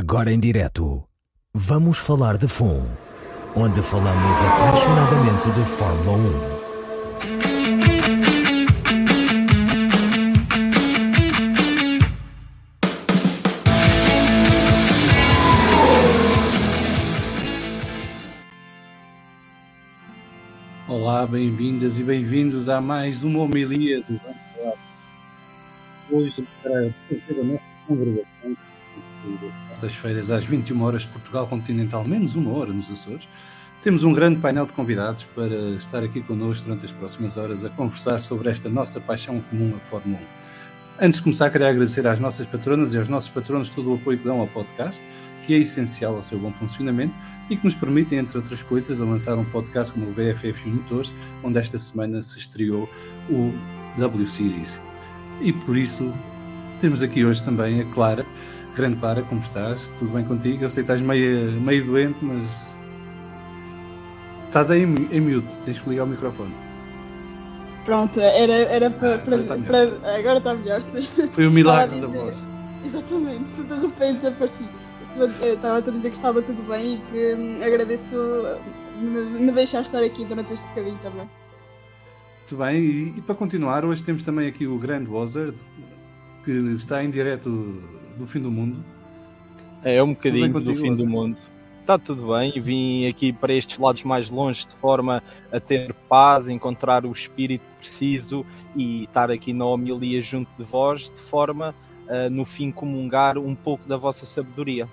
Agora em direto, vamos falar de FUN, onde falamos apaixonadamente de Fórmula 1. Olá, bem-vindas e bem-vindos a mais uma homilia do Vamos Falar. Hoje, para a nossa congregação, quartas-feiras às 21 horas, Portugal Continental, menos uma hora nos Açores, temos um grande painel de convidados para estar aqui connosco durante as próximas horas a conversar sobre esta nossa paixão comum, a Fórmula 1. Antes de começar, queria agradecer às nossas patronas e aos nossos patronos todo o apoio que dão ao podcast, que é essencial ao seu bom funcionamento e que nos permitem, entre outras coisas, a lançar um podcast como o VFF Motores, onde esta semana se estreou o W Series. E por isso temos aqui hoje também a Clara. Grande Clara, como estás? Tudo bem contigo? Eu sei que estás meio, meio doente, mas estás aí em, em mute, tens que ligar o microfone. Pronto, era, era para, para, Agora está melhor, sim. Foi o milagre da Estava a voz. dizer- Exatamente, de repente. Estou- eu Estava a dizer que estava tudo bem e que hum, agradeço me, me deixar estar aqui durante este bocadinho também. Muito bem, e, e para continuar, hoje temos também aqui o grande Wozard, que está em direto do fim do mundo. É um bocadinho bem do contigo, fim do Lázaro? mundo. Está tudo bem, vim aqui para estes lados mais longe de forma a ter paz, encontrar o espírito preciso e estar aqui na homilia junto de vós, de forma a no fim comungar um pouco da vossa sabedoria.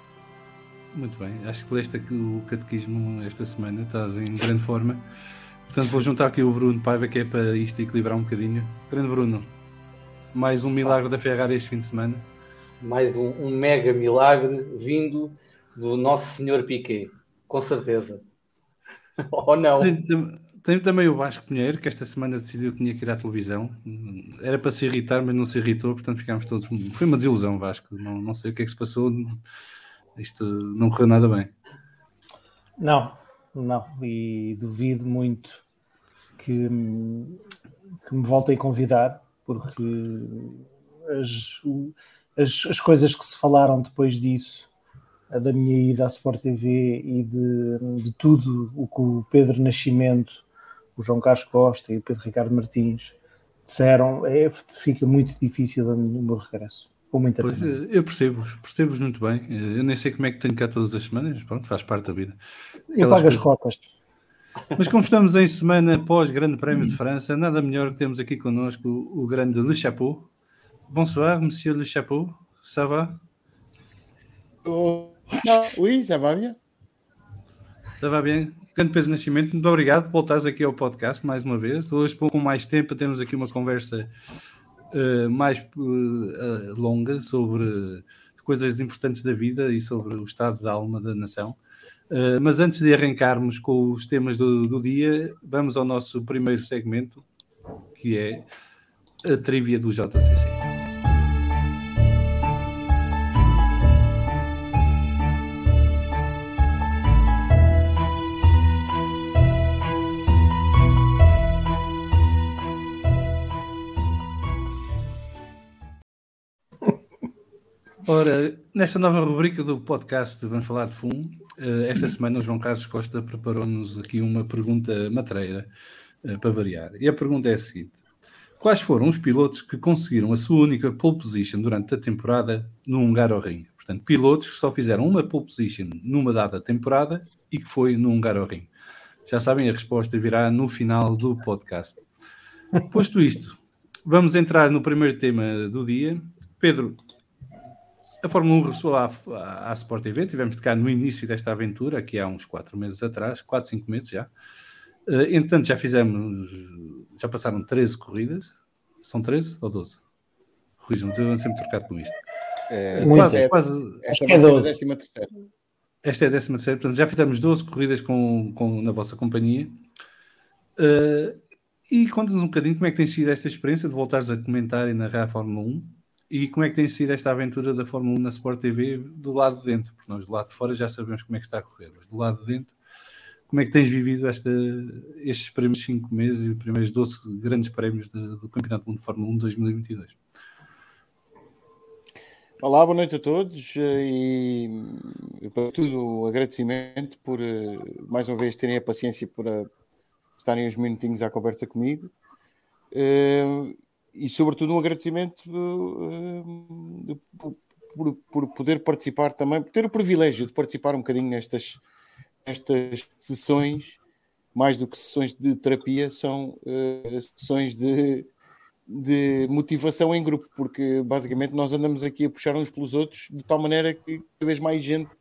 Muito bem, acho que leste aqui o catequismo esta semana, estás em grande forma. Portanto, vou juntar aqui o Bruno Paiva, que é para isto equilibrar um bocadinho. Grande Bruno, mais um milagre da Ferrari este fim de semana. Mais um, um mega milagre vindo do nosso senhor Piquet, com certeza. Ou não? Tem, tam- tem também o Vasco Pinheiro, que esta semana decidiu que tinha que ir à televisão. Era para se irritar, mas não se irritou, portanto ficámos todos. Foi uma desilusão, Vasco. Não, não sei o que é que se passou. Isto não correu nada bem. Não, não. E duvido muito que, que me voltem a convidar, porque as, o- as, as coisas que se falaram depois disso, da minha ida à Sport TV e de, de tudo o que o Pedro Nascimento, o João Carlos Costa e o Pedro Ricardo Martins disseram, é, fica muito difícil o meu regresso. Com muita Pois, pena. eh, eu percebo-vos, percebo-vos muito bem. Eh, Eu nem sei como é que tenho cá todas as semanas, mas pronto, faz parte da vida. Eu pago as cotas. Mas como estamos em semana pós Grande Prémio de França, nada melhor que temos aqui connosco o, o grande Le Chapeau. Bonsoir, monsieur Le Chapeau. Ça va? Oh, oui, ça va bien. Ça va bem? Grande Pedro Nascimento, muito obrigado por voltares aqui ao podcast mais uma vez. Hoje, com mais tempo, temos aqui uma conversa eh, mais eh, longa sobre coisas importantes da vida e sobre o estado da alma da nação. Eh, mas antes de arrancarmos com os temas do, do dia, vamos ao nosso primeiro segmento, que é a trivia do JCC. Ora, nesta nova rubrica do podcast Vamos Falar de FUM, eh, esta semana o João Carlos Costa preparou-nos aqui uma pergunta matreira eh, para variar. E a pergunta é a seguinte: Quais foram os pilotos que conseguiram a sua única pole position durante a temporada no Hungaroring? Portanto, pilotos que só fizeram uma pole position numa dada temporada e que foi no Hungaroring. Já sabem, a resposta virá no final do podcast. Posto isto, vamos entrar no primeiro tema do dia. Pedro, a Fórmula 1 regressou à, à, à Sport TV, tivemos de cá no início desta aventura, aqui há uns 4 meses atrás, 4, 5 meses já. Uh, entretanto, já fizemos, já passaram 13 corridas, são 13 ou 12? Corrijam-me, estou sempre trocado com isto. É, Muito. quase, é- quase, esta é a 12. décima terceira. esta é a 13 terceira, portanto já fizemos 12 corridas com, com, na vossa companhia. Uh, e conta-nos um bocadinho como é que tem sido esta experiência de voltares a comentar e narrar a Fórmula 1 e como é que tem sido esta aventura da Fórmula 1 na Sport TV do lado de dentro, porque nós do lado de fora já sabemos como é que está a correr, mas do lado de dentro, como é que tens vivido esta, estes primeiros 5 meses e os primeiros 12 grandes prémios de- do Campeonato do Mundo de Fórmula 1 de 2022? Olá, boa noite a todos eh, e para tudo agradecimento por eh, mais uma vez terem a paciência para estarem uns minutinhos à conversa comigo Eh, e sobretudo um agradecimento de- por, por- poder participar também, por ter o privilégio de participar um bocadinho nestas, nestas sessões, mais do que sessões de terapia, são eh, sessões de de motivação em grupo, porque basicamente nós andamos aqui a puxar uns pelos outros de tal maneira que cada vez mais gente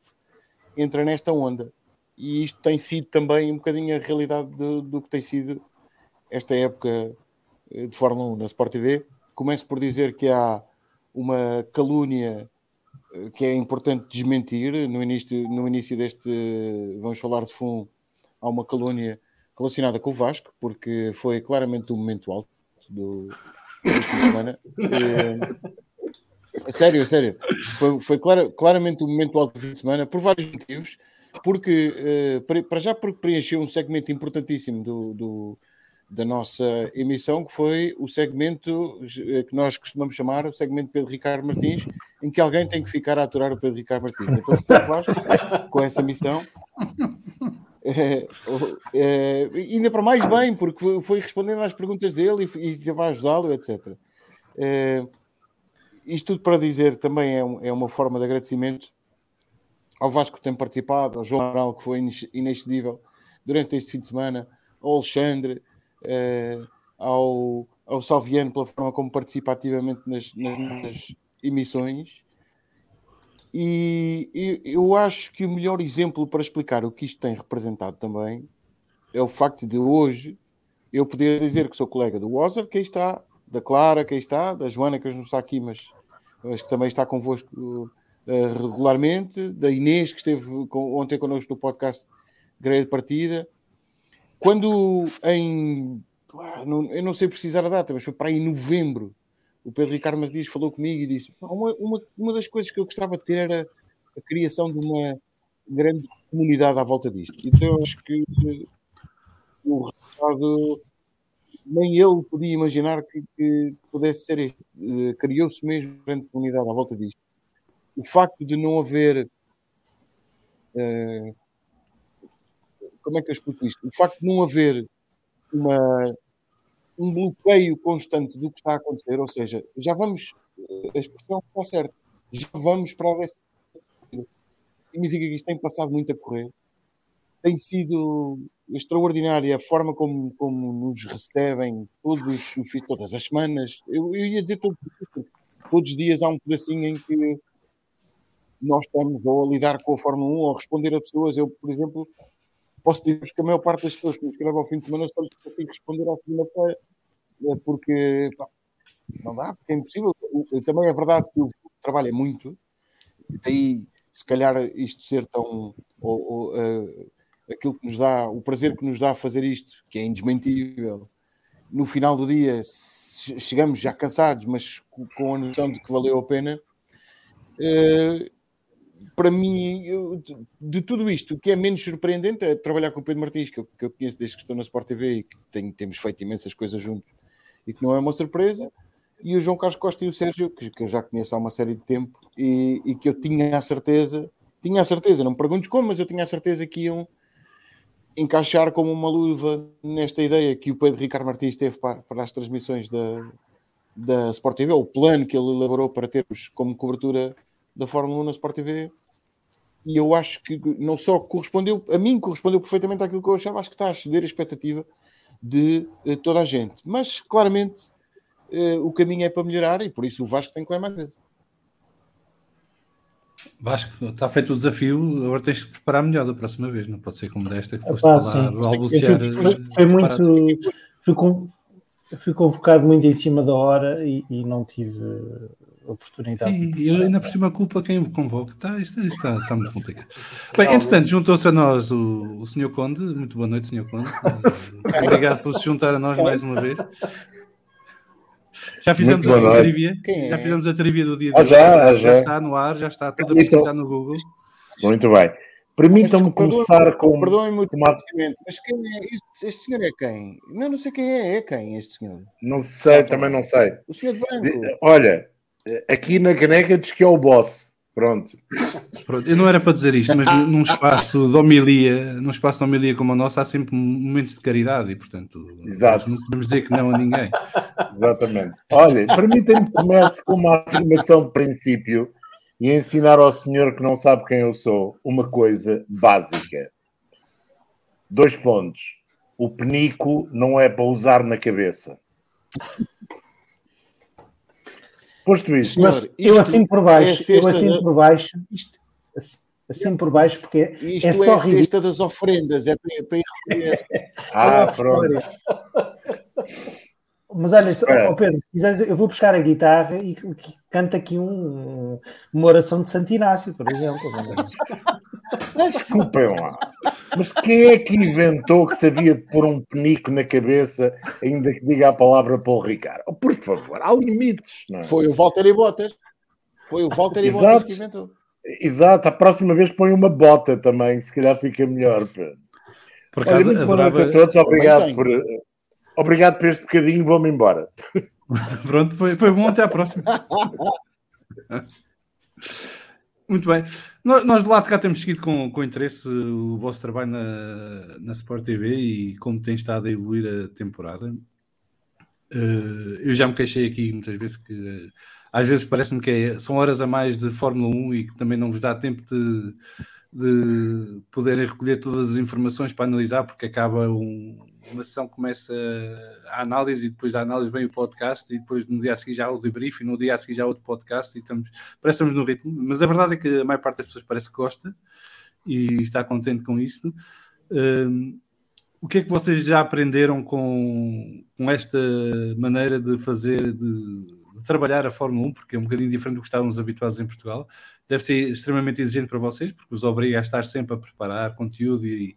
entra nesta onda. E isto tem sido também um bocadinho a realidade do, do que tem sido esta época de Fórmula 1 na Sport TV. Começo por dizer que há uma calúnia eh, que é importante desmentir. No início, no início deste Vamos Falar de Fundo, há uma calúnia relacionada com o Vasco, porque foi claramente o momento alto do, semana. Eh, sério, sério. Foi, foi clara- claramente o momento alto do fim de semana, por vários motivos. Porque, eh, para já, porque preencheu um segmento importantíssimo do, do- da nossa emissão, que foi o segmento eh, que nós costumamos chamar o segmento Pedro Ricardo Martins, em que alguém tem que ficar a aturar o Pedro Ricardo Martins. Então, Vasco, com essa missão, é, é, ainda para mais bem, porque foi- respondendo às perguntas dele e, e esteve a ajudá-lo, etc. É, isto tudo para dizer também é, um- é uma forma de agradecimento ao Vasco que tem participado, ao João Amaral, que foi inexcedível durante este fim de semana, ao Alexandre, eh, ao, ao Salviano, pela forma como participa ativamente nas, nas, nas emissões. E, eu acho que o melhor exemplo para explicar o que isto tem representado também é o facto de hoje eu poder dizer que sou colega do Wozard, que aí está, da Clara, que aí está, da Joana, que hoje não está aqui, mas que também está convosco eh, regularmente, da Inês, que esteve com- ontem connosco no podcast Grelha de Partida. Quando em. eu não sei precisar a data, mas foi para aí em novembro, o Pedro Ricardo Martins falou comigo e disse: "Pá, uma, uma, uma das coisas que eu gostava de ter era a criação de uma grande comunidade à volta disto. Então eu acho que eh, o resultado nem ele podia imaginar que, que pudesse ser este. Eh, Criou-se mesmo uma grande comunidade à volta disto. O facto de não haver. eh, como é que eu explico isto? O facto de não haver uma, um bloqueio constante do que está a acontecer, ou seja, já vamos. A expressão está certa. Já vamos para a décima. Significa que isto tem passado muito a correr tem sido extraordinária a forma como, como nos recebem todos os, todas as semanas. Eu, eu ia dizer todos, todos os dias há um pedacinho em que nós estamos ou a lidar com a Fórmula 1 ou a responder a pessoas. Eu, por exemplo, posso dizer que a maior parte das pessoas que me escrevem ao fim de semana só lhes consigo responder à segunda-feira, eh, porque pá, não dá, porque é impossível. Também é verdade que o trabalho é muito, daí se calhar isto ser tão. Ou, ou, eh, aquilo que nos dá, o prazer que nos dá fazer isto, que é indesmentível, no final do dia che- chegamos já cansados, mas co- com a noção de que valeu a pena. Eh, para mim, eu- de- tudo isto, o que é menos surpreendente é trabalhar com o Pedro Martins, que eu, que eu conheço desde que estou na Sport TV e que tenho- temos feito imensas coisas juntos e que não é uma surpresa. E o João Carlos Costa e o Sérgio, que, que eu já conheço há uma série de tempo e, e que eu tinha a certeza, tinha a certeza, não me perguntes como, mas eu tinha a certeza que iam encaixar como uma luva nesta ideia que o Pedro Ricardo Martins teve para, para as transmissões da, da Sport TV, o plano que ele elaborou para termos como cobertura da Fórmula 1 na Sport TV. E eu acho que não só correspondeu, a mim correspondeu perfeitamente àquilo que eu achava, acho que está a exceder a expectativa de eh, toda a gente. Mas claramente eh, o caminho é para melhorar e por isso o Vasco tem que ler mais vezes. Vasco, está feito o desafio, agora tens de preparar melhor da próxima vez, não pode ser como desta que foste falar, sim. balbuciar. Eu fui, foi, muito. Fui, con- fui convocado muito em cima da hora e, e não tive oportunidade. E eu ainda por cima culpa quem me convoca. Tá, isto, isto está, está muito complicado. Bem, entretanto, juntou-se a nós o, o Sr. Conde. Muito boa noite, Sr. Conde. Obrigado por se juntar a nós mais uma vez. Já fizemos a trivia. É? Já fizemos a trivia do dia de Ah, hoje. já, já. está no ar, já está tudo a pesquisar no Google. Muito bem. Permitam-me começar com. Perdoem-me o conhecimento, mas quem é este, este senhor é quem? Não, não sei quem é, é quem este senhor? Não sei, também não sei. O senhor de branco. Olha, aqui na caneca diz que é o boss. Pronto. Pronto, eu não era para dizer isto, mas num espaço de homilia, num espaço de homilia como o nosso, há sempre momentos de caridade e, portanto, Exato. não podemos dizer que não a ninguém. Exatamente. Olha, permitem-me que comece com uma afirmação de princípio e ensinar ao senhor que não sabe quem eu sou uma coisa básica. Dois pontos. O penico não é para usar na cabeça. Posto isto, Mas eu assino por é baixo, eu cesta assino da- por baixo, ass- assino por baixo porque Isto é é, só a ridículo. cesta das ofrendas, é para ir recolher. ah, pronto. Mas olha, É. Pedro, se quiseres, eu vou buscar a guitarra e canta aqui um, uma oração de Santo Inácio, por exemplo. Desculpem lá. Mas quem é que inventou que sabia de pôr um penico na cabeça, ainda que diga a palavra Paulo Ricardo? Oh, por favor, há limites, não é? Foi o Walter e Botas. Foi o Walter e. Botas que inventou. Exato, a próxima vez põe uma bota também, se calhar fica melhor. Pedro. Por Olha, acaso, muito boa noite adorava. a todos, obrigado por, obrigado por este bocadinho, vou-me embora. Pronto, foi, foi bom, até à próxima. Muito bem. Nós, de lá de cá temos seguido com, com interesse o vosso trabalho na, na Sport TV e como tem estado a evoluir a temporada. Eh, eu já me queixei aqui muitas vezes que às vezes parece-me que é- são horas a mais de Fórmula 1 e que também não vos dá tempo de, de poderem recolher todas as informações para analisar, porque acaba um- uma sessão começa a análise e depois da análise vem o podcast e depois no dia a seguir já o debrief e no dia a seguir já outro podcast e estamos, parece que estamos no ritmo, mas a verdade é que a maior parte das pessoas parece que gosta e está contente com isso. Hum, o que é que vocês já aprenderam com, com esta maneira de fazer, de, de trabalhar a Fórmula 1, porque é um bocadinho diferente do que estávamos habituados em Portugal. Deve ser extremamente exigente para vocês, porque os obriga a estar sempre a preparar conteúdo e, e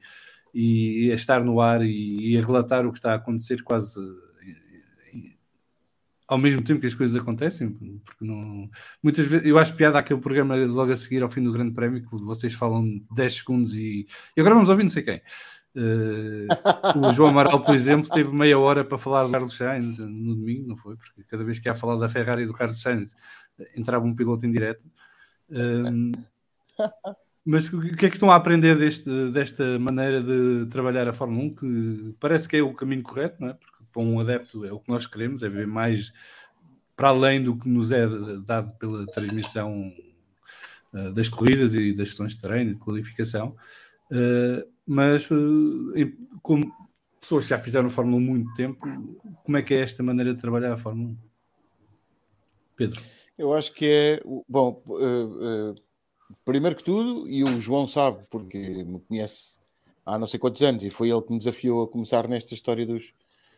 a estar no ar e, e a relatar o que está a acontecer quase ao mesmo tempo que as coisas acontecem, porque não, muitas vezes eu acho piada aquele programa logo a seguir ao fim do Grande Prémio que vocês falam 10 segundos e, e agora vamos ouvir não sei quem. Eh, o João Amaral, por exemplo, teve meia hora para falar do Carlos Sainz no domingo, não foi? Porque cada vez que ia falar da Ferrari e do Carlos Sainz entrava um piloto em direto. Um, mas o que é que estão a aprender deste, desta maneira de trabalhar a Fórmula 1? Que parece que é o caminho correto, não é? Porque para um adepto é o que nós queremos, é ver mais para além do que nos é dado pela transmissão uh, das corridas e das sessões de treino e de qualificação. Uh, mas uh, como pessoas já fizeram Fórmula 1 há muito tempo, como é que é esta maneira de trabalhar a Fórmula 1? Pedro. Eu acho que é. Bom, primeiro que tudo, e o João sabe, porque me conhece há não sei quantos anos, e foi ele que me desafiou a começar nesta história dos,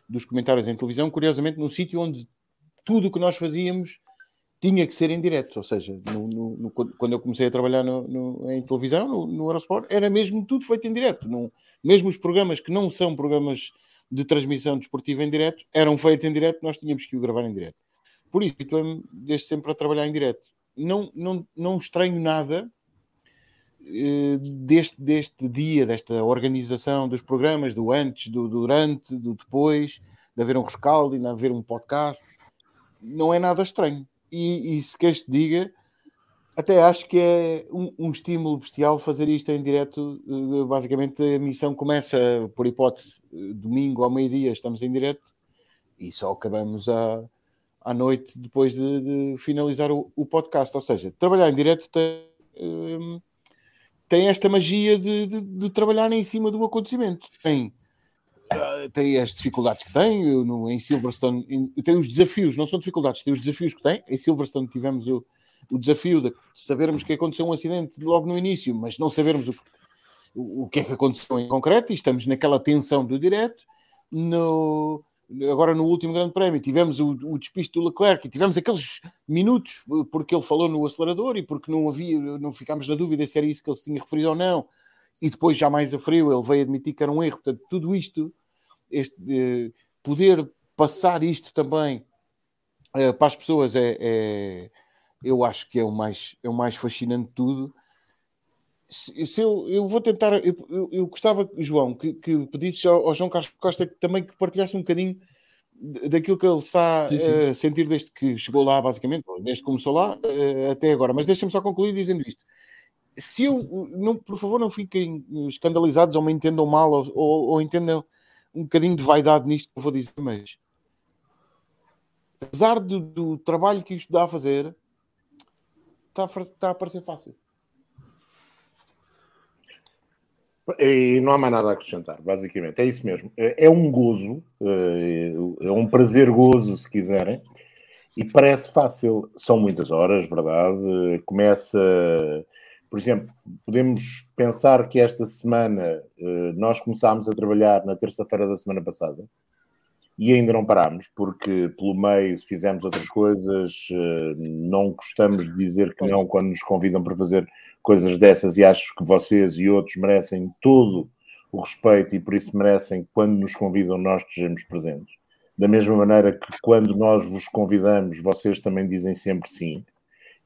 dos comentários em televisão, curiosamente, num sítio onde tudo o que nós fazíamos tinha que ser em direto, ou seja, no, no, no, quando eu comecei a trabalhar em televisão, no, Eurosport, era mesmo tudo feito em direto. mesmo os programas que não são programas de transmissão desportiva em direto, eram feitos em direto, nós tínhamos que o gravar em direto. Por isso, estou desde sempre a trabalhar em direto. Não, não, não estranho nada eh, deste, deste dia, desta organização dos programas, do antes, do durante, do depois, de haver um rescaldo e de haver um podcast. Não é nada estranho. E, e se queres te diga, até acho que é um, um, estímulo bestial fazer isto em direto. Basicamente, a missão começa, por hipótese, domingo ao meio-dia, estamos em direto e só acabamos a à noite depois de, de finalizar o, o, podcast. Ou seja, trabalhar em direto tem, um, tem esta magia de, de, de, trabalhar em cima do acontecimento. Tem, uh, tem as dificuldades que tem. Eu, no, em Silverstone em, tem os desafios, não são dificuldades, tem os desafios que tem. Em Silverstone tivemos o, o desafio de sabermos que aconteceu um acidente logo no início, mas não sabermos o, o, o que é que aconteceu em concreto e estamos naquela tensão do direto. No, agora no último grande prémio tivemos o, o despiste do Leclerc e tivemos aqueles minutos porque ele falou no acelerador e porque não havia, não ficámos na dúvida se era isso que ele se tinha referido ou não. E depois já mais a frio ele veio admitir que era um erro, portanto tudo isto este, eh, poder passar isto também eh, para as pessoas é, é, eu acho que é o mais, é o mais fascinante de tudo se, se eu, eu vou tentar, eu, eu, eu gostava, João, que, que pedisses ao, ao, João Carlos Costa que também que partilhasse um bocadinho daquilo que ele está Sim, sim. eh, a sentir desde que chegou lá, basicamente, desde que começou lá eh, até agora. Mas deixa-me só concluir dizendo isto. Se eu, não, por favor, não fiquem escandalizados ou me entendam mal ou, ou, ou entendam um bocadinho de vaidade nisto que eu vou dizer, mas apesar do, do trabalho que isto dá a fazer, está a, está a parecer fácil. E não há mais nada a acrescentar, basicamente. É isso mesmo. É é um gozo, eh, é um prazer gozo, se quiserem, e parece fácil. São muitas horas, verdade? Começa, por exemplo, podemos pensar que esta semana eh, nós começámos a trabalhar na terça-feira da semana passada e ainda não parámos, porque pelo meio fizemos outras coisas, eh, não gostamos de dizer que não quando nos convidam para fazer coisas dessas e acho que vocês e outros merecem todo o respeito e por isso merecem quando nos convidam nós estejamos presentes. Da mesma maneira que quando nós vos convidamos, vocês também dizem sempre sim.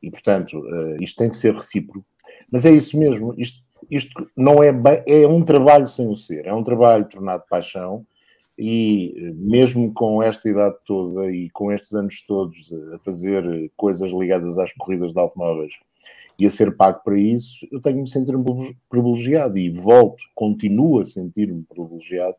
E portanto, eh, isto tem que ser recíproco. Mas é isso mesmo, isto, isto não é bem, é um trabalho sem o ser, é um trabalho tornado paixão e eh, mesmo com esta idade toda e com estes anos todos a fazer eh, coisas ligadas às corridas de automóveis e a ser pago para isso, eu tenho-me sentido privilegiado e volto, continuo a sentir-me privilegiado.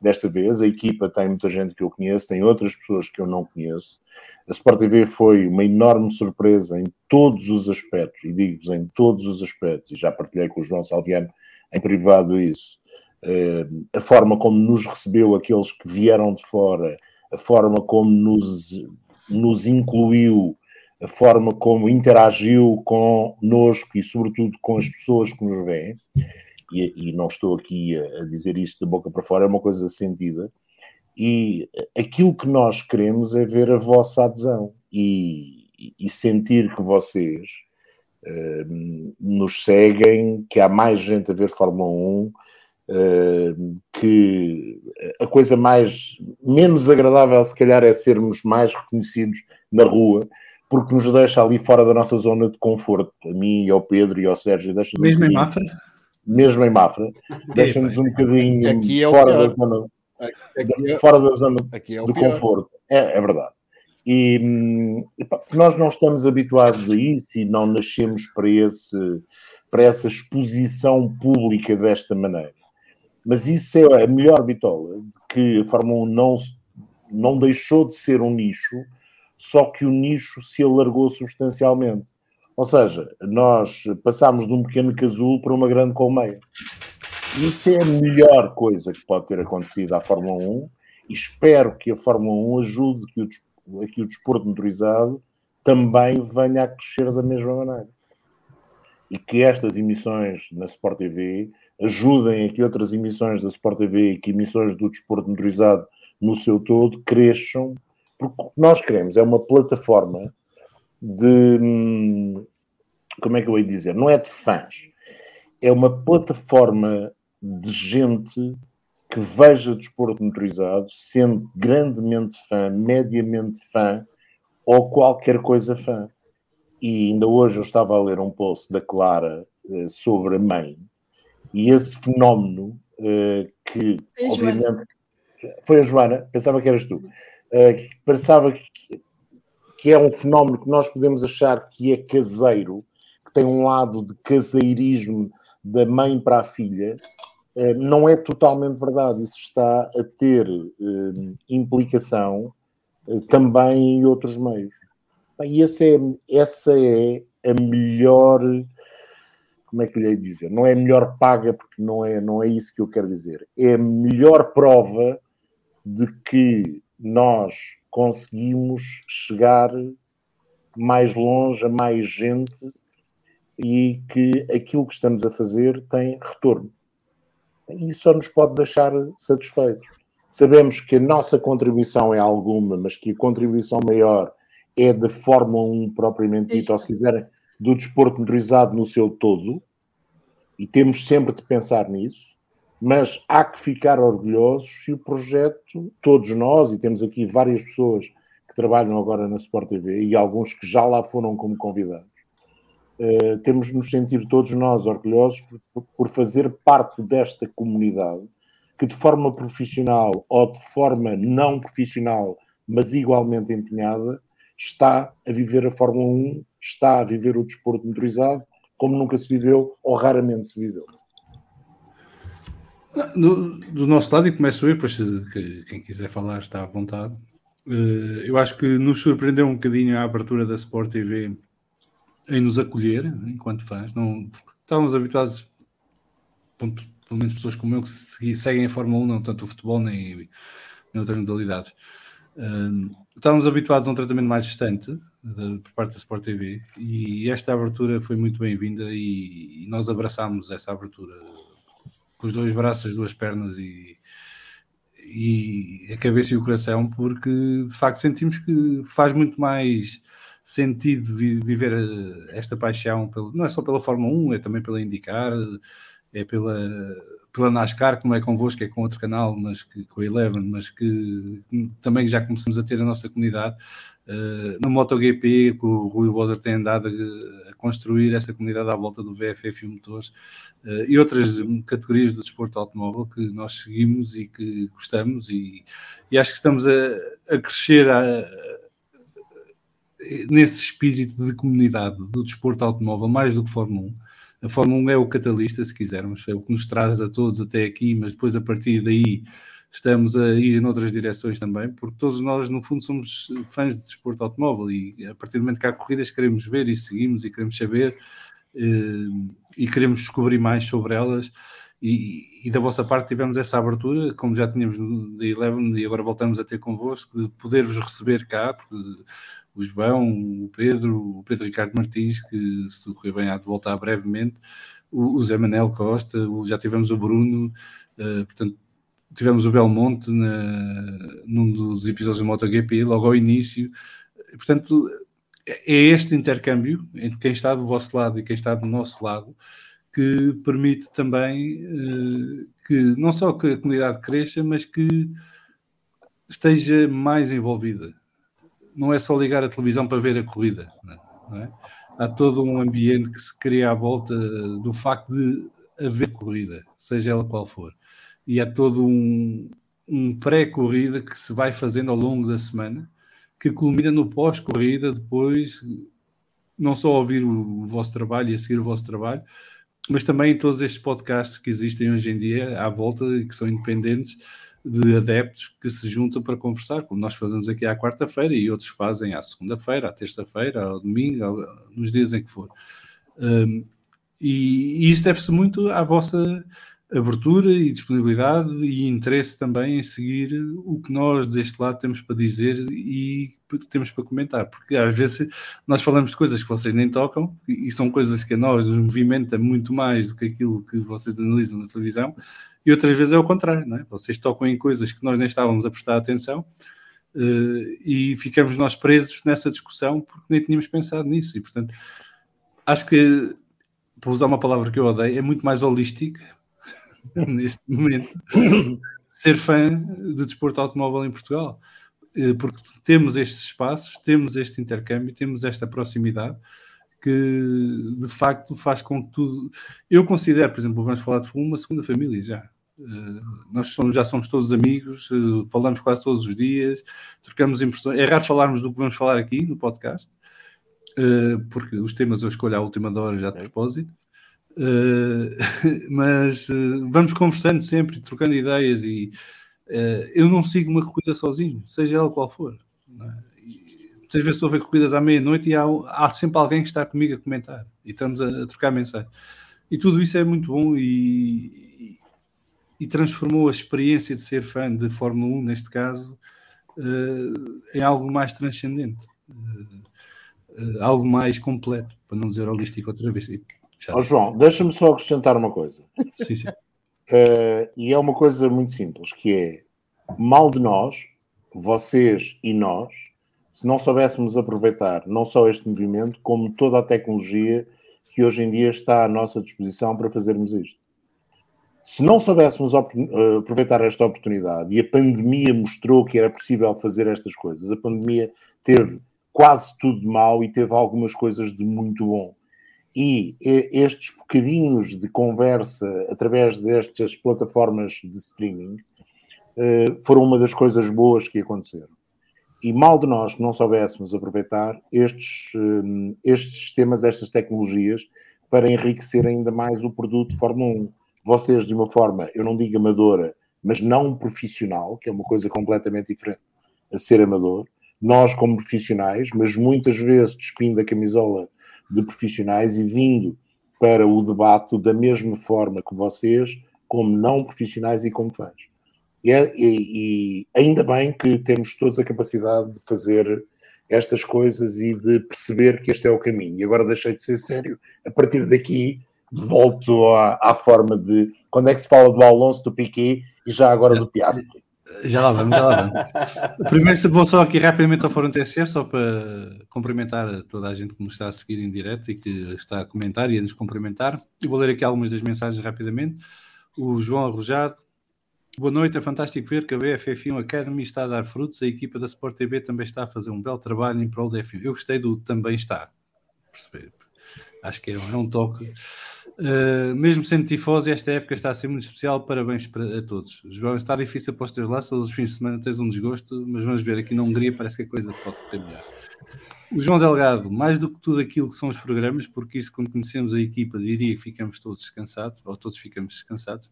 Desta vez, a equipa tem muita gente que eu conheço, tem outras pessoas que eu não conheço. A Sport TV foi uma enorme surpresa em todos os aspectos, e digo-vos em todos os aspectos, e já partilhei com o João Salviano em privado isso. Eh, a forma como nos recebeu aqueles que vieram de fora, a forma como nos, nos incluiu, a forma como interagiu connosco e, sobretudo, com as pessoas que nos veem, e, e não estou aqui a, a dizer isto de boca para fora, é uma coisa sentida, e aquilo que nós queremos é ver a vossa adesão e, e sentir que vocês eh, nos seguem, que há mais gente a ver Fórmula 1, eh, que a coisa mais menos agradável, se calhar, é sermos mais reconhecidos na rua, porque nos deixa ali fora da nossa zona de conforto. A mim, e ao Pedro e ao Sérgio, deixa Mesmo em Mafra? Mesmo em Mafra, deixa-nos um bocadinho Aqui é o fora pior. da zona, Aqui é, fora da zona aqui é o de pior. conforto. É, é verdade. E, hum, epá, nós não estamos habituados a isso e não nascemos para, esse, para essa exposição pública desta maneira. Mas isso é a melhor bitola, que a Fórmula 1 não, não deixou de ser um nicho, só que o nicho se alargou substancialmente. Ou seja, nós passámos de um pequeno casulo para uma grande colmeia. Isso é a melhor coisa que pode ter acontecido à Fórmula 1 e espero que a Fórmula 1 ajude que o, a que o desporto motorizado também venha a crescer da mesma maneira. E que estas emissões na Sport TV ajudem a que outras emissões da Sport TV e que emissões do desporto motorizado no seu todo cresçam, porque o que nós queremos é uma plataforma de. hum, Como é que eu ia dizer? Não é de fãs, é uma plataforma de gente que veja desporto motorizado, sendo grandemente fã, mediamente fã ou qualquer coisa fã. E ainda hoje eu estava a ler um post da Clara eh, sobre a mãe e esse fenómeno eh, que, Foi a Joana. obviamente, foi a Joana, pensava que eras tu, que pensava que, é um fenómeno que nós podemos achar que é caseiro, que tem um lado de caseirismo da mãe para a filha, eh, não é totalmente verdade. Isso está a ter eh, implicação eh, também em outros meios. E esse é, essa é a melhor. Como é que lhe de dizer? Não é a melhor paga, porque não é, não é isso que eu quero dizer. É a melhor prova de que nós conseguimos chegar mais longe a mais gente e que aquilo que estamos a fazer tem retorno. E isso só nos pode deixar satisfeitos. Sabemos que a nossa contribuição é alguma, mas que a contribuição maior é da Fórmula 1 propriamente dita, ou se quiserem, do desporto motorizado no seu todo, e temos sempre de pensar nisso, mas há que ficar orgulhosos se o projeto, todos nós, e temos aqui várias pessoas que trabalham agora na Sport TV e alguns que já lá foram como convidados, eh, temos de nos sentir todos nós orgulhosos por, por fazer parte desta comunidade que de forma profissional ou de forma não profissional, mas igualmente empenhada, está a viver a Fórmula 1, está a viver o desporto motorizado como nunca se viveu ou raramente se viveu. No, do nosso lado, e começo eu, depois quem quiser falar está à vontade. Eh, eu acho que nos surpreendeu um bocadinho a abertura da Sport TV em nos acolher enquanto fãs. Não, estávamos habituados, pelo menos pessoas como eu, que seguem a Fórmula 1, não tanto o futebol nem, nem outras modalidades. Uh, estávamos habituados a um tratamento mais distante por parte da Sport TV e esta abertura foi muito bem-vinda e, nós abraçámos essa abertura com os dois braços, as duas pernas e, e a cabeça e o coração, porque de facto sentimos que faz muito mais sentido viver eh, esta paixão, pelo, não é só pela Fórmula 1, é também pela IndyCar, é pela, pela NASCAR, como é convosco, é com outro canal, mas que, com a Eleven, mas que também já começamos a ter a nossa comunidade. Uh, no MotoGP, que o Rui Bozer tem andado a, a, construir essa comunidade à volta do VFF e motores uh, e outras categorias do desporto automóvel que nós seguimos e que gostamos e, e acho que estamos a, a crescer a, nesse espírito de comunidade do desporto automóvel, mais do que Fórmula 1. A Fórmula 1 é o catalista, se quisermos, é o que nos traz a todos até aqui, mas depois a partir daí estamos a ir em outras direções também, porque todos nós, no fundo, somos fãs de desporto automóvel e a partir do momento que há corridas queremos ver e seguimos e queremos saber eh, e queremos descobrir mais sobre elas. E, e, da vossa parte tivemos essa abertura, como já tínhamos no The Eleven, e agora voltamos a ter convosco, de poder-vos receber cá, porque o João, o Pedro, o Pedro Ricardo Martins, que se tudo correr bem há de voltar brevemente, o, o Zé Manel Costa, o, já tivemos o Bruno, uh, portanto, tivemos o Belmonte na, num dos episódios do MotoGP, logo ao início, portanto, é este intercâmbio entre quem está do vosso lado e quem está do nosso lado que permite também uh, que não só que a comunidade cresça, mas que esteja mais envolvida não é só ligar a televisão para ver a corrida. É? Há todo um ambiente que se cria à volta do facto de haver corrida, seja ela qual for. E há todo um, um pré-corrida que se vai fazendo ao longo da semana, que culmina no pós-corrida, depois não só ouvir o, o vosso trabalho e a seguir o vosso trabalho, mas também todos estes podcasts que existem hoje em dia à volta e que são independentes, de adeptos que se juntam para conversar, como nós fazemos aqui à quarta-feira e outros fazem à segunda-feira, à terça-feira, ao domingo, nos dias em que for. Um, e, e, isso deve-se muito à vossa abertura e disponibilidade e interesse também em seguir o que nós deste lado temos para dizer e temos para comentar, porque às vezes nós falamos de coisas que vocês nem tocam e são coisas que a nós nos movimenta muito mais do que aquilo que vocês analisam na televisão e outras vezes é o contrário, não é? Vocês tocam em coisas que nós nem estávamos a prestar atenção uh, e ficamos nós presos nessa discussão porque nem tínhamos pensado nisso. E, portanto, acho que, para usar uma palavra que eu odeio, é muito mais holístico neste momento ser fã de desporto automóvel em Portugal. Uh, porque temos estes espaços, temos este intercâmbio, temos esta proximidade que de facto faz com que tudo. Eu considero, por exemplo, vamos falar de uma segunda família já. Uh, nós somos, já somos todos amigos, uh, falamos quase todos os dias, trocamos impressões. É raro falarmos do que vamos falar aqui no podcast, porque os temas eu escolho à última hora já de propósito. mas vamos conversando sempre, trocando ideias e eu não sigo uma corrida sozinho, seja ela qual for. É? muitas vezes estou a ver corridas à meia-noite e há, há, sempre alguém que está comigo a comentar e estamos a, a trocar mensagem. E tudo isso é muito bom e, e, e, transformou a experiência de ser fã de Fórmula 1, neste caso, uh, em algo mais transcendente, uh, uh, algo mais completo, para não dizer holístico outra vez. Oh, João, deixa-me só acrescentar uma coisa. sim, sim. e é uma coisa muito simples, que é mal de nós, vocês e nós, se não soubéssemos aproveitar não só este movimento, como toda a tecnologia que hoje em dia está à nossa disposição para fazermos isto. Se não soubéssemos eh, aproveitar esta oportunidade, e a pandemia mostrou que era possível fazer estas coisas, a pandemia teve quase tudo de mal e teve algumas coisas de muito bom. E estes bocadinhos de conversa através destas plataformas de streaming eh, foram uma das coisas boas que aconteceram. E mal de nós que não soubéssemos aproveitar estes, eh, estes sistemas, estas tecnologias, para enriquecer ainda mais o produto de Fórmula 1. Vocês, de uma forma, eu não digo amadora, mas não profissional, que é uma coisa completamente diferente a ser amador, nós como profissionais, mas muitas vezes despindo a camisola de profissionais e vindo para o debate da mesma forma que vocês, como não profissionais e como fãs. E, é, e, e, ainda bem que temos todos a capacidade de fazer estas coisas e de perceber que este é o caminho. E agora deixei de ser sério. A partir daqui, volto à, à forma de quando é que se fala do Alonso, do Piquet e já agora do Piastri. Já lá vamos, já lá vamos. Primeiro, vou só aqui rapidamente ao Fórum TSF, só para cumprimentar toda a gente que nos está a seguir em direto e que está a comentar e a nos cumprimentar. E vou ler aqui algumas das mensagens rapidamente. O João Arrojado, Boa noite, é fantástico ver que a BFF1 Academy está a dar frutos. A equipa da Sport TV também está a fazer um belo trabalho em prol da F1. Eu gostei do também está. Perceber? Acho que é, é um toque. Uh, mesmo sendo tifoso, esta época está a ser muito especial. Parabéns para, a todos. João, está difícil para os teus laços. Os fins de semana tens um desgosto, mas vamos ver. Aqui na Hungria parece que a coisa pode ter melhor. O João Delgado, mais do que tudo aquilo que são os programas, porque isso, quando conhecemos a equipa, diria que ficamos todos descansados, ou todos ficamos descansados.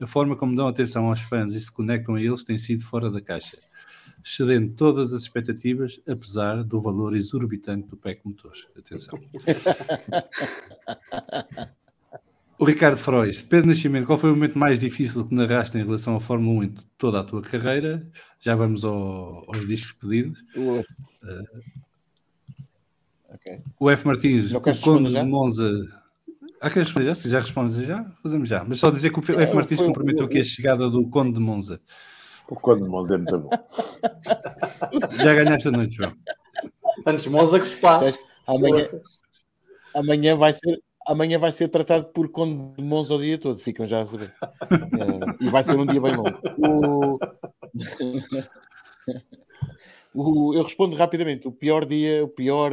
A forma como dão atenção aos fãs e se conectam a eles tem sido fora da caixa, excedendo todas as expectativas, apesar do valor exorbitante do PEC Motor. Atenção. O Ricardo Frois, Pedro Nascimento, qual foi o momento mais difícil que narraste em relação à Fórmula 1 em toda a tua carreira? Já vamos ao, aos discos pedidos. Uh, okay. O F. Martins, o Conde de Monza Há que responder já? Se já respondes já, fazemos já. Mas só dizer que o F. É, Martins cumprimentou aqui a chegada do Conde de Monza. O Conde de Monza é muito bom. já ganhaste a noite, João. Antes Monza que se passa. Amanhã, amanhã, vai ser, amanhã vai ser tratado por Conde de Monza o dia todo, ficam já a saber. é, e vai ser um dia bem longo. O... o... eu respondo rapidamente. O pior dia, o pior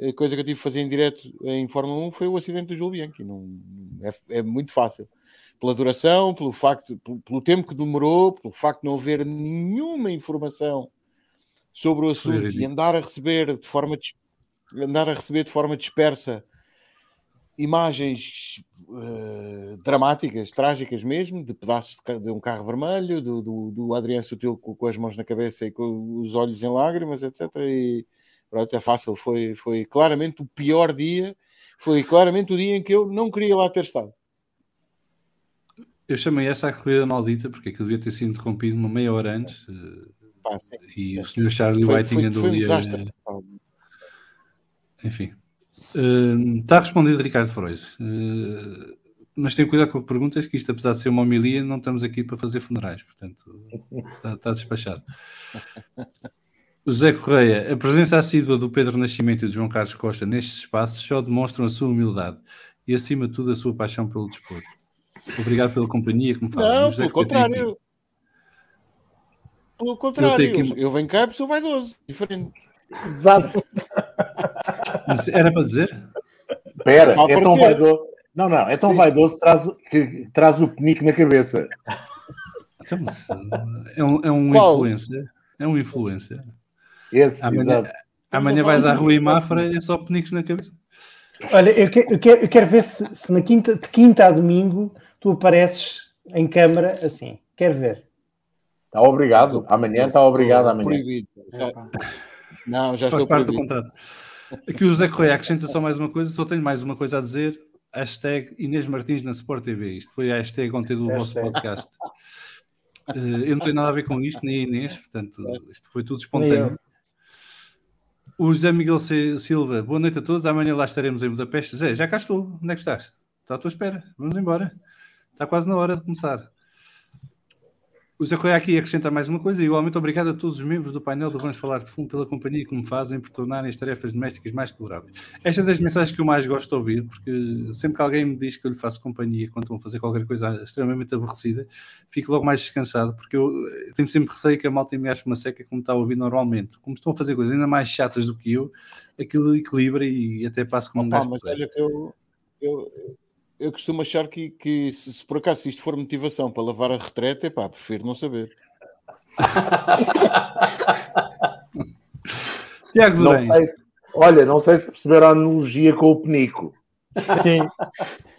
a coisa que eu tive que fazer em direto em Fórmula 1 foi o acidente do João Bianchi. Não, é, é, muito fácil. Pela duração, pelo facto, pelo, pelo, tempo que demorou, pelo facto de não haver nenhuma informação sobre o assunto e andar a receber de forma andar a receber de forma dispersa imagens uh, dramáticas, trágicas mesmo, de pedaços de, de um carro vermelho, do, do, do Adriano Sutil com, com, as mãos na cabeça e com os olhos em lágrimas, etc. E, Pronto, é fácil. Foi, foi claramente o pior dia. Foi claramente o dia em que eu não queria lá ter estado. Eu chamei essa a corrida maldita porque aquilo devia ter sido interrompido uma meia hora antes. Ah, sim, e sim. o senhor Charlie foi, Whiting andou ali. Um Enfim. Uh, está respondido Ricardo Frois. Uh, mas tenho cuidado com as perguntas, que isto, apesar de ser uma homilia, não estamos aqui para fazer funerais, portanto, está, está despachado. José Correia, a presença assídua do Pedro Nascimento e do João Carlos Costa nestes espaços só demonstram a sua humildade e, acima de tudo, a sua paixão pelo desporto. Obrigado pela companhia que me faz. Não, pelo contrário. Pelo contrário, eu, aqui... eu venho cá e sou vaidoso, diferente. Exato. Era para dizer? Espera, é tão vaidoso. Não, não, é tão Sim. vaidoso traz, que traz o penico na cabeça. Então, é um, é um influencer. É um influencer. Esse, amanhã, exato. amanhã vais à rua e Mafra é só penicos na cabeça. Olha, eu quero, eu quero, eu quero ver se, se, na quinta, de quinta a domingo tu apareces em câmara assim. Quero ver. Está obrigado. Amanhã está obrigado. Amanhã. Proibido. Não, já Faz estou parte proibido. do contrato. Aqui o José Correia acrescenta só mais uma coisa, só tenho mais uma coisa a dizer. Hashtag Inês Martins na Sport TV. Isto foi a hashtag ontem do vosso podcast. Uh, eu não tenho nada a ver com isto, nem a Inês, portanto, isto foi tudo espontâneo. O José Miguel Silva, boa noite a todos. Amanhã lá estaremos em Budapeste. Zé, já cá estou. Onde é que estás? Está à tua espera. Vamos embora. Está quase na hora de começar. O Zé Correia aqui acrescenta mais uma coisa, igualmente obrigado a todos os membros do painel do Vamos Falar de Fundo pela companhia que me fazem por tornarem as tarefas domésticas mais toleráveis. Esta é das mensagens que eu mais gosto de ouvir, porque sempre que alguém me diz que eu lhe faço companhia quando estão a fazer qualquer coisa extremamente aborrecida, fico logo mais descansado, porque eu tenho sempre receio que a malta me ache uma seca como está a ouvir normalmente. Como estão a fazer coisas ainda mais chatas do que eu, aquilo equilibra e até passa como um Opa, gajo mas olha que eu, eu, eu costumo achar que, que se, se por acaso isto for motivação para lavar a retreta, epá, prefiro não saber. Tiago Não sei se- olha, não sei se perceberam a analogia com o penico. Sim,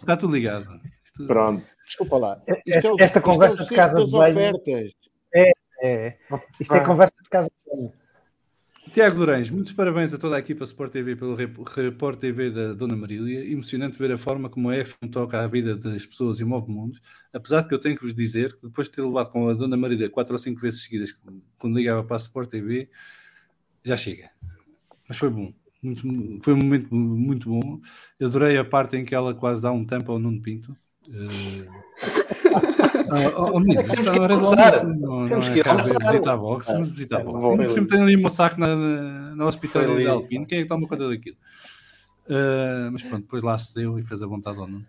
está tudo ligado. Isto- Pronto. Desculpa lá. Esta- é o- esta isto é o conversa de centro casa das de ofertas. é. Isto é conversa de casa. de banho. Tiago Durães, muitos parabéns a toda a equipa Sport TV pelo rep- Report TV da Dona Marília. Emocionante ver a forma como a F1 toca à vida das pessoas e move mundos. Apesar de que eu tenho que vos dizer que depois de ter levado com a Dona Marília quatro ou cinco vezes seguidas quando ligava para a Sport TV, já chega. Mas foi bom. Muito, foi um momento muito bom. Eu adorei a parte em que ela quase dá um tampo ao Nuno Pinto. Eh, isto está na hora do almoçar. almoço, não, não é a boxe, vamos visitar a É, boxe. cima tem ali um saco na, na, hospitalidade de. Alpino. Quem é que toma conta daquilo? Uh, mas pronto, depois lá se deu e fez a vontade ao Nuno.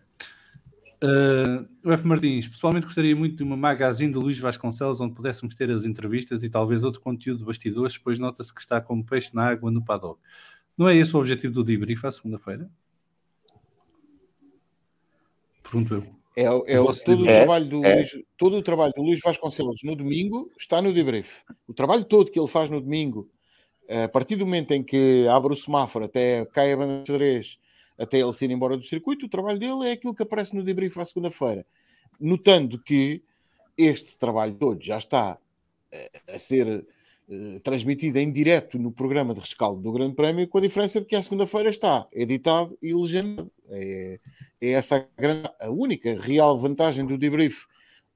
Uh, o F. Martins, pessoalmente gostaria muito de uma magazine do Luís Vasconcelos onde pudéssemos ter as entrevistas e talvez outro conteúdo de bastidores, pois nota-se que está como peixe na água no paddock. Não é esse o objetivo do debrief à segunda-feira? Pergunto eu. É, o- é todo, o trabalho do é. Luís, todo o trabalho do Luís Vasconcelos no domingo está no debrief. O trabalho todo que ele faz no domingo, a partir do momento em que abre o semáforo até cai a banda de xadrez, até ele se ir embora do circuito, o trabalho dele é aquilo que aparece no debrief à segunda-feira. Notando que este trabalho todo já está eh, a ser eh, transmitido em direto no programa de rescaldo do Grande Prémio, com a diferença de que à segunda-feira está editado e legendado. É, é essa a, grande, a única real vantagem do debrief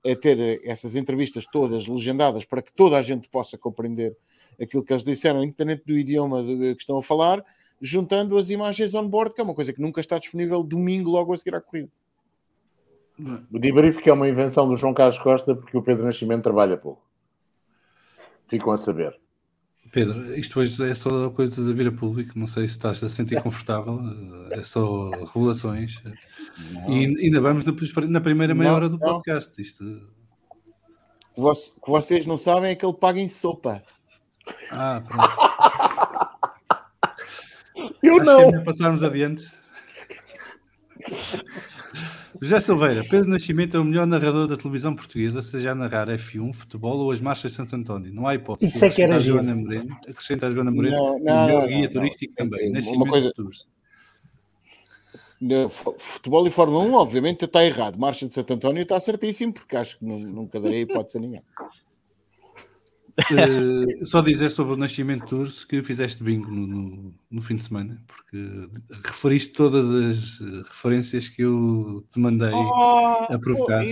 é ter eh, essas entrevistas todas legendadas para que toda a gente possa compreender aquilo que eles disseram, independente do idioma de- que estão a falar, juntando as imagens on-board, que é uma coisa que nunca está disponível domingo logo a seguir à corrida. O debrief que é uma invenção do João Carlos Costa porque o Pedro Nascimento trabalha pouco. Ficam a saber. Pedro, isto hoje é só coisas a vir a público, não sei se estás a sentir confortável, é só revelações. E ainda vamos na, primeira meia Não, hora do não. podcast. Isto... O que que vocês não sabem é que ele paga em sopa. Ah, pronto. Eu Acho que é não. passarmos adiante. José Silveira, Pedro Nascimento é o melhor narrador da televisão portuguesa, seja a narrar F1, futebol ou as marchas de Santo António. Não há hipótese. Isso é que era giro. Joana Moreno, acrescenta a Joana Moreno, Não, o não, melhor não, guia não, turístico não. também. Uma Nascimento coisa- Tours. Futebol e Fórmula 1, obviamente, está errado. Marcha de Santo António está certíssimo, porque acho que nu- nunca darei hipótese a ninguém. Eh, só dizer sobre o Nascimento Tours que fizeste bingo no, no, no fim de semana, porque referiste todas as referências que eu te mandei Ah, a provocar.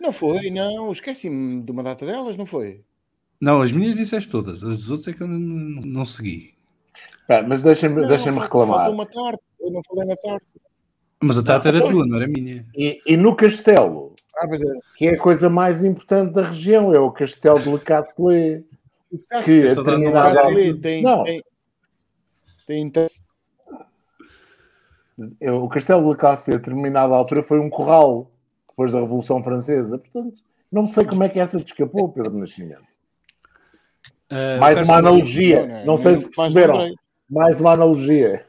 Não foi, não. Esqueci-me de uma data delas, não foi? Não, as minhas disseste todas, as dos outros é que eu não, não, não segui. Pá, mas deixem-me deixem reclamar. Falta uma tarde. Eu não falei na tarde. Mas a data era tua, não era minha. E, e no Castelo, Ah, é. que é a coisa mais importante da região, é o Castelo de Le Casselet. Que É a determinada tem, Não, tem, tem interesse. é, o Castelo de Le Casselet, a determinada altura, foi um corral depois da Revolução Francesa. Portanto, não sei como é que essa te escapou, Pedro Nascimento. Ah, Mais uma analogia. Não, não, Não sei se mais perceberam. Mais uma analogia.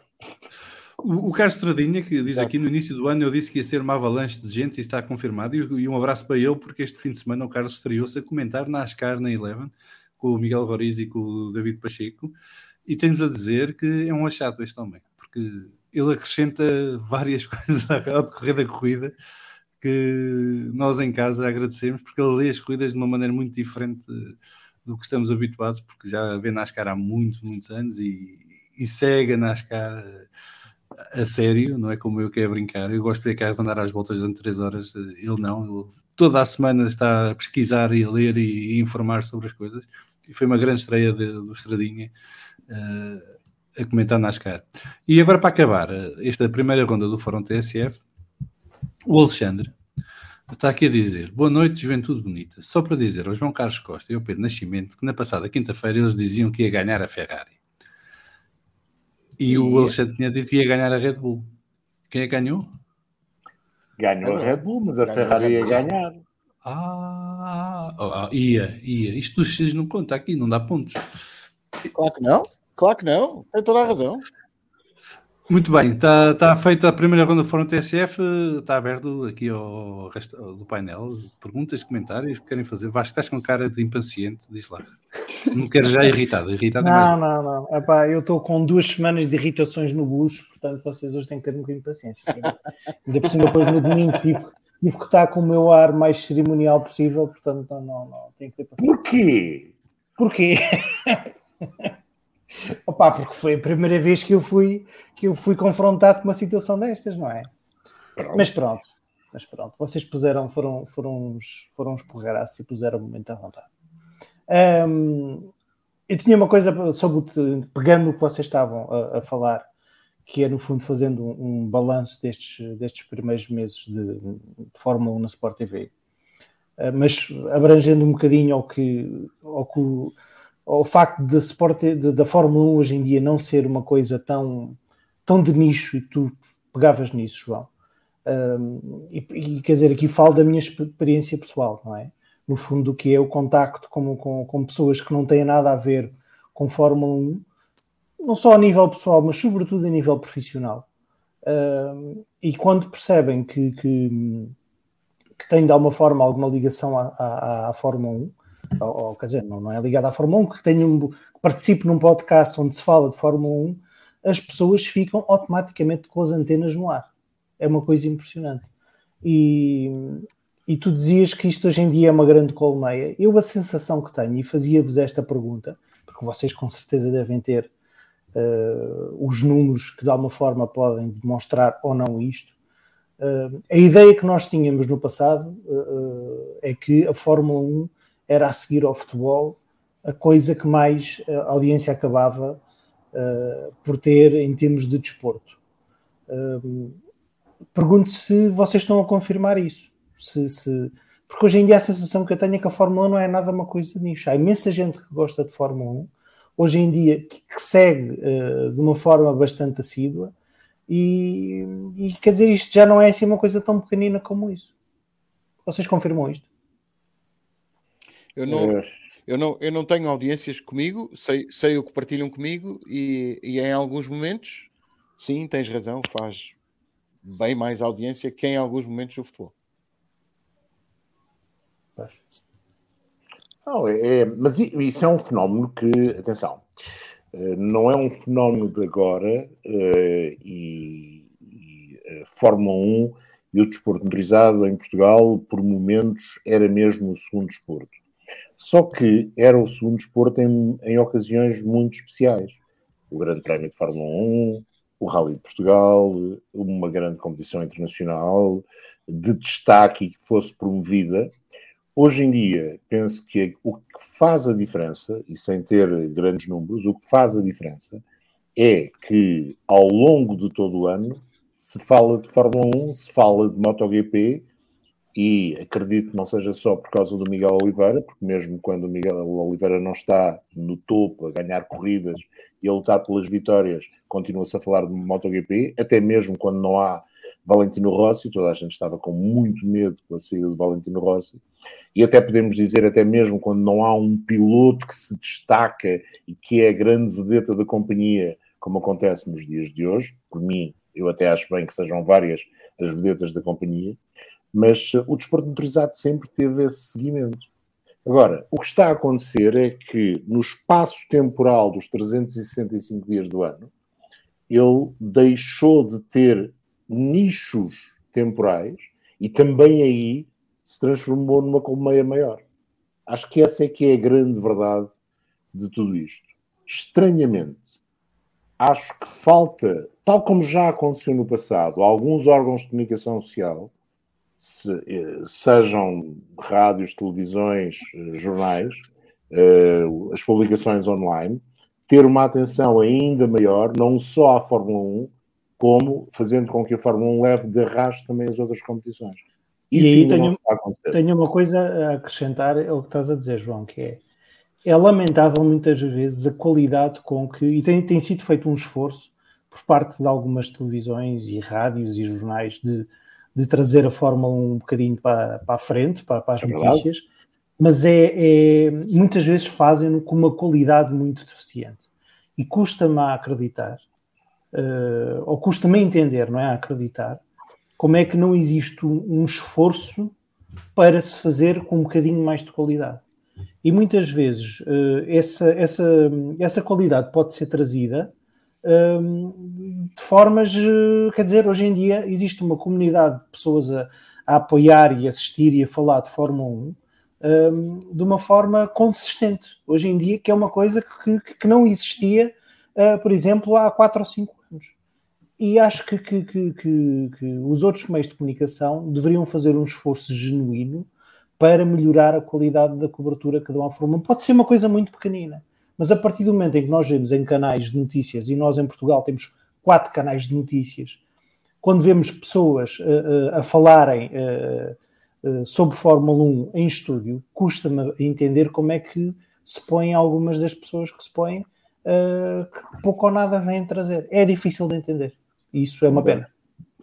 O, o Carlos Estradinha, que diz aqui no início do ano, eu disse que ia ser uma avalanche de gente e está confirmado. E, e um abraço para ele, porque este fim de semana o Carlos estreou-se a comentar na Ascar na Eleven, com o Miguel Roriz e com o David Pacheco. E temos a dizer que é um achado este homem, porque ele acrescenta várias coisas ao decorrer da corrida que nós em casa agradecemos, porque ele lê as corridas de uma maneira muito diferente do que estamos habituados, porque já vê NASCAR há muitos, muitos anos e, e segue a NASCAR a sério, não é como eu que é brincar. Eu gosto de ver carros andar às voltas durante 3 horas, ele não. Ele, toda a semana está a pesquisar e a ler e, e informar sobre as coisas. E foi uma grande estreia de, do Estradinha uh, a comentar NASCAR. E agora para acabar, esta primeira ronda do Fórum TSF, o Alexandre Está aqui a dizer, boa noite, juventude bonita. Só para dizer ao João Carlos Costa e ao Pedro Nascimento que na passada quinta-feira eles diziam que ia ganhar a Ferrari. E, e o Alexandre tinha dito que ia ganhar a Red Bull. Quem é que ganhou? Ganhou a Red Bull, mas a Ferrari ia ganhar. Ah, oh, ia, ia. Isto dos X não conta aqui, não dá pontos. Claro que não, claro que não, tem toda a razão. Muito bem, está, está feita a primeira ronda do Fórum TSF, está aberto aqui ao resto do painel. Perguntas, comentários que querem fazer. Vasco, estás com cara de impaciente, diz lá. Não quero já irritado, irritado não, é mais. Não, não. Epá, eu estou com duas semanas de irritações no bus, portanto vocês hoje têm que ter um bocadinho de paciência. Ainda por cima, depois no domingo tive, tive que estar com o meu ar mais cerimonial possível, portanto não, não, não, tenho que ter paciência. Porquê? Porquê? Opa, porque foi a primeira vez que eu fui que eu fui confrontado com uma situação destas, não é? Pronto. Mas pronto, mas pronto, vocês puseram, foram, foram uns, foram uns porreiraços e puseram muito à vontade. Um, eu tinha uma coisa sobre o, pegando o que vocês estavam a, a falar, que é no fundo fazendo um, um balanço destes, destes primeiros meses de, de Fórmula 1 na Sport TV, uh, mas abrangendo um bocadinho ao que, ao que o facto de Sport, de, da Fórmula 1 hoje em dia não ser uma coisa tão, tão de nicho, e tu pegavas nisso, João. E, e, quer dizer, aqui falo da minha experiência pessoal, não é? No fundo, o que é o contacto com, com, com pessoas que não têm nada a ver com Fórmula 1, não só a nível pessoal, mas sobretudo a nível profissional. E quando percebem que, que, que têm de alguma forma alguma ligação à, à, à Fórmula 1, ou, quer dizer, não, não é ligado à Fórmula 1, que, tenho, que participe num podcast onde se fala de Fórmula 1, as pessoas ficam automaticamente com as antenas no ar. É uma coisa impressionante. E, e tu dizias que isto hoje em dia é uma grande colmeia. Eu a sensação que tenho, e fazia-vos esta pergunta, porque vocês com certeza devem ter uh, os números que de alguma forma podem demonstrar ou não isto. Uh, a ideia que nós tínhamos no passado uh, é que a Fórmula 1 era a seguir ao futebol a coisa que mais a audiência acabava uh, por ter em termos de desporto. Uh, Pergunto se vocês estão a confirmar isso. Se, se, porque hoje em dia a sensação que eu tenho é que a Fórmula 1 não é nada uma coisa nicho. Há imensa gente que gosta de Fórmula 1, hoje em dia que, que segue uh, de uma forma bastante assídua, e, e, quer dizer, isto já não é assim uma coisa tão pequenina como isso. Vocês confirmam isto? Eu não, é. eu não, eu não tenho audiências comigo, sei, sei o que partilham comigo e, e em alguns momentos, sim, tens razão, faz bem mais audiência que em alguns momentos do futebol. Não, é, é, mas isso é um fenómeno que, atenção, eh, não é um fenómeno de agora eh, e, e a Fórmula 1 e o desporto motorizado em Portugal, por momentos, era mesmo o segundo desporto. Só que era o segundo desporto em, em ocasiões muito especiais. O Grande Prémio de Fórmula 1, o Rally de Portugal, uma grande competição internacional de destaque que fosse promovida. Hoje em dia, penso que o que faz a diferença, e sem ter grandes números, o que faz a diferença é que ao longo de todo o ano se fala de Fórmula 1, se fala de MotoGP, e acredito que não seja só por causa do Miguel Oliveira, porque mesmo quando o Miguel Oliveira não está no topo a ganhar corridas e a lutar pelas vitórias, continua-se a falar de MotoGP, até mesmo quando não há Valentino Rossi, toda a gente estava com muito medo com a saída de Valentino Rossi, e até podemos dizer, até mesmo quando não há um piloto que se destaca e que é a grande vedeta da companhia, como acontece nos dias de hoje, por mim, eu até acho bem que sejam várias as vedetas da companhia, mas uh, o desporto motorizado sempre teve esse seguimento. Agora, o que está a acontecer é que no espaço temporal dos 365 dias do ano, ele deixou de ter nichos temporais e também aí se transformou numa colmeia maior. Acho que essa é que é a grande verdade de tudo isto. Estranhamente, acho que falta, tal como já aconteceu no passado, alguns órgãos de comunicação social se, eh, sejam rádios, televisões, eh, jornais, eh, as publicações online, ter uma atenção ainda maior, não só à Fórmula 1, como fazendo com que a Fórmula 1 leve de arrasto também as outras competições. Isso e aí tenho, tenho uma coisa a acrescentar ao que estás a dizer, João, que é é lamentável muitas vezes a qualidade com que, e tem, tem sido feito um esforço por parte de algumas televisões e rádios e jornais de, de trazer a Fórmula 1 um bocadinho para, para a frente, para, para as é notícias, mas é, é, muitas vezes fazem-no com uma qualidade muito deficiente. E custa-me a acreditar, uh, ou custa-me a entender, não é? A acreditar, como é que não existe um, esforço para se fazer com um bocadinho mais de qualidade. E muitas vezes uh, essa, essa, essa qualidade pode ser trazida de formas, uh, quer dizer, hoje em dia existe uma comunidade de pessoas a, a apoiar e assistir e a falar de Fórmula 1 um, de uma forma consistente. Hoje em dia, que é uma coisa que, que não existia, uh, por exemplo, há 4 ou 5 anos. E acho que, que, que, que, os outros meios de comunicação deveriam fazer um esforço genuíno para melhorar a qualidade da cobertura que dão à Fórmula 1. Pode ser uma coisa muito pequenina, mas a partir do momento em que nós vemos em canais de notícias, e nós em Portugal temos quatro canais de notícias, quando vemos pessoas uh, uh, a falarem uh, sobre Fórmula 1 em estúdio, custa-me entender como é que se põem algumas das pessoas que se põem, que pouco ou nada vêm trazer. É difícil de entender. Isso é uma pena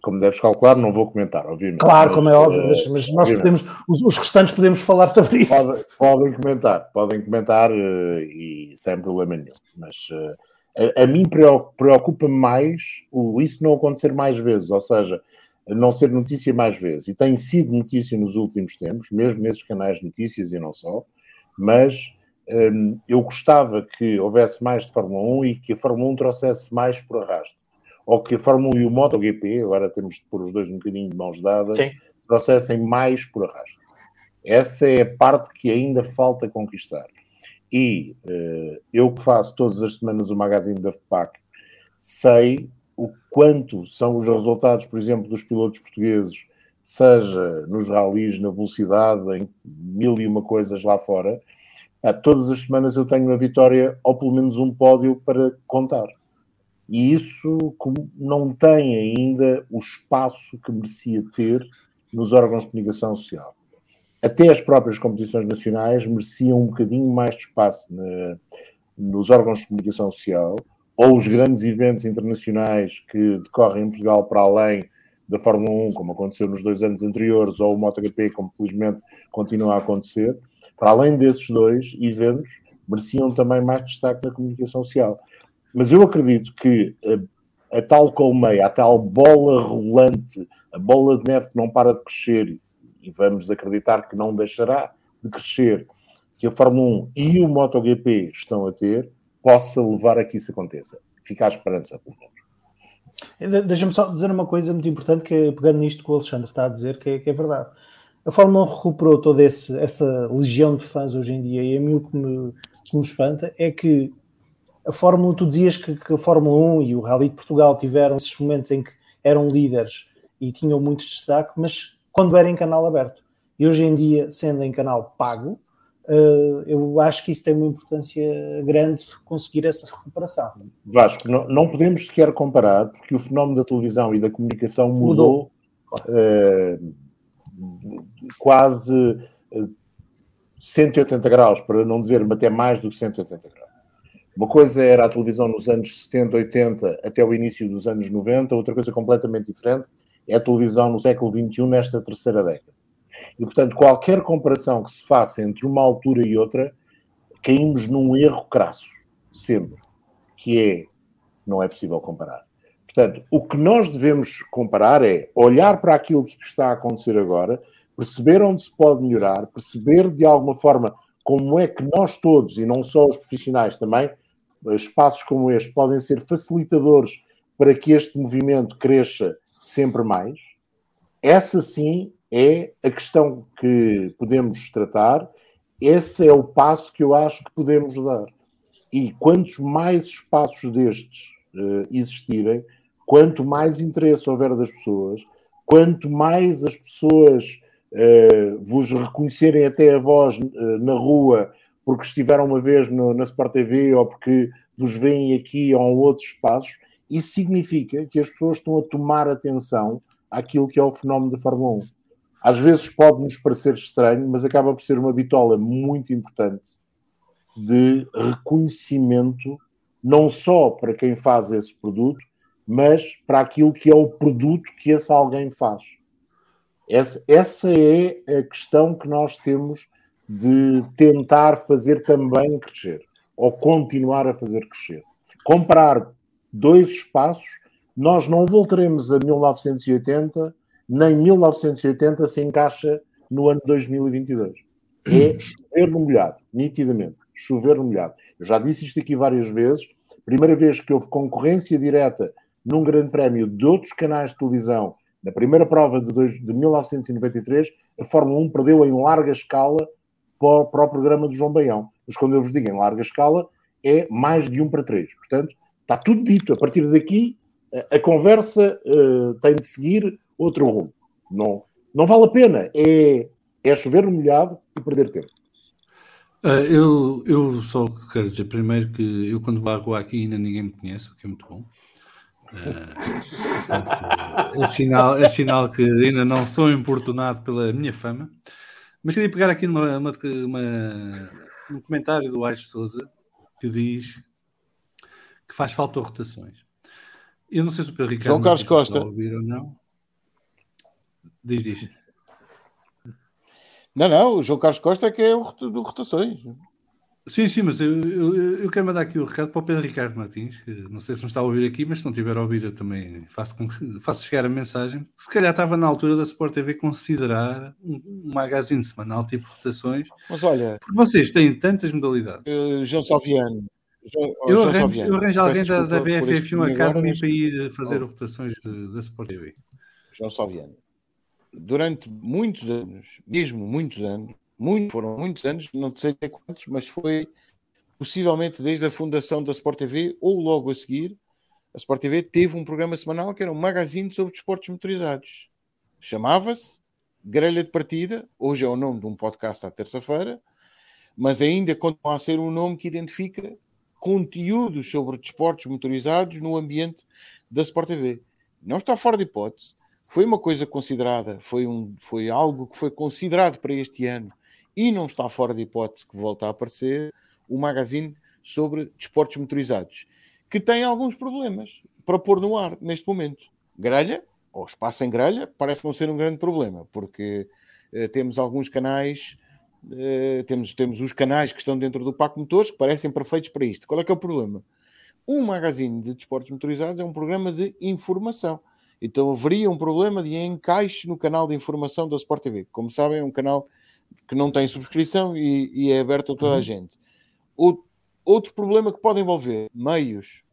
como deves calcular, não vou comentar, obviamente. Claro, mas, como é óbvio, mas, eh, mas nós podemos, os, os, restantes podemos falar sobre isso. Podem, podem comentar, podem comentar uh, e sem problema nenhum. Mas uh, a, a, mim preocupa-me mais o, isso não acontecer mais vezes, ou seja, não ser notícia mais vezes. E tem sido notícia nos últimos tempos, mesmo nesses canais de notícias e não só, mas um, eu gostava que houvesse mais de Fórmula 1 e que a Fórmula 1 trouxesse mais por arrasto ou que a Fórmula 1 e o MotoGP, agora temos de pôr os dois um bocadinho de mãos dadas, Sim. processem mais por arrasto. Essa é a parte que ainda falta conquistar. E uh, eu que faço todas as semanas o magazine da FPAC, sei o quanto são os resultados, por exemplo, dos pilotos portugueses, seja nos ralis, na velocidade, em mil e uma coisas lá fora. Ah, todas as semanas eu tenho uma vitória ou pelo menos um pódio para contar e isso não tem ainda o espaço que merecia ter nos órgãos de comunicação social. Até as próprias competições nacionais mereciam um bocadinho mais de espaço na, nos órgãos de comunicação social, ou os grandes eventos internacionais que decorrem em Portugal para além da Fórmula 1, como aconteceu nos dois anos anteriores, ou o MotoGP, como felizmente continua a acontecer, para além desses dois eventos, mereciam também mais destaque na comunicação social. Mas eu acredito que a, a tal colmeia, a tal bola rolante, a bola de neve que não para de crescer, e vamos acreditar que não deixará de crescer, que a Fórmula 1 e o MotoGP estão a ter, possa levar a que isso aconteça. Fica à esperança, pelo menos. Deixa-me só dizer uma coisa muito importante, que pegando nisto que o Alexandre está a dizer, que é, que é verdade. A Fórmula 1 recuperou toda esse, essa legião de fãs hoje em dia, e a mim o que me, que me espanta é que a Fórmula, tu dizias que, que, a Fórmula 1 e o Rally de Portugal tiveram esses momentos em que eram líderes e tinham muito destaque, mas quando era em canal aberto. E hoje em dia, sendo em canal pago, uh, eu acho que isso tem uma importância grande conseguir essa recuperação. Vasco, não, não, podemos sequer comparar, porque o fenómeno da televisão e da comunicação mudou, mudou. Uh, quase uh, eh, 180 graus, para não dizer até mais do que 180 graus. Uma coisa era a televisão nos anos 70, 80 até o início dos anos 90, outra coisa completamente diferente é a televisão no século XXI, nesta terceira década. E, portanto, qualquer comparação que se faça entre uma altura e outra, caímos num erro crasso, sempre, que é, não é possível comparar. Portanto, o que nós devemos comparar é olhar para aquilo que está a acontecer agora, perceber onde se pode melhorar, perceber de alguma forma como é que nós todos, e não só os profissionais também, espaços como este podem ser facilitadores para que este movimento cresça sempre mais. Essa sim é a questão que podemos tratar, esse é o passo que eu acho que podemos dar. E quantos mais espaços destes uh, existirem, quanto mais interesse houver das pessoas, quanto mais as pessoas uh, vos reconhecerem até a voz uh, na rua porque estiveram uma vez no, na Sport TV ou porque vos veem aqui ou em outros espaços, isso significa que as pessoas estão a tomar atenção àquilo que é o fenómeno da Fórmula 1. às vezes pode nos parecer estranho, mas acaba por ser uma bitola muito importante de reconhecimento, não só para quem faz esse produto, mas para aquilo que é o produto que esse alguém faz. Essa, essa é a questão que nós temos de tentar fazer também crescer, ou continuar a fazer crescer. Comprar dois espaços, nós não voltaremos a 1980, nem 1980 se encaixa no ano 2022. É chover no molhado, nitidamente. Chover no molhado. Eu já disse isto aqui várias vezes. Primeira vez que houve concorrência direta num grande prémio de outros canais de televisão, na primeira prova de, dois, de 1993, a Fórmula 1 perdeu em larga escala para, para o programa do João Baião. Mas quando eu vos digo em larga escala, é mais de um para três. Portanto, está tudo dito. A partir daqui, a, a conversa uh, tem de seguir outro rumo. Não, não vale a pena. É, é chover no molhado e perder tempo. Uh, eu, eu só quero dizer primeiro que eu quando vou aqui ainda ninguém me conhece, o que é muito bom. Uh, é, sinal, é sinal que ainda não sou importunado pela minha fama. Mas queria pegar aqui numa, uma, uma, um comentário do Aires Souza que diz que faz falta rotações. Eu não sei se o Pedro Ricardo João Carlos Costa. ouvir ou não. Diz, diz. Não, não, o João Carlos Costa é que é o do rotações. Sim, sim, mas eu, eu, eu, quero mandar aqui o recado para o Pedro Ricardo Martins. não sei se não está a ouvir aqui, mas se não tiver a ouvir, eu também faço, com, faço chegar a mensagem. Se calhar estava na altura da Sport TV considerar um, um magazine semanal tipo rotações. Mas olha, porque vocês têm tantas modalidades. Uh, João Salviano. João, eu, João arranjo, Salviano. eu arranjo alguém da, da BFF1 Academy para ir fazer oh. rotações da Sport TV. João Salviano. Durante muitos anos, mesmo muitos anos, muito, foram muitos anos, não sei até quantos, mas foi possivelmente desde a fundação da Sport TV ou logo a seguir, a Sport TV teve um programa semanal que era um magazine sobre desportos motorizados. Chamava-se Grelha de Partida, hoje é o nome de um podcast à terça-feira, mas ainda continua a ser um nome que identifica conteúdos sobre desportos motorizados no ambiente da Sport TV. Não está fora de hipótese. Foi uma coisa considerada, foi, um, foi algo que foi considerado para este ano e não está fora de hipótese que volte a aparecer o magazine sobre desportos motorizados, que tem alguns problemas para pôr no ar neste momento. Grelha, ou espaço em grelha, parece não ser um grande problema, porque uh, temos alguns canais, uh, temos, temos os canais que estão dentro do Paco Motores que parecem perfeitos para isto. Qual é que é o problema? Um magazine de desportos motorizados é um programa de informação. Então haveria um problema de encaixe no canal de informação da Sport TV. Como sabem, é um canal que não tem subscrição e, e é aberto a toda uhum. a gente. O, outro problema que pode envolver meios.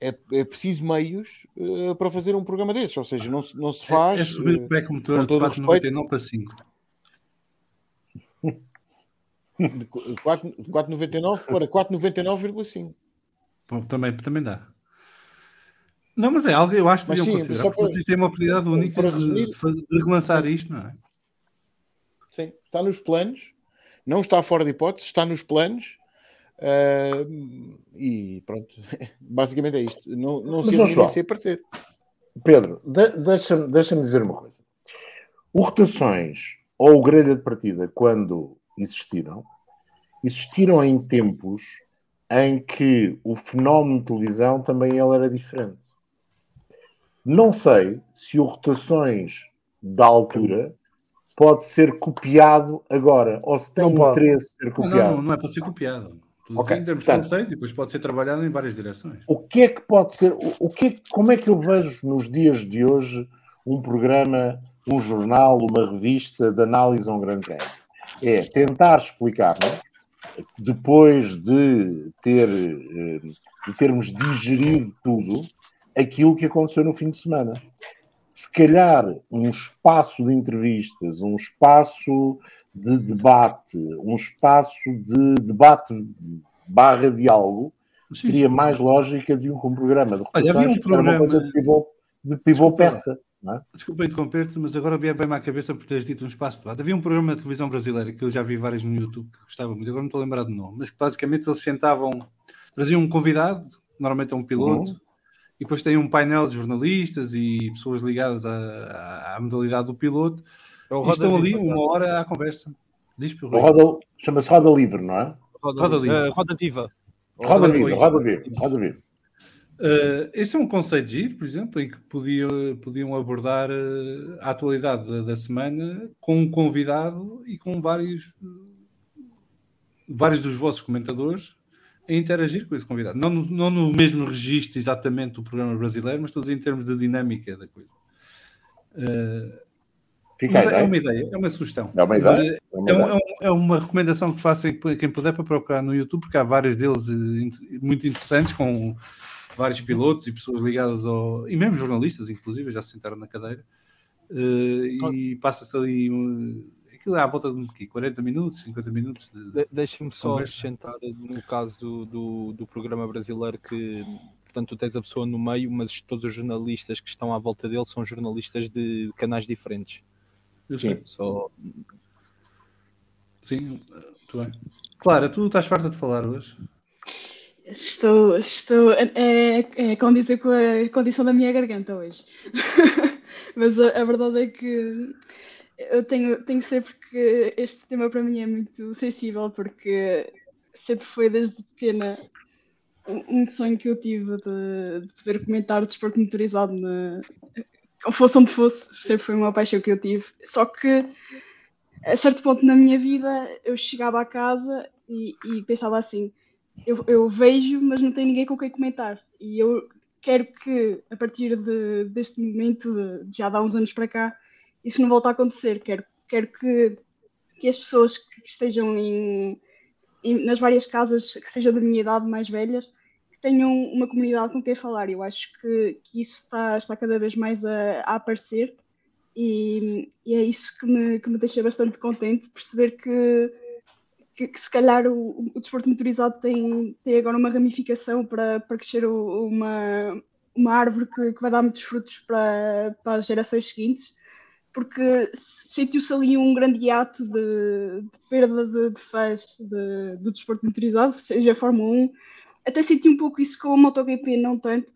É, é preciso meios uh, para fazer um programa desses, ou seja, não, não se faz. É, é subir o PEC motor de 4,99 para 5. De 4,99 para 4,99,5. Também, também dá. Não, mas é algo, eu acho que deviam considerar, porque para, vocês têm uma oportunidade única de, de, de relançar isto, não é? Sim, está nos planos, não está fora de hipótese, está nos planos. Uh, e pronto, basicamente é isto. Não, não se nem se aparecer. Pedro, de, deixa-me deixa dizer uma coisa. O rotações ou o grelha de partida, quando existiram, existiram em tempos em que o fenómeno de televisão também ele era diferente. Não sei se o rotações da altura pode ser copiado agora, ou se tem não interesse ser copiado. Não, não, não é para ser copiado. Tudo okay. em termos de conceito, depois pode ser trabalhado em várias direções. O que é que pode ser, o, o que é, como é que eu vejo nos dias de hoje um programa, um jornal, uma revista de análise a um grande prémio? É tentar explicar-nos, depois de, ter, eh, de termos digerido tudo, aquilo que aconteceu no fim de semana se calhar um espaço de entrevistas, um espaço de debate, um espaço de debate barra diálogo, sim, teria sim. mais lógica de um, um programa de Olha, havia um programa de pivô, de pivô peça. Não é? Desculpa interromper-te, mas agora bem-me à cabeça por teres dito um espaço de debate. Havia um programa de televisão brasileira que eu já vi vários no YouTube que gostava muito, agora não estou a lembrar do nome, mas que basicamente eles sentavam, traziam um convidado, normalmente é um piloto, uhum e depois tem um painel de jornalistas e pessoas ligadas à, à modalidade do piloto É E estão ali uma hora à conversa. Diz. Roda, chama-se Roda Livre, não é? Roda, Roda Viva. Viva. Eh, Roda Viva. Roda Roda Viva. Roda Viva, Roda Viva. Uh, esse é um conceito giro, por exemplo, em que podiam, podiam abordar uh, a atualidade da, da semana com um convidado e com vários, uh, vários dos vossos comentadores interagir com esse convidado. Não no, não no mesmo registro exatamente do programa brasileiro, mas estou a dizer em termos de dinâmica da coisa. Uh, é uma ideia, é uma sugestão. É uma ideia. uh, É uma é, um- ideia. é um- é uma recomendação que faço em quem puder para procurar no YouTube, porque há vários deles eh, muito interessantes, com vários pilotos e pessoas ligadas ao. e mesmo jornalistas, inclusive, já se sentaram na cadeira. Eh, e passa-se ali. um- aquilo é à volta de quê? 40 minutos, 50 minutos. De... De- Deixa-me só acrescentar no caso do, do, do programa brasileiro que portanto tu tens a pessoa no meio, mas todos os jornalistas que estão à volta dele são jornalistas de canais diferentes. Eu. Só Sim, eh, muito bem. Clara, tu estás farta de falar hoje? Estou, estou é, é condizer com a condição da minha garganta hoje. Mas a, a verdade é que eu tenho, tenho sempre que este tema para mim é muito sensível porque sempre foi desde pequena um, sonho que eu tive de, de poder comentar o desporto motorizado na, fosse onde fosse, sempre foi uma paixão que eu tive. Só que a certo ponto na minha vida eu chegava a casa e, e pensava assim eu, eu vejo, mas não tenho ninguém com quem comentar. E eu quero que, a partir de, deste momento, de, já dá uns anos para cá, isso não volte a acontecer. Quero, quero que, que as pessoas que estejam em, em- nas várias casas, que sejam da minha idade, mais velhas, que tenham uma comunidade com quem falar. Eu acho que, que isso está, está cada vez mais a, a aparecer. E, e é isso que me, que me deixa bastante contente, perceber que, que, que se calhar o, o desporto motorizado tem, tem agora uma ramificação para, para crescer uma, uma árvore que, que vai dar muitos frutos para, para as gerações seguintes, porque sentiu-se ali um grande hiato de, de perda de, de fãs de, do desporto motorizado, seja a Fórmula 1. Até senti um pouco isso com a MotoGP, não tanto.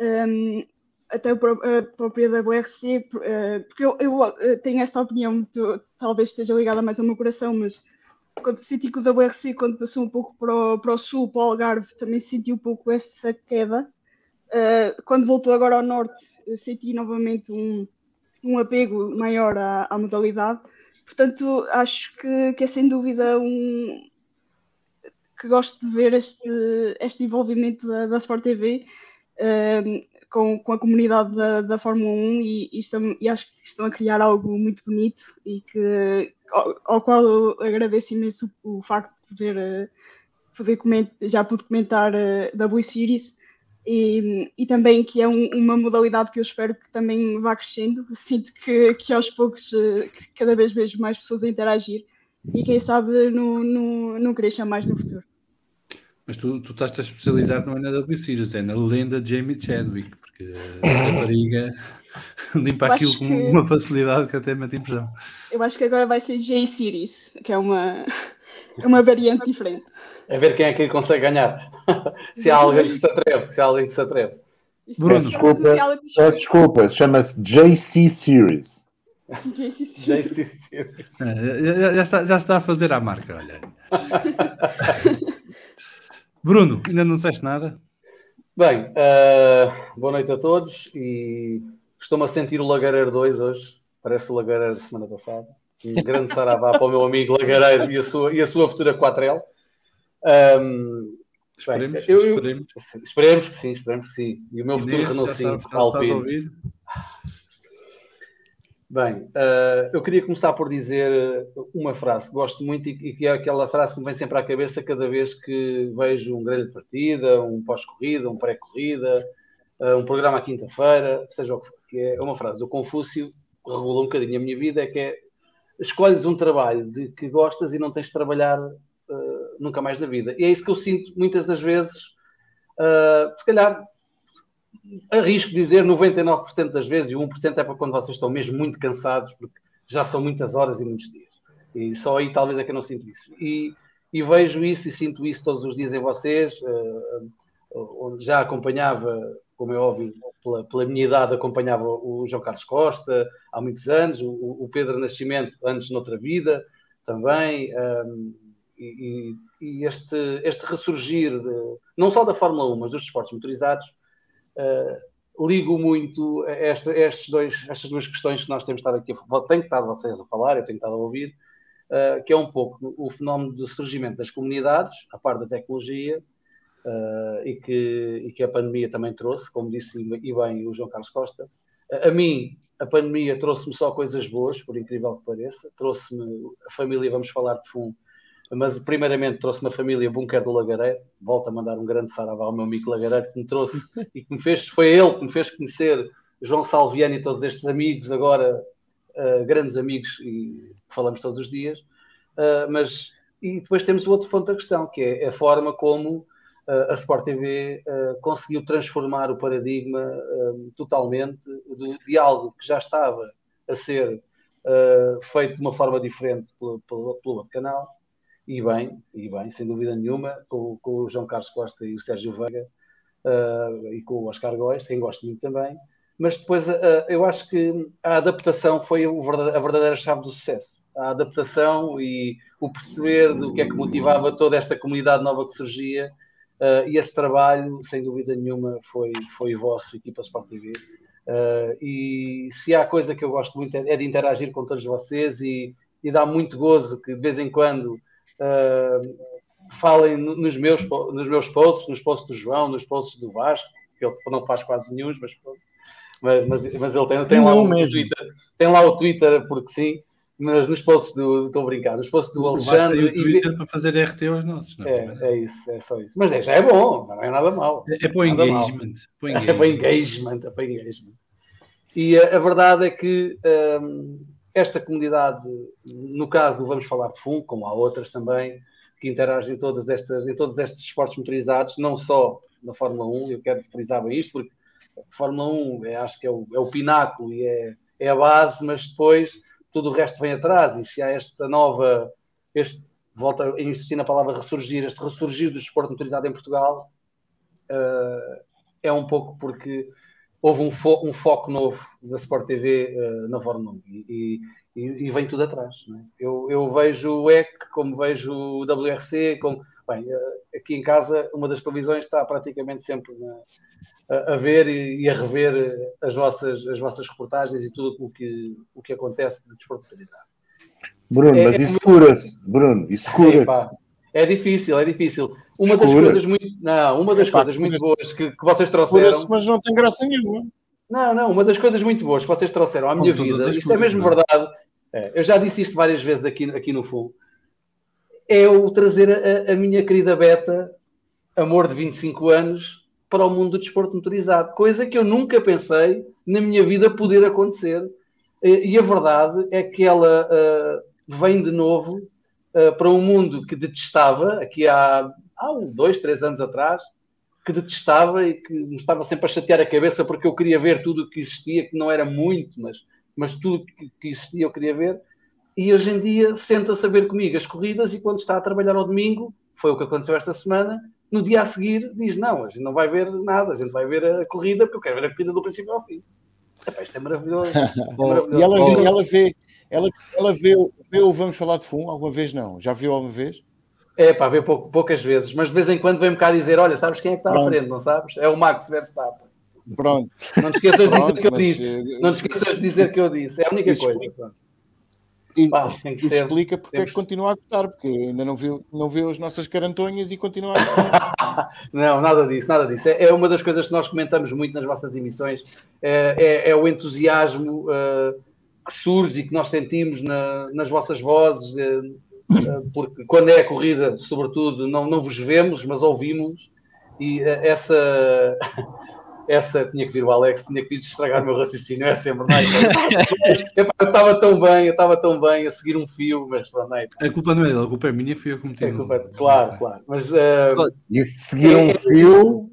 Um, até a pró- a própria WRC, eh, porque eu, eu, eh, tenho esta opinião, talvez esteja ligada mais ao meu coração, mas quando senti que o WRC, quando passou um pouco para o, para o sul, para o Algarve, também senti um pouco essa queda. Uh, quando voltou agora ao norte, eh, senti novamente um, um apego maior à, à modalidade. Portanto, acho que, que é sem dúvida um que gosto de ver este, este envolvimento da, da Sport TV um, com, com a comunidade da, da Fórmula 1 e, e, estão, e acho que estão a criar algo muito bonito e que ao, ao qual eu agradeço imenso o, facto de poder, eh, poder comentar, já pude comentar eh, W Series e, e também que é um- uma modalidade que eu espero que também vá crescendo. Sinto que, que aos poucos eh, que cada vez vejo mais pessoas a interagir e quem sabe não, não, não cresça mais no futuro. Mas tu, tu estás a especializar também na W Series, é na lenda de Jamie Chadwick, porque a rapariga limpa aquilo acho com que- uma facilidade que até mete impressão. Eu acho que agora vai ser J Series, que é uma, é uma variante diferente. A ver quem é que consegue ganhar. se há alguém que se atreve. Se há alguém que se atreve. Isso Bruno, é desculpa. Peço desculpa, chama-se JC Series. JC Series. É, já, já está, já está a fazer a marca, olha. Bruno, ainda não disseste nada? Bem, eh, boa noite a todos e estou-me a sentir o Lagareiro 2 hoje. Parece o Lagareiro da semana passada. Um grande saravá para o meu amigo Lagareiro e a sua, e a sua futura 4L. Ahm, Esperemos, eu- eu- esperemos. esperemos que sim, esperemos que sim. E o meu futuro Renault 5 sabes, já estás a Alpine. Bem, eh, eu queria começar por dizer uma frase que gosto muito e, e que é aquela frase que me vem sempre à cabeça cada vez que vejo um grande de partida, um pós-corrida, um pré-corrida, eh, um programa à quinta-feira, seja o que for, que é uma frase do Confúcio, que regula um bocadinho a minha vida, que é escolhes um trabalho de que gostas e não tens de trabalhar nunca mais na vida. E é isso que eu sinto muitas das vezes, eh, se calhar arrisco dizer 99% das vezes, e o 1% é para quando vocês estão mesmo muito cansados, porque já são muitas horas e muitos dias. E só aí talvez é que eu não sinto isso. E, e vejo isso e sinto isso todos os dias em vocês, onde já acompanhava como é óbvio, pela, pela, minha idade acompanhava o João Carlos Costa há muitos anos, o, o Pedro Nascimento antes noutra vida também, um, e, e, este, este ressurgir, de, não só da Fórmula 1, mas dos esportes motorizados, uh, ligo muito a esta, estes dois, estas duas questões que nós temos estado aqui, tenho estado vocês a falar, eu tenho estado a ouvir, uh, que é um pouco o fenómeno do surgimento das comunidades, a par da tecnologia, uh, e, que, e que a pandemia também trouxe, como disse e bem o João Carlos Costa. a mim, a pandemia trouxe-me só coisas boas, por incrível que pareça. Trouxe-me a família, vamos falar de fundo, mas primeiramente trouxe-me a família Bunker do Lagareiro. Volto a mandar um grande saravá ao meu amigo Lagareiro, que me trouxe e que me fez, foi ele que me fez conhecer João Salviano e todos estes amigos, agora uh, grandes amigos, e falamos todos os dias. Uh, mas, e depois temos o outro ponto da questão, que é a forma como a Sport TV conseguiu transformar o paradigma totalmente de, algo que já estava a ser feito de uma forma diferente pelo, pelo, pelo outro canal, e bem, e bem, sem dúvida nenhuma, com, com o João Carlos Costa e o Sérgio Veiga e com o Oscar Góes, quem gosto muito também, mas depois eu acho que a adaptação foi a verdadeira chave do sucesso. A adaptação e o perceber do que é que motivava toda esta comunidade nova que surgia Uh, e esse trabalho, sem dúvida nenhuma, foi, foi vosso, equipa Sport TV. Uh, e se há coisa que eu gosto muito é, é de interagir com todos vocês e, e dá muito gozo que de vez em quando uh, falem nos meus, nos meus posts, nos posts do João, nos posts do Vasco, que ele não faz quase nenhum, mas, mas, mas, mas ele tem, tem, lá o Twitter, tem lá o Twitter porque sim mas nos posts do. Estou a brincar, nos posts do Alexandre. O Twitter e... para fazer RT aos nossos, não é? É, é isso, é só isso. Mas é, já é bom, não é nada mal. É, é para o engagement. É para engagement, é para engagement. E a, a verdade é que um, esta comunidade, no caso, vamos falar de fundo, como há outras também, que interagem em, todas estas, em todos estes esportes motorizados, não só na Fórmula 1, eu quero frisar bem isto, porque a Fórmula 1 é, acho que é o, é o pináculo e é, é a base, mas depois tudo o resto vem atrás, e se há esta nova, este, volta a insistir na palavra ressurgir, este ressurgir do desporto motorizado em Portugal, uh, é um pouco porque houve um, fo um, foco novo da Sport TV uh, eh, na 1 e, e, e, vem tudo atrás. É? Eu, eu, vejo o EC, como vejo o WRC, como Bem, eh, aqui em casa, uma das televisões está praticamente sempre na, a, a, ver e, e, a rever eh, as vossas, as vossas reportagens e tudo o que, o que acontece de desporto utilizado. Bruno, é, mas é isso cura-se, Bruno, isso cura-se. É difícil, é difícil. Uma das coisas muito, não, uma das coisas muito boas que, que vocês trouxeram. Mas não tem graça nenhuma. Não, não, uma das coisas muito boas que vocês trouxeram à minha vida, isto é mesmo verdade. É, eu já disse isto várias vezes aqui, aqui no Full é o trazer a, a, minha querida Beta, amor de 25 anos, para o mundo do desporto motorizado, coisa que eu nunca pensei na minha vida poder acontecer. E a verdade é que ela uh, vem de novo para um mundo que detestava, aqui há, há dois, três anos atrás, que detestava e que me estava sempre a chatear a cabeça porque eu queria ver tudo o que existia, que não era muito, mas, mas tudo que, que existia eu queria ver e hoje em dia senta-se a ver comigo as corridas e quando está a trabalhar ao domingo, foi o que aconteceu esta semana, no dia a seguir diz, não, a gente não vai ver nada, a gente vai ver a corrida porque eu quero ver a corrida do princípio ao fim. Epá, isto é maravilhoso. É maravilhoso. e ela, ela, vê, ela, ela vê, o Vamos Falar de Fumo alguma vez não? Já viu alguma vez? É pá, vê pou, poucas vezes, mas de vez em quando vem-me cá dizer, olha, sabes quem é que está Pronto. à frente, não sabes? É o Max Verstappen. Pronto. Não te esqueças de dizer que eu disse. Eh, não te esqueças de dizer que eu disse. É a única coisa. Pronto. E, Pá, isso ser, explica porque temos... é que continua a gostar, porque ainda não viu, não viu as nossas carantonhas e continua a gostar. não, nada disso, nada disso. É, é, uma das coisas que nós comentamos muito nas vossas emissões, é, é, é o entusiasmo uh, que surge e que nós sentimos na, nas vossas vozes, uh, uh, porque quando é a corrida, sobretudo, não, não vos vemos, mas ouvimos, e essa essa tinha que vir o Alex, tinha que vir estragar o meu raciocínio, é sempre, não é? eu estava tão bem, eu estava tão bem a seguir um fio, mas pronto, não é? A culpa não é dele, a culpa é minha, fui eu que cometi. É culpa, claro, claro. Mas, uh, e seguir um fio.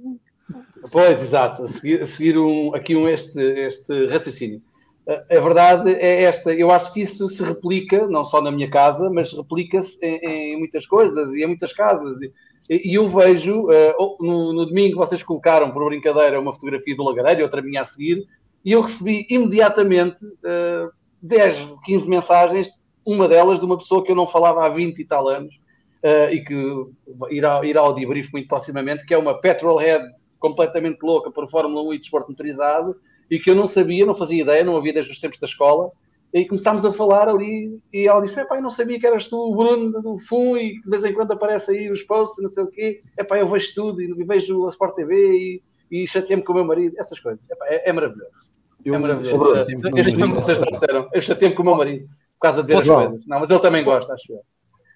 Pois, exato, a seguir, a seguir um, aqui um, este, este raciocínio. A, verdade é esta, eu acho que isso se replica, não só na minha casa, mas replica-se em, em, muitas coisas e em muitas casas. E, e eu vejo, uh, no, no, domingo vocês colocaram por brincadeira uma fotografia do Lagareiro e outra minha a seguir, e eu recebi imediatamente uh, 10, 15 mensagens, uma delas de uma pessoa que eu não falava há 20 e tal anos, uh, e que irá, irá ao debrief muito proximamente, que é uma petrolhead completamente louca por Fórmula 1 e desporto motorizado, e que eu não sabia, não fazia ideia, não havia desde os tempos da escola, e começámos a falar ali, e ela disse: Epá, eu não sabia que eras tu, o Bruno do FUN, e de vez em quando aparece aí os posts, não sei o quê. Epá, eu vejo tudo, e vejo a Sport TV, e, e chateei-me com o meu marido, essas coisas. Epá, é, é, maravilhoso. Eu, é maravilhoso. Este filme vocês disseram, eu chateei-me com o meu marido, por causa de ver as coisas. Não, mas ele também gosta, acho eu.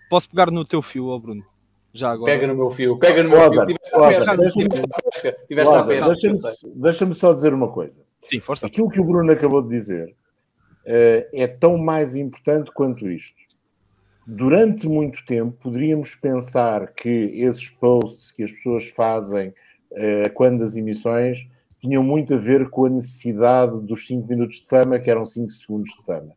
Posso pegar no teu fio, ó Bruno? Já agora. Pega no meu fio, pega no meu Oza, fio. Deixa-me só dizer uma coisa. Sim, força. Aquilo que o Bruno acabou de dizer uh, é tão mais importante quanto isto. Durante muito tempo, poderíamos pensar que esses posts que as pessoas fazem uh, quando as emissões tinham muito a ver com a necessidade dos 5 minutos de fama, que eram 5 segundos de fama.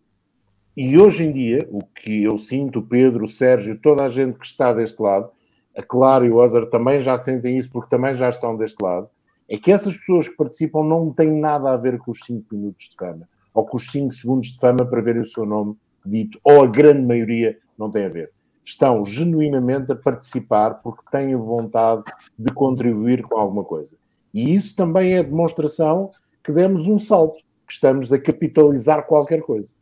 E hoje em dia, o que eu sinto, o Pedro, o Sérgio, toda a gente que está deste lado, a Claro e o Ozar também já sentem isso porque também já estão deste lado, é que essas pessoas que participam não têm nada a ver com os 5 minutos de fama ou com os 5 segundos de fama para verem o seu nome dito, ou a grande maioria não tem a ver. Estão genuinamente a participar porque têm vontade de contribuir com alguma coisa. E isso também é demonstração que demos um salto, que estamos a capitalizar qualquer coisa.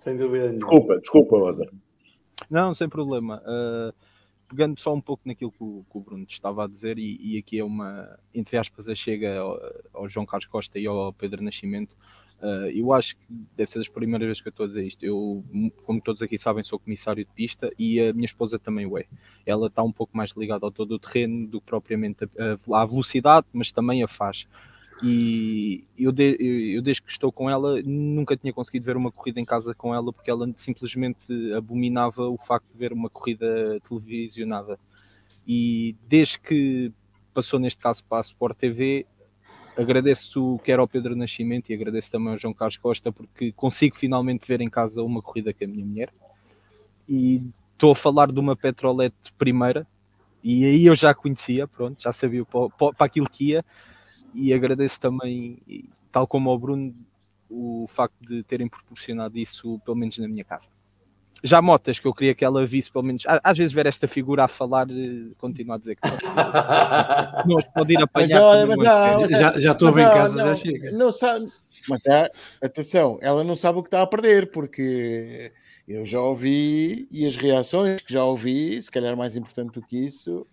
Sem dúvida. Desculpa, desculpa, Lázaro. Não, sem problema. Uh, pegando só um pouco naquilo que o, que o Bruno estava a dizer, e, e, aqui é uma, entre aspas, a chega ao, ao João Carlos Costa e ao Pedro Nascimento, Uh, eu acho que deve ser das primeiras vezes que eu estou a dizer isto. Eu, como todos aqui sabem, sou comissário de pista e a minha esposa também o é. Ela está um pouco mais ligada ao todo o terreno do que propriamente à velocidade, mas também a faz. E eu, de, eu, desde que estou com ela, nunca tinha conseguido ver uma corrida em casa com ela porque ela simplesmente abominava o facto de ver uma corrida televisionada. E desde que passou, neste caso, para a Sport TV, agradeço quer ao Pedro Nascimento e agradeço também ao João Carlos Costa porque consigo finalmente ver em casa uma corrida com a minha mulher e estou a falar de uma Petrolete primeira e aí eu já conhecia, pronto, já sabia para, para aquilo que ia e agradeço também, tal como ao Bruno, o facto de terem proporcionado isso, pelo menos na minha casa já motas que eu queria que ela visse, pelo menos, às vezes ver esta figura a falar, eh, continua a dizer que não pode ir apanhar. Mas, mas, mas, já, já estou bem em casa, não, já chega. Não sabe, mas já, atenção, ela não sabe o que está a perder, porque eu já ouvi e as reações que já ouvi, se calhar mais importante do que isso,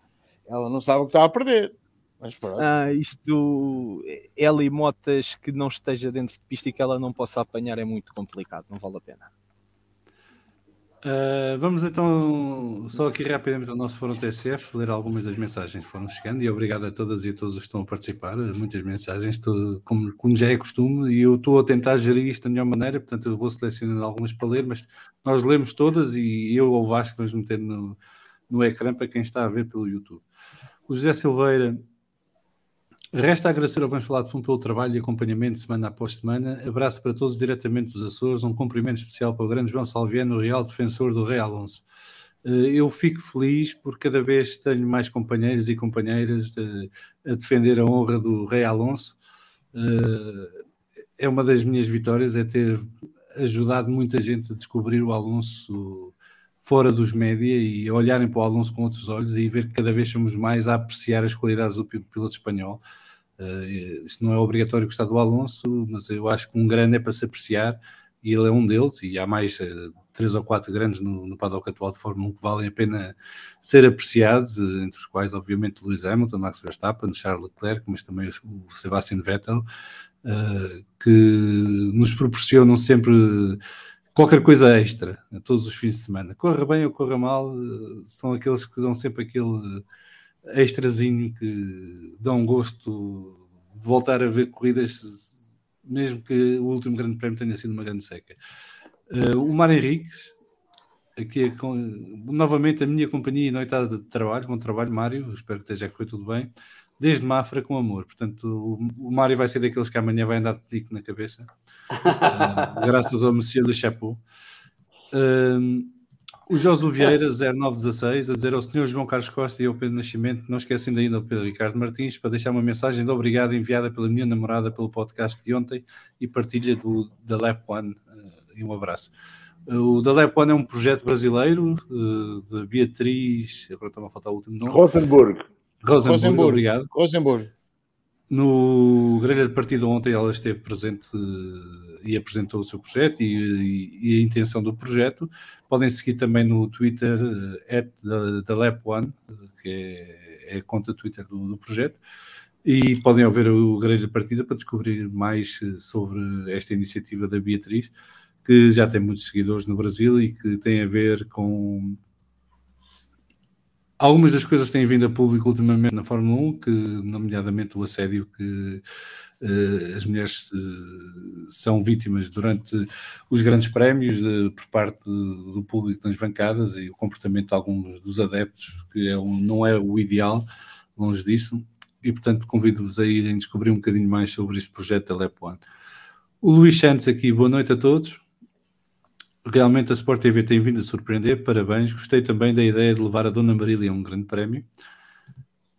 ela não sabe o que está a perder. Mas ah, isto, ela e motas que não esteja dentro de pista e que ela não possa apanhar é muito complicado, não vale a pena. Uh, vamos então só aqui rapidamente ao nosso Fórum TSF ler algumas das mensagens que foram chegando e obrigado a todas e a todos os que estão a participar. Muitas mensagens, estou, como, como, já é costume, e eu estou a tentar gerir isto da melhor maneira, portanto eu vou selecionando algumas para ler, mas nós lemos todas e eu ou o Vasco vamos meter no, no ecrã para quem está a ver pelo YouTube. O José Silveira Resta agradecer ao Vamos Falar de Fundo pelo trabalho e acompanhamento semana após semana. Abraço para todos diretamente dos Açores. Um cumprimento especial para o grande João Salviano, real defensor do Rei Alonso. Eh, eu fico feliz porque cada vez tenho mais companheiros e companheiras a defender a honra do Rei Alonso. Eh, é uma das minhas vitórias, é ter ajudado muita gente a descobrir o Alonso fora dos média e olharem para o Alonso com outros olhos e ver que cada vez somos mais a apreciar as qualidades do piloto espanhol. Uh, isto não é obrigatório gostar do Alonso, mas eu acho que um grande é para se apreciar e ele é um deles. E há mais uh, três ou quatro grandes no, no paddock atual de Fórmula 1 que valem a pena ser apreciados, uh, entre os quais, obviamente, Lewis Hamilton, Max Verstappen, Charles Leclerc, mas também o Sebastian Vettel, que nos proporcionam sempre qualquer coisa extra todos os fins de semana. Corra bem ou corra mal, são aqueles que dão sempre aquele extrazinho que dão gosto de voltar a ver corridas, mesmo que o último grande prémio tenha sido uma grande seca. Uh, o Mar Henriques, aqui é com, novamente a minha companhia e noitada de trabalho, com trabalho, Mário, espero que esteja a correr tudo bem, desde Mafra com amor. Portanto, o, o Mário vai ser daqueles que amanhã vai andar de pico na cabeça, uh, graças ao Monsieur do Chapeau. Uh, O Josu Vieira, 0916, a dizer ao Sr. João Carlos Costa e ao Pedro Nascimento, não esquecendo ainda ao Pedro Ricardo Martins, para deixar uma mensagem de obrigado enviada pela minha namorada pelo podcast de ontem e partilha do da Lab One. E um abraço. O da Lab One é um projeto brasileiro de Beatriz, agora está a faltar o último nome. Rosenburg. Rosenburg, Rosenburg. obrigado. Rosenborg. No grelha de partida ontem ela esteve presente eh, e apresentou o seu projeto e, e- a intenção do projeto. Podem seguir também no Twitter eh, da, Lab One, eh, que é, é a conta Twitter do, do projeto, e podem ouvir o grelha partida para descobrir mais eh, sobre esta iniciativa da Beatriz, que já tem muitos seguidores no Brasil e que tem a ver com algumas das coisas que têm vindo a público ultimamente na Fórmula 1, que, nomeadamente o assédio que as mulheres eh, são vítimas durante os grandes prémios eh, por parte do público nas bancadas e o comportamento de alguns dos adeptos, que é um- não é o ideal, longe disso, e portanto convido-vos a irem descobrir um bocadinho mais sobre este projeto da Lep One. O Luís Santos aqui, boa noite a todos. Realmente a Sport TV tem vindo a surpreender, parabéns. Gostei também da ideia de levar a Dona Marília a um grande prémio.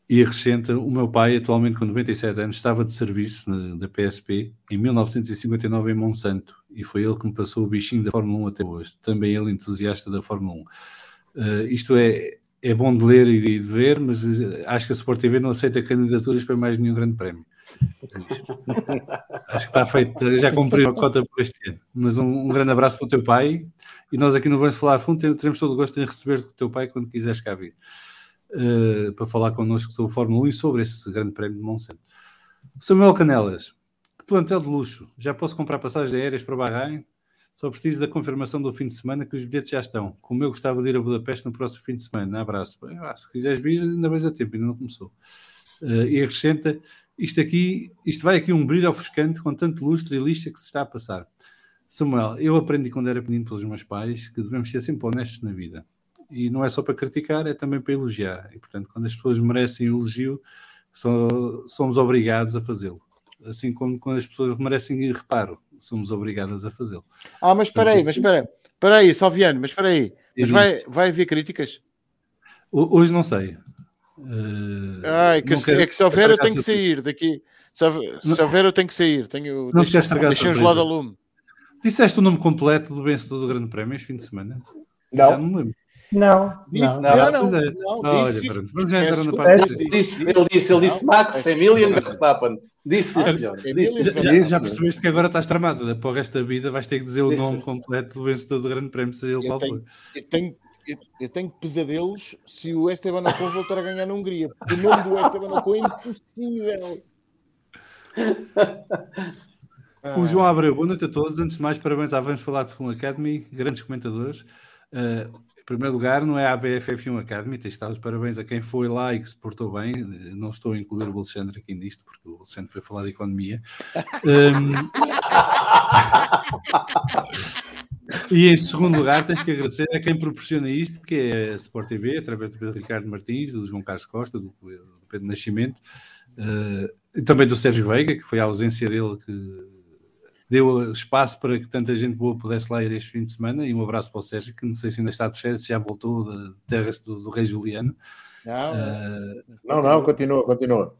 E acrescenta: o meu pai, atualmente com 97 anos, estava de serviço na- da PSP em 1959 em Monsanto e foi ele que me passou o bichinho da Fórmula 1 até hoje. Também ele entusiasta da Fórmula 1. Eh, isto é, é bom de ler e de ver, mas eh, acho que a Sport TV não aceita candidaturas para mais nenhum grande prémio. Acho que está feito, já cumpriram a cota por este ano. Mas um, um grande abraço para o teu pai e nós aqui no Vamos Falar Fundo teremos todo o gosto em receber o teu pai quando quiseres cá vir eh, para falar connosco sobre Fórmula 1 e sobre esse grande prémio de Monsanto. Samuel Canelas, que plantel de luxo. Já posso comprar passagens aéreas para Bahrein? Só preciso da confirmação do fim de semana que os bilhetes já estão. Como eu gostava de ir a Budapeste no próximo fim de semana. Abraço. Bem, ah, se quiseres vir, ainda vais a tempo, ainda não começou. Eh, e acrescenta, isto aqui, isto vai aqui um brilho ofuscante com tanto lustre e lixa que se está a passar. Samuel, eu aprendi quando era pequenino pelos meus pais que devemos ser sempre honestos na vida. E não é só para criticar, é também para elogiar. E, portanto, quando as pessoas merecem o elogio, só- somos obrigados a fazê-lo. Assim como quando as pessoas merecem reparo, somos obrigadas a fazê-lo. Ah, mas espera aí, mas espera. Espera aí, Salviano, mas espera aí. Mas vai, vai haver críticas? Ho- Hoje não sei. Eh, Ai, que não se- quero é que se houver eu tenho que sair daqui. Se houver, eu tenho que sair. Tenho, Não te quero estragar a deixem-os surpresa. lá da lume. Disseste o nome completo do vencedor do Grande Prémio este fim de semana? Já Não, não me lembro. Não, Disse, não. Não, não, não, pois é. não, Olha, disse isso. ele disse, ele disse Não, Max, Emilian. Verstappen. Disse, Ah, senhor. Já, já percebeste que agora estás tramado. Para o resto da vida vais ter que dizer o nome completo do vencedor do Grande Prémio, seja ele Eu qual tenho- for. Eu tenho, eu, tenho pesadelos se o Esteban Ocon voltar a ganhar na Hungria. Porque o nome do Esteban Ocon é impossível. O João Abreu, boa noite a todos. Antes de mais, parabéns à Vamos Falar de Film Academy, grandes comentadores. Uh, primeiro lugar, não é a ABFF Film Academy, tens de dar os parabéns a quem foi lá e que se portou bem. Não estou a incluir o Alexandre aqui nisto, porque o Alexandre foi falar de economia. Um, e em segundo lugar, tens que agradecer a quem proporciona isto, que é a Sport TV, através do Pedro Ricardo Martins, do João Carlos Costa, do, do Pedro Nascimento, uh, e também do Sérgio Veiga, que foi a ausência dele que deu espaço para que tanta gente boa pudesse lá ir este fim de semana. E um abraço para o Sérgio, que não sei se ainda está de férias, se já voltou de terras do, do Rei Juliano. Não, Uh, não, não, continua, continua.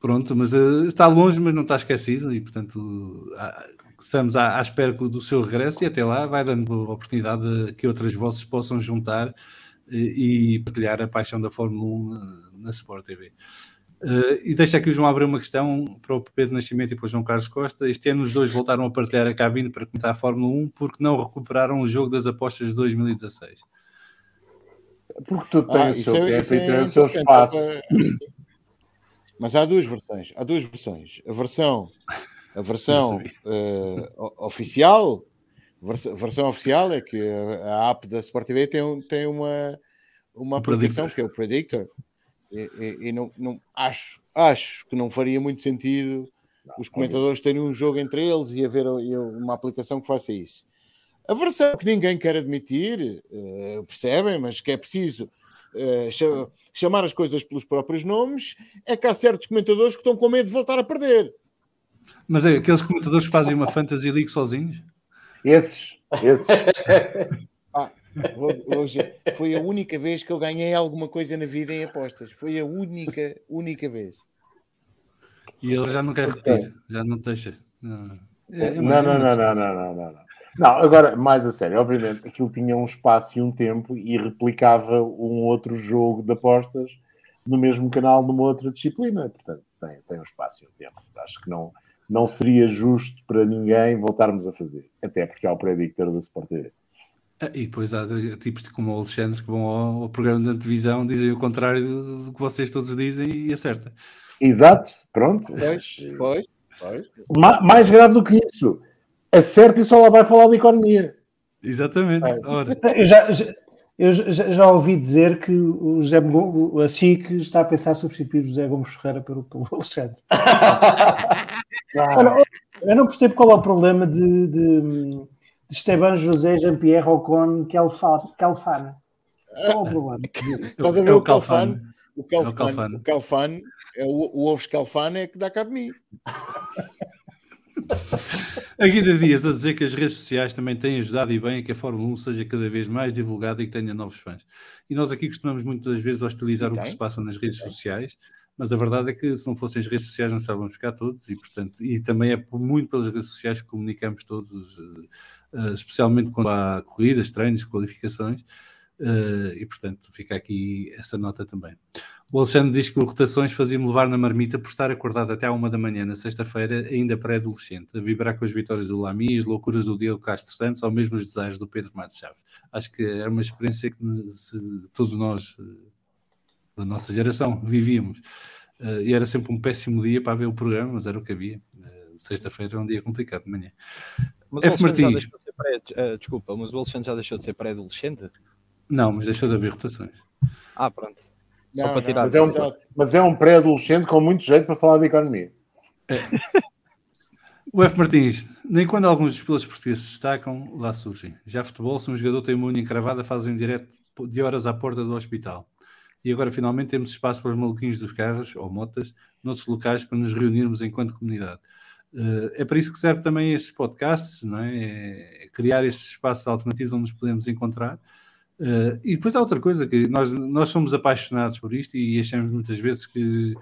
pronto, mas uh, está longe, mas não está esquecido, e portanto ah, estamos à, à espera do seu regresso. E até lá vai dando a oportunidade de que outras vozes possam juntar e, e partilhar a paixão da Fórmula 1 na, na Sport TV. Uh, e deixa aqui o João abrir uma questão para o Pedro Nascimento e para o João Carlos Costa. Este ano os dois voltaram a partilhar a cabine para comentar a Fórmula 1 porque não recuperaram o jogo das apostas de 2016. Porque tu Ah, tens o isso seu é- tempo e é tens o seu espaço. é para- Mas há duas versões. Há duas versões. A versão, a versão o- oficial, vers- versão oficial é que a, app da Sport TV tem, tem uma, uma O aplicação Predictor. que é o Predictor. E, e- e não, não acho, acho que não faria muito sentido os comentadores terem um jogo entre eles e haver uma aplicação que faça isso. A versão que ninguém quer admitir, eh, percebem, mas que é preciso cha- chamar as coisas pelos próprios nomes, é que há certos comentadores que estão com medo de voltar a perder. Mas é aqueles comentadores que fazem uma Fantasy League sozinhos? Esses, esses. Hoje foi a única vez que eu ganhei alguma coisa na vida em apostas. Foi a única, única vez. E ele já não quer repetir, já não deixa. Não, É, é Não, uma- não, não, não, não, não, não, não. Não, agora, mais a sério, obviamente, aquilo tinha um espaço e um tempo e replicava um outro jogo de apostas no mesmo canal, numa outra disciplina. Portanto, tem, tem um espaço e um tempo. Acho que não, não seria justo para ninguém voltarmos a fazer. Até porque há o predictor da Sport TV. Ah, E depois há tipos de como o Alexandre que vão ao, ao programa de televisão, dizem o contrário do, do que vocês todos dizem e acerta. Exato, pronto. Pois, pois, pois. Ma- mais grave do que isso, acerta e só lá vai falar de economia. Exatamente. É. Ora, Eu já, já- eu já, já ouvi dizer que o José Go- a SIC está a pensar substituir o José Gomes Ferreira pelo, pelo Alexandre. Olha, eu não percebo qual é o problema de, de Esteban José Jean-Pierre Ocon Calfa- Calfana. Qual é o problema? Estás a ver é o Calfano? O É o Calfano. o Calfano, é o, o ovo escalfano é que dá cá de mim. A Guida Dias a dizer que as redes sociais também têm ajudado e bem a que a Fórmula 1 seja cada vez mais divulgada e que tenha novos fãs. E nós aqui costumamos muitas vezes hostilizar o que se passa nas redes sociais, mas a verdade é que se não fossem as redes sociais não estávamos cá todos e, portanto, e também é muito pelas redes sociais que comunicamos todos, eh, eh, especialmente quando há corridas, treinos, qualificações, eh, e portanto fica aqui essa nota também. O Alexandre diz que Rotações fazia-me levar na marmita por estar acordado até à uma da manhã na sexta-feira, ainda pré-adolescente, a vibrar com as vitórias do Lamy, as loucuras do Diego Castro Santos, ou mesmo os desejos do Pedro Matos Chaves. Acho que era uma experiência que se- todos nós, da nossa geração, vivíamos. Eh, E era sempre um péssimo dia para ver o programa, mas era o que havia. Eh, Sexta-feira é um dia complicado de manhã. Mas F. Martins. de pré... eh, desculpa, mas o Alexandre já deixou de ser pré-adolescente? Não, mas deixou de haver rotações. Ah, pronto. Só Não, para não, tirar. Mas é um, mas é um pré-adolescente com muito jeito para falar de economia. O F. Martins, nem quando alguns dos pilotos portugueses se destacam, lá surgem. Já futebol, se um jogador tem uma unha encravada, fazem direto de horas à porta do hospital. E agora finalmente temos espaço para os maluquinhos dos carros ou motas noutros locais para nos reunirmos enquanto comunidade. Eh, é para isso que serve também estes podcasts, não é? É criar esses espaços alternativos onde nos podemos encontrar. Eh, e depois há outra coisa que nós, nós somos apaixonados por isto e achamos muitas vezes que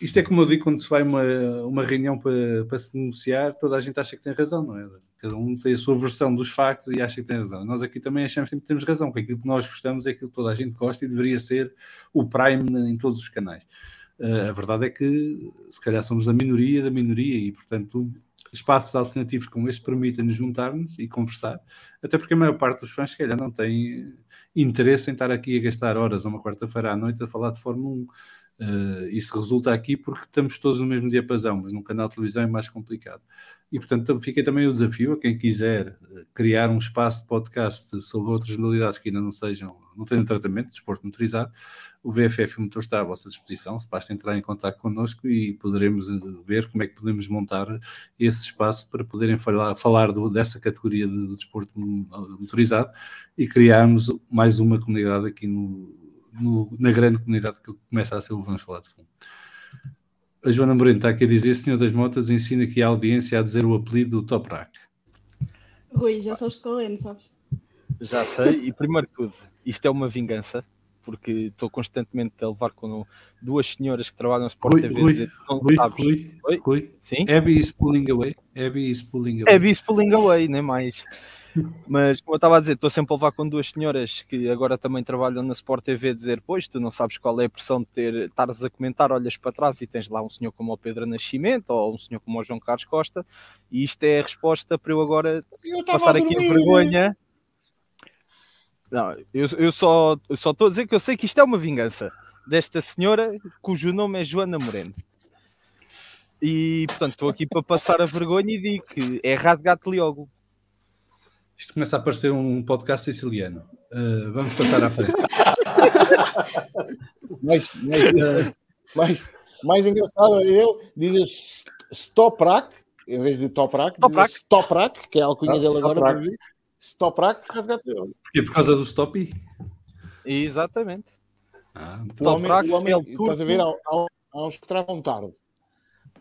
isto é como eu digo quando se vai uma, uma reunião para, para se denunciar, toda a gente acha que tem razão, não é? Cada um tem a sua versão dos factos e acha que tem razão. Nós aqui também achamos sempre que temos razão, porque aquilo que nós gostamos é aquilo que toda a gente gosta e deveria ser o prime em todos os canais. Eh, a verdade é que se calhar somos a minoria da minoria e, portanto, espaços alternativos como este permitem-nos juntar-nos e conversar, até porque a maior parte dos fãs, se calhar, não tem interesse em estar aqui a gastar horas a uma quarta-feira à noite a falar de Fórmula 1. Uh, isso resulta aqui porque estamos todos no mesmo diapasão, mas num canal de televisão é mais complicado. E portanto fica também o desafio a quem quiser uh, criar um espaço de podcast sobre outras modalidades que ainda não sejam, não tenham tratamento de desporto motorizado, o VFF Motor está à vossa disposição, basta entrar em contato connosco e poderemos uh, ver como é que podemos montar esse espaço para poderem falar, falar do, dessa categoria de, de desporto motorizado e criarmos mais uma comunidade aqui no, no, na grande comunidade que começa a ser o Vamos Falar de Fundo. A Joana Moreno está aqui a dizer, Senhor das Motas, ensina aqui a audiência a dizer o apelido do Top Rack. Rui, já sabes qual é, não sabes? Já sei, e primeiro de tudo, isto é uma vingança, porque estou constantemente a levar com duas senhoras que trabalham no Sport Rui, TV Rui, dizer, Rui. Rui, Oi? Rui. Sim? Abby is pulling away. Abby is pulling away. É bis pulling away, nem mais. Mas, como eu estava a dizer, estou sempre a levar com duas senhoras que agora também trabalham na Sport TV a dizer: Pois, tu não sabes qual é a pressão de ter, estares a comentar, olhas para trás e tens lá um senhor como o Pedro Nascimento ou um senhor como o João Carlos Costa, e isto é a resposta para eu agora Eu passar a aqui a dormir. vergonha. Não, eu, eu só eu só estou a dizer que eu sei que isto é uma vingança desta senhora cujo nome é Joana Moreno. E portanto estou aqui para passar a vergonha e digo que é rasgar-te logo. Isto começa a parecer um podcast siciliano. Uh, vamos passar à frente. Mais, mais, mais, mais engraçado é eu dizer st- stop rack, em vez de top rack, Top dizer rack. stop rack, que é a alcunha Ah, dele agora. rack. para mim. Stop rack, rasga-te. O Porquê? Por causa do Stoppy? Exatamente. Ah, homem, rack, o homem é o estás a ver, há, há- uns que travam tarde.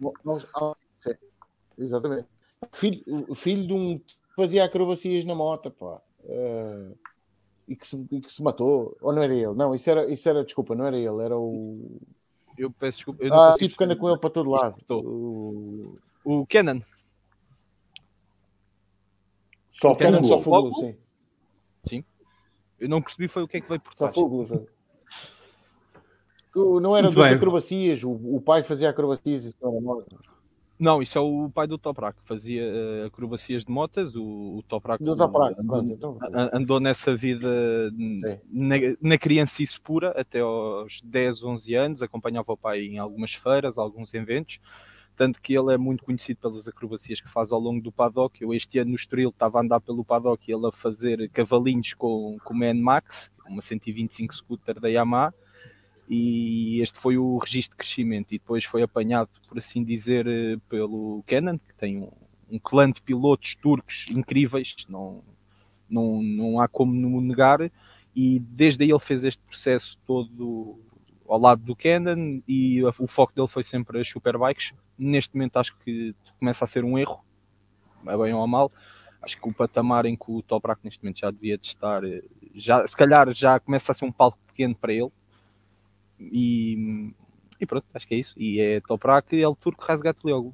Há há- exatamente. Filho, o filho de um fazia acrobacias na moto, pá. Eh, e que, se, e que se matou. Ou não era ele? Não, isso era, isso era desculpa, não era ele, era o. Eu peço desculpa. Eu Ah, o tipo que anda com ele para todo lado. O... O Kenan. Só O Kenan Fóculo. Sofoglu, sim. Eu não percebi foi o que é que veio por trás. Sim. Que o- Não era Muito das bem. acrobacias, o, o pai fazia acrobacias e isso não era morto. Não, isso é o pai do Toprak, fazia eh, acrobacias de motas. O, o Toprak Do Toprak, andou- pronto, então. andou nessa vida na, na criancice pura até aos 10, 11 anos, acompanhava o pai em algumas feiras, alguns eventos, tanto que ele é muito conhecido pelas acrobacias que faz ao longo do paddock. Eu este ano no Estoril estava a andar pelo paddock e ele a fazer cavalinhos com, com o Man Max, uma 125 scooter da Yamaha, e este foi o registro de crescimento e depois foi apanhado, por assim dizer, eh, pelo Canon, que tem um, um clã de pilotos turcos incríveis, não, não, não há como negar, e desde aí ele fez este processo todo ao lado do Canon e o foco dele foi sempre as superbikes. Neste momento acho que começa a ser um erro, é bem ou mal. Acho que o patamar em que o Toprak neste momento já devia de estar, eh, já, se calhar já começa a ser um palco pequeno para ele. E, e pronto, acho que é isso. E é Toprak e é o Turco Rasgat Liogo.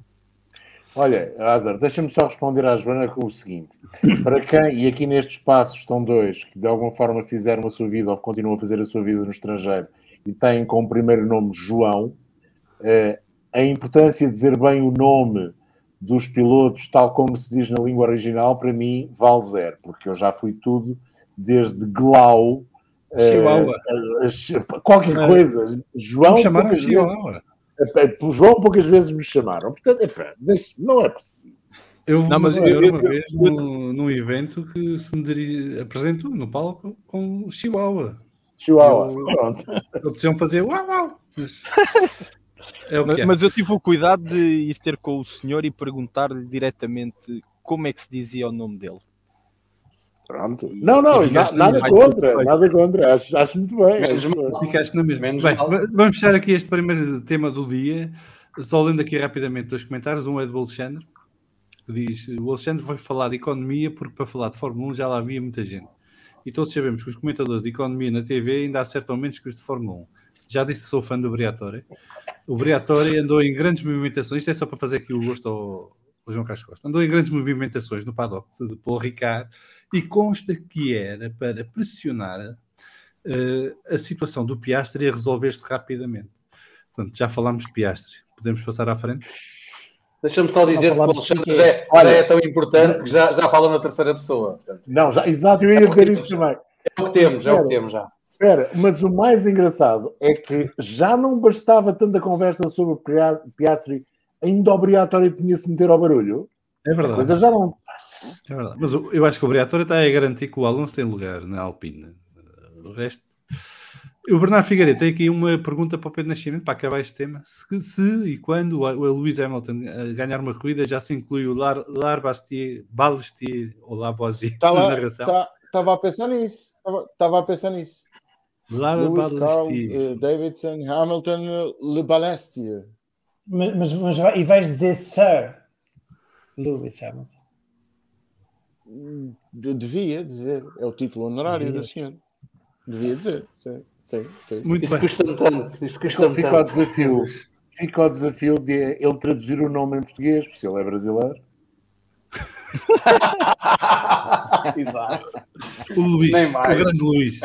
Olha, Azar, deixa-me só responder à Joana com o seguinte: para quem, e aqui neste espaço estão dois que de alguma forma fizeram a sua vida ou continuam a fazer a sua vida no estrangeiro e têm como primeiro nome João, eh, a importância de dizer bem o nome dos pilotos, tal como se diz na língua original, para mim vale zero, porque eu já fui tudo desde Glau. Eh, Chihuahua. a- a- qualquer coisa, João. Vamos chamar poucas vezes- Chihuahua. Epá, Por João poucas vezes me chamaram. Portanto, epá, não é preciso. Eu Não, mas eu- uma vez num, num evento que se me diri- apresentou no palco com o Chihuahua. Chihuahua. Eu- Pronto. Opção fazer uau, uau. Mas é Mas, é. mas eu tive o cuidado de ir ter com o senhor e perguntar-lhe diretamente como é que se dizia o nome dele. Pronto. Não, não, E na- nada na- contra, nada contra. Acho, acho muito bem. Ficaste na mesma. Menos Bem, vamos fechar aqui este primeiro tema do dia. Só lendo aqui rapidamente dois comentários. Um é do Alexandre, que diz: O Alexandre foi falar de economia porque para falar de Fórmula 1 já lá havia muita gente. E todos sabemos que os comentadores de economia na TV ainda acertam menos que os de Fórmula 1. Já disse que sou fã do Briatore. O Briatore andou em grandes movimentações. Isto é só para fazer aqui o gosto ao, ao João Carlos Costa. Andou em grandes movimentações no paddock de Paul Ricard e consta que era para pressionar eh, a situação do Piastri a resolver-se rapidamente. Portanto, já falámos de Piastri. Podemos passar à frente? Deixa-me só dizer que o Alexandre já é, Olha- já é tão importante que já, já fala na terceira pessoa. Portanto, Não, já, exato, eu ia dizer isso também. é o que temos, é o que temos já. Espera, mas o mais engraçado é que já não bastava tanta conversa sobre o Pia- Piastri, ainda o Briatore tinha-se meter ao barulho. É A verdade. coisa já não. É verdade. Mas eu eu acho que o Briatore está a garantir que o Alonso tem lugar na Alpine. O resto. O Bernardo Figueiredo tem aqui uma pergunta para o Pedro Nascimento para acabar este tema. Se, se e quando o Lewis Hamilton eh, ganhar uma corrida já se inclui o Lar, Lar Bastier, Balestier ou Lavoisier Tá Tá na lá, narração? Estava a pensar nisso. Estava a pensar nisso. Lar Lewis, Carl, Balestier. eh, Davidson, Hamilton, Le Balestier. Mas, mas, mas e vais dizer Sir Lewis Hamilton. De- devia dizer. É o título honorário Devia. do senhor. Devia dizer. Sim, sim, sim. Muito Isso bem. custa-me tanto. Isso custa-me Fica ao tanto. desafio. Fica ao desafio de ele traduzir o nome em português, porque se ele é brasileiro. Exato. O Luís, Nem o mais. grande Luís.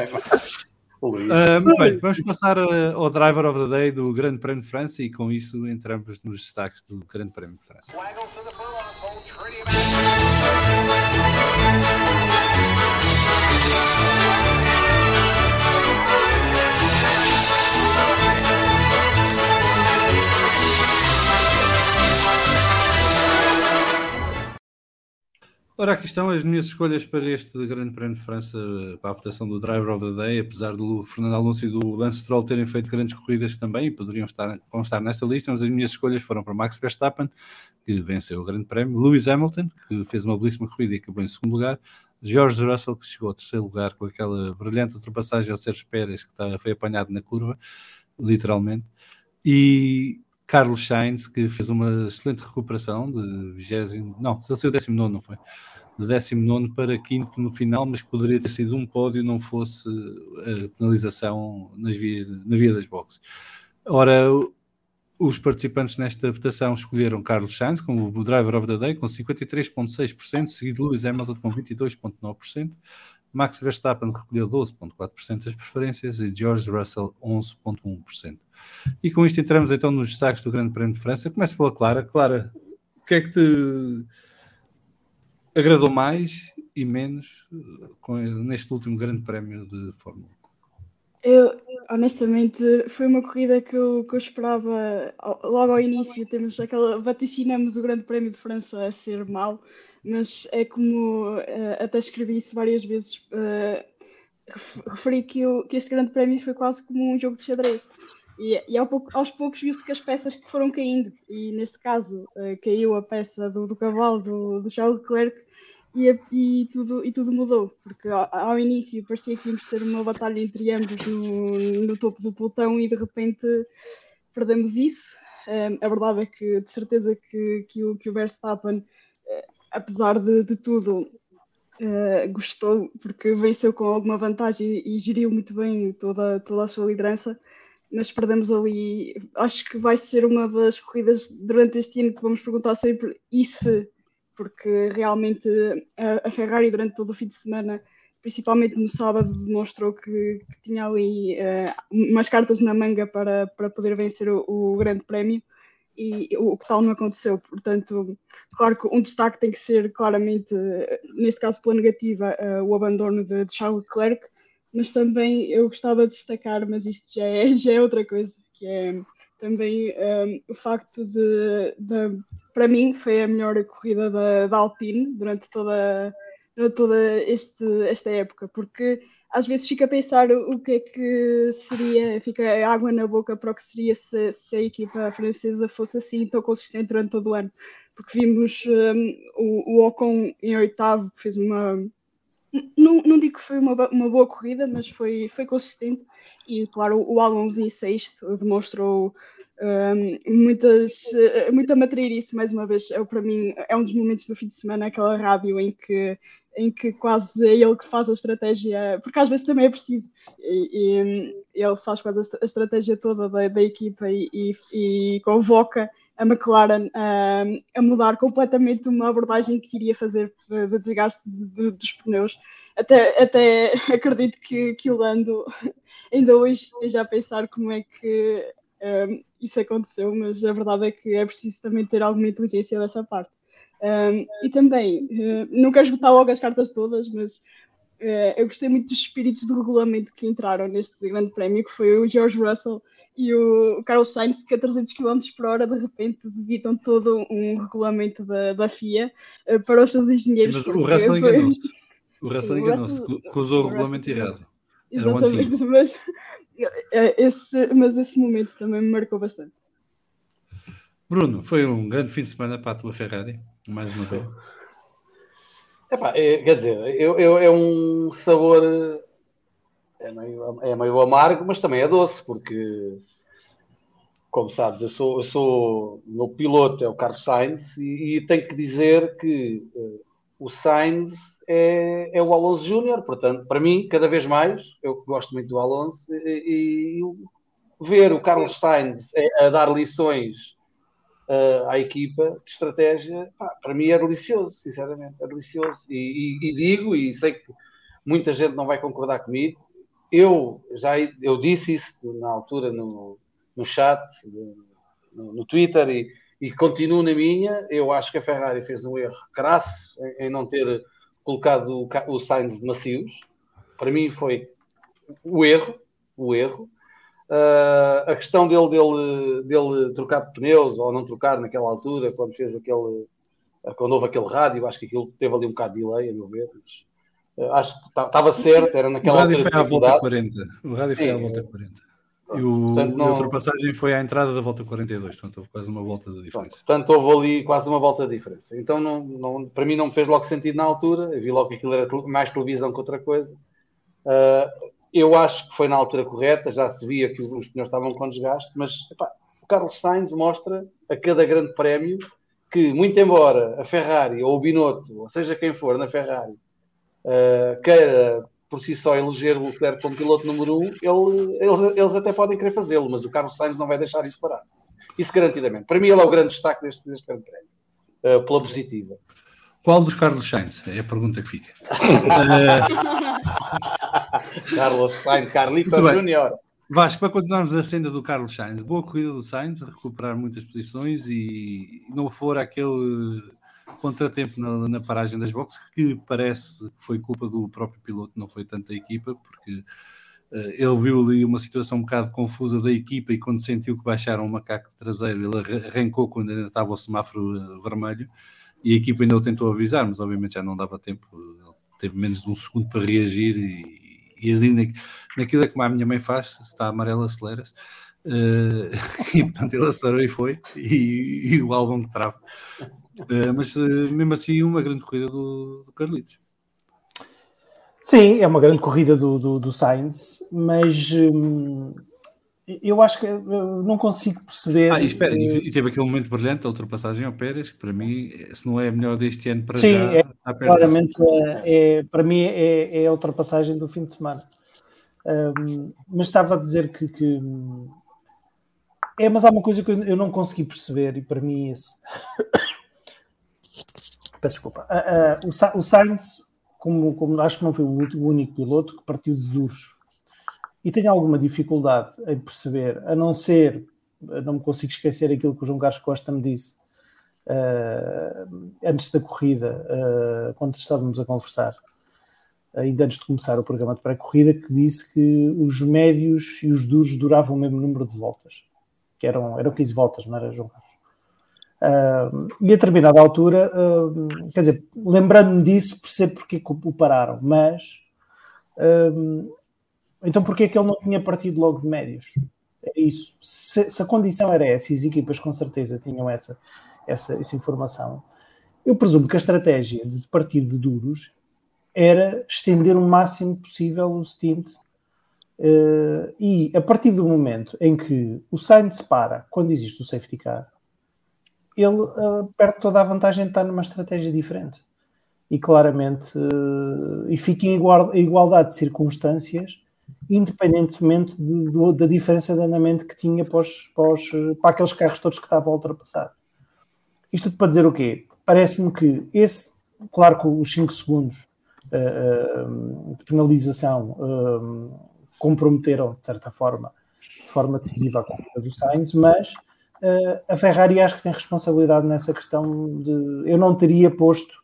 O Luís. Ah, muito bem, vamos passar ah, ao Driver of the Day do Grande Prémio de França e com isso entramos nos destaques do Grande Prémio de França. Ora, aqui estão as minhas escolhas para este Grande Prémio de França, para a votação do Driver of the Day, apesar do Fernando Alonso e do Lance Stroll terem feito grandes corridas também poderiam estar, constar nesta lista, mas as minhas escolhas foram para Max Verstappen, que venceu o Grande Prémio, Lewis Hamilton, que fez uma belíssima corrida e acabou em segundo lugar, George Russell, que chegou ao terceiro lugar com aquela brilhante ultrapassagem ao Sérgio Pérez, que foi apanhado na curva, literalmente, e Carlos Sainz, que fez uma excelente recuperação de 20, não, ele saiu 19, não foi? de 19 para quinto no final, mas poderia ter sido um pódio não fosse a penalização nas vias, na via das boxes. Ora, os participantes nesta votação escolheram Carlos Sainz como o driver of the day com 53,6%, seguido de Lewis Hamilton com 22,9%, Max Verstappen recolheu 12,4% das preferências e George Russell 11,1%. E com isto entramos então nos destaques do Grande Prémio de França. Começo pela Clara. Clara, o que é que te agradou mais e menos com, neste último Grande Prémio de Fórmula 1? Eu, honestamente, foi uma corrida que eu, que eu esperava logo ao início. Temos aquela, vaticinamos o Grande Prémio de França a ser mau, mas é como uh, até escrevi isso várias vezes. Uh, referi que, que este Grande Prémio foi quase como um jogo de xadrez. E, e ao pouco, aos poucos viu-se que as peças que foram caindo, e neste caso uh, caiu a peça do, do cavalo do, do Charles Leclerc, e, e, tudo, e tudo mudou, porque ao, ao, início parecia que íamos ter uma batalha entre ambos no, no topo do pelotão e de repente perdemos isso. Um, a verdade é que de certeza que, que, o, que o Verstappen, apesar de, de tudo, uh, gostou, porque venceu com alguma vantagem e, e geriu muito bem toda, toda a sua liderança mas perdemos ali. Acho que vai ser uma das corridas durante este ano que vamos perguntar sempre e se porque realmente a, a, Ferrari durante todo o fim de semana, principalmente no sábado, demonstrou que, que tinha ali uh, umas cartas na manga para, para poder vencer o, o Grande Prémio e o, que tal não aconteceu. Portanto, claro que um destaque tem que ser claramente, neste caso pela negativa, uh, o abandono de, de Charles Leclerc, mas também eu gostava de destacar, mas isto já é, já é outra coisa, que é também um, o facto de, de, para mim, foi a melhor corrida da, da Alpine durante toda, toda este, esta época, porque às vezes fica a pensar o que é que seria, fica água na boca para o que seria se, se a equipa francesa fosse assim tão consistente durante todo o ano. Porque vimos um, o, o Ocon em oitavo, que fez uma. Não, não digo que foi uma, uma boa corrida, mas foi, foi consistente. E claro, o Alonso em sexto demonstrou muitas, eh, muita matreirice, mais uma vez, é, para mim é um dos momentos do fim de semana, aquela rádio em que, em que quase é ele que faz a estratégia, porque às vezes também é preciso, e, e ele faz quase a estratégia toda da, da equipa e, e, e, convoca a McLaren a, mudar completamente uma abordagem que iria fazer de desgaste de, de, dos pneus. Até, até acredito que, que o Lando ainda hoje esteja a pensar como é que um, isso aconteceu, mas a verdade é que é preciso também ter alguma inteligência dessa parte. Um, e também, uh, não quero esgotar logo as cartas todas, mas uh, eu gostei muito dos espíritos do regulamento que entraram neste grande prémio, que foi o George Russell e o Carlos Sainz, que a 300 km por hora de repente debitam todo um regulamento da, da FIA uh, para os seus engenheiros. Sim, mas o Russell foi... enganou-se. O Russell enganou-se, usou o regulamento errado. Exatamente, mas é, esse, mas esse momento também me marcou bastante. Bruno, foi um grande fim de semana para a tua Ferrari, mais uma vez. Epá, é, quer dizer, eu, eu, é um sabor é meio, é meio amargo, mas também é doce, porque como sabes, eu sou, eu sou o meu piloto é o Carlos Sainz e, e tenho que dizer que uh, o Sainz é, é o Alonso Júnior, portanto, para mim, cada vez mais, eu gosto muito do Alonso, e, e ver o Carlos Sainz a, a dar lições uh, à equipa de estratégia, pá, para mim é delicioso, sinceramente, é delicioso. E, e, e, digo, e sei que muita gente não vai concordar comigo, eu já eu disse isso na altura no, no chat, no, no Twitter, e, e continuo na minha. Eu acho que a Ferrari fez um erro crasso em, em não ter colocado o, o Sainz macios. Para mim foi o erro, o erro. Uh, a questão dele, dele, dele trocar de pneus ou não trocar naquela altura, quando fez aquele, quando houve aquele rádio, acho que aquilo teve ali um bocado de delay, a meu ver. Mas, uh, acho que estava certo, era naquela o rádio altura. Foi à volta 40. O rádio foi Sim, à volta 40. E, o, portanto, não... a ultrapassagem foi à entrada da volta 42, portanto houve quase uma volta de diferença. Portanto, houve ali quase uma volta de diferença. Então, não, não, para mim, não me fez logo sentido na altura. Eu vi logo que aquilo era mais televisão que outra coisa. Uh, eu acho que foi na altura correta, já se via que os pneus estavam com desgaste, mas epá, o Carlos Sainz mostra a cada grande prémio que, muito embora a Ferrari ou o Binotto, ou seja quem for na Ferrari, uh, queira por si só eleger o Leclerc como piloto número um, ele, eles, eles até podem querer fazê-lo, mas o Carlos Sainz não vai deixar isso parar. Isso garantidamente. Para mim, ele é o grande destaque deste, deste grande prémio, uh, pela positiva. Qual dos Carlos Sainz? É a pergunta que fica. Carlos Sainz, Carlitos Júnior. Vasco, para continuarmos a senda do Carlos Sainz, boa corrida do Sainz, recuperar muitas posições e não for aquele contratempo na, na paragem das boxes que parece que foi culpa do próprio piloto, não foi tanto da equipa, porque uh, ele viu ali uma situação um bocado confusa da equipa e quando sentiu que baixaram o macaco traseiro, ele arrancou quando ainda estava o semáforo uh, vermelho e a equipa ainda o tentou avisar, mas obviamente já não dava tempo, ele teve menos de um segundo para reagir e, e ali na, naquilo é como a minha mãe faz, se está amarelo, aceleras. Uh, e portanto ele acelerou e foi, e, e o álbum trava. Uh, mas uh, mesmo assim, uma grande corrida do, do Carlitos. Sim, é uma grande corrida do, do, do Sainz, mas hum, eu acho que eu não consigo perceber. Ah, e espera, e teve aquele momento brilhante, a ultrapassagem ao Pérez, que para mim, se não é a melhor deste ano para Sim, já, é, claramente é, é, para mim é, é, a ultrapassagem do fim de semana. Um, mas estava a dizer que, que, é, mas há uma coisa que eu não consegui perceber, e para mim esse. Peço desculpa. Uh, uh, o, o Sainz, como, como acho que não foi o único piloto que partiu de duros e tenho alguma dificuldade em perceber, a não ser, não me consigo esquecer aquilo que o João Carlos Costa me disse uh, antes da corrida, uh, quando estávamos a conversar, ainda antes de começar o programa de pré-corrida, que disse que os médios e os duros duravam o mesmo número de voltas, que eram, eram 15 voltas, não era, João Carlos? Uh, e a determinada altura, uh, quer dizer, lembrando-me disso, percebo porque que o pararam, mas uh, então porquê é que ele não tinha partido logo de médios? É isso. Se, se, a condição era essa, e as equipas com certeza tinham essa, essa, essa informação, eu presumo que a estratégia de partir de duros era estender o máximo possível o stint uh, e a partir do momento em que o Sainz para, quando existe o safety car, ele uh, perde toda a vantagem de estar numa estratégia diferente. E claramente, uh, e fica em igual, igualdade de circunstâncias independentemente de, da diferença de andamento que tinha para, os, para, os, para, aqueles carros todos que estavam a ultrapassar. Isto tudo para dizer o quê? Parece-me que esse, claro que os 5 segundos uh, de penalização comprometeram, de certa forma, de forma decisiva a corrida do Sainz, mas a Ferrari acho que tem responsabilidade nessa questão de. Eu não teria posto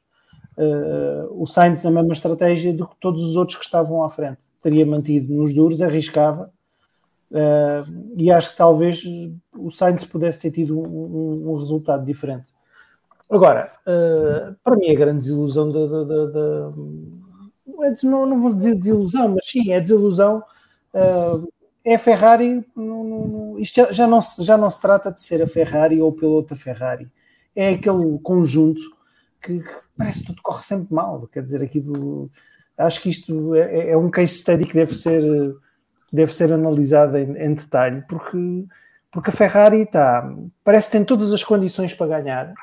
o Sainz na mesma estratégia do que todos os outros que estavam à frente teria mantido nos duros, arriscava. Uh, e acho que talvez o Sainz pudesse ter tido um, um, um resultado diferente. Agora, uh, para mim, a grande desilusão da. da não, não, vou dizer desilusão, mas sim, é desilusão. É a Ferrari. No, no, isto já, já, não, já não se trata de ser a Ferrari ou o piloto Ferrari. É aquele conjunto que, que parece que tudo corre sempre mal. Quer dizer, aqui do acho que isto é, é, um case study que deve ser, deve ser analisado em, em, detalhe, porque, porque a Ferrari está, parece que tem todas as condições para ganhar,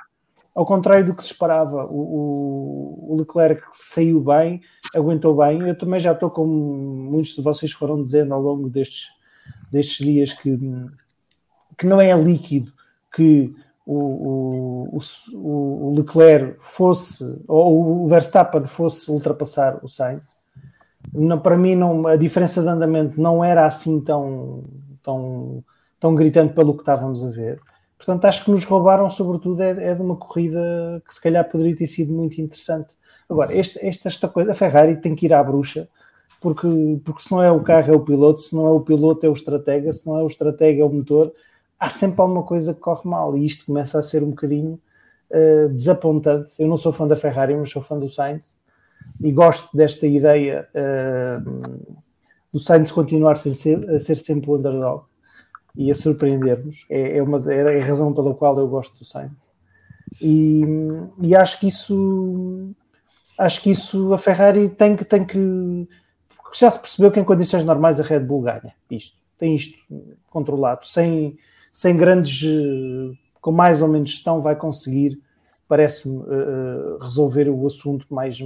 ao contrário do que se esperava. O, o, Leclerc saiu bem, aguentou bem. Eu também já estou, como muitos de vocês foram dizendo ao longo destes, destes dias, que, que não é líquido que o, o, o, Leclerc fosse, ou o Verstappen fosse ultrapassar o Sainz, não, para mim não, a diferença de andamento não era assim tão, tão, tão gritante pelo que estávamos a ver. Portanto, acho que nos roubaram, sobretudo, é, é de uma corrida que se calhar poderia ter sido muito interessante. Agora, esta, esta, esta coisa, a Ferrari tem que ir à bruxa, porque, porque se não é o carro, é o piloto, se não é o piloto, é o estratega, se não é o estratega, é o motor há sempre alguma coisa que corre mal e isto começa a ser um bocadinho uh, desapontante. Eu não sou fã da Ferrari, mas sou fã do Sainz e gosto desta ideia uh, do Sainz continuar ser, a ser sempre o underdog e a surpreender-nos. É, é, uma, é a razão pela qual eu gosto do Sainz. E, e acho que isso acho que isso a Ferrari tem que tem que já se percebeu que em condições normais a Red Bull ganha isto tem isto controlado sem sem grandes, com mais ou menos gestão, vai conseguir parece-me uh, resolver o assunto mais.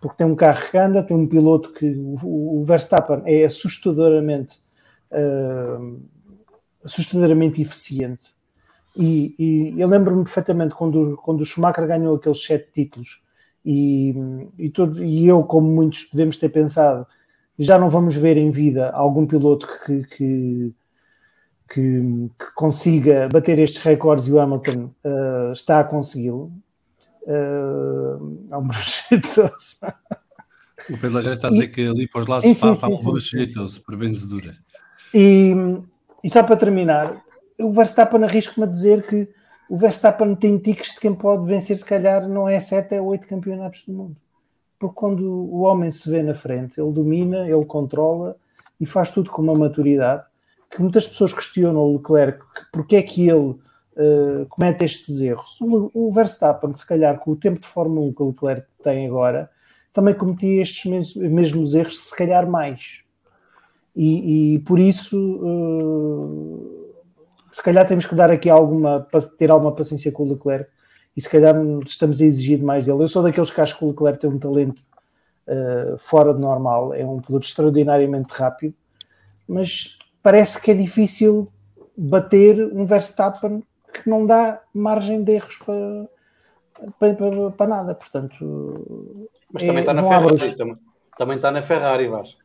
Porque tem um carro que anda, tem um piloto que o, o Verstappen é assustadoramente, uh, assustadoramente eficiente. E, e eu lembro-me perfeitamente quando, quando o Schumacher ganhou aqueles sete títulos, e, e, todo, e eu, como muitos devemos ter pensado, já não vamos ver em vida algum piloto que, que, que, que consiga bater estes recordes e o Hamilton uh, está a consegui-lo. Uh, é um O Pedro Lagreiro está a dizer que ali para os lados sim, sim, sim, sim, sim, sim. para benzedura. E, e só para terminar, o Verstappen arrisco-me a dizer que o Verstappen tem tiques de quem pode vencer, se calhar, não é 7, é 8 campeonatos do mundo. Porque quando o homem se vê na frente, ele domina, ele controla e faz tudo com uma maturidade que muitas pessoas questionam o Leclerc, porque é que ele uh, comete estes erros. O, o, Verstappen, se calhar, com o tempo de Fórmula 1 que o Leclerc tem agora, também cometia estes mesmos, mesmos erros, se calhar mais. E, e por isso, uh, se calhar temos que dar aqui alguma, ter alguma paciência com o Leclerc e se calhar estamos a exigir mais dele. Eu sou daqueles que acho que o Leclerc tem um talento uh, fora de normal, é um piloto extraordinariamente rápido, mas parece que é difícil bater um Verstappen que não dá margem de erros para, para, para, para nada, portanto. Mas também é, está na Ferrari, também, também está na Ferrari, Vasco.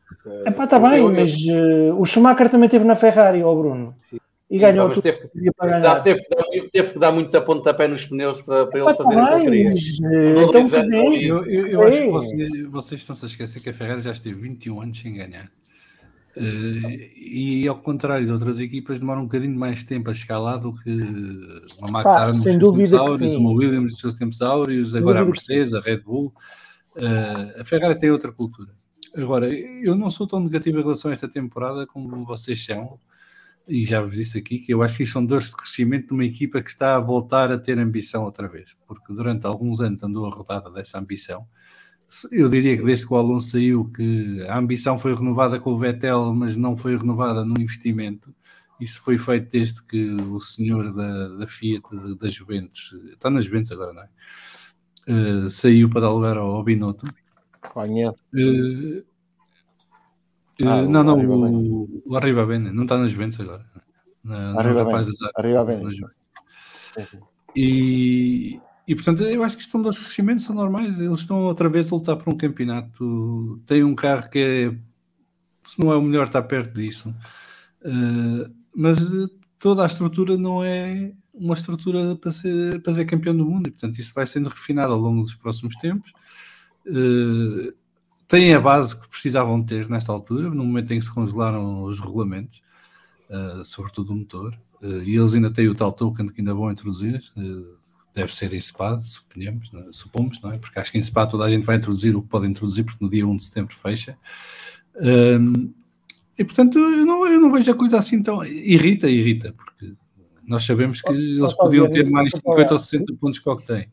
Epá, está bem, eu, mas uh, o Schumacher também esteve na Ferrari, ó Bruno. Sim. E ganhou tudo teve, que ganhar. Teve, teve, teve, que dar muito pontapé nos pneus para, para eles fazerem o que queriam. Eh, então, eu, eu, eu acho que vocês, vocês estão-se a esquecer que a Ferrari já esteve 21 anos sem ganhar. Uh, e ao contrário de outras equipas, demora um bocadinho mais tempo a chegar lá do que uma McLaren nos seus tempos áureos, uma Williams nos seus tempos áureos, agora a Mercedes, a Red Bull. Uh, a Ferrari tem outra cultura. Agora, eu não sou tão negativo em relação a esta temporada como vocês são, e já vos disse aqui que eu acho que isto são dores de crescimento de uma equipa que está a voltar a ter ambição outra vez, porque durante alguns anos andou a rodada dessa ambição eu diria que desde que o Alonso saiu, que a ambição foi renovada com o Vettel, mas não foi renovada no investimento. Isso foi feito desde que o senhor da, da Fiat, da Juventus, está na Juventus agora, não é? Uh, saiu para dar lugar ao, Binotto. Uh, ah, não, não, o, o Arriba Bene, não está na Juventus agora. Na, Arriba Bene. Arriba Bene. E, e portanto, eu acho que são dois crescimentos são normais. Eles estão outra vez a lutar por um campeonato. Tem um carro que é, se não é o melhor, está perto disso. Uh, mas toda a estrutura não é uma estrutura para ser, para ser campeão do mundo. E portanto, isso vai sendo refinado ao longo dos próximos tempos. Uh, têm a base que precisavam ter nesta altura, no momento em que se congelaram os regulamentos, uh, sobretudo o motor. e eles ainda têm o tal token que ainda vão introduzir deve ser em SPA, suponhamos, é? supomos, não é? Porque acho que em SPA toda a gente vai introduzir o que pode introduzir, porque no dia 1 de setembro fecha. E portanto, eu não, eu não vejo a coisa assim tão. Irrita, irrita, porque nós sabemos que eles podiam ter mais 50 ou 60 pontos que o que têm.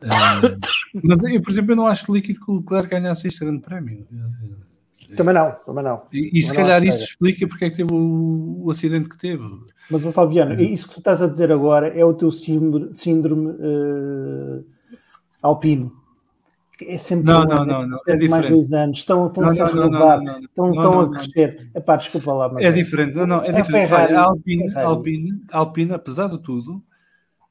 Um, mas eu, por exemplo, eu não acho líquido que o Leclerc ganhasse este grande prémio. Também não, também não. E, e se calhar isso explica porque é que teve o, o acidente que teve. Mas, Salviano, hum. isso que tu estás a dizer agora é o teu síndrome, síndrome uh, alpino. É sempre não, não, não, não, é mais dois anos, estão, estão não, a renovar, estão, estão a crescer. Epá, desculpa lá, mas é, é diferente. Não, não, é, é diferente. Ferrari, a Alpine, Ferrari. Alpine, Alpine, apesar de tudo,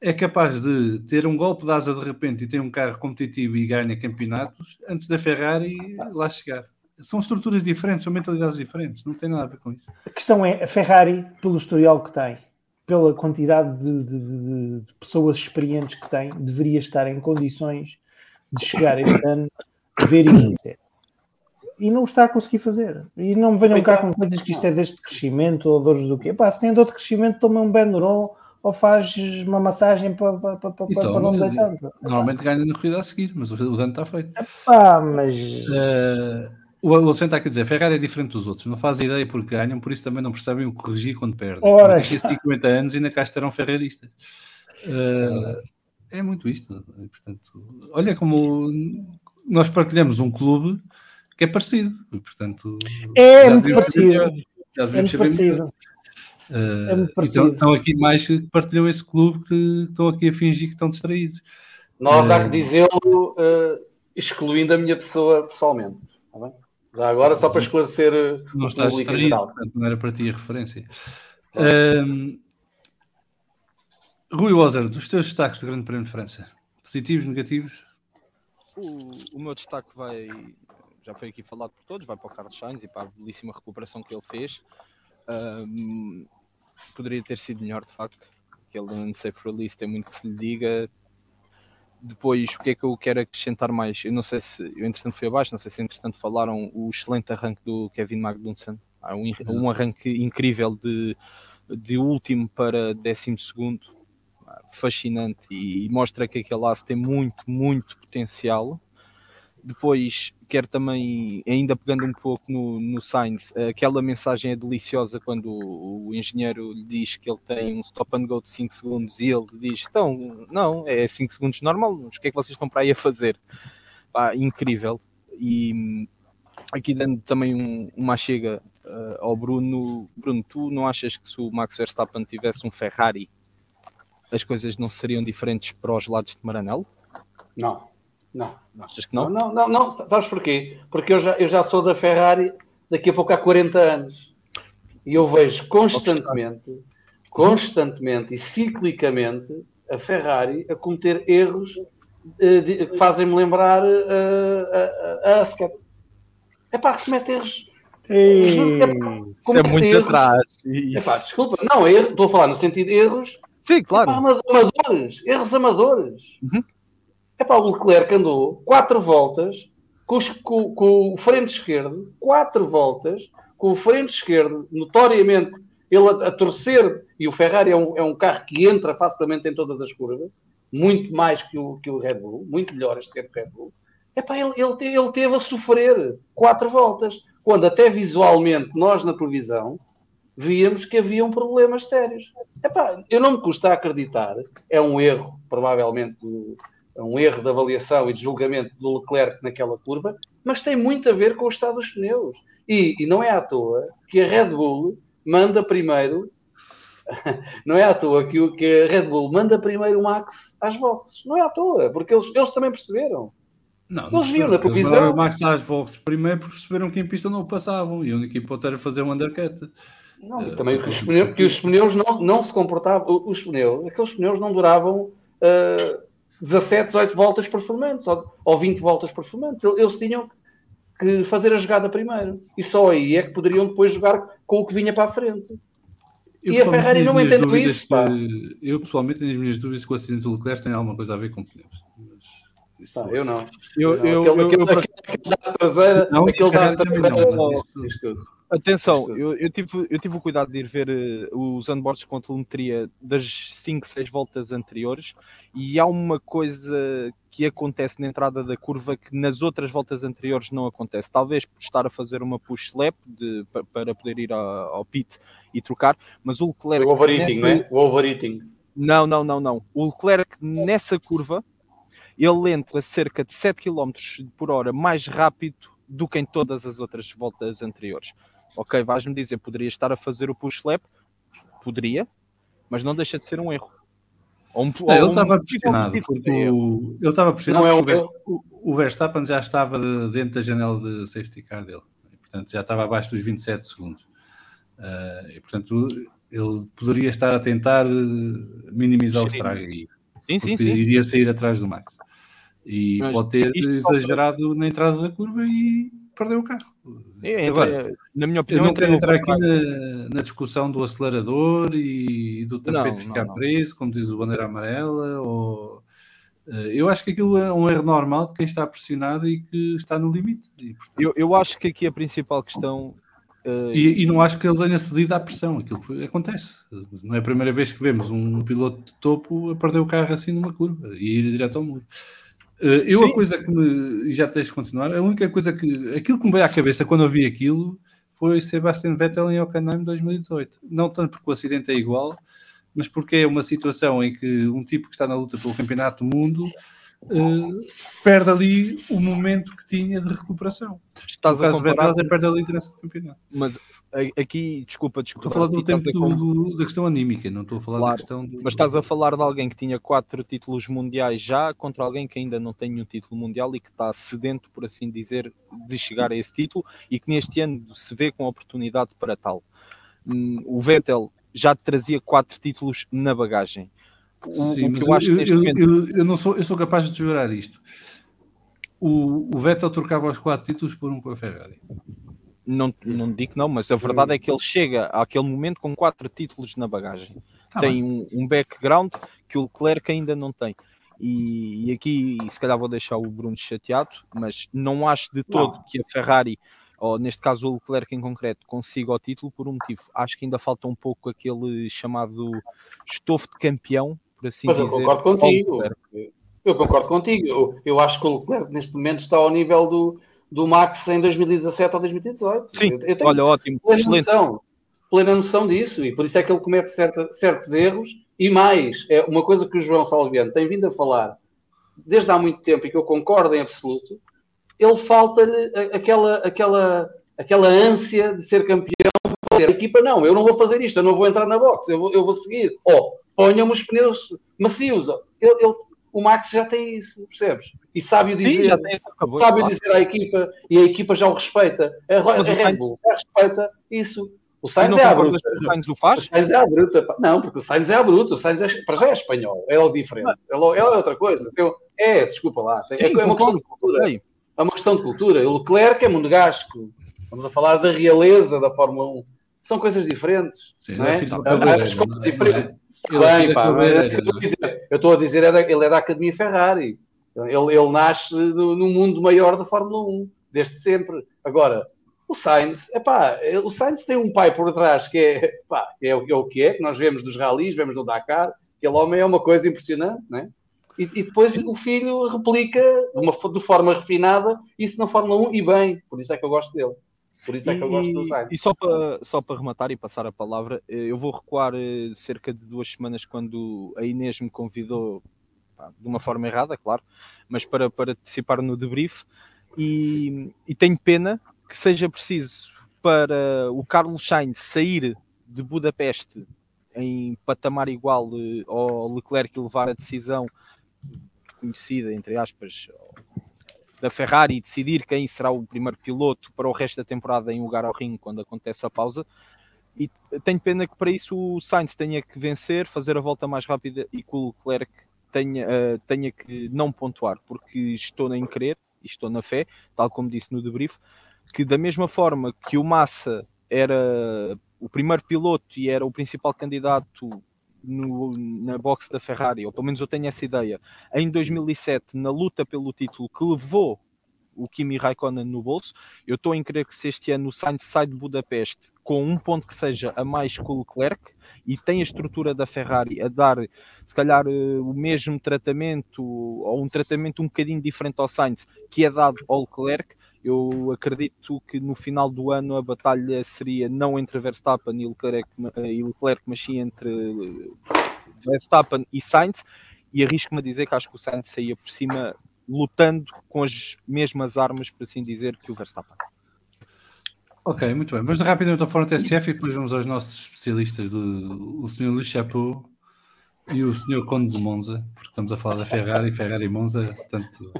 é capaz de ter um golpe de asa de repente e ter um carro competitivo e ganha campeonatos antes da Ferrari lá chegar são estruturas diferentes, são mentalidades diferentes, não tem nada a ver com isso. A questão é, a Ferrari, pelo historial que tem, pela quantidade de, de, de pessoas experientes que tem, deveria estar em condições de chegar este ano ver e. E não está a conseguir fazer. E não me venham cá com coisas que isto é deste crescimento ou dores do quê. Pá, se tem dor de crescimento, toma um Benuron ou faz uma massagem para, para, para, para, então, não deitar. Normalmente ganha na corrida a seguir, mas o dano está feito. Epá, mas... Uh o Alcen está a dizer, Ferrari é diferente dos outros, não faz ideia porque ganham, por isso também não percebem o corrigir quando perdem. Ora, Mas 50 anos e ainda cá estarão ferraristas. Uh, é muito isto. Portanto, olha como nós partilhamos um clube que é parecido. Portanto, é, muito parecido. é muito parecido. Uh, é muito parecido. Então, estão aqui mais que partilham esse clube que estão aqui a fingir que estão distraídos. Nós há que Eh, dizê-lo, eh, excluindo a minha pessoa pessoalmente. Está bem? Já agora, só para esclarecer eh, Não estás distraído, portanto não era para ti a referência. Ahm, Rui Wozer, dos teus destaques do Grande Prémio de França, positivos, negativos? O, o meu destaque vai, já foi aqui falado por todos, vai para o Carlos Sainz e para a belíssima recuperação que ele fez. Ahm, poderia ter sido melhor, de facto. Aquele unsafe release tem muito que se lhe diga. Depois, o que é que eu quero acrescentar mais? Eu não sei se, eu entretanto fui abaixo, não sei se entretanto falaram o excelente arranque do Kevin Magnussen. Há um, um arranque incrível de, de último para décimo segundo fascinante e, mostra que aquele aço tem muito, muito potencial. Depois, quero também, ainda pegando um pouco no, no Sainz, aquela mensagem é deliciosa quando o, o engenheiro lhe diz que ele tem um stop and go de 5 segundos e ele diz: Então, não, é 5 segundos normal, o que é que vocês estão para aí a fazer? Pá, incrível. E aqui dando também um, uma chega uh, ao Bruno: Bruno, tu não achas que se o Max Verstappen tivesse um Ferrari, as coisas não seriam diferentes para os lados de Maranello? Não, não, não. Achas que não? Não, não, não, sabes porquê? Porque eu já, eu já sou da Ferrari daqui a pouco há 40 anos. E eu vejo constantemente, constantemente e ciclicamente a Ferrari a cometer erros eh, que fazem-me lembrar eh, a, a, a Ascot. É pá, comete erros. Ei, Isso é comete muito erros. atrás. Epá, Isso. desculpa, não, erro, estou a falar no sentido de erros Sim, Epá, claro. ama- amadores, erros amadores. Uhum. Epá, o Leclerc andou quatro voltas com, os- com- com o frente esquerdo, quatro voltas com o frente esquerdo, notoriamente ele a, a torcer, e o Ferrari é um, é um carro que entra facilmente em todas as curvas, muito mais que o, que o Red Bull, muito melhor este que o Red Bull. Epá, ele, ele, ele teve a sofrer quatro voltas, quando até visualmente nós na televisão víamos que haviam problemas sérios. Epá, eu não me custa acreditar, é um erro, provavelmente, é um erro de avaliação e de julgamento do Leclerc naquela curva, mas tem muito a ver com o estado dos pneus. E, e não é à toa que a Red Bull manda primeiro, não é à toa que, o, que a Red Bull manda primeiro o Max às boxes. Não é à toa, porque eles, eles também perceberam. Não, Eles viram na. Eles televisão. mandaram o Max às boxes primeiro porque perceberam que em pista não o passavam e a única hipótese era fazer um undercut. Não, e também foi que os pneus, isso. que os pneus não, não se comportavam, os pneus, aqueles pneus não duravam ah, 17, 18 voltas performantes ou, ou 20 voltas performantes. Eles, eles tinham que fazer a jogada primeiro. E só aí é que poderiam depois jogar com o que vinha para a frente. Eu, E a Ferrari não dúvidas isso, que- Eu pessoalmente tenho as minhas dúvidas que o acidente do Leclerc tem alguma coisa a ver com pneus. Mas isso- Pá, eu não. Eu, Não, eu, aquele, eu- aquele, eu- aquele, aquele da traseira, Não, aquele da também traseira, não, mas oh, isso- isto tudo. Atenção, eu, eu tive, eu tive o cuidado de ir ver eh, os onboards com a telemetria das 5, 6 voltas anteriores e há uma coisa que acontece na entrada da curva que nas outras voltas anteriores não acontece. Talvez por estar a fazer uma push slap de- pa- para poder ir ao, ao pit e trocar, mas o Leclerc. O overeating, nessa- não é? O overeating. Não, não, não, não. O Leclerc nessa curva ele entra cerca de 7 km por hora mais rápido do que em todas as outras voltas anteriores. Ok, vais-me dizer, poderia estar a fazer o push lap? Poderia, mas não deixa de ser um erro. Ou um, Não, ou ele um estava possível pressionado, motivo porque o, ele estava pressionado Não é o Verst- o, o Verstappen já estava de- dentro da janela de safety car dele, e, portanto já estava abaixo dos 27 segundos. Ah, e, portanto, ele poderia estar a tentar eh, minimizar o Sim. estrago aí, Sim, sim, porque sim. iria sair atrás do Max. E Mas pode ter exagerado na entrada da curva e perdeu o carro. É, Agora, na minha Eu opinião, não quero entra entrar aqui na, na discussão do acelerador e do tapete Não, ficar não, não. preso, como diz o bandeira amarela. Ou, eh, eu acho que aquilo é um erro normal de quem está pressionado e que está no limite. E, portanto, Eu, eu acho que aqui a principal questão. eh, e- e não acho que ele venha cedido à pressão. Aquilo que acontece. Não é a primeira vez que vemos um piloto de topo a perder o carro assim numa curva e ir direto ao muro. Eh, Eu, Sim. a coisa que me. e Já tens de continuar. A única coisa que. Aquilo que me veio à cabeça quando eu vi aquilo foi Sebastian Vettel em Hockenheim 2018. Não tanto porque o acidente é igual, mas porque é uma situação em que um tipo que está na luta pelo campeonato do mundo uh, perde ali o momento que tinha de recuperação. Estás no caso a comparar, do Vettel, perde a liderança do campeonato. mas a- aqui, desculpa, desculpa. Estou a falar do tempo do- do- da questão anímica, não estou a falar da Claro, questão do... Mas estás a falar de alguém que tinha quatro títulos mundiais já contra alguém que ainda não tem nenhum título mundial e que está sedento, por assim dizer, de chegar a esse título e que neste ano se vê com oportunidade para tal. Hum, O Vettel já trazia quatro títulos na bagagem. O, Sim, o que eu acho eu, eu- momento eu- eu não sou, eu sou capaz de jurar isto. O, o Vettel trocava os quatro títulos por um com a Ferrari. não, não digo não, mas a verdade é que ele chega àquele momento com quatro títulos na bagagem. Tá tem um, um background que o Leclerc ainda não tem. E, e aqui, se calhar, vou deixar o Bruno chateado, mas não acho de todo que a Ferrari, ou neste caso o Leclerc em concreto, consiga o título por um motivo. Acho que ainda falta um pouco aquele chamado estofo de campeão, por assim Mas eu dizer. concordo ao contigo. Leclerc. Eu concordo contigo. Eu, eu acho que o Leclerc neste momento está ao nível do, do Max em 2017 ou 2018. Sim, eu, eu olha, ótimo, plena noção, plena noção disso e por isso é que ele comete certa- certos erros e mais, é uma coisa que o João Salviano tem vindo a falar desde há muito tempo e que eu concordo em absoluto, ele falta-lhe aquela, aquela, aquela ânsia de ser campeão. A equipa, não, eu não vou fazer isto, eu não vou entrar na box, eu vou, eu vou seguir. Oh, ponham-me os pneus macios. Ele- ele- o Max já tem isso, percebes? E sabe o Sim, dizer já tem acabou. sabe claro. dizer à equipa e a equipa já o respeita. A, a o Red Bull já respeita isso. O Sainz é à bruta. o Sainz o O faz? Sainz é à bruta. Não, porque o Sainz é à bruta. O Sainz é, para já é espanhol. É o diferente. É, é outra coisa. Tem- É, desculpa lá. É, Sim, é uma questão de cultura. É uma questão de cultura. O Leclerc é monegasco. Estamos a falar da realeza da Fórmula 1. São coisas diferentes. Sim, não é é? escolas não é? é Bem, pá, Cabeleireira, é que eu estou a dizer. Eu estou a dizer, é da- ele é da Academia Ferrari. Ele, ele nasce no, no mundo maior da Fórmula 1, desde sempre. Agora, o Sainz, epá, o Sainz tem um pai por trás que é, pá, é, o- é o que é, que nós vemos dos ralis, vemos no Dakar. Aquele homem é uma coisa impressionante, né? E, e depois o filho replica de, uma, de forma refinada isso na Fórmula 1 e bem. Por isso é que eu gosto dele. Por isso é que eu gosto do. E só para, só para rematar e passar a palavra, eh, eu vou recuar eh, cerca de duas semanas quando a Inês me convidou, de uma forma errada, claro, mas para, para participar no debrief. E, e tenho pena que seja preciso para o Carlos Sainz sair de Budapeste em patamar igual eh, ao Leclerc e levar a decisão conhecida, entre aspas, da Ferrari decidir quem será o primeiro piloto para o resto da temporada em lugar ao ringue quando acontece a pausa. E tenho pena que para isso o Sainz tenha que vencer, fazer a volta mais rápida e que o Leclerc tenha, eh, tenha que não pontuar, porque estou em querer e estou na fé, tal como disse no debrief, que da mesma forma que o Massa era o primeiro piloto e era o principal candidato no- na box da Ferrari, ou pelo menos eu tenho essa ideia, em 2007, na luta pelo título que levou o Kimi Raikkonen no bolso, eu estou em crer que se este ano o Sainz sai de Budapeste com um ponto que seja a mais que o Leclerc e tem a estrutura da Ferrari a dar, se calhar, eh, o mesmo tratamento ou um tratamento um bocadinho diferente ao Sainz que é dado ao Leclerc, eu acredito que no final do ano a batalha seria não entre Verstappen e Leclerc, e Leclerc mas sim entre Verstappen e Sainz, e arrisco-me a dizer que acho que o Sainz saía por cima lutando com as mesmas armas, por assim dizer, que o Verstappen. Ok, muito bem. Mas rapidamente ao Fórum TSF e depois vamos aos nossos especialistas, do, o Sr. Luís Chapeau e o Sr. Conde de Monza, porque estamos a falar da Ferrari, Ferrari e Monza, portanto,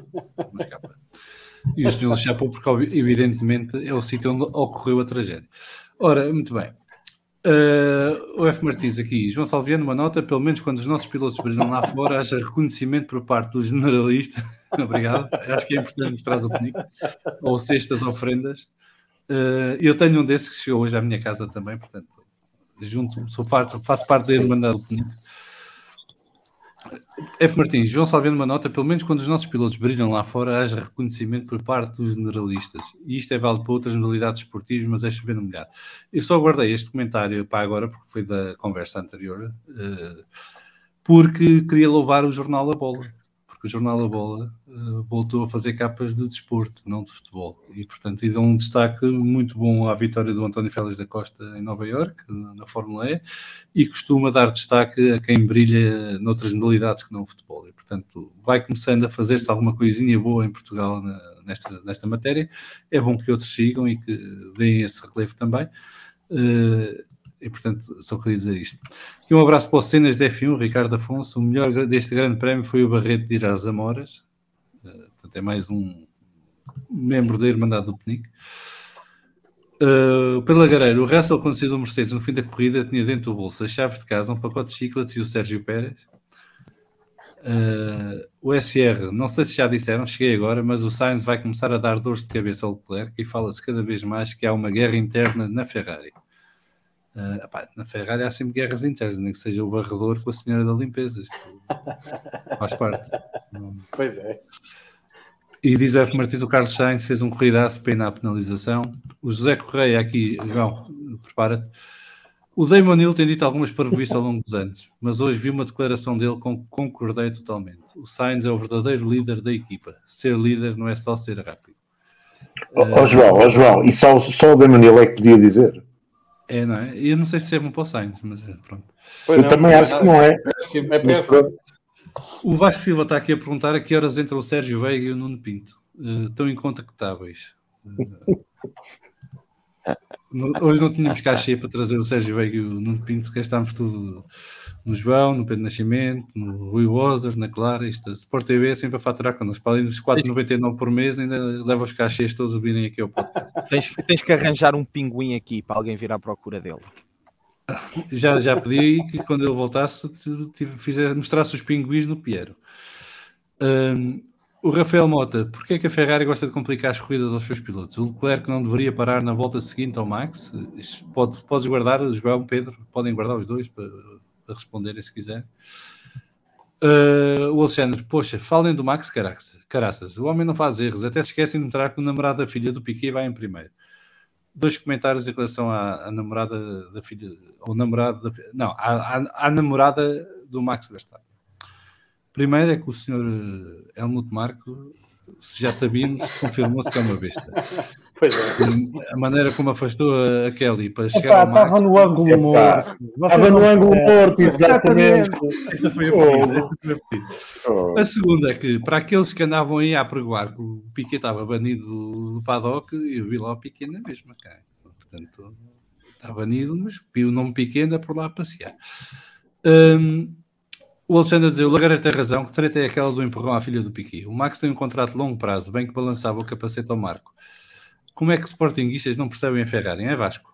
não escapa. E o. Luís Chapeau, porque evidentemente é o sítio onde ocorreu a tragédia. Ora, muito bem. Uh, o F. Martins aqui, João Salviano, uma nota, pelo menos quando os nossos pilotos brilham lá fora, haja reconhecimento por parte do generalista. Obrigado. Acho que é importante mostrar o penico. Ou cestas ofrendas. Uh, eu tenho um desses que chegou hoje à minha casa também, portanto, junto, sou parte, faço parte da Irmandade do Penico. F. Martins, João Salviano, uma nota, pelo menos quando os nossos pilotos brilham lá fora, haja reconhecimento por parte dos generalistas. E isto é válido para outras modalidades esportivas, mas é chover no molhado. Eu só guardei este comentário para agora, porque foi da conversa anterior, uh, porque queria louvar o jornal A Bola. porque o jornal A Bola voltou a fazer capas de desporto, não de futebol. E, portanto, e dão um destaque muito bom à vitória do António Félix da Costa em Nova York, na Fórmula E, e costuma dar destaque a quem brilha noutras modalidades que não o futebol. E, portanto, vai começando a fazer-se alguma coisinha boa em Portugal nesta, nesta matéria. É bom que outros sigam e que deem esse relevo também. Uh, e portanto só queria dizer isto. E um abraço para o Cenas de F1, Ricardo Afonso. O melhor deste grande prémio foi o Barreto de ir às Amoras. Portanto, é mais um membro da Irmandade do Penic. Uh, pela Gareira, o Russell, quando saiu do Mercedes no fim da corrida, tinha dentro do bolso as chaves de casa, um pacote de chicletes e o Sérgio Pérez. Uh, o SR, não sei se já disseram, cheguei agora, mas o Sainz vai começar a dar dores de cabeça ao Leclerc e fala-se cada vez mais que há uma guerra interna na Ferrari. Uh, na Ferrari há sempre guerras internas, nem que seja o varredor com a senhora da limpeza. Isto faz parte. Pois é. E diz o F. Martins, o Carlos Sainz fez um corridaço pena a penalização. O José Correia aqui, João, prepara-te. O Damon Hill tem dito algumas parvoíces ao longo dos anos, mas hoje vi uma declaração dele com que concordei totalmente. O Sainz é o verdadeiro líder da equipa. Ser líder não é só ser rápido. Ó oh, oh, João, oh, João, e só, só o Damon Hill é que podia dizer? É, não é? Eu não sei se é bom para o Sainz, mas é, pronto. Pois eu não, também acho que não é. É péssimo. O Vasco Silva está aqui a perguntar a que horas entra o Sérgio Veiga e o Nuno Pinto. Uh, estão incontactáveis. Uh, hoje não tínhamos cachê para trazer o Sérgio Veiga e o Nuno Pinto, gastámos tudo no João, no Pedro Nascimento, no Rui Wozer, na Clara. Isto, Sport TV é sempre a faturar connosco. Para além dos 4,99 por mês, ainda leva os cachês todos a virem aqui ao podcast. Tens, tens que arranjar um pinguim aqui para alguém vir à procura dele. Já, já pedi que quando ele voltasse fizesse, mostrasse os pinguins no Piero. Um, o Rafael Mota, porquê é que a Ferrari gosta de complicar as corridas aos seus pilotos? O Leclerc não deveria parar na volta seguinte ao Max? Pode, podes guardar, João, Pedro, podem guardar os dois para para responderem se quiser. Uh, o Alexandre, poxa, falem do Max Caraças. O homem não faz erros, até se esquecem de entrar com o namorado da filha do Piquet vai em primeiro. Dois comentários em relação à, à namorada da filha, ou namorado da, não, à, à, à, namorada do Max Verstappen. Primeiro é que o senhor Helmut Marco, já sabíamos, confirmou-se que é uma besta. Pois é. A maneira como afastou a Kelly para chegar Epá, ao Estava no ângulo morto. Estava no ângulo morto, exatamente. Esta foi a pedida. Esta foi a, pedida. Oh. a segunda é que, para aqueles que andavam aí a pregoar que o Piquet estava banido do, do paddock, eu vi lá o Piquet na mesma, cara. Portanto, está banido, mas o nome Piquet anda por lá a passear. Um, o Alexandre a dizer, o Lagaré tem razão, que treta é aquela do empurrão à filha do Piquet. O Max tem um contrato de longo prazo, bem que balançava o capacete ao Marco. Como é que sportinguistas não percebem a Ferrari? É Vasco.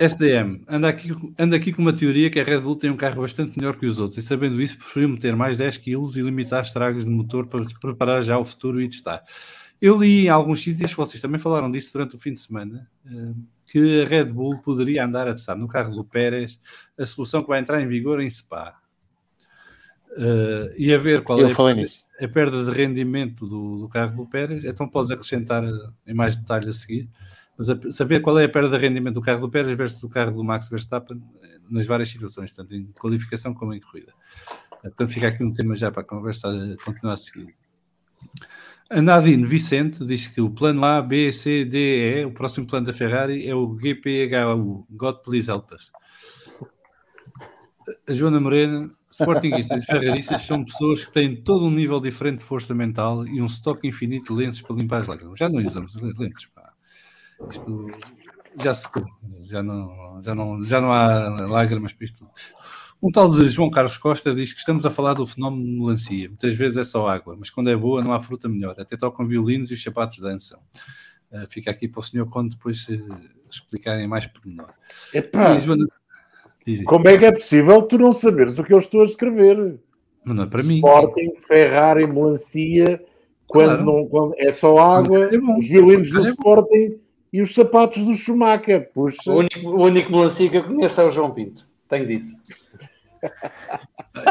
SDM, anda aqui, anda aqui com uma teoria que a Red Bull tem um carro bastante melhor que os outros e sabendo isso preferiu meter mais 10 kg e limitar estragos de motor para se preparar já ao futuro e testar. Eu li em alguns sítios, vocês também falaram disso durante o fim de semana, eh, que a Red Bull poderia andar a testar no carro do Pérez a solução que vai entrar em vigor em Spa. Uh, e a ver qual Eu é nisso a perda de rendimento do, do carro do Pérez, então podes acrescentar em mais detalhe a seguir, mas a, saber qual é a perda de rendimento do carro do Pérez versus o carro do Max Verstappen nas várias situações, tanto em qualificação como em corrida. Então fica aqui um tema já para a conversa continuar a seguir. A Nadine Vicente diz que o plano A, B, C, D, E, o próximo plano da Ferrari é o GPHU, God Please Help Us. A Joana Morena Sportingistas e ferraristas são pessoas que têm todo um nível diferente de força mental e um estoque infinito de lenços para limpar as lágrimas. Já não usamos lenços, pá. Isto já secou, já não, já não, já não há lágrimas para isto. Um tal de João Carlos Costa diz que estamos a falar do fenómeno de melancia. Muitas vezes é só água, mas quando é boa não há fruta melhor. Até tocam violinos e os sapatos dançam. Uh, fica aqui para o senhor quando depois uh, explicarem mais pormenor. Epá. E, Joana, como é que é possível tu não saberes o que eu estou a escrever? Mas não é para mim. Sporting, Ferrari, melancia, quando, claro. não, quando é só água, é os violinos do é Sporting e os sapatos do Schumacher. Puxa. O único, o único melancia que eu conheço é o João Pinto, tenho dito.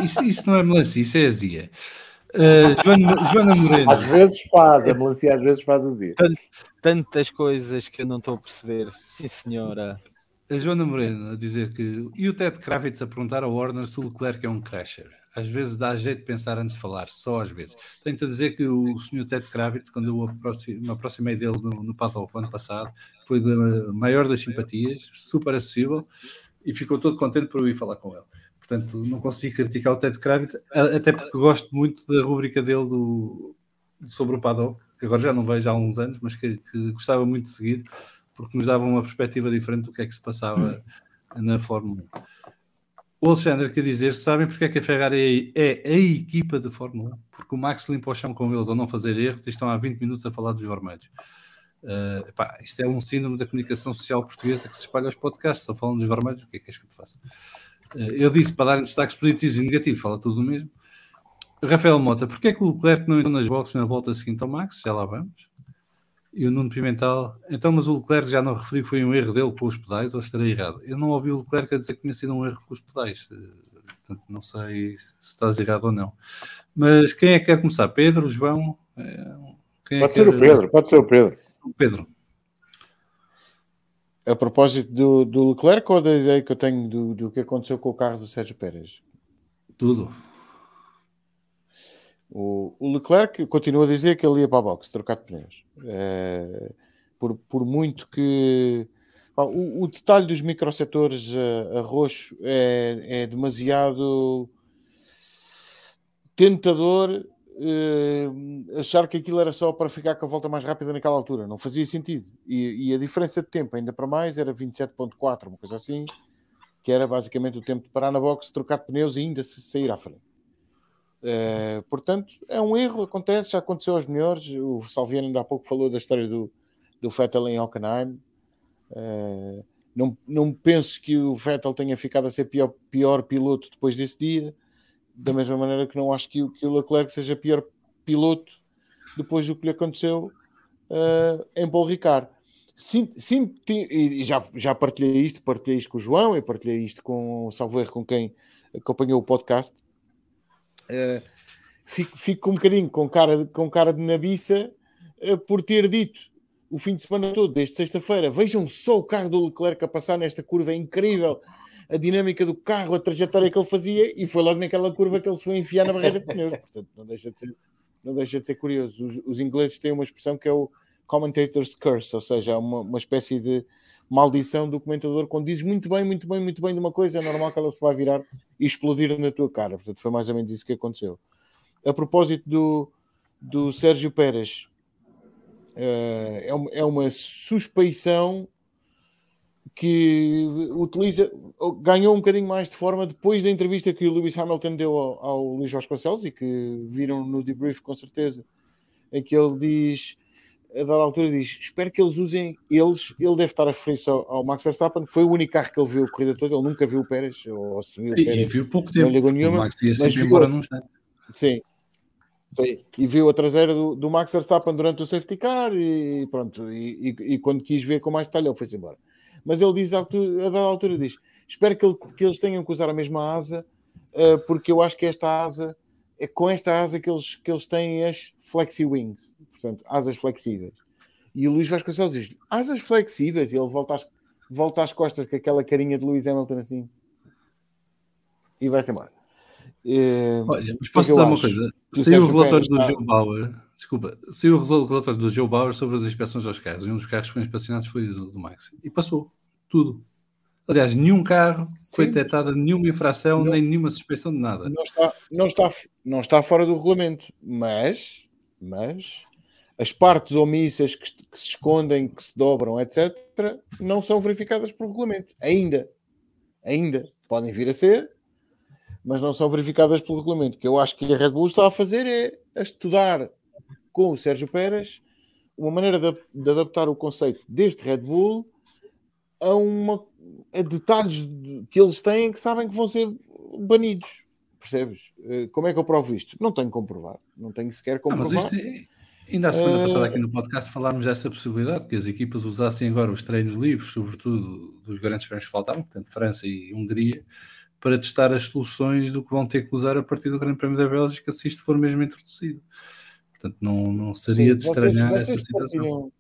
Isso, isso não é melancia, isso é azia. Uh, Joana, Joana Moreno. Às vezes faz, a melancia às vezes faz azia. Tantas coisas que eu não estou a perceber. Sim, senhora a Joana Moreno a dizer que. E o Ted Kravitz a perguntar ao Warner se o Leclerc é um crasher. Às vezes dá jeito de pensar antes de falar, só às vezes. Tenho-te a dizer que o Sr. Ted Kravitz, quando eu me aproximei dele no, no Paddock ano passado, foi da maior das simpatias, super acessível e ficou todo contente por eu ir falar com ele. Portanto, não consigo criticar o Ted Kravitz, até porque gosto muito da rubrica dele do, sobre o Paddock, que agora já não vejo há uns anos, mas que, que gostava muito de seguir, porque nos dava uma perspectiva diferente do que é que se passava na Fórmula 1. O Alexandre quer dizer, sabem porque é que a Ferrari é, é a equipa de Fórmula 1? Porque o Max limpa o chão com eles ao não fazer erros e estão há 20 minutos a falar dos vermelhos. Uh, epá, isto é um síndrome da comunicação social portuguesa que se espalha aos podcasts, só falam dos vermelhos, o que é que és que eu te faço? Uh, eu disse para darem destaques positivos e negativos, fala tudo o mesmo. Rafael Mota, porque é que o Leclerc não entrou nas boxes na volta seguinte ao Max? Já lá vamos. E o Nuno Pimental, então, mas o Leclerc já não referiu que foi um erro dele com os pedais, ou estarei errado? Eu não ouvi o Leclerc a dizer que tinha sido um erro com os pedais, eh, portanto, não sei se estás errado ou não. Mas quem é que quer começar? Pedro, João? É quem pode é ser quer... o Pedro, pode ser o Pedro. O Pedro. A propósito do, do Leclerc ou da ideia que eu tenho do, do que aconteceu com o carro do Sérgio Pérez? Tudo. O, o, Leclerc continua a dizer que ele ia para a box trocar de pneus. É, por, por muito que. O, o detalhe dos microsetores a, a roxo é, é demasiado tentador uh, achar que aquilo era só para ficar com a volta mais rápida naquela altura. Não fazia sentido. E, e a diferença de tempo, ainda para mais, era 27.4, uma coisa assim, que era basicamente o tempo de parar na box, trocar de pneus e ainda sair à frente. Uh, portanto, é um erro, acontece, já aconteceu aos melhores. O Salviano ainda há pouco falou da história do, do Vettel em Hockenheim. Uh, não, não penso que o Vettel tenha ficado a ser pior, pior piloto depois desse dia, da mesma maneira que não acho que, que o Leclerc seja pior piloto depois do que lhe aconteceu uh, em Paul Ricard. Sim, sim, e já, já partilhei isto, partilhei isto com o João e partilhei isto com o Salvo com quem acompanhou o podcast Uh, fico, fico um bocadinho com cara, de, com cara de nabiça uh, por ter dito o fim de semana todo, desde sexta-feira. Vejam só o carro do Leclerc a passar nesta curva, é incrível. A dinâmica do carro, a trajetória que ele fazia, e foi logo naquela curva que ele se foi enfiar na barreira de pneus. Portanto, não deixa de ser, não deixa de ser curioso. Os, os ingleses têm uma expressão que é o commentator's curse, ou seja, uma, uma espécie de maldição do comentador quando dizes muito bem, muito bem, muito bem de uma coisa, é normal que ela se vai virar e explodir na tua cara. Portanto, foi mais ou menos isso que aconteceu. A propósito do, do Sérgio Pérez, uh, é, uma, é uma suspeição que utiliza, ganhou um bocadinho mais de forma depois da entrevista que o Lewis Hamilton deu ao, ao Luís Vasconcelos e que viram no debrief com certeza, em que ele diz a dada altura diz: Espero que eles usem eles. Ele deve estar a referir-se ao, ao, Max Verstappen, que foi o único carro que ele viu a corrida toda. Ele nunca viu o Pérez, ou se viu o Pérez. E, viu pouco tempo. Não ligou nenhuma. O Max ia mas viu, embora num instante. Sim. Sim, e viu a traseira do, do, Max Verstappen durante o safety car e pronto, e, e, e quando quis ver com mais detalhe ele foi-se embora. Mas ele diz, a dada altura diz, espero que, ele, que, eles tenham que usar a mesma asa, uh, porque eu acho que esta asa, é com esta asa que eles, que eles têm as flexi wings portanto, asas flexíveis. E o Luís Vasconcelos diz: asas flexíveis, e ele volta às, volta às costas com aquela carinha de Luís Hamilton assim e vai-se embora. É, Olha, mas posso dizer uma coisa? Saiu o relatório do Joe Bauer, desculpa, saiu o relatório do Joe Bauer sobre as inspeções aos carros, e um dos carros que foi inspecionados foi do, do Max, e passou tudo. Aliás, nenhum carro foi detectada nenhuma infração, não, nem nenhuma suspeição de nada. Não está, não, está, não está fora do regulamento, mas, mas as partes omissas que, que, se escondem, que se dobram, etc., não são verificadas por regulamento. Ainda. Ainda. Podem vir a ser, mas não são verificadas pelo regulamento. O que eu acho que a Red Bull está a fazer é a estudar com o Sérgio Pérez uma maneira de, de adaptar o conceito deste Red Bull a, uma, a detalhes que eles têm que sabem que vão ser banidos. Percebes? Eh, como é que eu provo isto? Não tenho que comprovar. Não tenho sequer comprovar. Ah, Ainda a semana passada aqui no podcast falámos dessa possibilidade, que as equipas usassem agora os treinos livres, sobretudo dos grandes prémios que faltavam, portanto França e Hungria, para testar as soluções do que vão ter que usar a partir do Grande Prémio da Bélgica se isto for mesmo introduzido. Portanto, não, não seria Sim, de estranhar vocês, vocês essa situação. Partilham,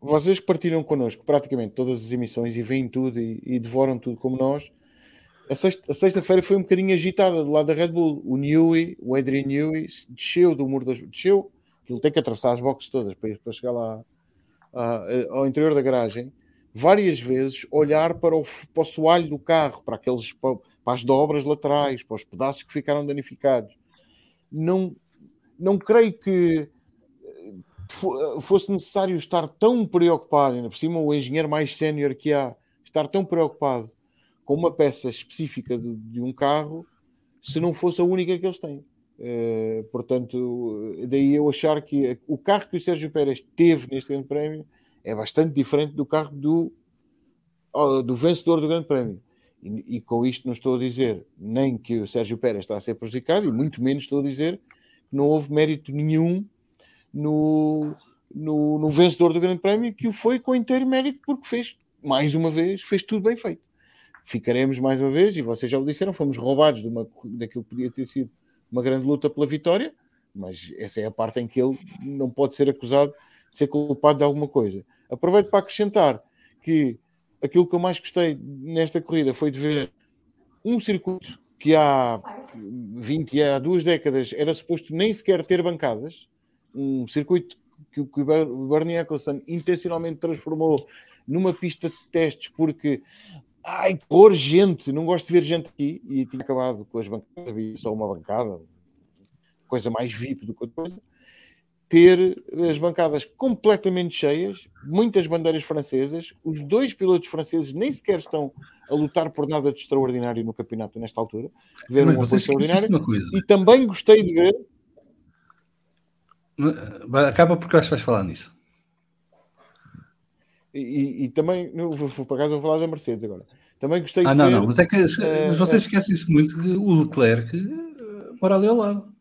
vocês partilham connosco praticamente todas as emissões e veem tudo e, e devoram tudo como nós. a sexta- sexta-feira foi um bocadinho agitada do lado da Red Bull. O Newey, o Adrian Newey, desceu do muro das. Desceu, ele tem que atravessar as boxes todas para, para chegar lá ao interior da garagem, várias vezes olhar para o, para o soalho do carro, para, aqueles, para, para as dobras laterais, para os pedaços que ficaram danificados. Não, não creio que eh, fo- fosse necessário estar tão preocupado, ainda por cima o engenheiro mais sénior que há, estar tão preocupado com uma peça específica de, de um carro se não fosse a única que eles têm. Eh, portanto, daí eu achar que o carro que o Sérgio Pérez teve neste Grande Prémio é bastante diferente do carro do, do vencedor do Grande Prémio. E, e com isto não estou a dizer nem que o Sérgio Pérez está a ser prejudicado, e muito menos estou a dizer não houve mérito nenhum no, no, no vencedor do Grande Prémio, que o foi com inteiro mérito, porque fez, mais uma vez, fez tudo bem feito. Ficaremos mais uma vez, e vocês já o disseram, fomos roubados de uma, daquilo que podia ter sido uma grande luta pela vitória, mas essa é a parte em que ele não pode ser acusado de ser culpado de alguma coisa. Aproveito para acrescentar que aquilo que eu mais gostei nesta corrida foi de ver um circuito que há 20, há duas décadas era suposto nem sequer ter bancadas, um circuito que o Bernie Eccleston intencionalmente transformou numa pista de testes porque ai, por gente, não gosto de ver gente aqui e tinha acabado com as bancadas, havia só uma bancada, coisa mais VIP do que outra coisa, ter as bancadas completamente cheias, muitas bandeiras francesas, os dois pilotos franceses nem sequer estão a lutar por nada de extraordinário no campeonato nesta altura, extraordinário, uma coisa. e também gostei de ver Acaba porque acho que vais falar nisso. E, e- e também, não, vou, vou, por acaso vou falar da Mercedes agora. Também gostei Ah, de não, ver. não, mas é que eh, vocês esquecem-se muito que o Leclerc eh, mora ali ao lado.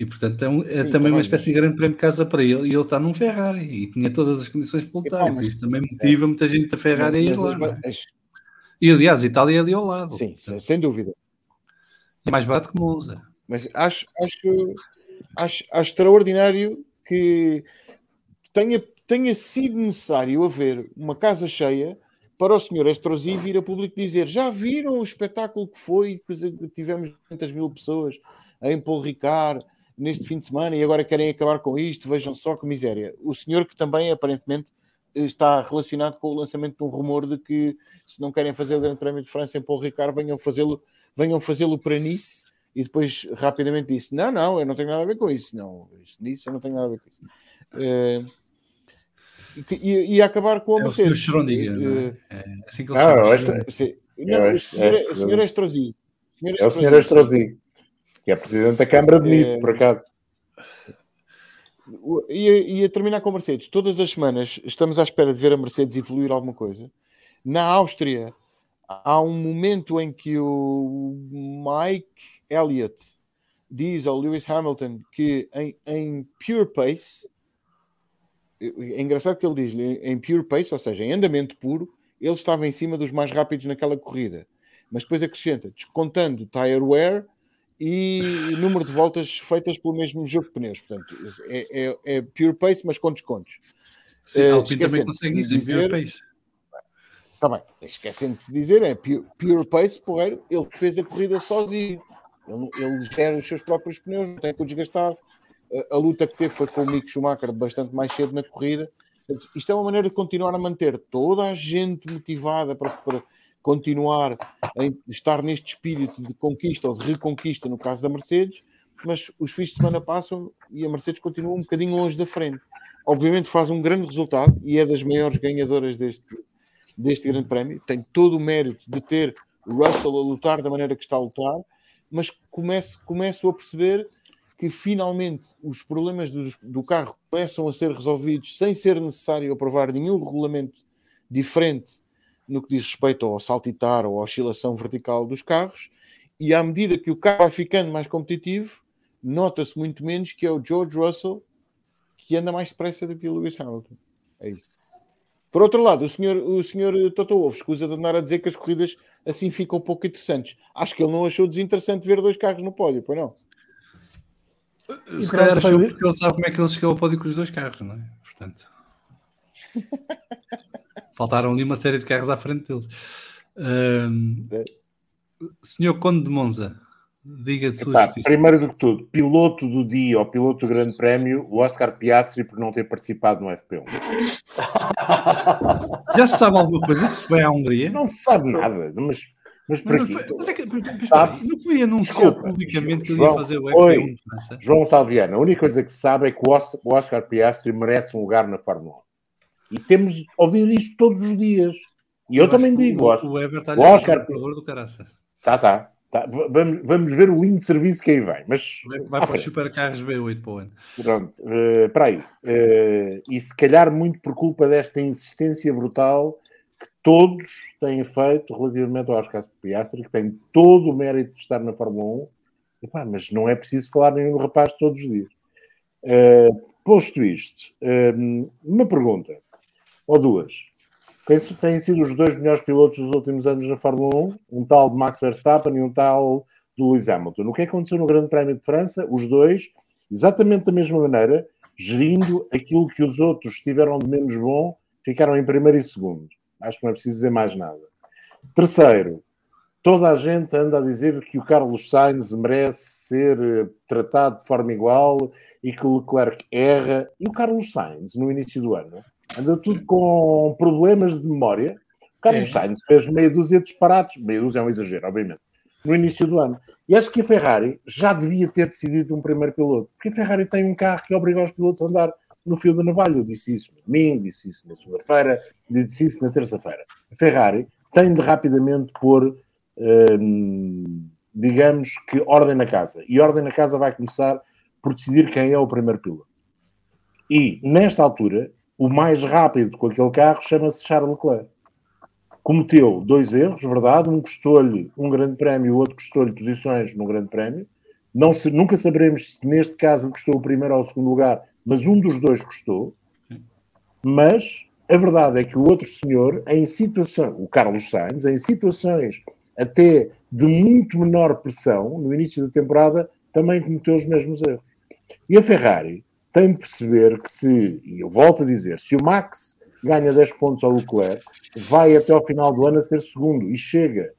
E portanto é, um- é Sim, também uma espécie de grande prémio de casa para ele e ele está num Ferrari e tinha todas as condições para lutar. E mas- isso também motiva muita gente da Ferrari a ir lá. as- é? as- E aliás, Itália é ali ao lado. sim, sem sem dúvida. É mais barato que Monza. Mas acho, acho, acho, acho extraordinário que tenha, tenha sido necessário haver uma casa cheia para o senhor Estrosi vir a público dizer já viram o espetáculo que foi, que tivemos 200 mil pessoas em Paul Ricard neste fim de semana e agora querem acabar com isto, vejam só que miséria. O senhor que também aparentemente está relacionado com o lançamento de um rumor de que se não querem fazer o Grande Prémio de França em Paul Ricard, venham fazê-lo venham fazê-lo para Nice e depois rapidamente disse: Não, não, eu não tenho nada a ver com isso. Não, isso, nisso eu não tenho nada a ver com isso. Eh, e, e acabar com a É o senhor Mercedes. Schrödinger, não é? Assim que ele Ah, chama. Não, o Estrosi. O É o senhor Estrosi, que é presidente da Câmara de Nice, É. por acaso. O- E, a- e a terminar com a Mercedes, todas as semanas estamos à espera de ver a Mercedes evoluir alguma coisa. Na Áustria, há um momento em que o Mike Elliott diz ao Lewis Hamilton que em, em pure pace, é engraçado que ele diz em pure pace, ou seja, em andamento puro, ele estava em cima dos mais rápidos naquela corrida. Mas depois acrescenta, descontando tire wear e número de voltas feitas pelo mesmo jogo de pneus. Portanto, é, é- é pure pace, mas com descontos. Sim, Alpine também consegue isso dizer- pior país. Está bem, esquecendo de dizer, é pure, pure pace, porreiro, ele que fez a corrida sozinho. Ele, ele gera os seus próprios pneus, não tem que o desgastar. A, a luta que teve foi com o Mick Schumacher bastante mais cedo na corrida. Isto é uma maneira de continuar a manter toda a gente motivada para, para continuar a estar neste espírito de conquista ou de reconquista, no caso da Mercedes, mas os fins de semana passam e a Mercedes continua um bocadinho longe da frente. Obviamente faz um grande resultado e é das maiores ganhadoras deste, deste grande prémio. Tem todo o mérito de ter Russell a lutar da maneira que está a lutar, mas começo, começo a perceber que finalmente os problemas dos- do carro começam a ser resolvidos sem ser necessário aprovar nenhum regulamento diferente no que diz respeito ao saltitar ou à oscilação vertical dos carros, e à medida que o carro vai ficando mais competitivo, nota-se muito menos que é o George Russell que anda mais depressa do que o Lewis Hamilton. É isso. Por outro lado, o senhor, o senhor Toto Wolff escusa de andar a dizer que as corridas assim ficam pouco interessantes. Acho que ele não achou desinteressante ver dois carros no pódio, pois não? E Se calhar achou foi- porque ele sabe como é que ele chegou ao pódio com os dois carros, não é? Portanto. Faltaram ali uma série de carros à frente deles. Ahm, senhor Conde de Monza, diga de sua Epá, justiça. primeiro do que tudo, piloto do dia ou piloto do Grande Prémio, o Oscar Piastri por não ter participado no FP1. Já se sabe alguma coisa que se vai à Hungria? Não se sabe nada, mas, mas Mas aqui. não foi, mas é que- mas espera aí, Sabe-se. não foi anunciado Desculpa, publicamente que ele ia fazer o foi. F1 de França? João Salviano, a única coisa que se sabe é que o Oscar Piastri merece um lugar na Fórmula 1. E temos de ouvir isto todos os dias. E eu, acho também digo, o, o Weber está o Oscar- do caraça. Tá, tá. tá. Vamos, vamos ver o lindo de serviço que aí vem. Mas Vai, vai para os supercarros B8 para o ano. Pronto, eh, para aí. Eh, e se calhar muito por culpa desta insistência brutal que todos têm feito relativamente ao Oscar Piastri, que tem todo o mérito de estar na Fórmula 1, Epá, mas não é preciso falar no rapaz todos os dias. Eh, posto isto, uma pergunta, ou duas. Quem se- têm sido os dois melhores pilotos dos últimos anos na Fórmula 1? Um tal de Max Verstappen e um tal do Lewis Hamilton. O que aconteceu no Grande Prémio de França? Os dois, exatamente da mesma maneira, gerindo aquilo que os outros tiveram de menos bom, ficaram em primeiro e segundo. Acho que não é preciso dizer mais nada. Terceiro, toda a gente anda a dizer que o Carlos Sainz merece ser eh, tratado de forma igual e que o Leclerc erra. E o Carlos Sainz, no início do ano, anda tudo com problemas de memória. O Carlos É. Sainz fez meia dúzia de disparates, meia dúzia é um exagero, obviamente, no início do ano. E acho que a Ferrari já devia ter decidido um primeiro piloto, porque a Ferrari tem um carro que obriga os pilotos a andar no fio da navalha. Eu disse isso no domingo, disse isso na segunda-feira, disse isso na terça-feira. A Ferrari tem de rapidamente pôr, hum, digamos que, ordem na casa. E ordem na casa vai começar por decidir quem é o primeiro piloto. E, nesta altura, o mais rápido com aquele carro chama-se Charles Leclerc. Cometeu dois erros, verdade. Um custou-lhe um grande prémio, o outro custou-lhe posições no grande prémio. Não se, nunca saberemos se neste caso custou o primeiro ou o segundo lugar, mas um dos dois custou. Mas a verdade é que o outro senhor, em situação, o Carlos Sainz, em situações até de muito menor pressão, no início da temporada, também cometeu os mesmos erros. E a Ferrari tem de perceber que se, e eu volto a dizer, se o Max ganha 10 pontos ao Leclerc, vai até ao final do ano a ser segundo e chega.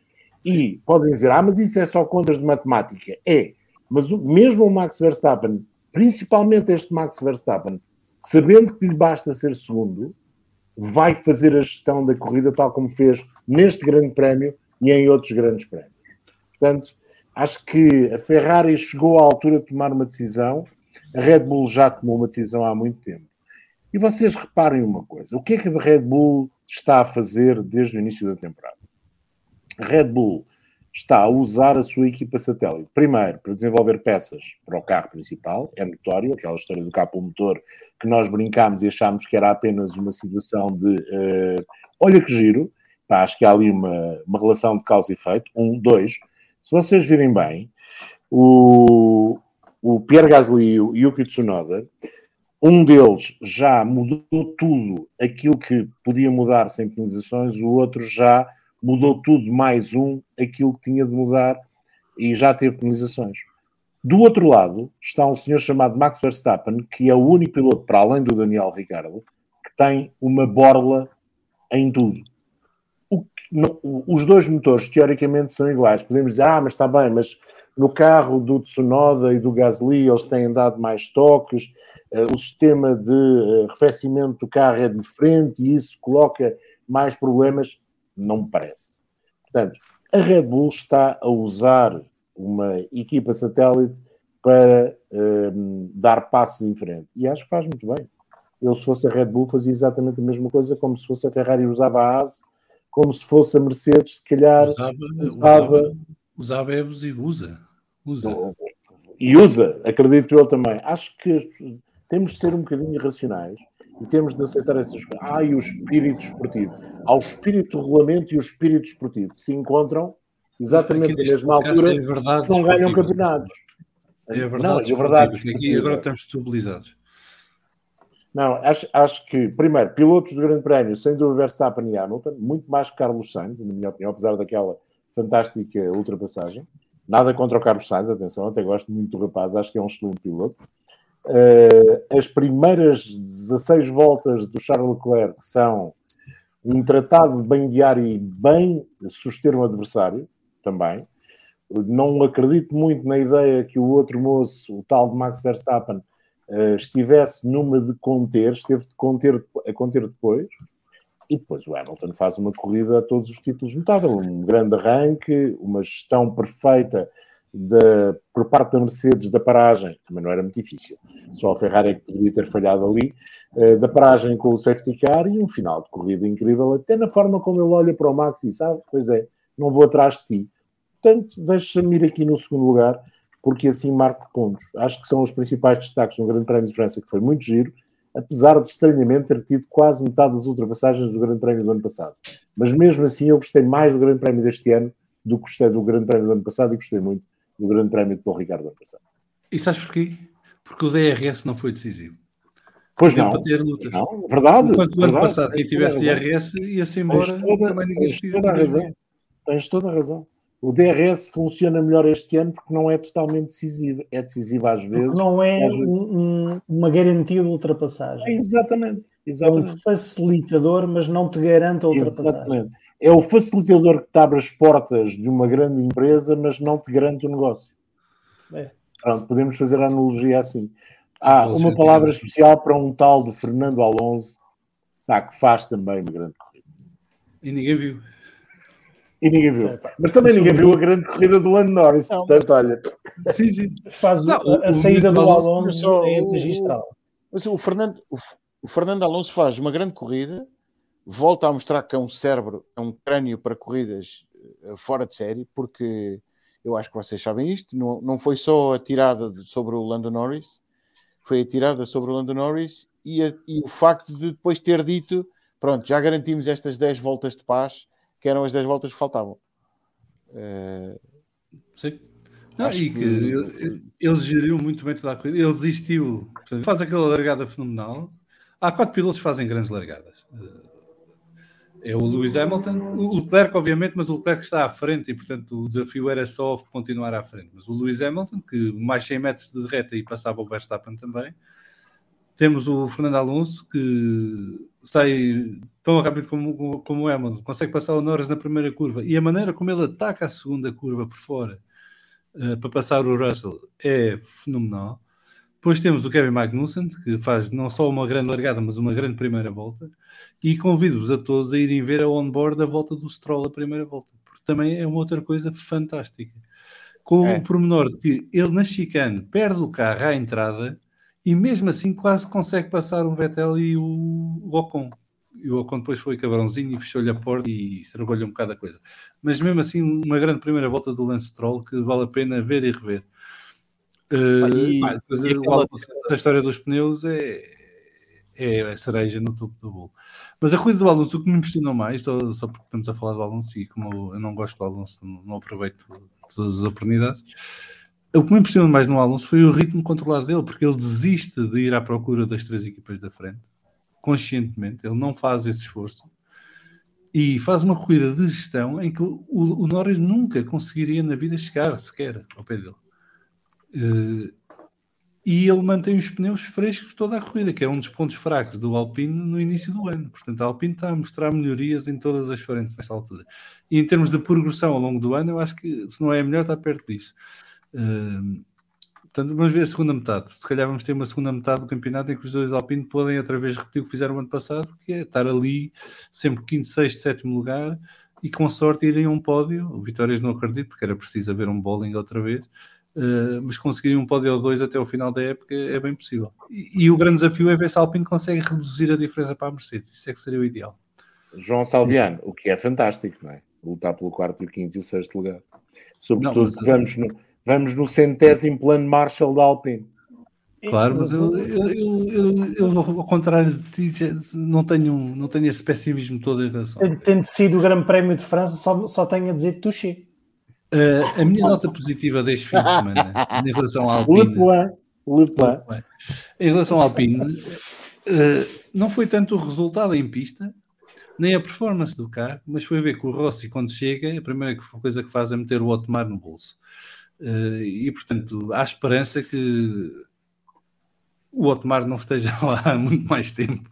E podem dizer, ah, mas isso é só contas de matemática. É, mas o, mesmo o Max Verstappen, principalmente este Max Verstappen, sabendo que lhe basta ser segundo, vai fazer a gestão da corrida tal como fez neste grande prémio e em outros grandes prémios. Portanto, acho que a Ferrari chegou à altura de tomar uma decisão, a Red Bull já tomou uma decisão há muito tempo. E vocês reparem uma coisa: o que é que a Red Bull está a fazer desde o início da temporada? A Red Bull está a usar a sua equipa satélite, primeiro, para desenvolver peças para o carro principal, é notório, aquela história do capô motor que nós brincámos e achámos que era apenas uma situação de uh, olha que giro, Pá, acho que há ali uma, uma relação de causa e efeito. Um, dois, se vocês virem bem, o, o Pierre Gasly e o Yuki Tsunoda, um deles já mudou tudo aquilo que podia mudar sem penalizações, o outro já mudou tudo mais um aquilo que tinha de mudar e já teve penalizações. Do outro lado está um senhor chamado Max Verstappen, que é o único piloto, para além do Daniel Ricciardo, que tem uma borla em tudo. O, no, os dois motores, teoricamente, são iguais. Podemos dizer, ah, mas está bem, mas no carro do Tsunoda e do Gasly eles têm dado mais toques, uh, o sistema de uh, arrefecimento do carro é diferente e isso coloca mais problemas. Não me parece. Portanto, a Red Bull está a usar uma equipa satélite para uh, dar passos em frente. E acho que faz muito bem. Eu, se fosse a Red Bull, fazia exatamente a mesma coisa, como se fosse a Ferrari usava a ASE, como se fosse a Mercedes, se calhar usava, usava, usava é abusivo, usa. usa. E usa, acredito eu também. Acho que temos de ser um bocadinho irracionais e temos de aceitar essas coisas. Há e o espírito esportivo. Há o espírito regulamento e o espírito esportivo que se encontram exatamente na mesma altura é verdade não ganham campeonatos. É verdade, não, é verdade aqui agora estamos estabilizados. Não, acho, acho que, primeiro, pilotos do Grande Prémio, sem dúvida Verstappen e Hamilton, muito mais que Carlos Sainz, na minha opinião, apesar daquela fantástica ultrapassagem. Nada contra o Carlos Sainz, atenção, até gosto muito do rapaz, acho que é um excelente piloto. Uh, as primeiras 16 voltas do Charles Leclerc são um tratado de bem guiar e bem suster um adversário, também. Não acredito muito na ideia que o outro moço, o tal de Max Verstappen, uh, estivesse numa de conter, esteve de conter, a conter depois. E depois o Hamilton faz uma corrida a todos os títulos notável, um grande arranque, uma gestão perfeita de, por parte da Mercedes da paragem, também não era muito difícil, só a Ferrari é que poderia ter falhado ali, uh, da paragem com o safety car e um final de corrida incrível, até na forma como ele olha para o Max e sabe, pois é, não vou atrás de ti. Portanto, deixa-me ir aqui no segundo lugar, porque assim marco pontos. Acho que são os principais destaques no Grande Prémio de França, que foi muito giro, apesar de estranhamente ter tido quase metade das ultrapassagens do Grande Prémio do ano passado. Mas mesmo assim, eu gostei mais do Grande Prémio deste ano do que gostei do Grande Prémio do ano passado e gostei muito do Grande Prémio de Paulo Ricardo do ano passado. E sabes porquê? Porque o DRS não foi decisivo. Pois não. Para ter lutas. Não, verdade. Enquanto o ano passado, quem tivesse DRS ia-se embora. Tens toda, tens toda a razão. Tens toda a razão. O DRS funciona melhor este ano porque não é totalmente decisivo. É decisivo às vezes. Porque não é um, uma garantia de ultrapassagem. É exatamente, exatamente. É um facilitador, mas não te garante a ultrapassagem. Exatamente. É o facilitador que te abre as portas de uma grande empresa, mas não te garante o negócio. É. Pronto, podemos fazer a analogia assim. Há ah, uma palavra especial para um tal de Fernando Alonso, tá, que faz também uma grande corrida. E ninguém viu. E ninguém viu. Mas também ninguém viu a grande corrida do Lando Norris. Não. Portanto, olha. Sim, sim. Faz não, a, a saída do Alonso é magistral. Mas o Fernando, o, o Fernando Alonso faz uma grande corrida, volta a mostrar que é um cérebro, é um crânio para corridas eh, fora de série, porque eu acho que vocês sabem isto, não, não foi só a tirada sobre o Lando Norris, foi a tirada sobre o Lando Norris e, a, e o facto de depois ter dito, pronto, já garantimos estas 10 voltas de paz, que eram as 10 voltas que faltavam. Uh... Sim. Não, e que, que ele, geriu muito bem toda a coisa. Ele existiu, faz aquela largada fenomenal. Há quatro pilotos que fazem grandes largadas. É o Lewis Hamilton, o Leclerc, obviamente, mas o Leclerc está à frente e, portanto, o desafio era só continuar à frente. Mas o Lewis Hamilton, que mais 100 metros de reta e passava o Verstappen também. Temos o Fernando Alonso, que sai tão rápido como, como o Hamilton, consegue passar o Norris na primeira curva e a maneira como ele ataca a segunda curva por fora uh, para passar o Russell é fenomenal. Depois temos o Kevin Magnussen, que faz não só uma grande largada, mas uma grande primeira volta. E convido-vos a todos a irem ver a on-board a volta do Stroll a primeira volta, porque também é uma outra coisa fantástica. Com é. o pormenor de que ele na chicane perde o carro à entrada e mesmo assim quase consegue passar o Vettel e o, o Ocon. E o Ocon depois foi cabrãozinho e fechou-lhe a porta e estragou-lhe um bocado a coisa. Mas mesmo assim, uma grande primeira volta do Lance Stroll que vale a pena ver e rever. Uh, e, depois, e aquela... a história dos pneus é, é a cereja no topo do bolo. Mas a corrida do Alonso, o que me impressionou mais, só, só porque estamos a falar do Alonso e como eu não gosto do Alonso, não aproveito todas as oportunidades, o que me impressionou mais no Alonso foi o ritmo controlado dele, porque ele desiste de ir à procura das três equipas da frente, conscientemente, ele não faz esse esforço e faz uma corrida de gestão em que o, o, Norris nunca conseguiria na vida chegar sequer ao pé dele. Uh, e ele mantém os pneus frescos toda a corrida, que é um dos pontos fracos do Alpine no início do ano. Portanto, a Alpine está a mostrar melhorias em todas as frentes nessa altura. E em termos de progressão ao longo do ano, eu acho que se não é a melhor, está perto disso. Uh, portanto, vamos ver a segunda metade. Se calhar vamos ter uma segunda metade do campeonato em que os dois Alpine podem outra vez repetir o que fizeram ano passado, que é estar ali sempre quinto, sexto, sétimo lugar e com sorte irem a um pódio. O Vitórias não acredito, porque era preciso haver um bowling outra vez. Uh, mas conseguirem um pódio ou dois até o final da época é bem possível. E, e, o grande desafio é ver se a Alpine consegue reduzir a diferença para a Mercedes. Isso é que seria o ideal. João Salviano, o que é fantástico, não é? Lutar pelo quarto, o quinto e o sexto lugar. Sobretudo não, mas... vamos no Vamos no centésimo plano Marshall da Alpine. Claro, mas eu, eu, eu, eu, ao contrário de ti, não tenho, não tenho esse pessimismo todo em relação. Tendo sido o Grande Prémio de França, só, só tenho a dizer Touché. Uh, a minha nota positiva deste fim de semana em relação ao Alpine. Le Le Em relação ao Alpine, uh, não foi tanto o resultado em pista, nem a performance do carro, mas foi ver que o Rossi, quando chega, a primeira coisa que faz é meter o Otmar no bolso. Uh, e portanto, há esperança que o Otmar não esteja lá há muito mais tempo.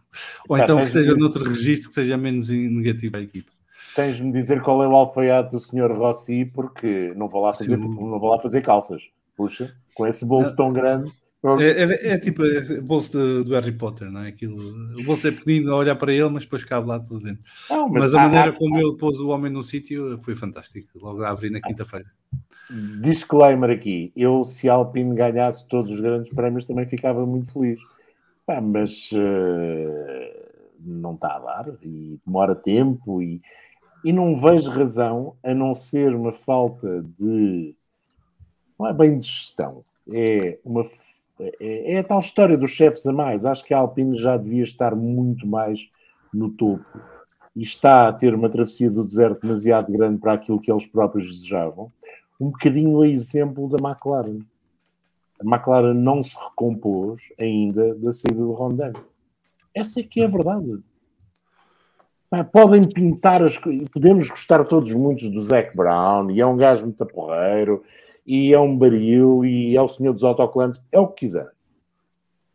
Ou Pá, então que esteja de- noutro registro que seja menos negativo à equipa. Tens de me dizer qual é o alfaiate do Sr. Rossi, porque não vou lá fazer, não vou lá fazer calças. Puxa, com esse bolso Não. tão grande. É, é- é tipo o bolso de- do Harry Potter, não é? Aquilo, o bolso é pequenino a olhar para ele, mas depois cabe lá tudo dentro. Não, Mas, a há- maneira há- como ele pôs o homem no sítio foi fantástico. Logo a abrir na quinta-feira. Disclaimer aqui. Eu, se a Alpine ganhasse todos os grandes prémios, também ficava muito feliz. Pá, mas eh, não está a dar e demora tempo e, e não vejo razão a não ser uma falta de. Não é bem de gestão, é uma. É, é a tal história dos chefes a mais. Acho que a Alpine já devia estar muito mais no topo e está a ter uma travessia do deserto demasiado grande para aquilo que eles próprios desejavam um bocadinho a exemplo da McLaren. A McLaren não se recompôs ainda da saída do Ron Dennis. Essa é que é a verdade. Podem pintar as coisas, podemos gostar todos muito do Zac Brown, e é um gajo muito porreiro, e é um baril, e é o senhor dos autocolantes, é o que quiser.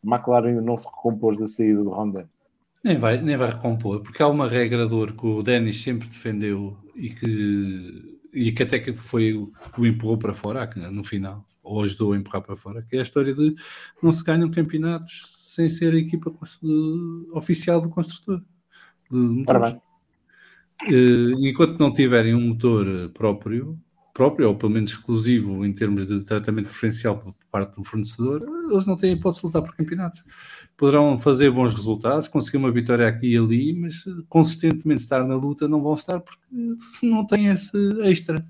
McLaren ainda não se recompôs da saída do Dennis. Nem vai, nem vai recompor, porque há uma regra ouro que o Denis sempre defendeu e que, e que até que foi o que o empurrou para fora no final, ou ajudou a empurrar para fora, que é a história de não se ganham campeonatos sem ser a equipa oficial do construtor. de bem. Eh, enquanto não tiverem um motor próprio, próprio, ou pelo menos exclusivo em termos de tratamento preferencial por parte do fornecedor, eles não têm hipótese de lutar por campeonatos. Poderão fazer bons resultados, conseguir uma vitória aqui e ali, mas eh, consistentemente estar na luta não vão estar porque não têm esse extra.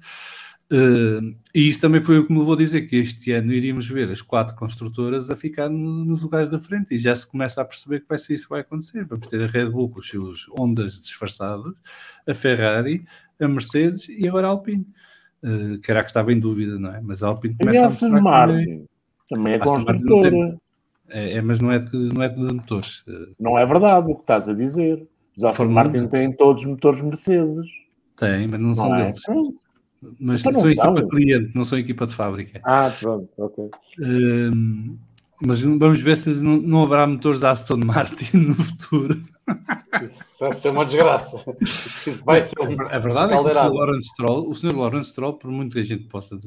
Eh, e isso também foi o que me levou a dizer que este ano iríamos ver as quatro construtoras a ficar no- nos lugares da frente e já se começa a perceber que vai ser isso que vai acontecer. Vamos ter a Red Bull com os seus ondas disfarçados, a Ferrari, a Mercedes e agora a Alpine. Eh, que era a que estava em dúvida, não é? Mas a Alpine começa a Aston não é- Martin também é Martin construtora. é, é, mas não é de, não é de motores. Eh, Não é verdade o que estás a dizer. Os Aston Martin um. têm todos motores Mercedes. Tem, mas não, são Não é? deles. Pronto. Mas Então são são. equipa cliente, não são equipa de fábrica. Ah, pronto, ok. Hum, mas vamos ver se não, não haverá motores Aston Martin no futuro. Isso vai ser uma desgraça. Vai ser um... A verdade é que o Sr. Lawrence Stroll, o Sr. Lawrence Stroll, por muito que a gente possa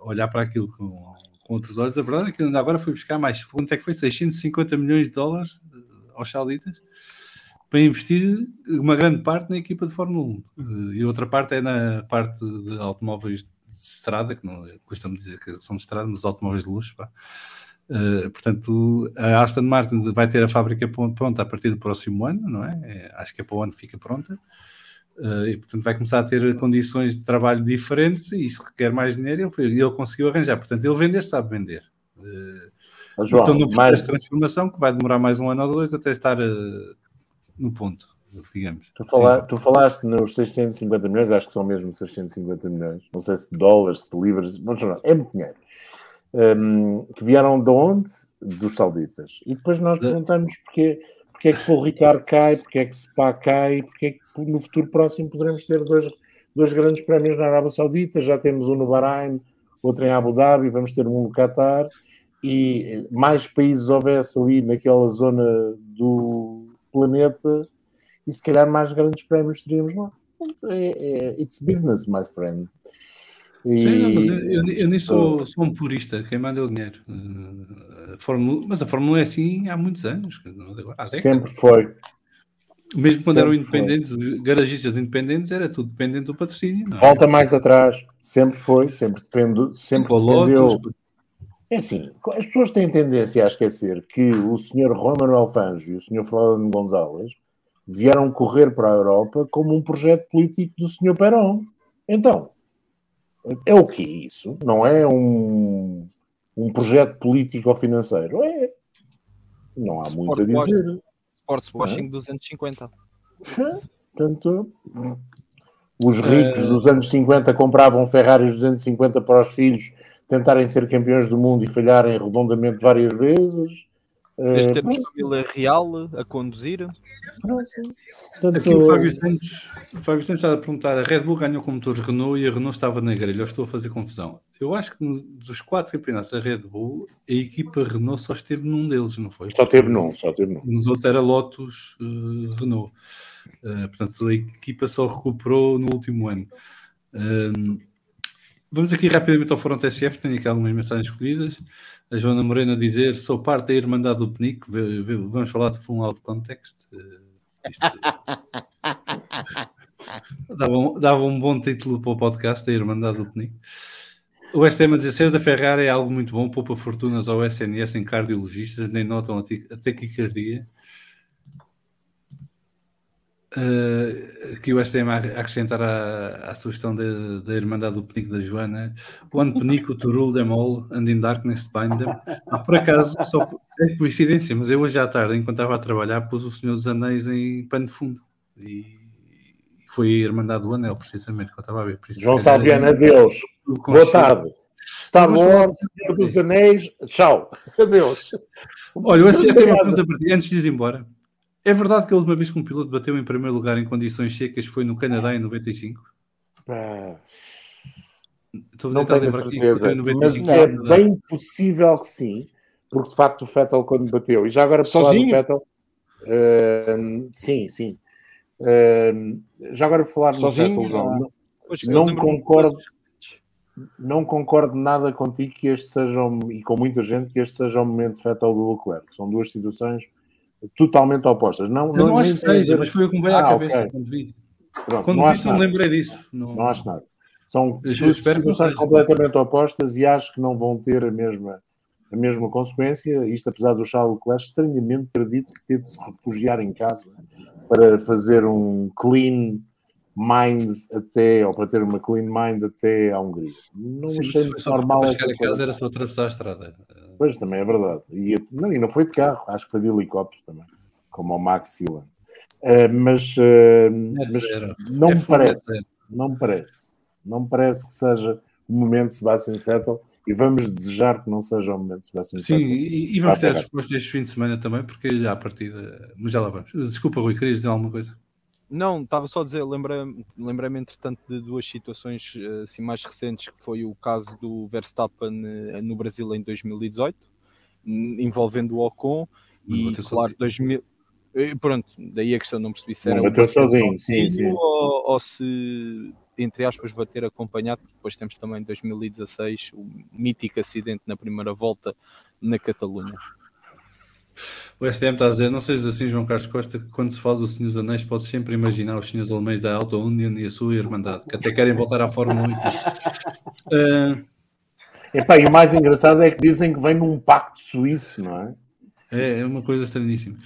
olhar para aquilo com, com outros olhos, a verdade é que ainda agora foi buscar mais. Quanto é que foi? 650 milhões de dólares eh, aos sauditas para investir uma grande parte na equipa de Fórmula 1 Eh, e outra parte é na parte de automóveis de estrada, que não custa-me dizer que são de estrada, mas automóveis de luxo. pá. Uh, portanto, a Aston Martin vai ter a fábrica pronta a partir do próximo ano, não é? É, acho que é para o ano que fica pronta. Uh, e, portanto, vai começar a ter condições de trabalho diferentes e isso requer mais dinheiro. Ele, ele conseguiu arranjar. Portanto, ele vender sabe vender. Uh, João, então, no processo mais, de transformação, que vai demorar mais um ano ou dois até estar uh, no ponto, digamos. tu, fala- tu falaste nos 650 milhões, acho que são mesmo 650 milhões. Não sei se dólares, se libras, mas não, é muito dinheiro. Hum, que vieram de onde? Dos sauditas. E depois nós perguntamos porque, porque é que o Ricardo cai, porque é que Spa cai, porque é que no futuro próximo poderemos ter dois, dois grandes prémios na Arábia Saudita. Já temos um no Bahrein, outro em Abu Dhabi, vamos ter um no Qatar. E mais países houvesse ali naquela zona do planeta, e se calhar mais grandes prémios teríamos lá. É, é, it's business, my friend. E- Sim, não, mas eu, eu, eu nem sou, sou um purista, quem manda é o dinheiro. Uh, a Fórmula, mas a Fórmula é assim há muitos anos, há sempre foi. Mesmo quando eram sempre foi. independentes, os garagistas independentes, era tudo dependente do patrocínio. É? Volta mais atrás, sempre foi, sempre depende, sempre a dependeu. É assim, as pessoas têm tendência a esquecer que o senhor Juan Manuel Fangio e o senhor Flávio Gonzalez vieram correr para a Europa como um projeto político do senhor Perón. Então, é o que isso? Não é um, um projeto político ou financeiro? É. Não há muito a dizer. Sports Washing 250. Portanto, os ricos dos anos 50 compravam Ferraris 250 para os filhos tentarem ser campeões do mundo e falharem redondamente várias vezes. Desde Uh, termos família real a conduzir. Aqui o Fábio Santos, o Fábio Santos está a perguntar: a Red Bull ganhou com motores Renault e a Renault estava na grelha. Eu estou a fazer confusão. Eu acho que no- dos quatro campeonatos da Red Bull, a equipa Renault só esteve num deles, não foi? só teve num, só teve num. Nos outros era Lotus eh, Renault. Eh, portanto, a equipa só recuperou no último ano. Ehm, vamos aqui rapidamente ao Fórum TSF, tenho aqui algumas mensagens escolhidas. A Joana Morena dizer: sou parte da Irmandade do Penico. Vamos falar de full out context. Eh, isto- dava, um, dava um bom título para o podcast, a Irmandade do Penico. O SM a dizer ser da Ferrari é algo muito bom, poupa fortunas ao SNS em cardiologistas, nem notam a taquicardia. Uh, aqui o STM a acrescentar à, à sugestão da, da Irmandade do Penico da Joana One Penico to rule them all and in darkness bind them Ah, por acaso, só é coincidência mas eu hoje à tarde, enquanto estava a trabalhar pus o Senhor dos Anéis em pano de fundo e foi a Irmandade do Anel precisamente, que eu estava a ver João Salviano, adeus. Boa tarde. Star Wars, Senhor dos Anéis, tchau. Adeus. Olha, eu eu tenho uma pergunta para ti, antes de ir embora. É verdade que a última vez que um piloto bateu em primeiro lugar em condições secas foi no Canadá em 95? Pá, Estou Não tenho a lembrar aqui, certeza, foi em mas 95, é Canadá. bem possível que sim, porque de facto o Vettel quando bateu, e já agora por falar do Sozinho? Vettel, ehm, sim, sim. Ehm, já agora por falar do Sozinho? Vettel, João, não, não lembro-me- concordo, não concordo nada contigo que este seja, um- e com muita gente, que este seja o momento Vettel do Leclerc. São duas situações totalmente opostas. Não, não, nem acho que seja, mas foi o que me veio à Ah, cabeça ok. quando vi. Pronto, Quando não vi, não me lembrei disso. Não, Não acho nada. São não situações completamente opostas e acho que não vão ter a mesma, a mesma consequência. Isto, apesar do Charles Leclerc, estranhamente acredito que teve de se refugiar em casa para fazer um clean mind até, ou para ter uma clean mind até à Hungria. Não Sim, achei muito normal para chegar a casa era só atravessar a estrada. Pois, também é verdade. E, não, e não foi de carro, acho que foi de helicóptero também, como o Max Silan. Ah, mas ah, Net mas não É me net parece. Não me parece. Não me parece que seja o momento de Sebastian Vettel e vamos desejar que não seja o momento de Sebastian Sim, Vettel. e, e vamos ter a resposta este fim de semana também, porque à partida. Mas já lá vamos. Desculpa, Rui, querias dizer alguma coisa? Não, estava só a dizer, lembrei-me, lembrei-me entretanto de duas situações eh, assim, mais recentes, que foi o caso do Verstappen eh, no Brasil em 2018, n- envolvendo o Ocon, Não e bateu claro, 2000, eh, pronto, daí a questão não percebi se Não era bateu um batente sozinho, sim, sim. Ou, ou se, entre aspas, bater acompanhado, depois temos também 2016, o mítico acidente na primeira volta na Catalunha. O STM está a dizer, não sejas assim, João Carlos Costa, que quando se fala dos Anéis, pode sempre imaginar os senhores alemães da Auto Union e a sua Irmandade, que até querem voltar à Fórmula 1. Ah, Epá, e o mais engraçado é que dizem que vem num pacto suíço, não é? é, é uma coisa estranhíssima.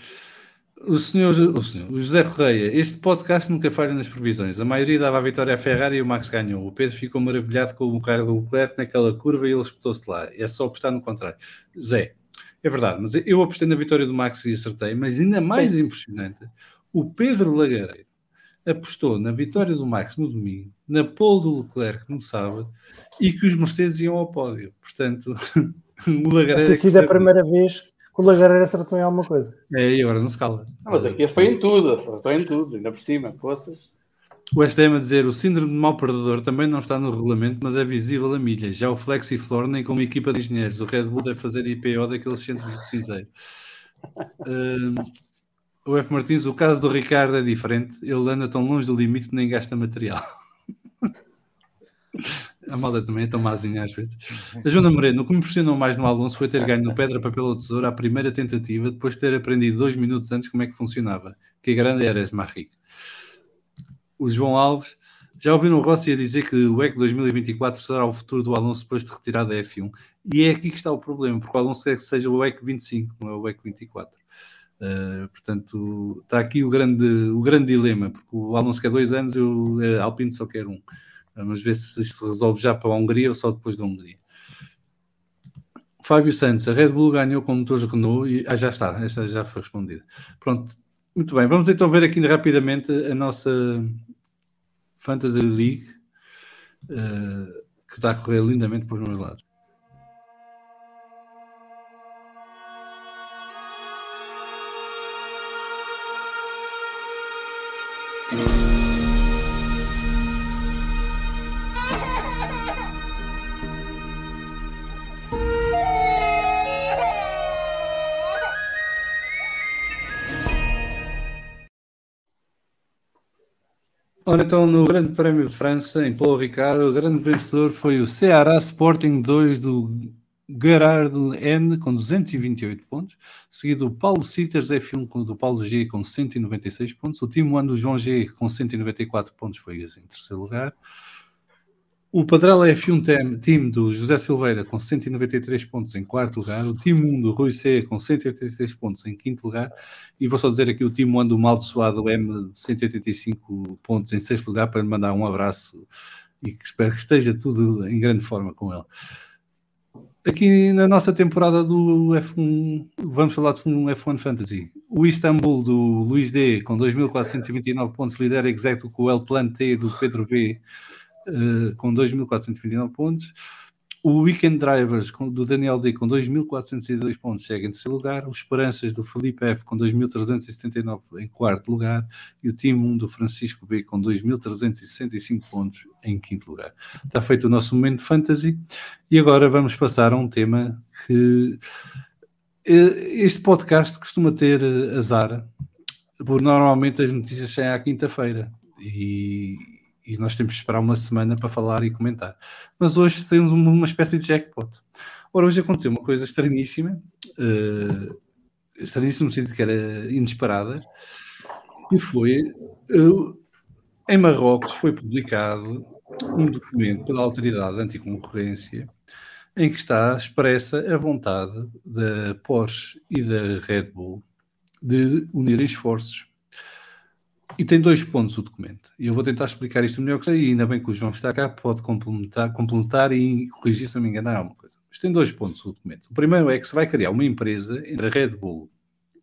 O senhor, o senhor, o José Correia, este podcast nunca falha nas previsões. A maioria dava a vitória à Ferrari e o Max ganhou. O Pedro ficou maravilhado com o carro do Leclerc naquela curva e ele espetou-se lá. É só apostar no contrário. Zé, é verdade, mas eu apostei na vitória do Max e acertei, mas ainda mais impressionante, o Pedro Lagareiro apostou na vitória do Max no domingo, na pole do Leclerc no sábado e que os Mercedes iam ao pódio. Portanto, o Lagareiro. Deve é ter que sido a sabe. primeira vez que o Lagareira acertou em alguma coisa. É, e agora não se cala. Ah, mas aqui foi em tudo, acertou em tudo, ainda por cima, poças. O STM a dizer o síndrome de mau perdedor também não está no regulamento, mas é visível a milhas. Já o Flexiflor nem como equipa de engenheiros. O Red Bull deve fazer IPO daqueles centros de cinzeiro. Hum, o F. Martins, o caso do Ricardo é diferente. Ele anda tão longe do limite que nem gasta material. A malda também é tão mazinha às vezes. A Joana Moreno, o que me impressionou mais no Alonso foi ter ganho no pedra, papel ou tesoura à primeira tentativa, depois de ter aprendido dois minutos antes como é que funcionava. Que grande era esse Marrico. O João Alves, já ouviram o Rossi a dizer que o EC 2024 será o futuro do Alonso depois de retirar da F1? E é aqui que está o problema, porque o Alonso quer que seja o EC 25, não é o EC 24. Uh, portanto, está aqui o grande, o grande dilema, porque o Alonso quer dois anos e o uh, Alpine só quer um. Vamos ver se isto se resolve já para a Hungria ou só depois da Hungria. Fábio Santos, a Red Bull ganhou com motores Renault e ah, já está, esta já foi respondida. Pronto, muito bem, vamos então ver aqui rapidamente a nossa Fantasy League uh, que está a correr lindamente os meus lados. Ora, então, no Grande Prémio de França, em Paulo Ricard, o grande vencedor foi o Ceará Sporting 2 do Gerardo N com 228 pontos, seguido o Paulo Citas F1 do Paulo G com 196 pontos, o Timo 1 do João G com 194 pontos foi em terceiro lugar, o Padrela F1 team, team do José Silveira com 193 pontos em quarto lugar, o Time 1 do Rui C com 186 pontos em quinto lugar, e vou só dizer aqui o Time 1 do Maldoçoado M de 185 pontos em sexto lugar para mandar um abraço e que espero que esteja tudo em grande forma com ele. Aqui na nossa temporada do F1, vamos falar de um F1 Fantasy. O Istanbul do Luís D com 2.429 pontos lidera executo com o El Plan T do Pedro V uh, com 2.429 pontos. O Weekend Drivers do Daniel D com 2.402 pontos segue em terceiro lugar. Os Esperanças do Felipe F com 2.379 em quarto lugar. E o Team 1 do Francisco B com 2.365 pontos em quinto lugar. Está feito o nosso momento de fantasy. E agora vamos passar a um tema que eh, este podcast costuma ter eh, azar, porque normalmente as notícias saem à quinta-feira. E, e nós temos que esperar uma semana para falar e comentar. Mas hoje temos uma espécie de jackpot. Ora, hoje aconteceu uma coisa estranhíssima, uh, estranhíssima no sentido que era inesperada, e foi uh, em Marrocos foi publicado um documento pela Autoridade Anticoncorrência em que está expressa a vontade da Porsche e da Red Bull de unirem esforços e tem dois pontos o documento. E eu vou tentar explicar isto melhor que sei, e ainda bem que o João está cá, pode complementar, complementar e corrigir se eu me enganar alguma coisa. Mas tem dois pontos o documento. O primeiro é que se vai criar uma empresa entre a Red Bull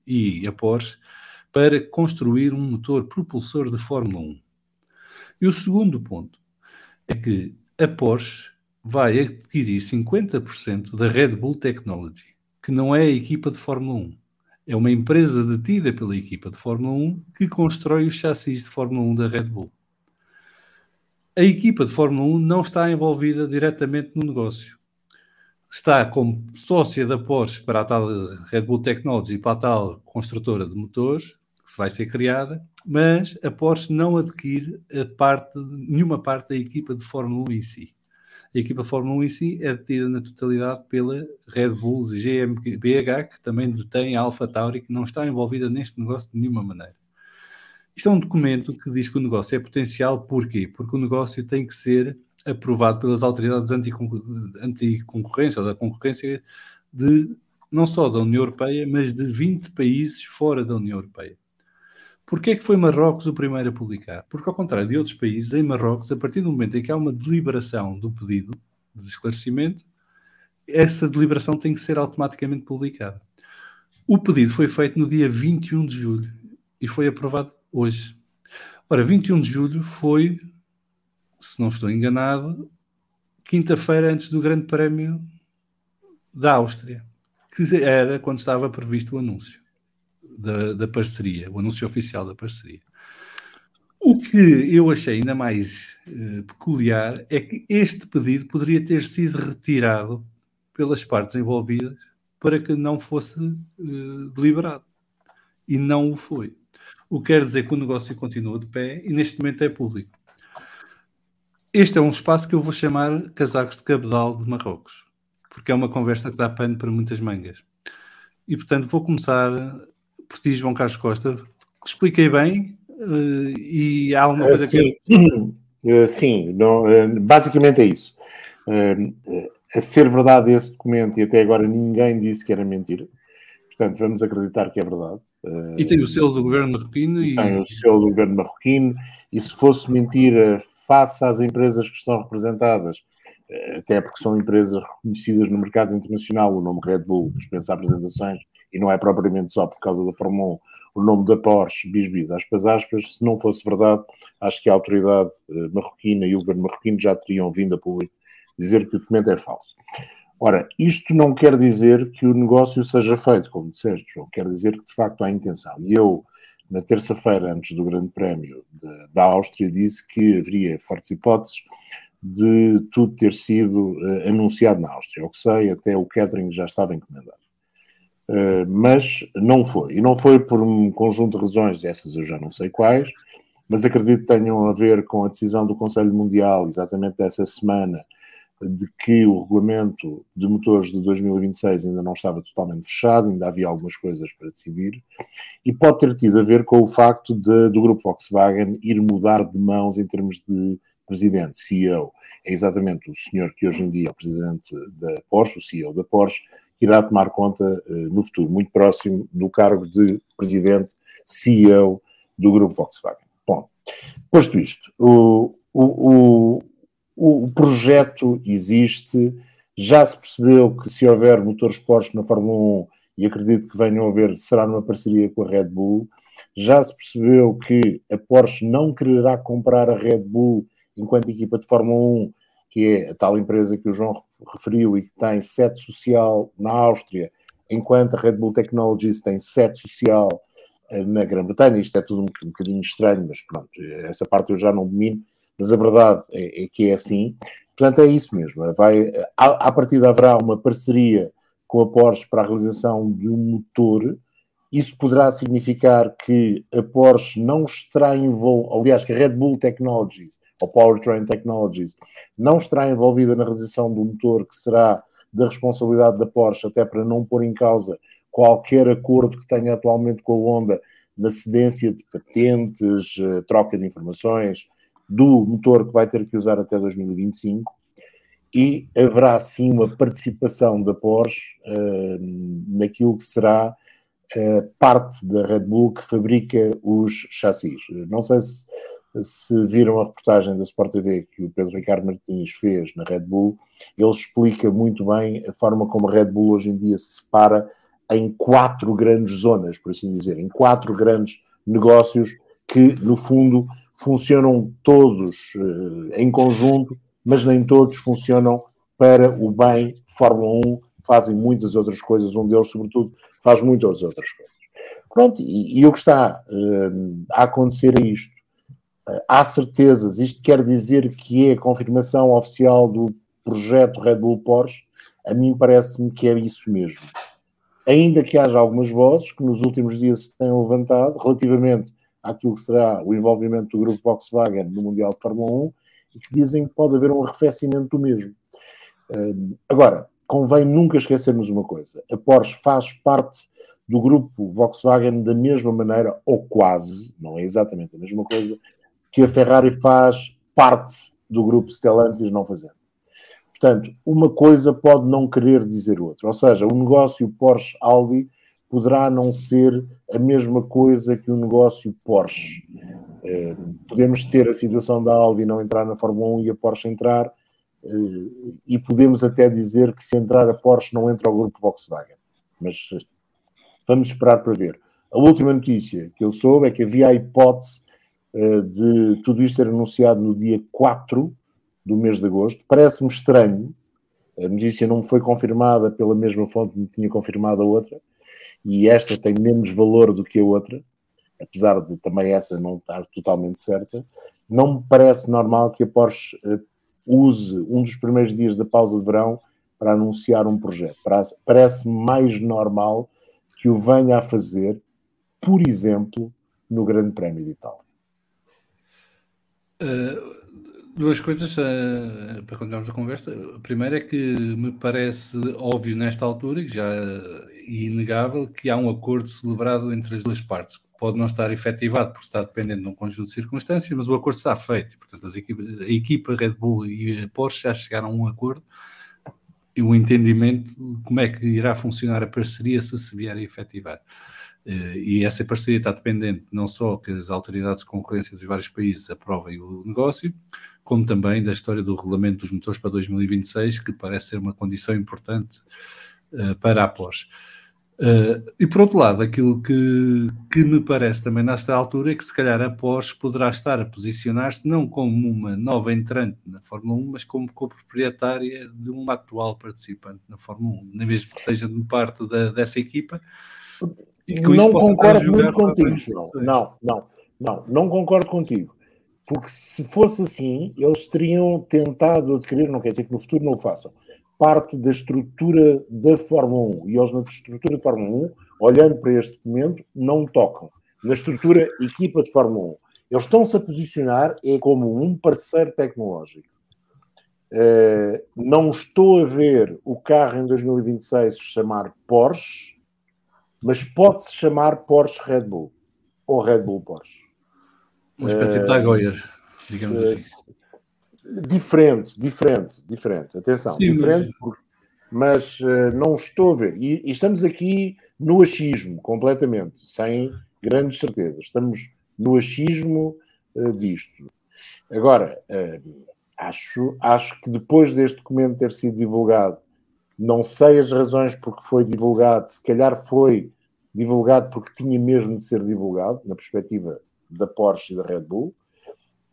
e a Porsche para construir um motor propulsor de Fórmula 1. E o segundo ponto é que a Porsche vai adquirir 50% da Red Bull Technology, que não é a equipa de Fórmula 1 é uma empresa detida pela equipa de Fórmula 1 que constrói os chassis de Fórmula 1 da Red Bull. A equipa de Fórmula 1 não está envolvida diretamente no negócio. Está como sócia da Porsche para a tal Red Bull Technology, para a tal construtora de motores, que vai ser criada, mas a Porsche não adquire a parte, nenhuma parte da equipa de Fórmula 1 em si. A equipa Fórmula 1 em si é detida na totalidade pela Red Bull GmbH, que também detém a Alpha Tauri, que não está envolvida neste negócio de nenhuma maneira. Isto é um documento que diz que o negócio é potencial, porquê? Porque o negócio tem que ser aprovado pelas autoridades anticoncorrência, ou da concorrência de não só da União Europeia, mas de 20 países fora da União Europeia. Porquê é que foi Marrocos o primeiro a publicar? Porque, ao contrário de outros países, em Marrocos, a partir do momento em que há uma deliberação do pedido de esclarecimento, essa deliberação tem que ser automaticamente publicada. O pedido foi feito no dia 21 de julho e foi aprovado hoje. Ora, 21 de julho foi, se não estou enganado, quinta-feira antes do Grande Prémio da Áustria, que era quando estava previsto o anúncio da, da parceria, o anúncio oficial da parceria. O que eu achei ainda mais uh, peculiar é que este pedido poderia ter sido retirado pelas partes envolvidas para que não fosse uh, deliberado. E não o foi. O que quer dizer que o negócio continua de pé e neste momento é público. Este é um espaço que eu vou chamar Casacos de Cabedal de Marrocos, porque é uma conversa que dá pano para muitas mangas. E portanto vou começar por ti, João Carlos Costa. Expliquei bem uh, e há alguma coisa sim. que. Uh, sim, não, uh, basicamente é isso. a ser verdade esse documento, e até agora ninguém disse que era mentira, portanto vamos acreditar que é verdade. e tem o selo do governo marroquino. E... Tem o selo do governo marroquino, e se fosse mentira face às empresas que estão representadas, até porque são empresas reconhecidas no mercado internacional, o nome Red Bull dispensa apresentações, e não é propriamente só por causa da Fórmula 1, o nome da Porsche, bis bis, aspas, aspas, se não fosse verdade, acho que a autoridade eh, marroquina e o governo marroquino já teriam vindo a público dizer que o documento é falso. Ora, isto não quer dizer que o negócio seja feito, como disseste, João, quer dizer que de facto há intenção. E eu na terça-feira, antes do Grande Prémio de, da Áustria, disse que haveria fortes hipóteses de tudo ter sido uh, anunciado na Áustria. O que sei, até o catering já estava encomendado. Uh, mas não foi. E não foi por um conjunto de razões, essas eu já não sei quais, mas acredito que tenham a ver com a decisão do Conselho Mundial, exatamente dessa semana, de que o regulamento de motores de 2026 ainda não estava totalmente fechado, ainda havia algumas coisas para decidir, e pode ter tido a ver com o facto de, do grupo Volkswagen ir mudar de mãos em termos de presidente, CEO. É exatamente o senhor que hoje em dia é o presidente da Porsche, o CEO da Porsche, que irá tomar conta uh, no futuro, muito próximo do cargo de presidente, CEO do grupo Volkswagen. Bom, posto isto, o, o, o, o projeto existe, já se percebeu que se houver motores Porsche na Fórmula 1, e acredito que venham a haver, será numa parceria com a Red Bull, já se percebeu que a Porsche não quererá comprar a Red Bull enquanto equipa de Fórmula 1, que é a tal empresa que o João referiu e que tem sede social na Áustria, enquanto a Red Bull Technologies tem sede social eh, na Grã-Bretanha. Isto é tudo um, bocadinho estranho, mas pronto, essa parte eu já não domino, mas a verdade é, é que é assim. Portanto, é isso mesmo. Vai, à, à partida haverá uma parceria com a Porsche para a realização de um motor. Isso poderá significar que a Porsche não estará envolvida, aliás, que a Red Bull Technologies ou Powertrain Technologies não estará envolvida na realização do motor que será da responsabilidade da Porsche, até para não pôr em causa qualquer acordo que tenha atualmente com a Honda na cedência de patentes, eh, troca de informações do motor que vai ter que usar até 2025 e haverá sim uma participação da Porsche uh, naquilo que será uh, parte da Red Bull que fabrica os chassis. Não sei se se viram a reportagem da Sport TV que o Pedro Ricardo Martins fez na Red Bull, ele explica muito bem a forma como a Red Bull hoje em dia se separa em quatro grandes zonas, por assim dizer, em quatro grandes negócios que, no fundo, funcionam todos uh, em conjunto, mas nem todos funcionam para o bem. Fórmula 1 fazem muitas outras coisas, um deles, sobretudo, faz muitas outras coisas. Pronto, e, e o que está uh, a acontecer é isto há certezas, isto quer dizer que é a confirmação oficial do projeto Red Bull Porsche? A mim parece-me que é isso mesmo. Ainda que haja algumas vozes que nos últimos dias se tenham levantado relativamente àquilo que será o envolvimento do grupo Volkswagen no Mundial de Fórmula 1 e que dizem que pode haver um arrefecimento do mesmo. Agora, convém nunca esquecermos uma coisa: a Porsche faz parte do grupo Volkswagen da mesma maneira, ou quase, não é exatamente a mesma coisa, que a Ferrari faz parte do grupo Stellantis não fazendo. Portanto, uma coisa pode não querer dizer outra. Ou seja, o negócio Porsche-Audi poderá não ser a mesma coisa que o negócio Porsche. Eh, podemos ter a situação da Audi não entrar na Fórmula 1 e a Porsche entrar, eh, e podemos até dizer que se entrar a Porsche não entra ao grupo Volkswagen. Mas vamos esperar para ver. A última notícia que eu soube é que havia a hipótese de tudo isto ser anunciado no dia 4 do mês de agosto. Parece-me estranho, a notícia não foi confirmada pela mesma fonte que me tinha confirmado a outra, e esta tem menos valor do que a outra, apesar de também essa não estar totalmente certa. Não me parece normal que a Porsche eh, use um dos primeiros dias da pausa de verão para anunciar um projeto. Parece mais normal que o venha a fazer, por exemplo, no Grande Prémio de Itália. Uh, duas coisas uh, para continuarmos a conversa. A primeira é que me parece óbvio nesta altura, e já inegável, que há um acordo celebrado entre as duas partes. Pode não estar efetivado porque está dependendo de um conjunto de circunstâncias, mas o acordo está feito. Portanto, a equipa Red Bull e a Porsche já chegaram a um acordo e um entendimento de como é que irá funcionar a parceria se se vier a efetivar. Eh, e essa parceria está dependente não só que as autoridades de concorrência dos vários países aprovem o negócio, como também da história do regulamento dos motores para 2026, que parece ser uma condição importante uh, para a Porsche. Uh, e por outro lado, aquilo que, que me parece também nesta altura é que se calhar a Porsche poderá estar a posicionar-se não como uma nova entrante na Fórmula 1, mas como coproprietária de uma atual participante na Fórmula 1, nem mesmo que seja de parte da, dessa equipa, não concordo muito contigo. João. Não, não, não, não concordo contigo. Porque se fosse assim, eles teriam tentado adquirir, não quer dizer que no futuro não o façam, parte da estrutura da Fórmula 1. E eles na estrutura de Fórmula 1, olhando para este momento, não tocam. Na estrutura equipa de Fórmula 1. Eles estão-se a posicionar é como um parceiro tecnológico. Eh, não estou a ver o carro em 2026 se chamar Porsche, mas pode-se chamar Porsche Red Bull ou Red Bull Porsche. Uma espécie de Tag Heuer, digamos assim. Diferente, diferente, diferente. Atenção, Sim, diferente, porque- mas eh, não estou a ver. E, e estamos aqui no achismo, completamente, sem grandes certezas. Estamos no achismo eh, disto. Agora, eh, acho, acho que depois deste documento ter sido divulgado, não sei as razões porque foi divulgado, se calhar foi divulgado porque tinha mesmo de ser divulgado, na perspectiva da Porsche e da Red Bull,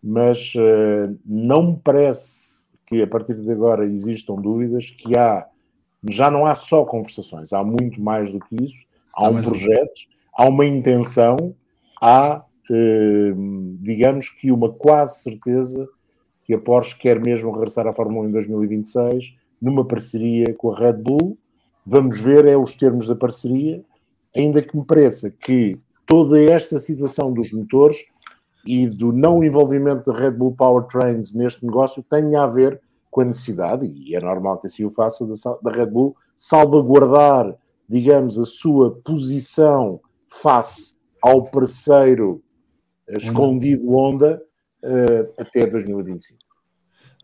mas eh, não me parece que a partir de agora existam dúvidas que há, já não há só conversações, há muito mais do que isso, há um um. projeto, há uma intenção, há, eh, digamos que uma quase certeza que a Porsche quer mesmo regressar à Fórmula 1 em 2026, numa parceria com a Red Bull. Vamos ver é os termos da parceria, ainda que me pareça que toda esta situação dos motores e do não envolvimento da Red Bull Powertrains neste negócio tenha a ver com a necessidade, e é normal que assim o faça, da, Red Bull salvaguardar, digamos, a sua posição face ao parceiro eh, escondido Honda eh, até 2025.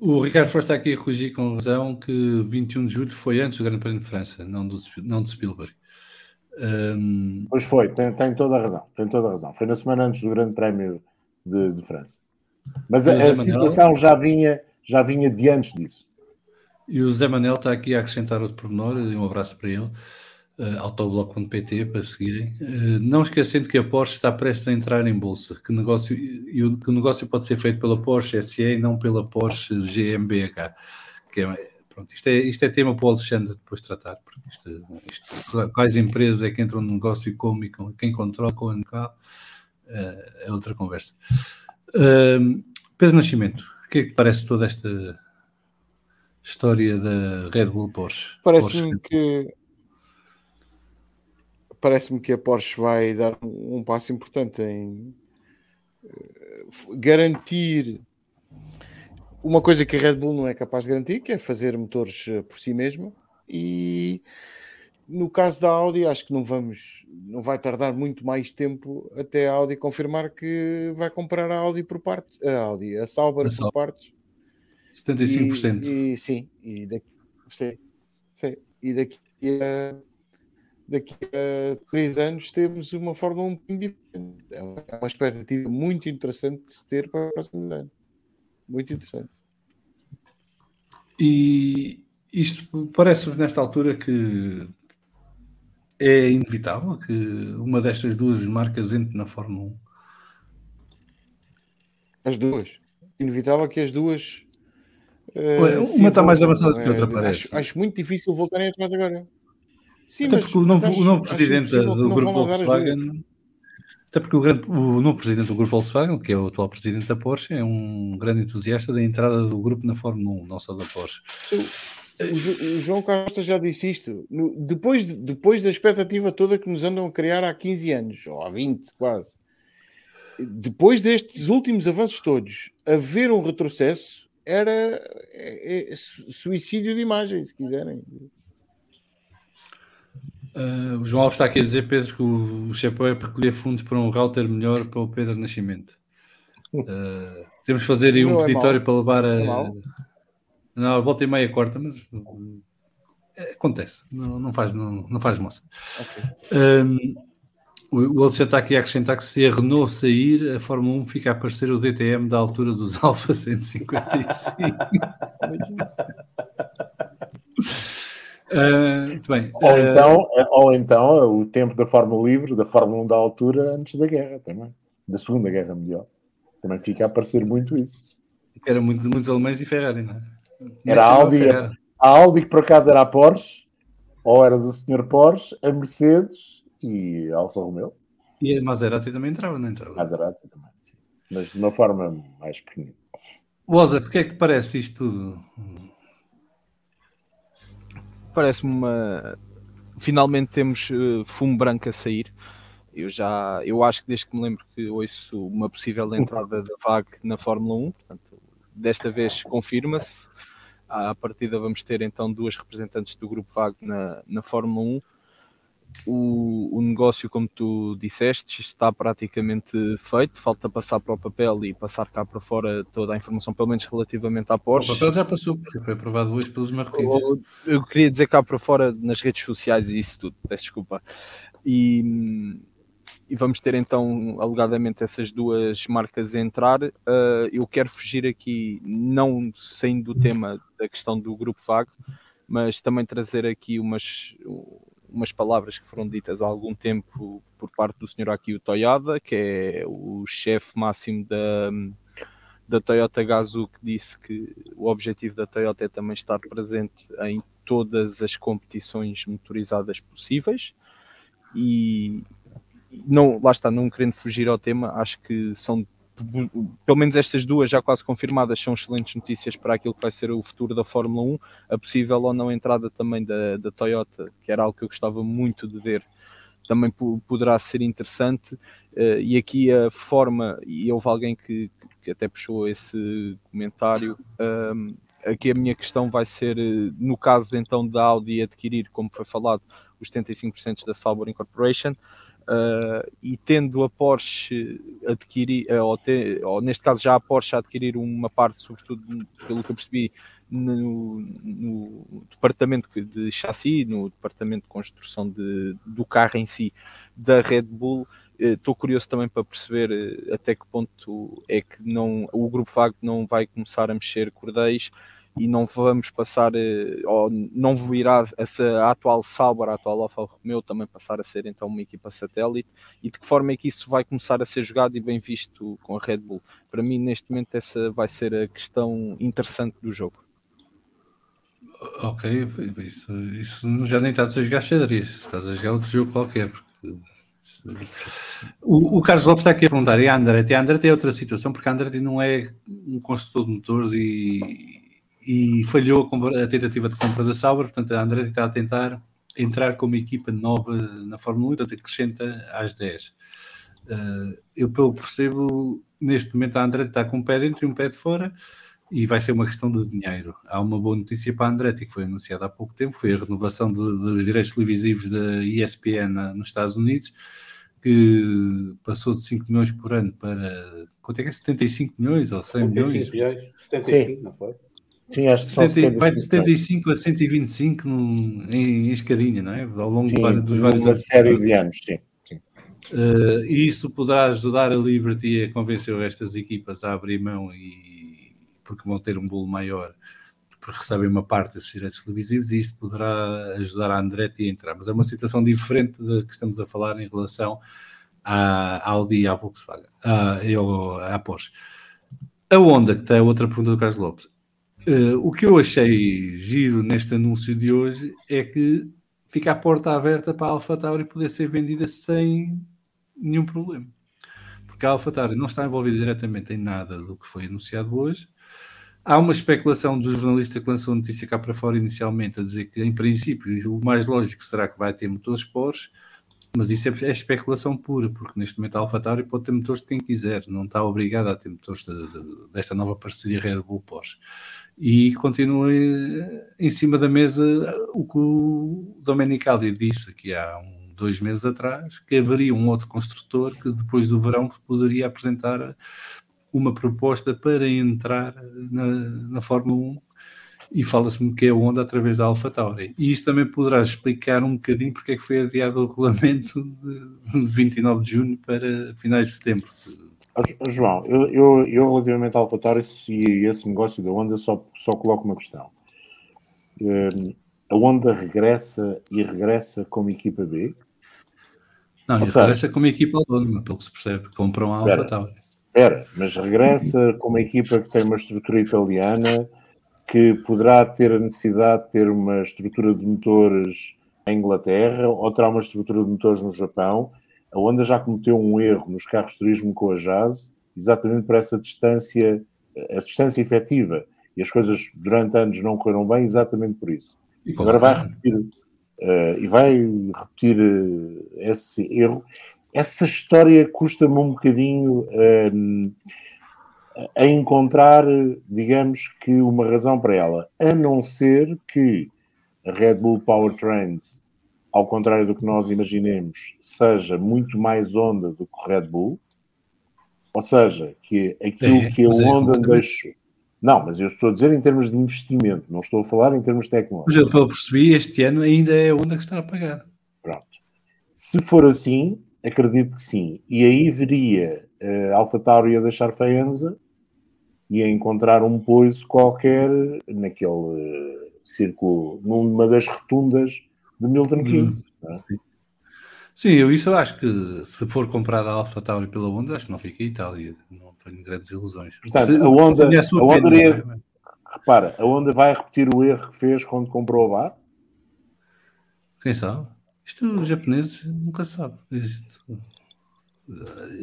O Ricardo Forte está aqui a corrigir com razão que 21 de julho foi antes do Grande Prémio de França, não, do, não de Spielberg. Hum, Pois foi, tem, tem toda a razão, tem toda a razão. Foi na semana antes do Grande Prémio de, de França. Mas a, a situação já vinha, já vinha de antes disso. e o Zé Manel está aqui a acrescentar outro pormenor, um abraço para ele, uh, autobloco.pt para seguirem. Uh, não esquecendo que a Porsche está prestes a entrar em bolsa, que, negócio, e o, que o negócio pode ser feito pela Porsche SE e não pela Porsche GmbH. Que é, pronto, isto, é, isto é tema para o Alexandre depois tratar, porque isto, isto, quais empresas é que entram no negócio e como e com, quem controla, com cá, uh, é outra conversa. Uh, Pedro Nascimento, o que é que parece toda esta história da Red Bull Porsche? Parece-me que parece-me que a Porsche vai dar um, um passo importante em eh, garantir uma coisa que a Red Bull não é capaz de garantir, que é fazer motores eh, por si mesma. E no caso da Audi, acho que não vamos, não vai tardar muito mais tempo até a Audi confirmar que vai comprar a Audi por parte, a Audi, a Sauber A por partes. 75%. E, e- sim, e daqui, sim, sim, e daqui a, daqui a três anos temos uma Fórmula 1 um bocadinho diferente. É uma, é uma expectativa muito interessante de se ter para o próximo ano. Muito interessante. E isto parece-me nesta altura que é inevitável que uma destas duas marcas entre na Fórmula 1. As duas. Inevitável que as duas. Ué, eh, uma está mais avançada que a outra, Eh, parece. Acho, acho muito difícil voltarem atrás agora. Sim, Até mas, porque o novo, acho- o novo acho presidente do grupo. Volkswagen, até porque o, grande, o novo presidente do grupo Volkswagen, que é o atual presidente da Porsche, é um grande entusiasta da entrada do grupo na Fórmula 1, não só da Porsche. O, o João Costa já disse isto. No- depois, de- depois da expectativa toda que nos andam a criar há 15 anos, ou há 20 quase, depois destes últimos avanços todos, haver um retrocesso era é- é su- suicídio de imagem, se quiserem. Ah, o João Alves está aqui a dizer, Pedro, que o, o chapéu é para recolher fundos para um router melhor para o Pedro Nascimento. Ah, temos que fazer aí um Não é peditório mau. para levar a. É mau. não, a volta e meia corta, mas é, acontece, não, não faz, não, não faz moça. Ok. Um, o o Alexandre está aqui a acrescentar que se a Renault sair, a Fórmula 1 fica a aparecer o DTM da altura dos Alfa 155. Muito bem. Ou Ah, então, ou então o tempo da Fórmula Livre, da Fórmula 1 da altura, antes da guerra também, da Segunda Guerra Mundial. Também fica a aparecer muito isso. era muito, muitos alemães e Ferrari, não é? Era a Audi, Ferrari. a Audi que por acaso era a Porsche, ou era do Sr. Porsche, a Mercedes e Alfa Romeo. E a Maserati também entrava, não entrava? Maserati também, sim. Mas de uma forma mais pequenina. Wozat, o que é que te parece isto tudo? Parece-me uma. Finalmente temos uh, fumo branco a sair. Eu já, eu acho que desde que me lembro que ouço uma possível entrada da VAG na Fórmula 1, portanto, desta vez confirma-se. À partida vamos ter então duas representantes do grupo VAG na, na Fórmula 1 o, o, negócio, como tu disseste, está praticamente feito, falta passar para o papel e passar cá para fora toda a informação, pelo menos relativamente à Porsche. O papel já passou, porque foi aprovado hoje pelos marroquinos. Eu queria dizer cá para fora nas redes sociais e isso tudo, peço desculpa. E, e vamos ter então, alegadamente, essas duas marcas a entrar. Uh, eu quero fugir aqui, não saindo do tema da questão do grupo vago, mas também trazer aqui umas umas palavras que foram ditas há algum tempo por parte do senhor Akio Toyada, que é o chefe máximo da, da Toyota Gazoo, que disse que o objetivo da Toyota é também estar presente em todas as competições motorizadas possíveis. E não, lá está, não querendo fugir ao tema, acho que são pelo menos estas duas já quase confirmadas são excelentes notícias para aquilo que vai ser o futuro da Fórmula 1, a possível ou não entrada também da, da Toyota, que era algo que eu gostava muito de ver, também poderá ser interessante. Uh, e aqui a forma, e houve alguém que, que até puxou esse comentário. Uh, aqui a minha questão vai ser, eh, no caso então da Audi adquirir, como foi falado, os 75% da Sauber Incorporation, Uh, e tendo a Porsche adquirir, uh, ou, ou, neste caso já a Porsche a adquirir uma parte, sobretudo pelo que eu percebi, no, no departamento de chassi, no departamento de construção de, do carro em si, da Red Bull, estou uh, curioso também para perceber até que ponto é que não, o grupo VAG não vai começar a mexer cordéis e não vamos passar, eh, ou não virá essa atual Sauber, a atual Alfa Romeo também passar a ser então uma equipa satélite e de que forma é que isso vai começar a ser jogado e bem visto com a Red Bull? Para mim, neste momento, essa vai ser a questão interessante do jogo. Ok, isso, isso já nem estás a jogar xadrez, estás a jogar outro jogo qualquer. O, o, Carlos Lopes está aqui a perguntar, e a Andretti? A Andretti é outra situação, porque a Andretti não é um construtor de motores e, e falhou a, tentativa de compra da Sauber, portanto a Andretti está a tentar entrar como equipa nova na Fórmula 1, portanto acrescenta às 10. Uh, eh, eu pelo que percebo, neste momento a Andretti está com um pé dentro e um pé de fora e vai ser uma questão de dinheiro. Há uma boa notícia para a Andretti que foi anunciada há pouco tempo, foi a renovação de, dos direitos televisivos da ESPN na, nos Estados Unidos, que passou de 5 milhões por ano para, quanto é que é? 75 milhões ou 100 75 milhões? 75, Sim. não foi? Sim, acho que 70, vai de 75 a 125 num, em, em escadinha, não é? Ao longo sim, dos vários uma série de anos, sim. sim. Uh, e isso poderá ajudar a Liberty a convencer estas equipas a abrir mão e porque vão ter um bolo maior porque recebem uma parte desses direitos televisivos e isso poderá ajudar a Andretti a entrar. Mas é uma situação diferente da que estamos a falar em relação à Audi e à Volkswagen, à, à Porsche. A Honda, que tem a outra pergunta do Carlos Lopes, Uh, o que eu achei giro neste anúncio de hoje é que fica a porta aberta para a AlphaTauri poder ser vendida sem nenhum problema. Porque a AlphaTauri não está envolvida diretamente em nada do que foi anunciado hoje. Há uma especulação do jornalista que lançou a notícia cá para fora inicialmente a dizer que, em princípio, o mais lógico será que vai ter motores Porsche, mas isso é, é especulação pura, porque neste momento a AlphaTauri pode ter motores de quem quiser, não está obrigada a ter motores de, de, desta nova parceria Red Bull Porsche e continua em cima da mesa o que o Domenicali disse aqui há um, dois meses atrás, que haveria um outro construtor que depois do verão poderia apresentar uma proposta para entrar na, na Fórmula 1 e fala-se-me que é a Honda através da AlphaTauri. E isto também poderá explicar um bocadinho porque é que foi adiado o regulamento de 29 de junho para finais de setembro João, eu, eu, eu relativamente ao AlphaTauri e esse negócio da Honda só, só coloco uma questão. Um, a Honda regressa e regressa como equipa B? Não, Ou regressa como equipa autónoma, pelo que se percebe. Compram a AlphaTauri. Espera, mas regressa como equipa que tem uma estrutura italiana que poderá ter a necessidade de ter uma estrutura de motores em Inglaterra ou terá uma estrutura de motores no Japão. A Honda já cometeu um erro nos carros de turismo com a Jazz, exatamente por essa distância, a distância efetiva. E as coisas durante anos não correram bem, exatamente por isso. E Agora vai repetir, eh, e vai repetir eh, esse erro. Essa história custa-me um bocadinho eh, a encontrar, digamos que, uma razão para ela, a não ser que a Red Bull Powertrains, ao contrário do que nós imaginemos, seja muito mais onda do que o Red Bull, ou seja, que aquilo É, que a mas é Honda completamente- deixou. Não, mas eu estou a dizer em termos de investimento, não estou a falar em termos Mas tecnológicos. eu, pelo percebi, este ano ainda é a onda que está a pagar. Pronto. Se for assim, acredito que sim. E aí veria a Alfa Tauri a deixar Faenza e a encontrar um poiso qualquer naquele eh, círculo, numa das rotundas de Milton Keynes. não é? Sim, eu isso eu acho que se for comprada a Alfa Tauri pela Honda, acho que não fica em Itália. Não tenho grandes ilusões. Portanto, Se- a Honda- sua a Honda pena, não é? Repara, a Honda vai repetir o erro que fez quando comprou a BAR? Quem sabe? Isto os japoneses nunca se sabe. Isto-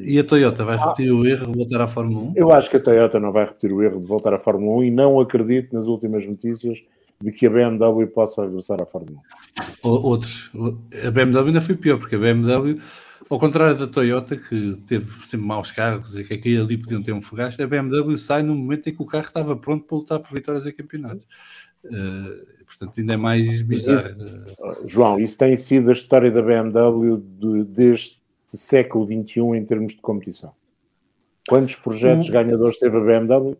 E a Toyota vai repetir o erro de voltar à Fórmula 1? Eu acho que a Toyota não vai repetir o erro de voltar à Fórmula 1 e não acredito nas últimas notícias de que a BMW possa regressar à Fórmula 1. Ou outros. A BMW ainda foi pior, porque a BMW, ao contrário da Toyota, que teve sempre maus carros e que aqui e ali podiam ter um fogaste, a BMW sai no momento em que o carro estava pronto para lutar por vitórias em campeonatos. Eh, portanto, ainda é mais bizarro. Isso- João, isso tem sido a história da BMW de- deste século XXI em termos de competição. Quantos projetos Hum. ganhadores teve a BMW?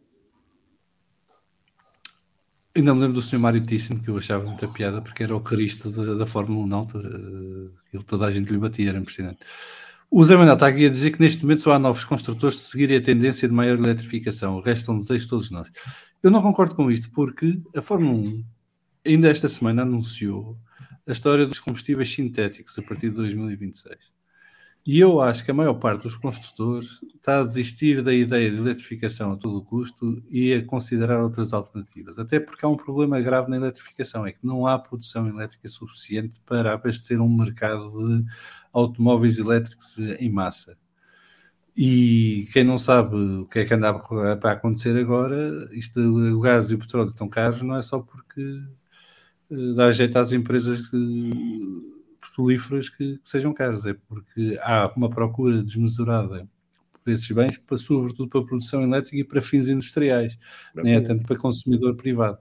Ainda me lembro do Sr. Mário Thyssen, que eu achava muita piada, porque era o Cristo da, da Fórmula 1 na altura. Eh, Ele, toda a gente lhe batia, era impressionante. O Zé Manuel está aqui a dizer que neste momento só há novos construtores de seguirem a tendência de maior eletrificação. O resto são desejos de todos nós. Eu não concordo com isto, porque a Fórmula 1, ainda esta semana, anunciou a história dos combustíveis sintéticos a partir de 2026. E eu acho que a maior parte dos construtores está a desistir da ideia de eletrificação a todo custo e a considerar outras alternativas. Até porque há um problema grave na eletrificação, é que não há produção elétrica suficiente para abastecer um mercado de automóveis elétricos em massa. E quem não sabe o que é que anda para acontecer agora, isto, o gás e o petróleo estão caros, não é só porque eh, dá jeito às empresas de- petrolíferas que, que sejam caros, é porque há uma procura desmesurada por esses bens, para, sobretudo para a produção elétrica e para fins industriais, nem é tanto para consumidor privado.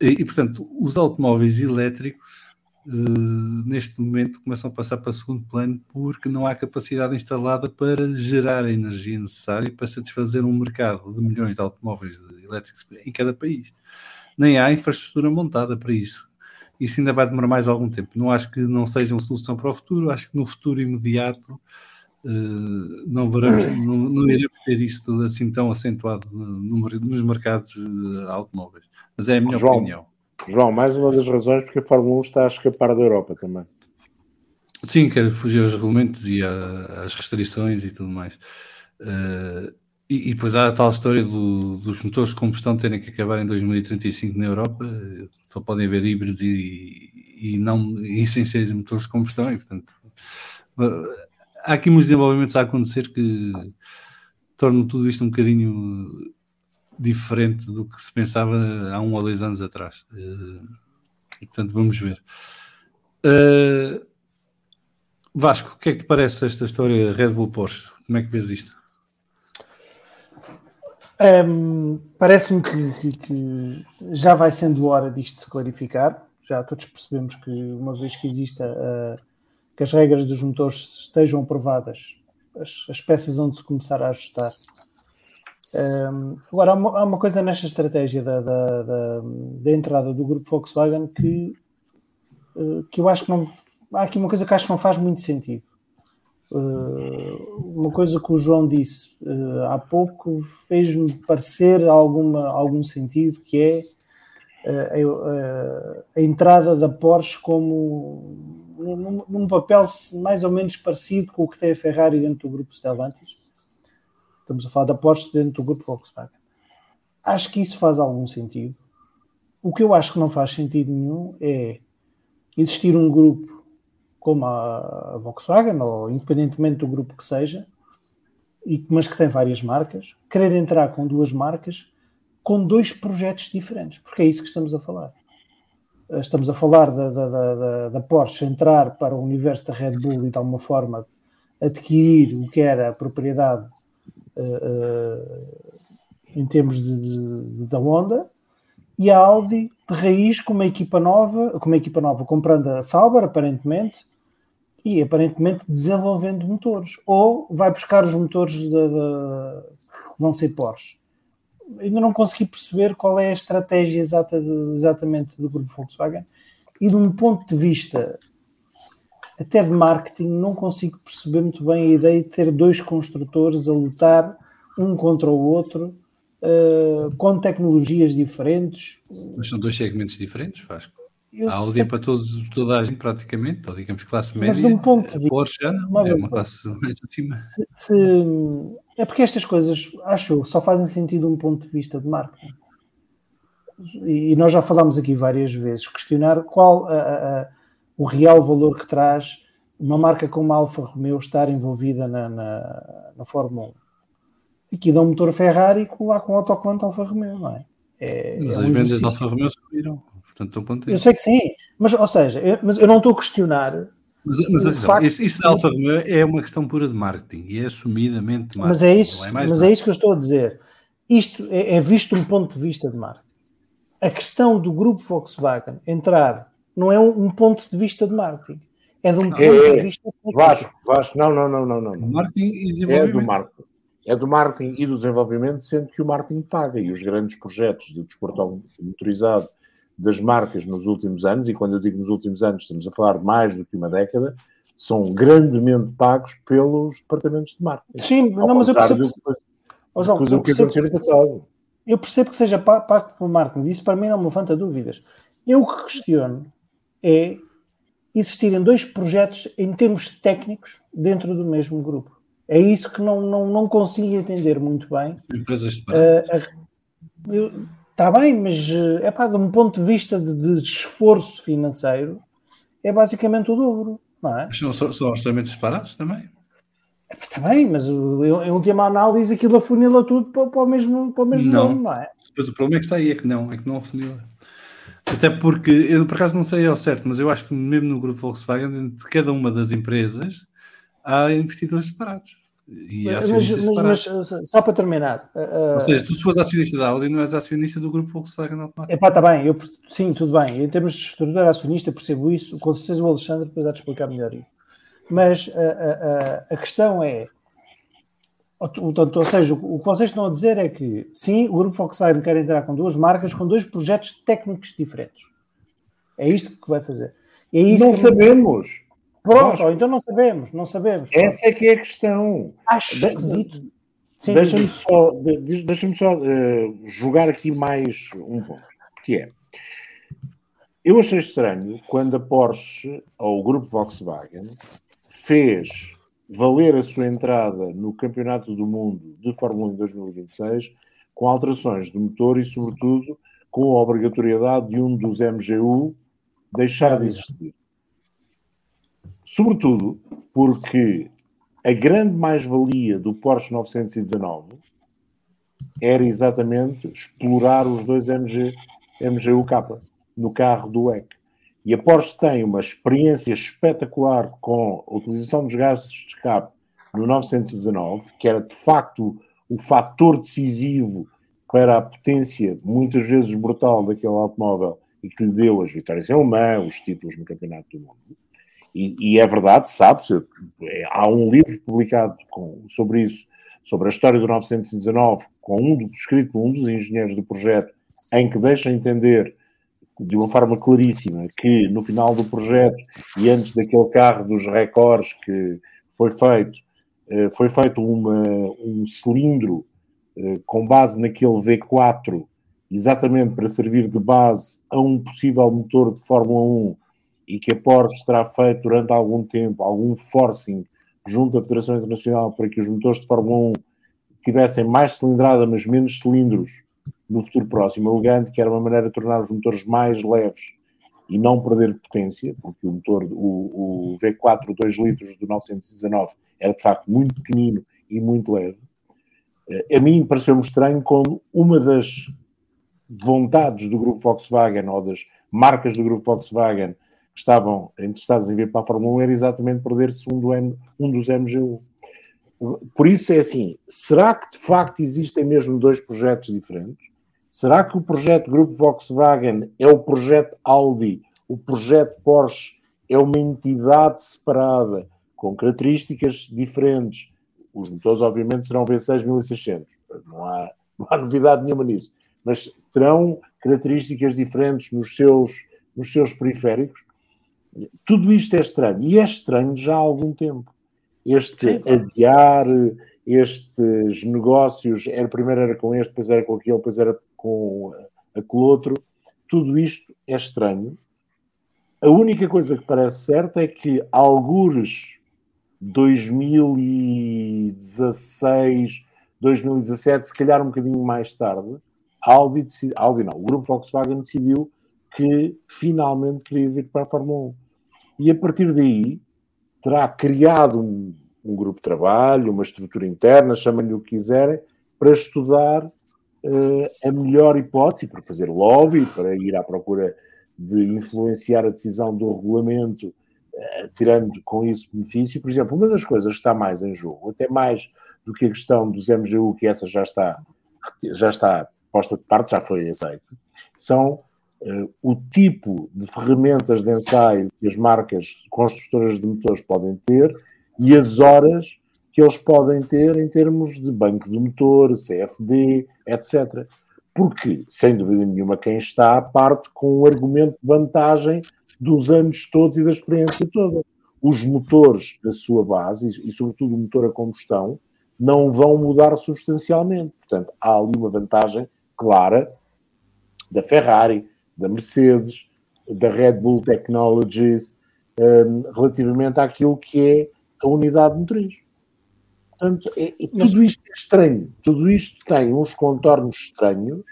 E, e, portanto, os automóveis elétricos eh, neste momento começam a passar para segundo plano porque não há capacidade instalada para gerar a energia necessária para satisfazer um mercado de milhões de automóveis elétricos em cada país. Nem há infraestrutura montada para isso. Isso ainda vai demorar mais algum tempo. Não acho que não seja uma solução para o futuro, acho que no futuro imediato eh, não, veremos, não, não iremos ter isso assim tão acentuado no- no- nos mercados eh, automóveis. Mas é a minha João. opinião. João, mais uma das razões porque a Fórmula 1 está a escapar da Europa também. Sim, quero fugir aos regulamentos e às restrições e tudo mais. Eh, e, e depois há a tal história do- dos motores de combustão terem que acabar em 2035 na Europa, eh, só podem haver híbridos e, e não, e sem ser motores de combustão, e portanto eh, há aqui muitos desenvolvimentos a acontecer que tornam tudo isto um bocadinho diferente do que se pensava há um ou dois anos atrás. Eh, e portanto vamos ver. Eh, Vasco, o que é que te parece esta história Red Bull Porsche? Como é que vês isto? Hum, Parece-me que, que- que já vai sendo hora disto se clarificar. Já todos percebemos que, uma vez que exista ah, que as regras dos motores estejam aprovadas, as, as peças vão de se começar a ajustar. Hum, agora, há uma, há uma coisa nesta estratégia da, da, da- da entrada do grupo Volkswagen que, eh, que eu acho que não. Há aqui uma coisa que acho que não faz muito sentido. Uh, uma coisa que o João disse uh, há pouco fez-me parecer alguma, algum sentido, que é a, a entrada da Porsche como num, num, papel mais ou menos parecido com o que tem a Ferrari dentro do grupo Stellantis. Estamos a falar da Porsche dentro do grupo Volkswagen. Acho que isso faz algum sentido. O que eu acho que não faz sentido nenhum é existir um grupo como a Volkswagen, ou independentemente do grupo que seja, mas que tem várias marcas, querer entrar com duas marcas com dois projetos diferentes, porque é isso que estamos a falar. Estamos a falar da, da, da, da Porsche entrar para o universo da Red Bull e de alguma forma adquirir o que era a propriedade uh, uh, em termos de, de, da Honda e a Audi de raiz com uma equipa nova, com uma equipa nova comprando a Sauber aparentemente e aparentemente desenvolvendo motores ou vai buscar os motores de, de, que vão ser Porsche. Ainda não consegui perceber qual é a estratégia exata de, exatamente do grupo Volkswagen e de um ponto de vista até de marketing não consigo perceber muito bem a ideia de ter dois construtores a lutar um contra o outro uh, com tecnologias diferentes. Mas são dois segmentos diferentes, Vasco. Eu a Audi é para todos, toda a gente praticamente, ou digamos classe média. Mas de um ponto de vista, Porsche é uma classe mais acima. Se, se, é porque estas coisas, acho, só fazem sentido de um ponto de vista de marketing. E nós já falámos aqui várias vezes, questionar qual a, a, o real valor que traz uma marca como a Alfa Romeo estar envolvida na, na, na Fórmula 1. Aqui dá um motor Ferrari lá com o autocolante Alfa Romeo, não é? é mas é as vendas da Alfa Romeo subiram, portanto estão contentes. Eu sei que sim, mas ou seja, eu, mas eu não estou a questionar. Mas, mas facto, isso, isso da Alfa Romeo é uma questão pura de marketing e é assumidamente marketing. Mas é isso, é mas é isso que eu estou a dizer. Isto é, é visto de um ponto de vista de marketing. A questão do grupo Volkswagen entrar não é um, um ponto de vista de marketing, é de um ponto é, de vista Vasco, Vasco, não, não, não, não, não. Marketing e desenvolvimento. É do marketing. É do marketing e do desenvolvimento, sendo que o marketing paga e os grandes projetos de desporto motorizado das marcas nos últimos anos, e quando eu digo nos últimos anos, estamos a falar de mais do que uma década, são grandemente pagos pelos departamentos de marketing. Sim, não, mas eu percebo. Que, oh, João, eu, percebo que, eu percebo que seja pago pelo marketing, isso para mim não me levanta dúvidas. Eu o que questiono é existirem dois projetos em termos técnicos dentro do mesmo grupo. É isso que não, não, não consigo entender muito bem. Empresas separadas. Uh, Está bem, mas é pá, de um ponto de vista de, de, esforço financeiro, é basicamente o dobro, não é? Mas são, são orçamentos separados também? Está bem, mas em última análise aquilo afunila tudo para, para o mesmo, para o mesmo não. nome, não é? Mas o problema é que está aí, é que não, é que não afunila. Até porque, eu por acaso não sei ao certo, mas eu acho que mesmo no grupo Volkswagen, de cada uma das empresas, há investidores separados. E mas, mas, mas, só para terminar. Uh, Ou seja, tu se fores acionista da Audi, não és acionista do grupo Volkswagen automático. Epá, está bem, eu, sim, tudo bem. Em termos de estrutura acionista, percebo isso. Com certeza o Alexandre depois há de explicar melhor isso. Mas uh, uh, a questão é Portanto, ou seja, o que vocês estão a dizer é que sim, o grupo Volkswagen quer entrar com duas marcas, com dois projetos técnicos diferentes. É isto que vai fazer. É não que... sabemos. Pronto, Nós... então não sabemos, não sabemos. Essa é que é a questão. Acho de... esquisito. Deixa-me só, deixa só uh, jogar aqui mais um ponto, que é eu achei estranho quando a Porsche ou o grupo Volkswagen fez valer a sua entrada no Campeonato do Mundo de Fórmula 1 2026 com alterações de motor e, sobretudo, com a obrigatoriedade de um dos MGU deixar de existir. Sobretudo porque a grande mais-valia do Porsche 919 era exatamente explorar os dois MG, MGU-K no carro do WEC. E a Porsche tem uma experiência espetacular com a utilização dos gases de escape no 919, que era de facto o fator decisivo para a potência, muitas vezes brutal, daquele automóvel e que lhe deu as vitórias em alemão, os títulos no Campeonato do Mundo. E, e é verdade, sabe-se, é, há um livro publicado com, sobre isso, sobre a história do 919, com um, escrito por um dos engenheiros do projeto, em que deixa entender de uma forma claríssima que no final do projeto e antes daquele carro dos recordes que foi feito, eh, foi feito uma, um cilindro eh, com base naquele V4, exatamente para servir de base a um possível motor de Fórmula 1 e que a Porsche terá feito durante algum tempo algum forcing junto à Federação Internacional para que os motores de Fórmula 1 tivessem mais cilindrada, mas menos cilindros no futuro próximo, alegando que era uma maneira de tornar os motores mais leves e não perder potência, porque o motor, o, o V4 2 litros do 919 era de facto muito pequenino e muito leve. A mim pareceu-me estranho quando uma das vontades do grupo Volkswagen ou das marcas do grupo Volkswagen estavam interessadas em vir para a Fórmula 1 era exatamente perder-se um, do um dos MGU. Por isso é assim, será que de facto existem mesmo dois projetos diferentes? Será que o projeto Grupo Volkswagen é o projeto Audi, o projeto Porsche é uma entidade separada, com características diferentes? Os motores, obviamente, serão V6 1600, não há, não há novidade nenhuma nisso, mas terão características diferentes nos seus, nos seus periféricos. Tudo isto é estranho, e é estranho já há algum tempo. Este Sim, adiar, estes negócios, era, primeiro era com este, depois era com aquele, depois era com aquele outro, tudo isto é estranho. A única coisa que parece certa é que algures 2016, 2017, se calhar um bocadinho mais tarde, Audi, decidi, Audi não, o grupo Volkswagen decidiu que finalmente queria vir para a Fórmula 1. E a partir daí terá criado um, um grupo de trabalho, uma estrutura interna, chamem-lhe o que quiserem, para estudar a melhor hipótese para fazer lobby, para ir à procura de influenciar a decisão do regulamento, eh, tirando com isso benefício. Por exemplo, uma das coisas que está mais em jogo, até mais do que a questão dos MGU, que essa já está, já está posta de parte, já foi aceita, são uh, o tipo de ferramentas de ensaio que as marcas construtoras de motores podem ter e as horas que eles podem ter em termos de banco de motor, CFD, etc. Porque, sem dúvida nenhuma, quem está parte com o argumento de vantagem dos anos todos e da experiência toda. Os motores da sua base, e sobretudo o motor a combustão, não vão mudar substancialmente. Portanto, há ali uma vantagem clara da Ferrari, da Mercedes, da Red Bull Technologies, um, relativamente àquilo que é a unidade motriz. Portanto, é, é, tudo isto é estranho. Tudo isto tem uns contornos estranhos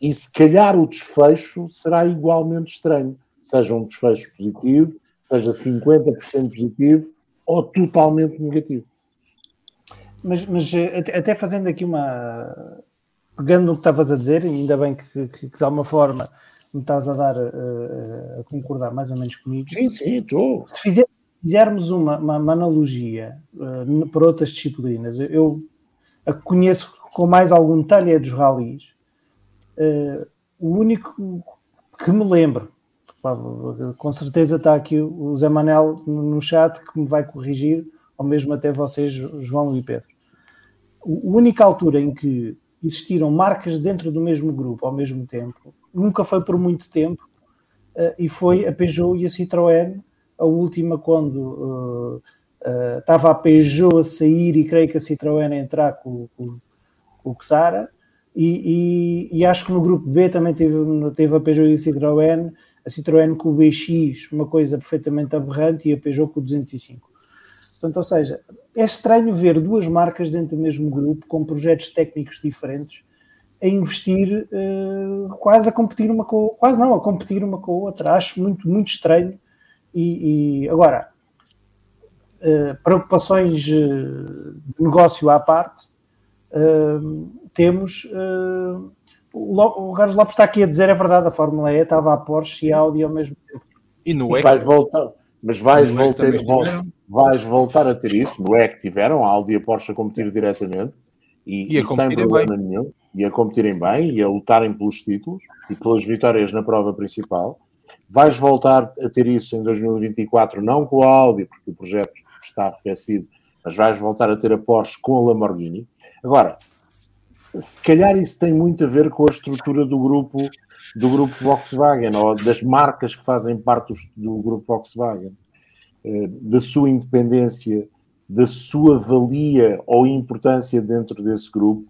e se calhar o desfecho será igualmente estranho. Seja um desfecho positivo, seja 50% positivo ou totalmente negativo. Mas, mas eh, até fazendo aqui uma. Pegando no que estavas a dizer, ainda bem que, que, que de alguma forma me estás a dar uh, a concordar mais ou menos comigo. Sim, sim, estou. Se fizer, fizermos uma, uma, uma analogia uh, para outras disciplinas, eu a conheço com mais algum detalhe é dos ralis. Uh, o único que me lembro, com certeza está aqui o Zé Manel no chat que me vai corrigir, ou mesmo até vocês, João e Pedro. A única altura em que existiram marcas dentro do mesmo grupo ao mesmo tempo, nunca foi por muito tempo, uh, e foi a Peugeot e a Citroën a última quando uh, uh, estava a Peugeot a sair e creio que a Citroën a entrar com, com, com o Xara e, e, e, acho que no grupo B também teve, teve a Peugeot e a Citroën, a Citroën com o BX, uma coisa perfeitamente aberrante, e a Peugeot com o 205. Portanto, ou seja, é estranho ver duas marcas dentro do mesmo grupo, com projetos técnicos diferentes, a investir uh, quase a competir uma com quase não, a competir uma com a outra. Acho muito, muito estranho e, e agora, uh, preocupações uh, de negócio à parte, uh, temos. o Carlos Lopes está aqui a dizer, é verdade, a Fórmula E estava a Porsche e a Audi ao mesmo tempo. E no mas vais voltar, mas vais, voltar, vais voltar a ter isso. No E que tiveram, a Audi e a Porsche a competir diretamente e, e, e sem problema bem. nenhum, e a competirem bem e a lutarem pelos títulos e pelas vitórias na prova principal. Vais voltar a ter isso em 2024, não com a Audi, porque o projeto está arrefecido, mas vais voltar a ter a Porsche com a Lamborghini. Agora, se calhar isso tem muito a ver com a estrutura do grupo do grupo Volkswagen ou das marcas que fazem parte do, do grupo Volkswagen, da sua independência, da sua valia ou importância dentro desse grupo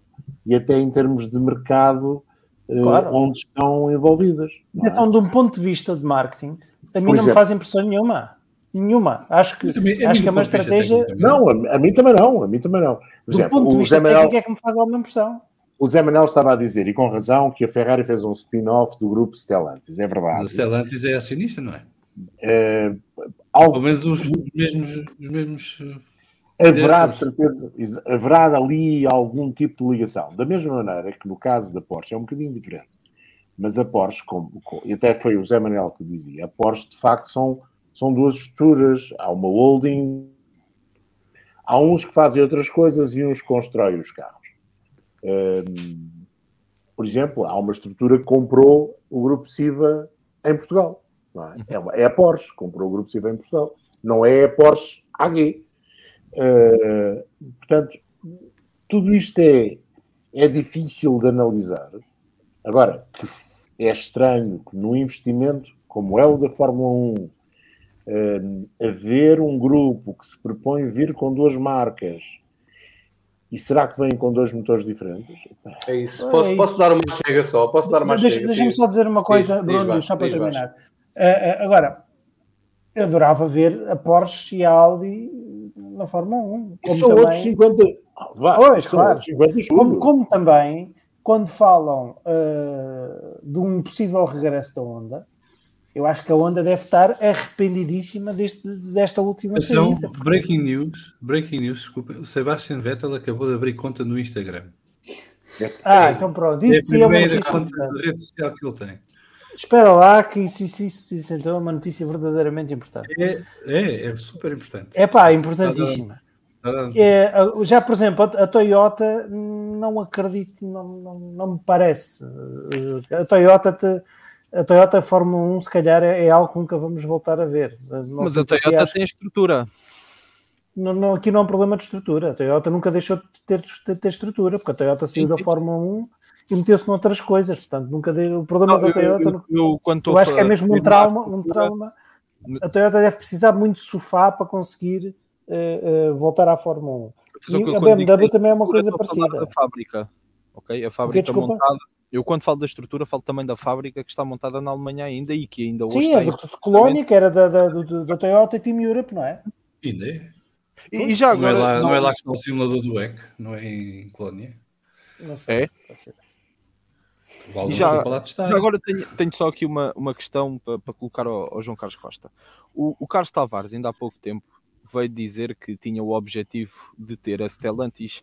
e até em termos de mercado eh, claro. onde estão envolvidas. Atenção, é? de um ponto de vista de marketing, a mim não me faz impressão nenhuma. Nenhuma. Acho que, também, acho que é uma estratégia. Não, a, a, mim também não. A mim também não. Por do exemplo, ponto de vista técnico é que me faz alguma impressão. O Zé Manel estava a dizer, e com razão, que a Ferrari fez um spin-off do grupo Stellantis. É verdade. A Stellantis é acionista, não é? Eh, Pelo algo, menos os, os mesmos. Os mesmos haverá, eh, de diretores. certeza, haverá ali algum tipo de ligação. Da mesma maneira que no caso da Porsche é um bocadinho diferente. Mas a Porsche, como, com- e até foi o Zé Manuel que dizia, a Porsche de facto são, são duas estruturas. Há uma holding, há uns que fazem outras coisas e uns que constroem os carros. Hum, por exemplo, há uma estrutura que comprou o Grupo Siva em Portugal. Não é? É, uma- é a Porsche, comprou o Grupo Siva em Portugal. Não é a Porsche AG. Uh, portanto, tudo isto é, é difícil de analisar. Agora, que é estranho que no investimento, como é o da Fórmula 1, uh, haver um grupo que se propõe vir com duas marcas e será que vêm com dois motores diferentes? É isso. É Posso, isso. posso dar uma chega só? Posso dar uma Deixa- chega? Deixa-me só dizer uma coisa, Bruno, só para diz, terminar. Ah, ah, agora, eu adorava ver a Porsche e a Audi na Fórmula 1. E Como são também, outros 50. Ah, vá, Pois, são claro. outros 50 como, como também, quando falam ah, de um possível regresso da Honda, eu acho que a Honda deve estar arrependidíssima deste, desta última Atenção, saída. breaking news, breaking news, desculpa, o Sebastian Vettel acabou de abrir conta no Instagram. Ah, então pronto, É a isso é uma primeira conta de rede social que ele tem. Espera lá que isso, isso, isso, isso então é uma notícia verdadeiramente importante. É, é, é super importante. É pá, importantíssima. Ah, É, já, por exemplo, a, a Toyota não acredito, não, não, não me parece. A Toyota, te- a Toyota Fórmula 1, se calhar, é, é algo que nunca vamos voltar a ver. Não Mas a porque Toyota acho- tem estrutura. não, não- aqui não é um problema de estrutura. A Toyota nunca deixou de ter, de ter estrutura, porque a Toyota saiu Sim, da. Fórmula 1 e meteu-se noutras coisas. Portanto, nunca deu, o problema Não, da eu, Toyota. eu- eu, Eu estou acho que é a mesmo um trauma, um trauma. A Toyota deve precisar muito de sofá para conseguir eh, eh, voltar à Fórmula 1. Só que E eu a BMW também é uma coisa a parecida. Da fábrica, ok? A fábrica desculpa? montada. Eu quando falo da estrutura falo também da fábrica que está montada na Alemanha ainda e que ainda hoje Sim, a de de Colónia, que era da, da, do- da Toyota e Team Europe, não é? ainda é. E, e já Não é, agora lá, não é não- lá que está o simulador do EC, não é em Colónia. Não sei. É? Vale E já- já, agora tenho, tenho só aqui uma, uma questão para, para colocar ao, ao João Carlos Costa. O, o Carlos Tavares, ainda há pouco tempo, veio dizer que tinha o objetivo de ter a Stellantis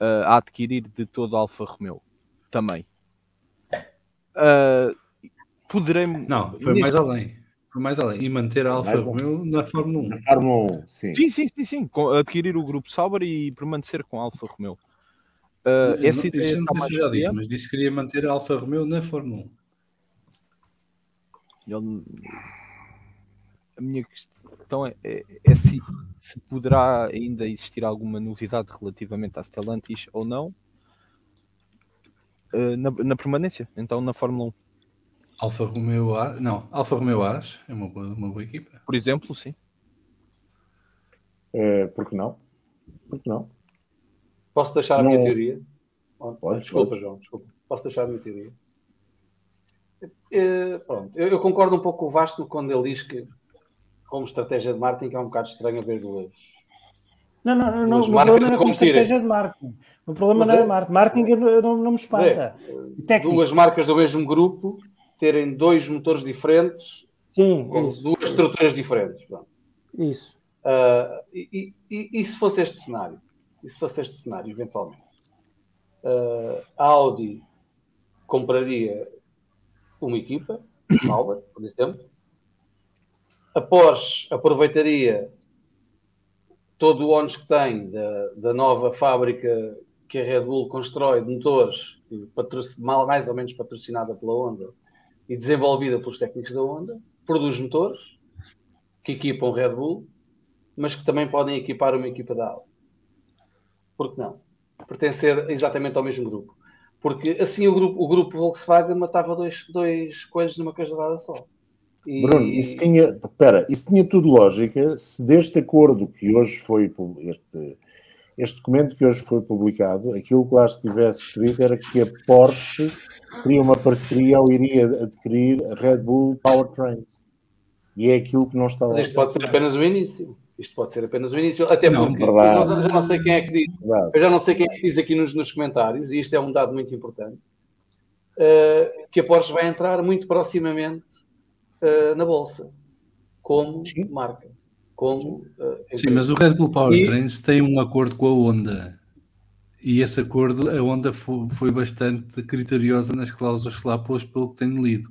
ah, a adquirir de todo a Alfa Romeo. Também. Ah, poderei. Não, foi mais além. Foi mais além. E manter a Alfa Romeo na Fórmula 1. Na Fórmula 1, sim. Sim, sim, sim, sim. Com- adquirir o grupo Sauber e permanecer com a Alfa Romeo. Ah, Eu essa ideia isso não já disse, mas disse que queria manter a Alfa Romeo na Fórmula 1. Ele- A minha questão é, é- é se, se poderá ainda existir alguma novidade relativamente à Stellantis ou não eh, na, na permanência, então na Fórmula 1. Alfa Romeo A. Não, Alfa Romeo As é uma boa, uma boa equipa. Por exemplo, sim. Eh, por que não? Por que não? Posso deixar a Não. minha teoria? Oh, Pode, desculpa, pode. João, desculpa. Posso deixar a minha teoria? Eh, pronto, eu, eu concordo um pouco com o Vasco quando ele diz que, como estratégia de marketing, é um bocado estranho haver duas. Não, não, não, não o problema não é estratégia de marketing. O problema não é é- marketing. Marketing não, não, me espanta. Técnico. Duas marcas do mesmo grupo terem dois motores diferentes Sim, com isso. duas estruturas diferentes. pronto. isso. Ah, e, e- e se fosse este cenário? E se fosse este cenário, eventualmente? Ah, a Audi compraria uma equipa, Sauber, por exemplo. A Porsche aproveitaria todo o ónus que tem da, da nova fábrica que a Red Bull constrói de motores, mais ou menos patrocinada pela Honda e desenvolvida pelos técnicos da Honda, produz motores que equipam Red Bull, mas que também podem equipar uma equipa da Audi. Por que não? Pertencer exatamente ao mesmo grupo. Porque assim o grupo, o grupo Volkswagen matava dois, dois coelhos numa cajadada só. E- Bruno, isso tinha, espera, isso tinha tudo lógica se deste acordo que hoje foi este, este documento que hoje foi publicado, aquilo que lá estivesse escrito era que a Porsche teria uma parceria ou iria adquirir a Red Bull Powertrains. E é aquilo que não está lá. Mas isto pode ser apenas o início. Isto pode ser apenas o início, até Não, porque verdade. eu já não sei quem é que diz. Verdade. Eu já não sei quem é que diz aqui nos, nos comentários, e isto é um dado muito importante, eh, que a Porsche vai entrar muito proximamente eh, na Bolsa, como Sim. marca. Como, eh, Sim, mas o Red Bull E- Powertrains tem um acordo com a Honda. E esse acordo, a Honda fo- foi, bastante criteriosa nas cláusulas que lá pôs, pelo que tenho lido.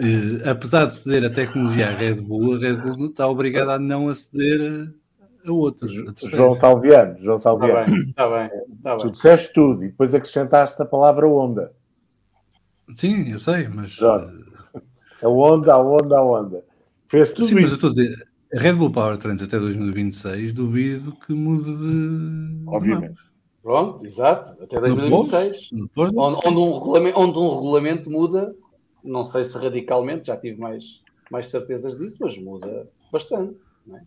Eh, apesar de ceder a tecnologia à Red Bull, a Red Bull está obrigada a não aceder a, outros. a. João Salviano, João Está Salviano. bem, está bem, está Tu bem. disseste tudo e depois acrescentaste a palavra onda. Sim, eu sei, mas. Pronto. A onda, a onda, a onda. Fez tudo Sim, mas eu isso. estou a dizer, a Red Bull Powertrains até 2026, duvido que mude de. Obviamente. Pronto, exato, até de mapa. 2026. Depois, Onde, onde um regulamento, onde um regulamento muda, não sei se radicalmente, já tive mais, mais certezas disso, mas muda bastante. é?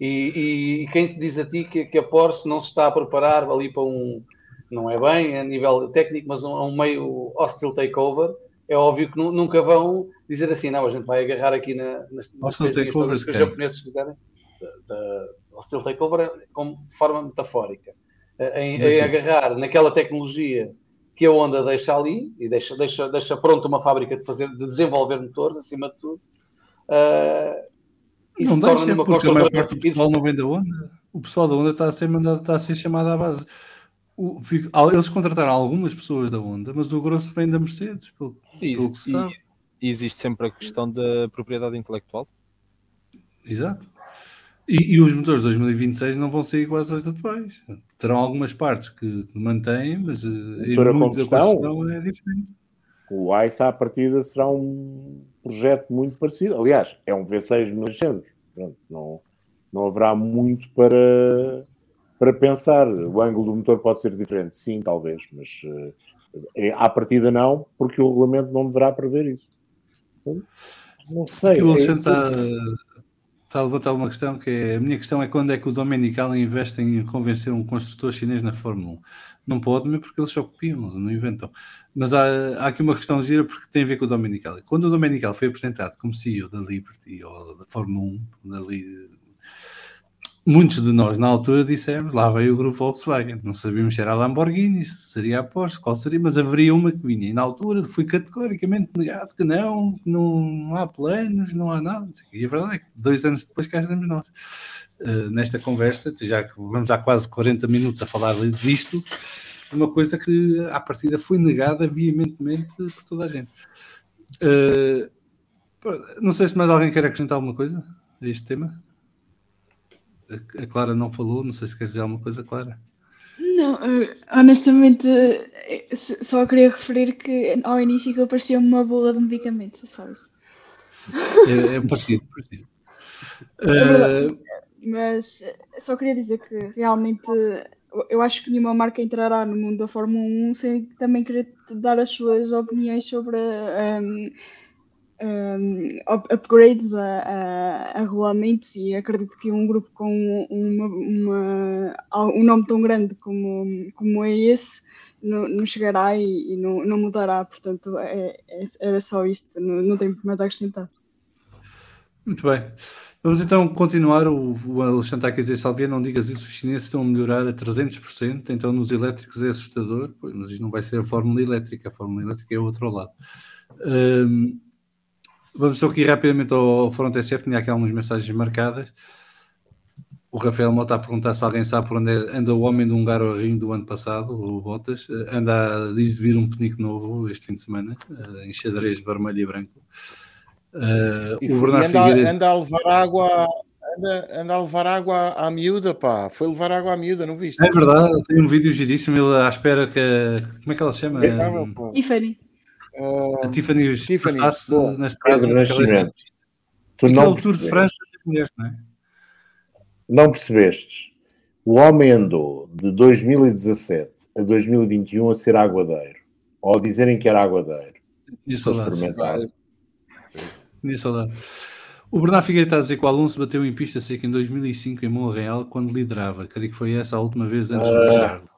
E, e- quem te diz a ti que, que a Porsche não se está a preparar ali para um, não é bem a nível técnico, mas um, um meio hostile takeover, é óbvio que nu- nunca vão dizer assim, não, a gente vai agarrar aqui na, nas, nas todas de que os japoneses fizerem. Da, da, hostile takeover é como forma metafórica. Em, quê? em agarrar naquela tecnologia que a Honda deixa ali e deixa, deixa, deixa pronto uma fábrica de, fazer, de desenvolver motores, acima de tudo. e Não deixa, numa porque a maior parte do pessoal não vem da onda. O pessoal da onda está a ser mandado, está a ser chamado à base. O- fico- eles contrataram algumas pessoas da onda, mas o grosso vem da Mercedes, pelo, E, pelo que se sabe. e existe sempre a questão da propriedade intelectual. Exato. E, e os motores de 2026 não vão ser iguais aos atuais. Terão algumas partes que, mantêm, mas eh, Motor a combustão? construção é diferente. O ICE à partida será um projeto muito parecido. Aliás, é um V6 900. Pronto, não, não haverá muito para, para pensar. O ângulo do motor pode ser diferente, sim, talvez, mas eh, à partida não, porque o regulamento não deverá prever isso. Não sei. O é- Alexandre está, está a levantar uma questão que é, a minha questão é quando é que o Domenicali investe em convencer um construtor chinês na Fórmula 1? Não pode, mesmo porque eles só copiam, não inventam. Mas há, há aqui uma questão gira porque tem a ver com o Domenicali. Quando o Domenicali foi apresentado como CEO da Liberty ou da Fórmula 1, dali, muitos de nós na altura dissemos, lá veio o grupo Volkswagen, não sabíamos se era a Lamborghini, se seria a Porsche, qual seria, mas haveria uma que vinha. E na altura foi categoricamente negado que não, que não há planos, não há nada. E a verdade é que dois anos depois cá estamos nós. Uh, nesta conversa, já que vamos há quase 40 minutos a falar disto, uma coisa que à partida foi negada veementemente por toda a gente. Uh, não sei se mais alguém quer acrescentar alguma coisa a este tema. A Clara não falou, não sei se quer dizer alguma coisa, Clara. Não, eh, honestamente, eh, só queria referir que ao início que parecia uma bola de medicamentos, só isso. É, é parecido, parecido. É uh, mas só queria dizer que realmente eu acho que nenhuma marca entrará no mundo da Fórmula 1 sem também querer dar as suas opiniões sobre um, um, upgrades a, a, a, regulamentos e acredito que um grupo com uma, uma, um nome tão grande como, como é esse não, não chegará e, e não, não, mudará, portanto é, é, era só isto, não, não tenho mais a acrescentar. Muito bem. Vamos então continuar. O, o Alexandre está aqui a dizer: Salvia, não digas isso, os chineses estão a melhorar a 300%, então nos elétricos é assustador, pois, mas isto não vai ser a fórmula elétrica, a fórmula elétrica é o outro lado. Um, vamos só aqui rapidamente ao Front SF, tinha aqui algumas mensagens marcadas. O Rafael Mota a perguntar se alguém sabe por onde anda o homem do Hungaroring do ano passado, o Bottas, anda a exibir um penico novo este fim de semana, em xadrez vermelho e branco. Uh, o Bernardo anda, Figueiredo... anda a levar água anda, anda a levar água à miúda, pá. Foi levar água à miúda, não viste? É verdade, tem um vídeo giríssimo, ele à espera que. Como é que ela se chama? É, Tiffany. Uh, a Tiffany, Tiffany passasse bom, na estrada. Pedro Nascimento. Tu Aquele não Tour de França não é? Não percebestes? O homem andou de 2017 a 2021 a ser aguadeiro. Ou a dizerem que era aguadeiro. Saudades. Tinha saudade. O Bernardo Figueiredo está a dizer que o Alonso bateu em pista seca em 2005 em Montreal quando liderava. Creio que foi essa a última vez antes do Charles.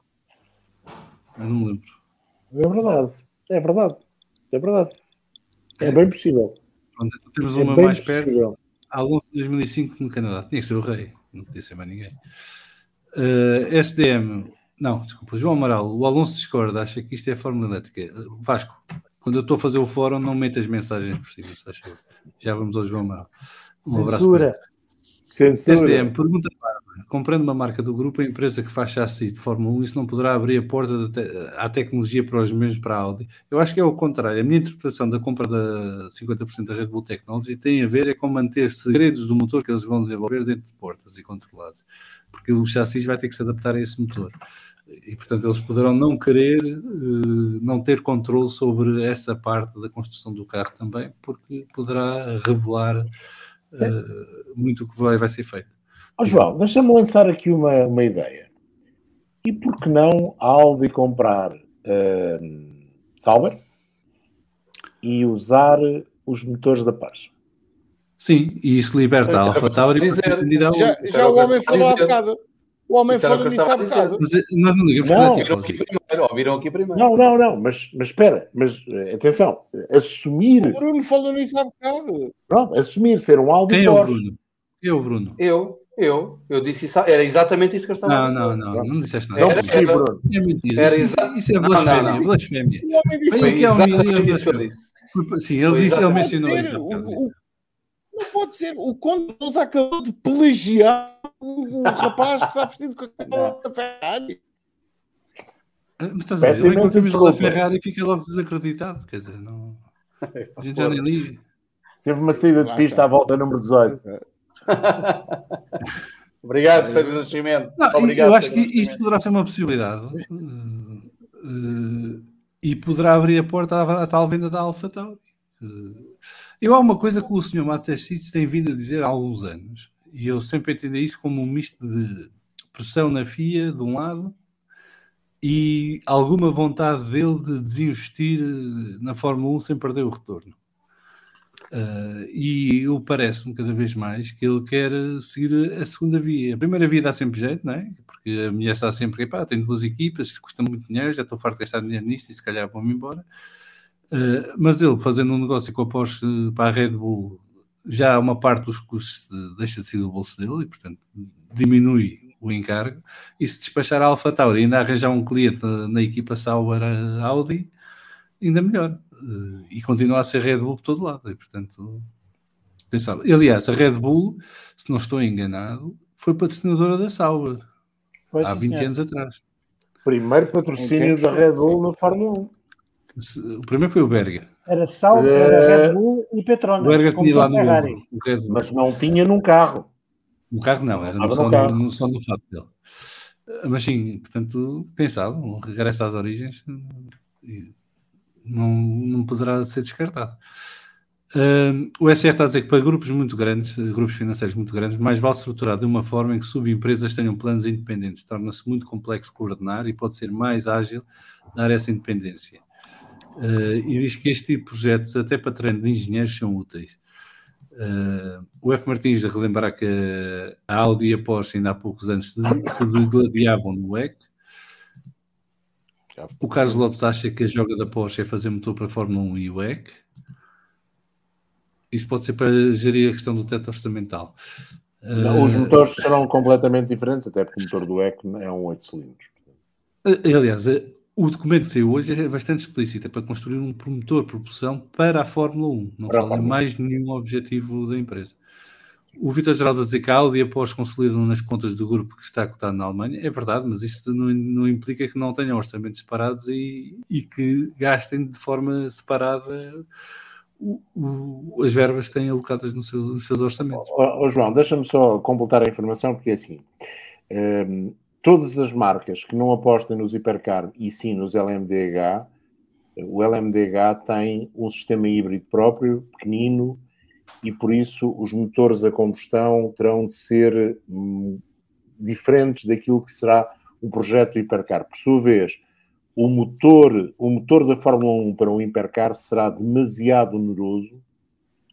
Eu não me lembro. É verdade. É verdade. É verdade. É, é bem possível. Pronto, então temos uma é mais possível. perto. Alonso 2005 no Canadá. Tinha que ser o rei. não podia ser mais ninguém. Uh, SDM, não, desculpa, João Amaral, o Alonso discorda, acha que isto é fórmula elétrica. Vasco, quando eu estou a fazer o fórum, não metas mensagens por cima. Já vamos ao João Amaral. Um Censura. Censura. SDM, pergunta para Comprando uma marca do grupo, a empresa que faz chassi de Fórmula 1, isso não poderá abrir a porta te à tecnologia para os mesmos para a Audi? Eu acho que é o contrário. A minha interpretação da compra da 50% da Red Bull Technology tem a ver é com manter segredos do motor que eles vão desenvolver dentro de portas e controlados. Porque o chassi vai ter que se adaptar a esse motor. E, portanto, eles poderão não querer, uh, não ter controle sobre essa parte da construção do carro também, porque poderá revelar uh, muito o que vai ser feito. Oh, João, deixa-me lançar aqui uma, uma ideia. E por que não a Audi comprar uh, Sauber e usar os motores da Paz? Sim, e isso liberta a Alfa Tauri já, já, já o homem falou há bocado. O homem falou nisso há bocado. Mas eh, nós não ligamos não, viram aqui primeiro, ouviram aqui primeiro. Não, não, não, mas, mas espera, mas eh, atenção, assumir. O Bruno falou nisso há bocado. Pronto, assumir ser um Audi Quem é o Bruno? Quem é o Bruno? Eu. Eu, eu disse isso, era exatamente isso que eu estava não, a dizer. Não, não, não, não disseste nada. Era, era, era, é mentira. Era isso, isso é blasfémia. Não, não, não. blasfémia. O homem disse Foi que é exatamente isso que eu disse. Sim, ele, disse, ele mencionou isso. não pode ser. O Conde nos acabou de plagiar o, o rapaz que está vestido com a capa da Ferrari. Ah, mas estás a ver? Ele é que da Ferrari e fica logo desacreditado. Quer dizer, não. A gente já nem liga. Teve uma saída de pista à volta número 18. Obrigado, Pedro Nascimento. Não, Obrigado, eu acho que isso poderá ser uma possibilidade. Uh, e poderá abrir a porta à, à tal venda da Alfa Tauri. Uh, eu há uma coisa que o senhor Matheus tem vindo a dizer há alguns anos, e eu sempre entendi isso como um misto de pressão na FIA, de um lado, e alguma vontade dele de desinvestir na Fórmula 1 sem perder o retorno. Uh, e eu parece-me cada vez mais que ele quer seguir a segunda via. A primeira via dá sempre jeito, não é? Porque a mulher está sempre, pá, tenho duas equipas, custa muito dinheiro, já estou farto de gastar dinheiro nisto e se calhar vou-me embora. Uh, mas ele fazendo um negócio com a Porsche para a Red Bull, já uma parte dos custos deixa de ser do bolso dele e, portanto, diminui o encargo. E se despachar a Alpha Tauri ainda arranjar um cliente na, na equipa Sauber Audi, ainda melhor. Uh, e continua a ser Red Bull por todo lado. E, portanto, pensava. Aliás, a Red Bull, se não estou enganado, foi patrocinadora da Sauber foi, há 20 senhor. anos atrás. Primeiro patrocínio da Red Bull na Fórmula 1. O primeiro foi o Berger. Era Sauber, uh, era Red Bull e Petronas. O Berger tinha lá no Ferrari. Mas não tinha num carro. No carro não, era no, só, no, carro. no, só no fato dele. Mas sim, portanto, pensava, um regresso às origens. E, não, não poderá ser descartado. Uh, o SR está a dizer que para grupos muito grandes, grupos financeiros muito grandes, mais vale estruturar de uma forma em que subempresas tenham planos independentes. Torna-se muito complexo coordenar e pode ser mais ágil dar essa independência. Uh, e diz que este tipo de projetos, até para treino de engenheiros, são úteis. Uh, o F. Martins a relembrar que a Audi e a Porsche ainda há poucos anos se, se no WEC o Carlos Lopes acha que a joga da Porsche é fazer motor para a Fórmula 1 e o EC. Isso pode ser para gerir a questão do teto orçamental. Não, os motores serão completamente diferentes, até porque o motor do EC é um 8 cilindros. Aliás, o documento que saiu hoje é bastante explícito, é para construir um motor de propulsão para a Fórmula 1. Não para fala mais nenhum objetivo da empresa. O Vitor Geral a dizer que a Audi após consolidam nas contas do grupo que está cotado na Alemanha, é verdade, mas isso não, não implica que não tenham orçamentos separados e, e que gastem de forma separada o, o, as verbas que têm alocadas no seu, nos seus orçamentos. Oh, oh, João, deixa-me só completar a informação, porque é assim, um, ehm, todas as marcas que não apostem nos hipercar e sim nos LMDH, o LMDH tem um sistema híbrido próprio, pequenino, e por isso os motores a combustão terão de ser hum, diferentes daquilo que será o projeto hipercar. Por sua vez, o motor, o motor da Fórmula 1 para um hipercar será demasiado oneroso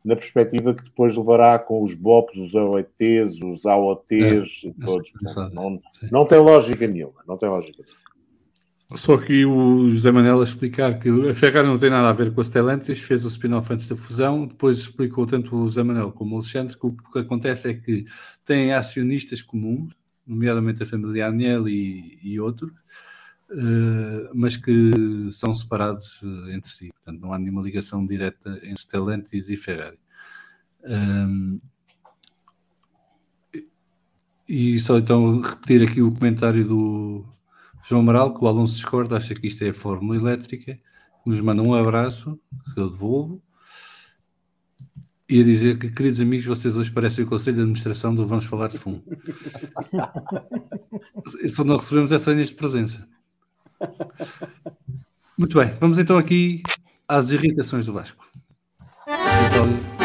na perspectiva que depois levará com os BOPs, os AOTs, os AOTs, é, todos. Não, não, tem lógica nenhuma. Não tem lógica nenhuma. Só que o José Manela explicar que a Ferrari não tem nada a ver com a Stellantis, fez o spin-off antes da fusão, depois explicou tanto o José Manela como o Alexandre que o que acontece é que têm acionistas comuns, nomeadamente a família Agnelli e, e outros, uh, mas que são separados uh, entre si. Portanto, não há nenhuma ligação direta entre Stellantis e Ferrari. Um, e só então repetir aqui o comentário do João Amaral, que o Alonso discorda, acha que isto é a fórmula elétrica, nos manda um abraço, que eu devolvo, e a dizer que, queridos amigos, vocês hoje parecem o Conselho de Administração do Vamos Falar de Fundo. Só não recebemos essa senhas de presença. Muito bem, vamos então aqui às irritações do Vasco. Então,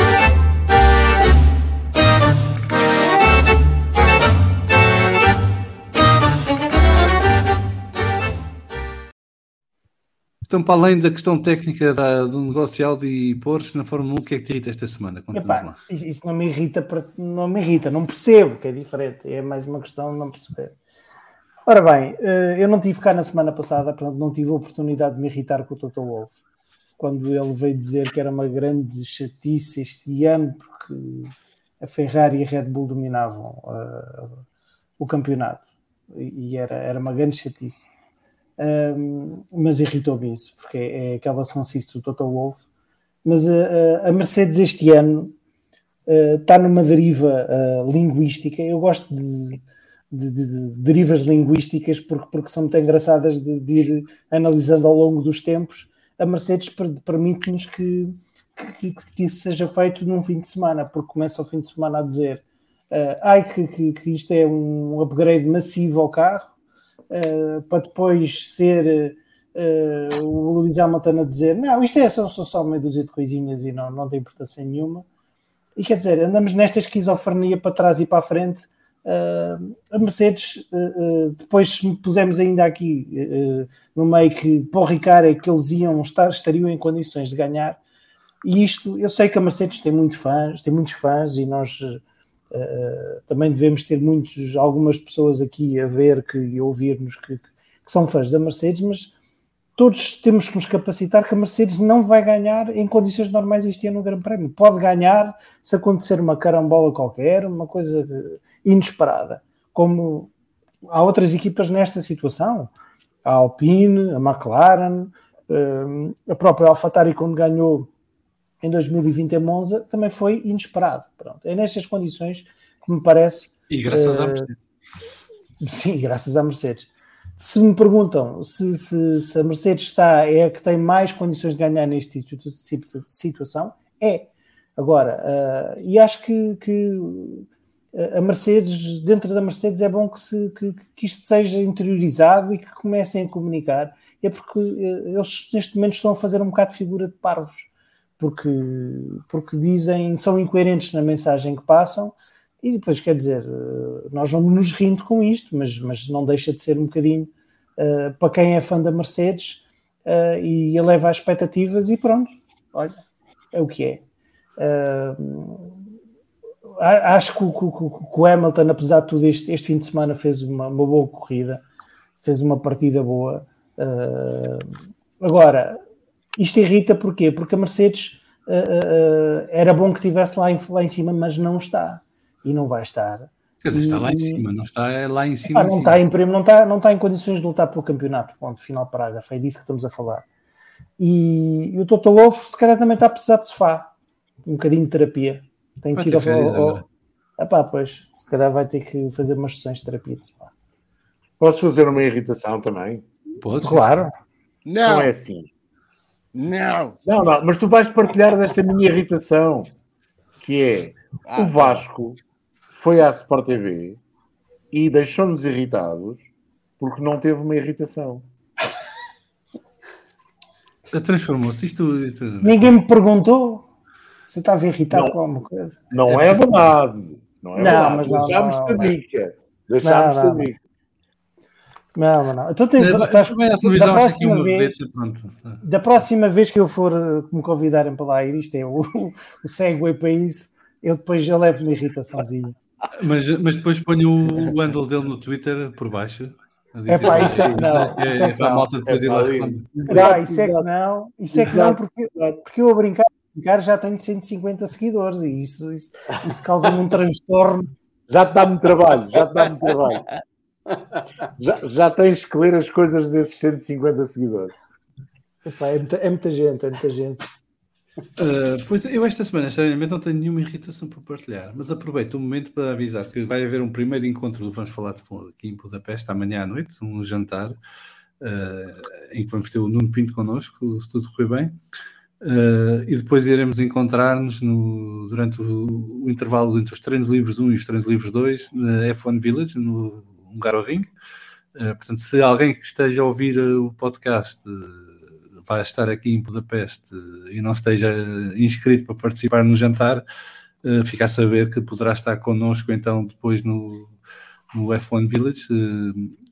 Então, para além da questão técnica da, do negócio Audi e Porsche na Fórmula 1, o que é que te irrita esta semana? Epá, isso não me irrita, não me irrita, não percebo que é diferente, é mais uma questão de não perceber. Ora bem, eh, eu não tive cá na semana passada, portanto não tive a oportunidade de me irritar com o Toto Wolff, quando ele veio dizer que era uma grande chatice este ano, porque a Ferrari e a Red Bull dominavam uh, o campeonato, e era, era uma grande chatice. Um, mas irritou-me isso, porque é, é aquela sonsice do Toto Wolff. Mas a, a Mercedes este ano uh, está numa deriva uh, linguística. Eu gosto de, de, de, de, derivas linguísticas porque, porque são muito engraçadas de, ir analisando ao longo dos tempos. A Mercedes permite-nos que, que, que, isso seja feito num fim de semana, porque começa o fim de semana a dizer uh, ai, que, que, que isto é um upgrade massivo ao carro uh, para depois ser uh, o Luís Hamilton a dizer não, isto é só, só, só meia dúzia de coisinhas e não, não tem importância nenhuma. E quer dizer, andamos nesta esquizofrenia para trás e para a frente. Uh, a Mercedes, depois pusemos ainda aqui no meio que para o Ricardo é que eles iam estar, estariam em condições de ganhar. E isto, eu sei que a Mercedes tem muito fãs, tem muitos fãs e nós Uh, também devemos ter muitos, algumas pessoas aqui a ver que, e ouvir-nos que, que, são fãs da Mercedes, mas todos temos que nos capacitar que a Mercedes não vai ganhar em condições normais este ano no Grande Prémio. Pode ganhar se acontecer uma carambola qualquer, uma coisa inesperada. Como há outras equipas nesta situação, a Alpine, a McLaren, uh, a própria AlphaTauri quando ganhou em 2020 em Monza também foi inesperado. Pronto, é nestas condições que me parece. E graças uh, à Mercedes. Sim, graças à Mercedes. Se me perguntam se, se, se, a Mercedes está, é a que tem mais condições de ganhar neste tipo de situação, é. Agora, uh, e acho que, que, a Mercedes, dentro da Mercedes, é bom que, se, que, que isto seja interiorizado e que comecem a comunicar. É porque eh, eles neste momento estão a fazer um bocado de figura de parvos porque, porque dizem, são incoerentes na mensagem que passam, e depois quer dizer, eh, nós vamos nos rindo com isto, mas, mas não deixa de ser um bocadinho uh, para quem é fã da Mercedes uh, e eleva as expectativas e pronto, olha, é o que é. Uh, acho que que, que o, Hamilton, apesar de tudo, este, este fim de semana fez uma, uma boa corrida, fez uma partida boa. agora, isto irrita porquê? Porque a Mercedes uh, uh, era bom que estivesse lá em, lá em cima, mas não está. E não vai estar. Quer dizer, está lá em cima, não está é lá em cima. Ah, não, está em, não, está, não está em condições de lutar pelo campeonato. Ponto, final parágrafo. É disso que estamos a falar. E, e o Toto Wolff, se calhar, também está a precisar de sofá. Um bocadinho de terapia. Tem que ir ao. ao... Epá, pois, se calhar vai ter que fazer umas sessões de terapia de sofá. Posso fazer uma irritação também? Pode, claro. Não. não é assim. Não. Não, não, mas tu vais partilhar desta minha irritação, que é ah, o Vasco foi à Sport TV e deixou-nos irritados porque não teve uma irritação. Transformou-se isto, isto, Ninguém me perguntou se estava irritado não, com alguma coisa. Não é verdade. Não é não, verdade. Deixámos-te a dica. Deixámos-te a dica. Não, não. Então tem, é, sabes, da, próxima vez, da próxima vez que eu for eh, me convidarem para lá ir, isto é o, o segue para isso, eu depois eu levo uma irritaçãozinha. Mas, mas depois ponho o handle dele no Twitter por baixo. Dizer, Epá, isso é que não, é, isso é que para a não. malta depois É ir lá. Epá, isso é que não, isso é que não, Exato, porque, exato. porque eu a brincar, a brincar já tenho 150 seguidores e isso, isso, isso causa-me um transtorno. Já te dá-me trabalho, já te dá-me trabalho. Já, já tens que ler as coisas desses 150 seguidores. Epá, é, muita, é muita gente, é muita gente. Uh, pois eu esta semana, estranhamente, não tenho nenhuma irritação para partilhar, mas aproveito o momento para avisar que vai haver um primeiro encontro do Vamos Falar de Fundo aqui em Budapeste amanhã à noite, um jantar, uh, em que vamos ter o Nuno Pinto connosco, se tudo correr bem. Uh, e depois iremos encontrar-nos no- durante o, o intervalo entre os treinos livres 1 e os treinos livres 2 na F1 Village, no Hungaroring. Uh, portanto, se alguém que esteja a ouvir uh, o podcast uh, vai estar aqui em Budapeste e não esteja inscrito para participar no jantar, fica a saber que poderá estar connosco então depois no, no F1 Village.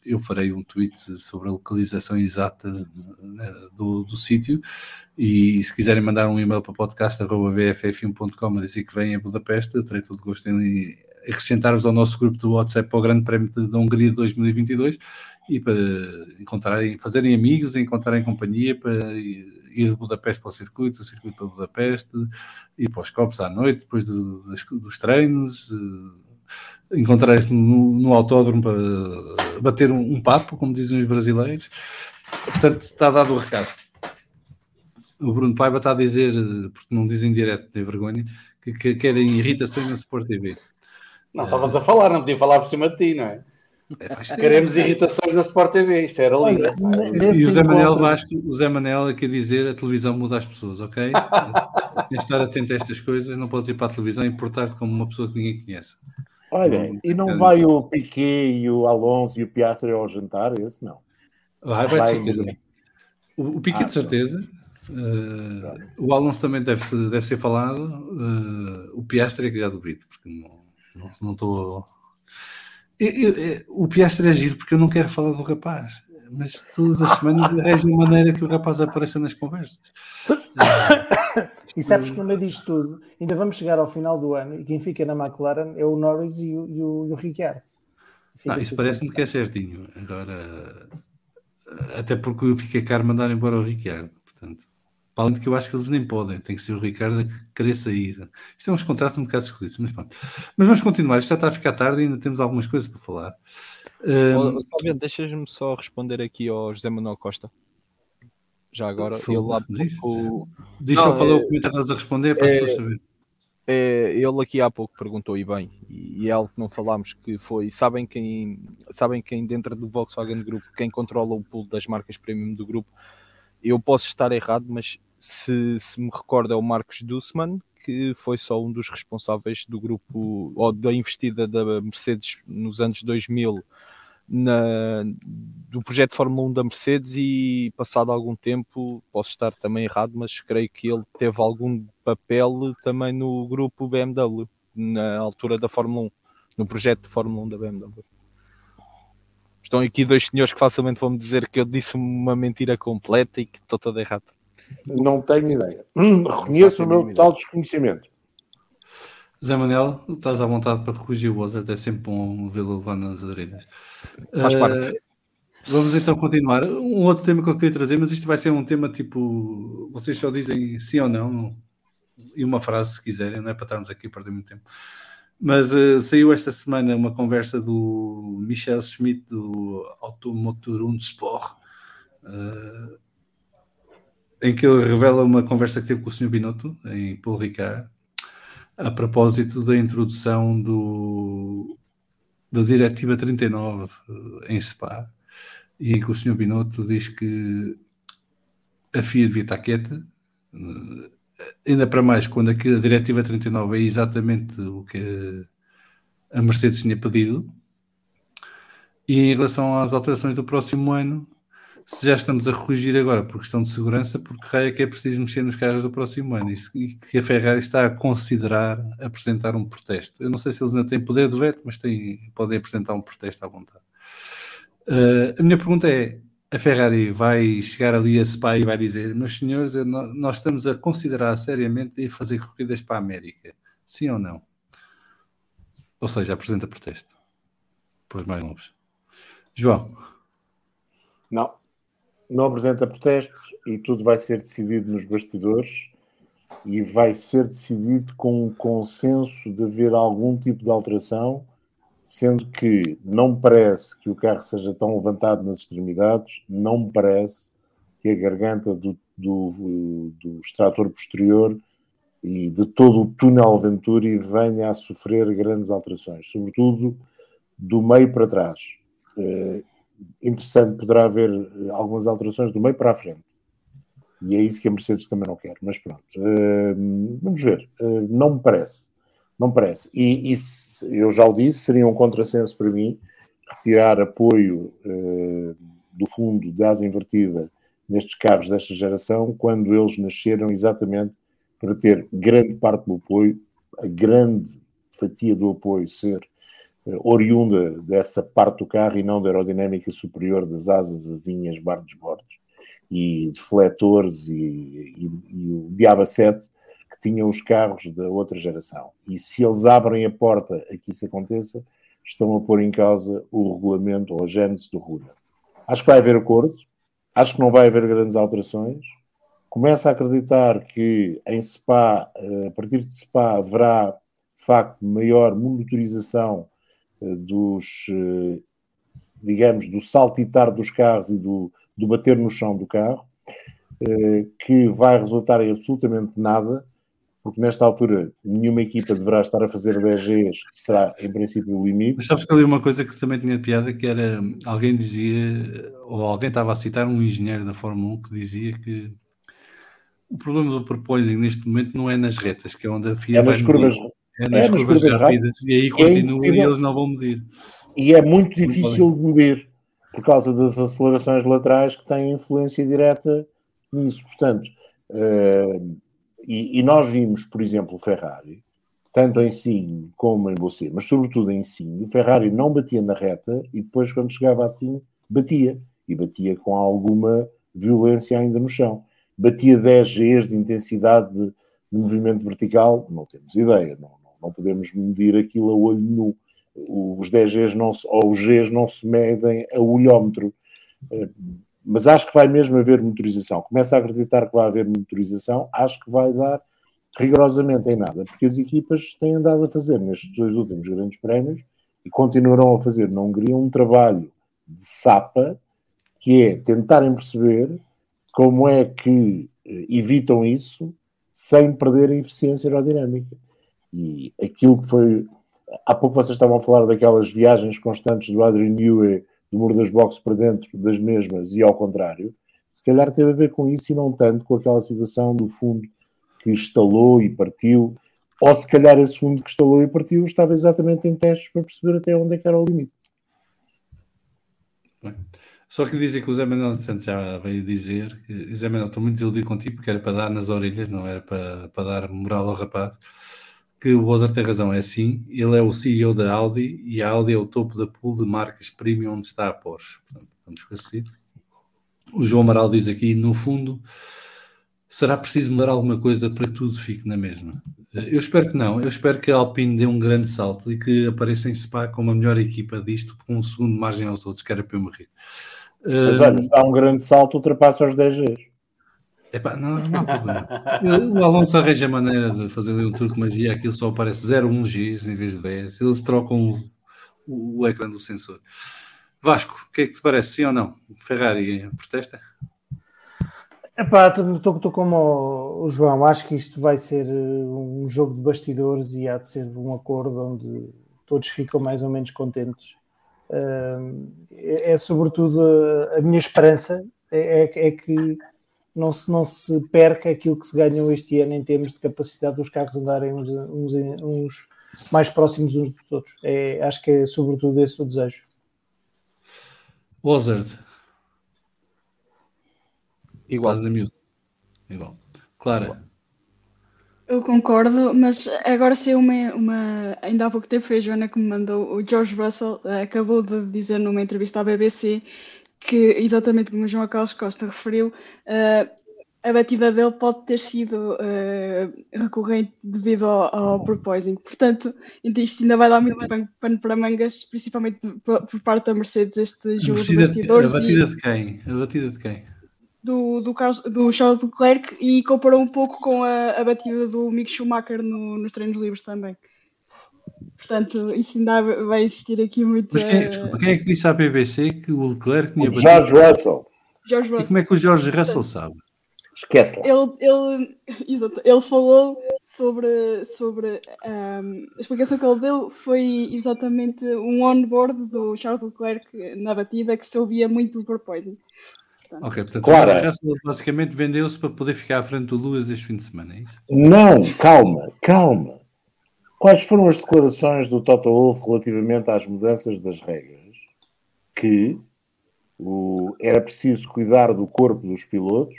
Eu farei um tweet sobre a localização exata do, do sítio e se quiserem mandar um e-mail para podcast.bff1.com a dizer que vêm a Budapeste, eu terei todo gosto em acrescentar-vos ao nosso grupo do WhatsApp para o Grande Prémio da Hungria de 2022 e para encontrarem, fazerem amigos, encontrarem companhia para ir de Budapeste para o circuito, do circuito para Budapeste, ir para os copos à noite, depois do- dos treinos, eh, encontrarem-se no, no autódromo para bater um, um papo, como dizem os brasileiros. Portanto, está dado o recado. O Bruno Paiva está a dizer, eh, porque não dizem direto, tem vergonha, que, que querem irritações na Sport TV. Não, estavas a falar, não podia falar por cima de ti, não é? É, é- Queremos irritações na Sport TV, isso era lindo. E o Zé Manel Vasco, o Zé Manel aqui a dizer a televisão muda as pessoas, ok? Tens de estar atento a estas coisas, não podes ir para a televisão e portar-te como uma pessoa que ninguém conhece. Olha, e não vai o Piquet e o Alonso e o Piastri ao jantar? Esse não. Vai, vai de certeza. O, o Piquet Ah, de certeza. Uh, o Alonso também deve, ser- deve ser falado. Uh, o Piastri é que já duvido, porque não não não estou. Eu- eu- eu- o Piastri é giro porque eu não quero falar do rapaz, mas todas as semanas arranjo uma maneira que o rapaz apareça nas conversas. E sabes que no meio disto tudo, ainda vamos chegar ao final do ano e quem fica na McLaren é o Norris e o, e o, e o Ricciardo. Fica Não, isso parece-me que é certinho. Agora, até porque eu fiquei caro mandar embora o Ricardo. Portanto, para além de que eu acho que eles nem podem, tem que ser o Ricardo a querer sair. Isto é uns contratos um bocado esquisitos, mas pronto. Mas vamos continuar, isto já está a ficar tarde e ainda temos algumas coisas para falar. Um, deixas-me só responder aqui ao José Manuel Costa. Já agora, Sou- ele diz, pouco, diz só qual é o é- comentário que estás a responder para as é- pessoas saberem. é, ele aqui há pouco perguntou e bem, e, e é algo que não falámos, que foi, sabem quem, sabem quem dentro do Volkswagen Group, quem controla o pool das marcas premium do grupo, eu posso estar errado, mas se, se me recordo é o Marcos Dussmann, que foi só um dos responsáveis do grupo, ou da investida da Mercedes nos anos 2000 na, do projeto Fórmula 1 da Mercedes e passado algum tempo, posso estar também errado, mas creio que ele teve algum papel também no grupo BMW, na altura da Fórmula 1, no projeto de Fórmula 1 da BMW. Estão aqui dois senhores que facilmente vão me dizer que eu disse uma mentira completa e que estou todo errado. Não tenho ideia. Hum, reconheço o meu total desconhecimento. Zé Manel, estás à vontade para corrigir o Ozzy, é sempre bom vê-lo levar nas orelhas. Faz Eh, parte. Vamos então continuar. Um outro tema que eu queria trazer, mas isto vai ser um tema tipo. Vocês só dizem sim ou não, e uma frase se quiserem, não é para estarmos aqui a perder muito tempo. Mas eh, saiu esta semana uma conversa do Michel Schmidt do Automotor Sport, eh, em que ele revela uma conversa que teve com o Sr. Binotto em Paul Ricard, a propósito da introdução do, da Diretiva 39 eh, em Spa, e em que o Sr. Binotto diz que a FIA devia estar quieta, eh, ainda para mais quando a Diretiva 39 é exatamente o que a Mercedes tinha pedido. E em relação às alterações do próximo ano, se já estamos a corrigir agora por questão de segurança, porque é que é preciso mexer nos carros do próximo ano e que a Ferrari está a considerar apresentar um protesto. Eu não sei se eles ainda têm poder de veto, mas têm, podem apresentar um protesto à vontade. Uh, a minha pergunta é: a Ferrari vai chegar ali a Spa e vai dizer, meus senhores, nós estamos a considerar seriamente ir fazer corridas para a América? Sim ou não? Ou seja, apresenta protesto. Pois mais novos. João, Não. Não apresenta protestos e tudo vai ser decidido nos bastidores e vai ser decidido com um consenso de haver algum tipo de alteração, sendo que não me parece que o carro seja tão levantado nas extremidades, não me parece que a garganta do, do, do extrator posterior e de todo o túnel Venturi venha a sofrer grandes alterações, sobretudo do meio para trás. É interessante, poderá haver algumas alterações do meio para a frente. E é isso que a Mercedes também não quer, mas pronto. Uh, vamos ver. Não me parece. Não parece. E, e eu já o disse, seria um contrassenso para mim retirar apoio uh, do fundo de asa invertida nestes carros desta geração quando eles nasceram exatamente para ter grande parte do apoio, a grande fatia do apoio ser oriunda dessa parte do carro e não da aerodinâmica superior das asas, asinhas, bar dos bordos e defletores e, e, e o Diaba 7 que tinham os carros da outra geração. E se eles abrem a porta a que isso aconteça, estão a pôr em causa o regulamento ou a gênese do RUDA. Acho que vai haver acordo, acho que não vai haver grandes alterações. Começo a acreditar que em SPA, eh, a partir de SPA, haverá de facto maior monitorização eh, dos, eh, digamos, do saltitar dos carros e do, do bater no chão do carro, que vai resultar em absolutamente nada, porque nesta altura nenhuma equipa deverá estar a fazer 10 Gs, que será em princípio o limite. Mas sabes que ali uma coisa que também tinha piada, que era, alguém dizia, ou alguém estava a citar um engenheiro da Fórmula 1 que dizia que o problema do proposing neste momento não é nas retas, que é onde a FIA é nas curvas, medir. É nas, é nas curvas, curvas rápidas, e aí é continua e eles não vão medir. E é muito difícil de medir por causa das acelerações laterais que têm influência direta nisso. Portanto, eh, e, e nós vimos, por exemplo, o Ferrari, tanto em Sim como em Bossé, mas sobretudo em Sim, o Ferrari não batia na reta e depois, quando chegava assim, batia. E batia com alguma violência ainda no chão. Batia 10 Gs de intensidade de, movimento vertical, não temos ideia, não, não, não podemos medir aquilo a olho nu os 10 Gs não se, ou os Gs não se medem a olhómetro. Mas acho que vai mesmo haver motorização. Começo a acreditar que vai haver motorização, acho que vai dar rigorosamente em nada, porque as equipas têm andado a fazer nestes dois últimos grandes prémios e continuarão a fazer na Hungria um trabalho de sapa, que é tentarem perceber como é que eh, evitam isso sem perder a eficiência aerodinâmica. E aquilo que foi há pouco vocês estavam a falar daquelas viagens constantes do Adrian Newey do muro das boxes para dentro das mesmas e ao contrário, se calhar teve a ver com isso e não tanto com aquela situação do fundo que estalou e partiu, ou se calhar esse fundo que estalou e partiu estava exatamente em testes para perceber até onde é que era o limite. Bem, Só que dizem que o Zé Manuel portanto, já veio dizer que Zé Manuel, estou muito desiludido contigo porque era para dar nas orelhas, não era para, para dar moral ao rapaz. Que o Bozar tem razão, é assim. Ele é o CEO da Audi e a Audi é o topo da pool de marcas premium onde está a Porsche. Portanto, estamos. O João Amaral diz aqui, no fundo, será preciso mudar alguma coisa para que tudo fique na mesma? Eu espero que não. Eu espero que a Alpine dê um grande salto e que apareça em Spa como a melhor equipa disto, com um segundo margem aos outros, que era para eu morrer. Mas olha, se dá um grande salto, ultrapassa os 10 Gs. Epá, não, não há problema. O Alonso arranja maneira de fazer um truque magia, aquilo só aparece 0,1 Gs em vez de 10. Eles trocam o, o ecrã do sensor. Vasco, o que é que te parece, sim ou não? Ferrari protesta? Epá, estou como o, João, acho que isto vai ser um jogo de bastidores e há de ser um acordo onde todos ficam mais ou menos contentes. Uh, é, é, sobretudo a, a minha esperança é, é, é que não se, não se perca aquilo que se ganhou este ano em termos de capacidade dos carros andarem uns, uns, uns mais próximos uns dos outros. É, acho que é sobretudo esse o desejo. Wozard. Igual. Estás a miúdo. Igual. Clara. Eu concordo, mas agora saiu uma, uma. Ainda há pouco tempo foi a Joana que me mandou. O George Russell uh, acabou de dizer numa entrevista à BBC que, exatamente como o João Carlos Costa referiu, uh, a batida dele pode ter sido uh, recorrente devido ao, ao porpoising. Portanto, isto ainda vai dar muito pano para mangas, principalmente por, por, parte da Mercedes, este jogo de bastidores. A batida de quem? A batida de quem? Do, do, Carlos, do Charles Leclerc e comparou um pouco com a, a batida do Mick Schumacher no, nos treinos livres também. Portanto, isso ainda vai existir aqui muito. Mas quem, desculpa, quem é que disse à BBC que o Leclerc tinha batido? George Russell. George Russell. E como é que o George Russell Portanto, sabe? Esquece lá. Ele, ele, exato, ele falou sobre, sobre um, a explicação que ele deu foi exatamente um onboard do Charles Leclerc na batida que se ouvia muito o porpoising. Ok, portanto, claro. Russell basicamente vendeu-se para poder ficar à frente do Lewis este fim de semana, é isso? Não, calma, calma. Quais foram as declarações do Toto Wolff relativamente às mudanças das regras? Que o, era preciso cuidar do corpo dos pilotos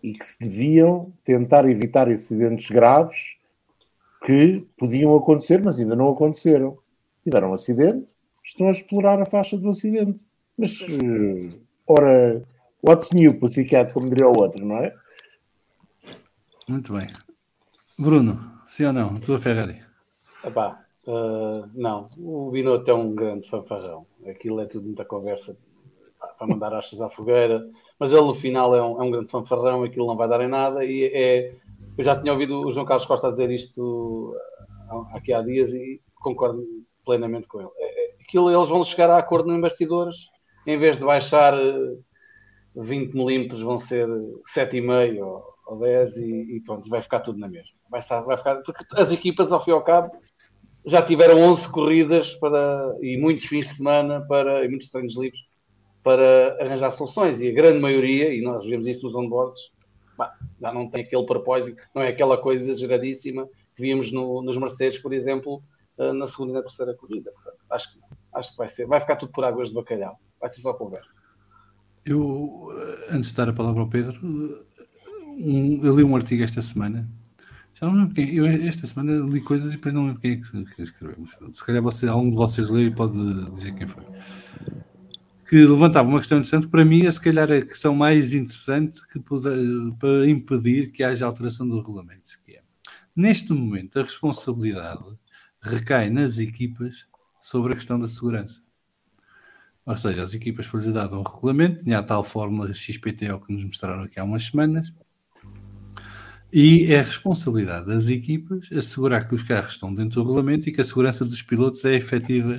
e que se deviam tentar evitar incidentes graves que podiam acontecer, mas ainda não aconteceram. Tiveram um acidente, estão a explorar a faixa do acidente. Mas, uh, ora, what's new, pussycat, como diria o outro, não é? Muito bem. Bruno, sim ou não? Tua Ferrari? Epá, uh, não. O Binotto é um grande fanfarrão. Aquilo é tudo muita conversa para mandar achas à fogueira, mas ele no final é um, é um grande fanfarrão, aquilo não vai dar em nada. E é, eu já tinha ouvido o João Carlos Costa dizer isto aqui há dias e concordo plenamente com ele. É, é aquilo, eles vão chegar a acordo em bastidores, em vez de baixar 20 ah, milímetros, vão ser 7,5 ou, ou 10 e, e, pronto, vai ficar tudo na mesma. Vai, vai ficar, porque as equipas, ao fim e ao cabo, já tiveram 11 corridas para, e muitos fins de semana para, e muitos treinos livres para arranjar soluções e a grande maioria, e nós vemos isso nos onboards, já não tem aquele propósito, não é aquela coisa exageradíssima que víamos no, nos Mercedes, por exemplo, eh, na segunda e na terceira corrida. Portanto, acho, que, acho que vai ser, vai ficar tudo por águas de bacalhau, vai ser só conversa. Eu, eh, antes de dar a palavra ao Pedro, eh, um, eu li um artigo esta semana. Já não lembro quem. Eu esta semana li coisas e depois não lembro quem é que, que escreveu. Se calhar você, algum de vocês leu e pode dizer quem foi que levantava uma questão interessante. Para mim, é se calhar a questão mais interessante que puder, para impedir que haja alteração dos regulamentos. Que é, neste momento, a responsabilidade recai nas equipas sobre a questão da segurança. Ou seja, as equipas foi-lhes dado um regulamento, tinha a tal fórmula XPTO que nos mostraram aqui há umas semanas, e é a responsabilidade das equipas assegurar que os carros estão dentro do regulamento e que a segurança dos pilotos é efetiva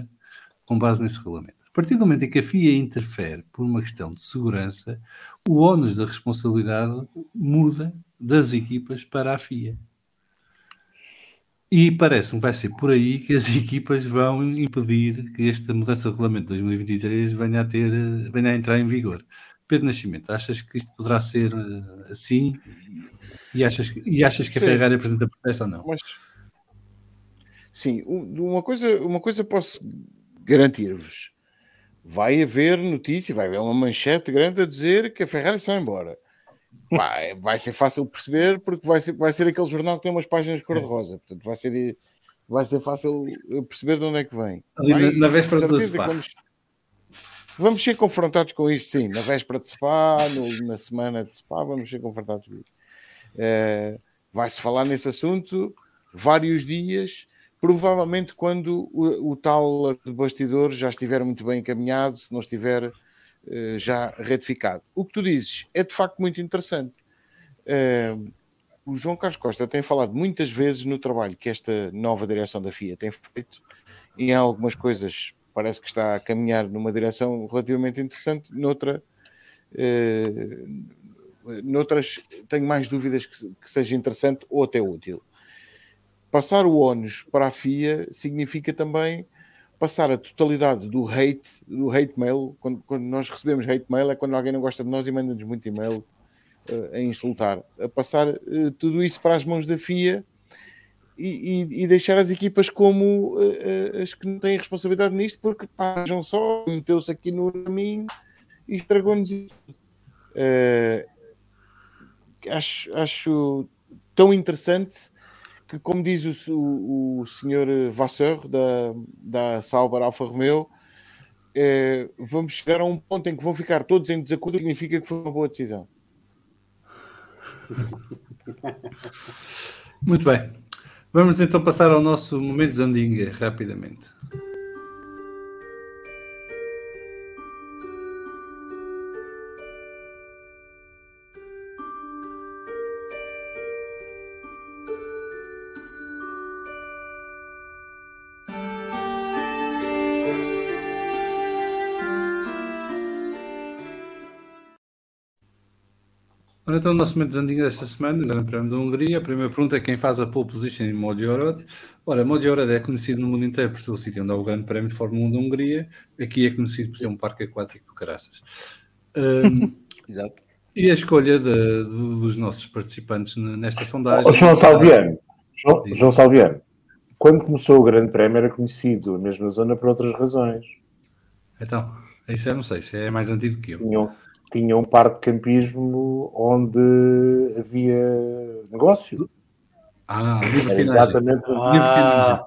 com base nesse regulamento. A partir do momento em que a FIA interfere por uma questão de segurança, o ónus da responsabilidade muda das equipas para a FIA. E parece-me que vai ser por aí que as equipas vão impedir que esta mudança de regulamento de 2023 venha a, ter, venha a entrar em vigor. Pedro Nascimento, achas que isto poderá ser eh, assim? E achas, e achas que a Ferrari apresenta protesto ou não? Mas, sim, uma coisa, uma coisa posso garantir-vos vai haver notícia, vai haver uma manchete grande a dizer que a Ferrari se vai embora. Vai, vai ser fácil perceber porque vai ser, vai ser aquele jornal que tem umas páginas cor-de-rosa, portanto vai ser, vai ser fácil perceber de onde é que vem. Vai, na, na véspera do Spa. Vamos, vamos ser confrontados com isto, sim, na véspera de Spa, no, na semana de Spa, vamos ser confrontados com isto. É, Vai-se falar nesse assunto vários dias provavelmente quando o, o tal de bastidor já estiver muito bem encaminhado, se não estiver uh, já retificado. O que tu dizes é de facto muito interessante. Uh, o João Carlos Costa tem falado muitas vezes no trabalho que esta nova direção da FIA tem feito, e em algumas coisas parece que está a caminhar numa direção relativamente interessante, noutra, uh, noutras tenho mais dúvidas que, que seja interessante ou até útil. Passar o ónus para a FIA significa também passar a totalidade do hate, do hate mail, quando, quando nós recebemos hate mail é quando alguém não gosta de nós e manda-nos muito e-mail uh, a insultar, a passar uh, tudo isso para as mãos da FIA e, e, e deixar as equipas como uh, as que não têm responsabilidade nisto, porque pagam só, meteu-se aqui no caminho e estragou-nos isso. Acho, acho tão interessante que, como diz o, o, o senhor Vasseur da, da Sauber Alfa Romeo, é, vamos chegar a um ponto em que vão ficar todos em desacordo, significa que foi uma boa decisão. Muito bem. Vamos então passar ao nosso momento Zandinga, rapidamente. Ora, então, o nosso momento de andinha desta semana, Grande Prémio da Hungria. A primeira pergunta é quem faz a pole position em Magyarország. Ora, Magyarország é conhecido no mundo inteiro por ser o sítio onde há o Grande Prémio de Fórmula 1 da Hungria. Aqui é conhecido por ser um parque aquático do caraças. Um, Exato. e a escolha de, de, dos nossos participantes nesta sondagem. Oh, João Salviano, João, João Salviano, quando começou o Grande Prémio era conhecido a mesma zona por outras razões. Então, isso eu não sei, isso é mais antigo que eu. Tinham, tinha um par de campismo onde havia negócio. Ah, Era exatamente. Ah,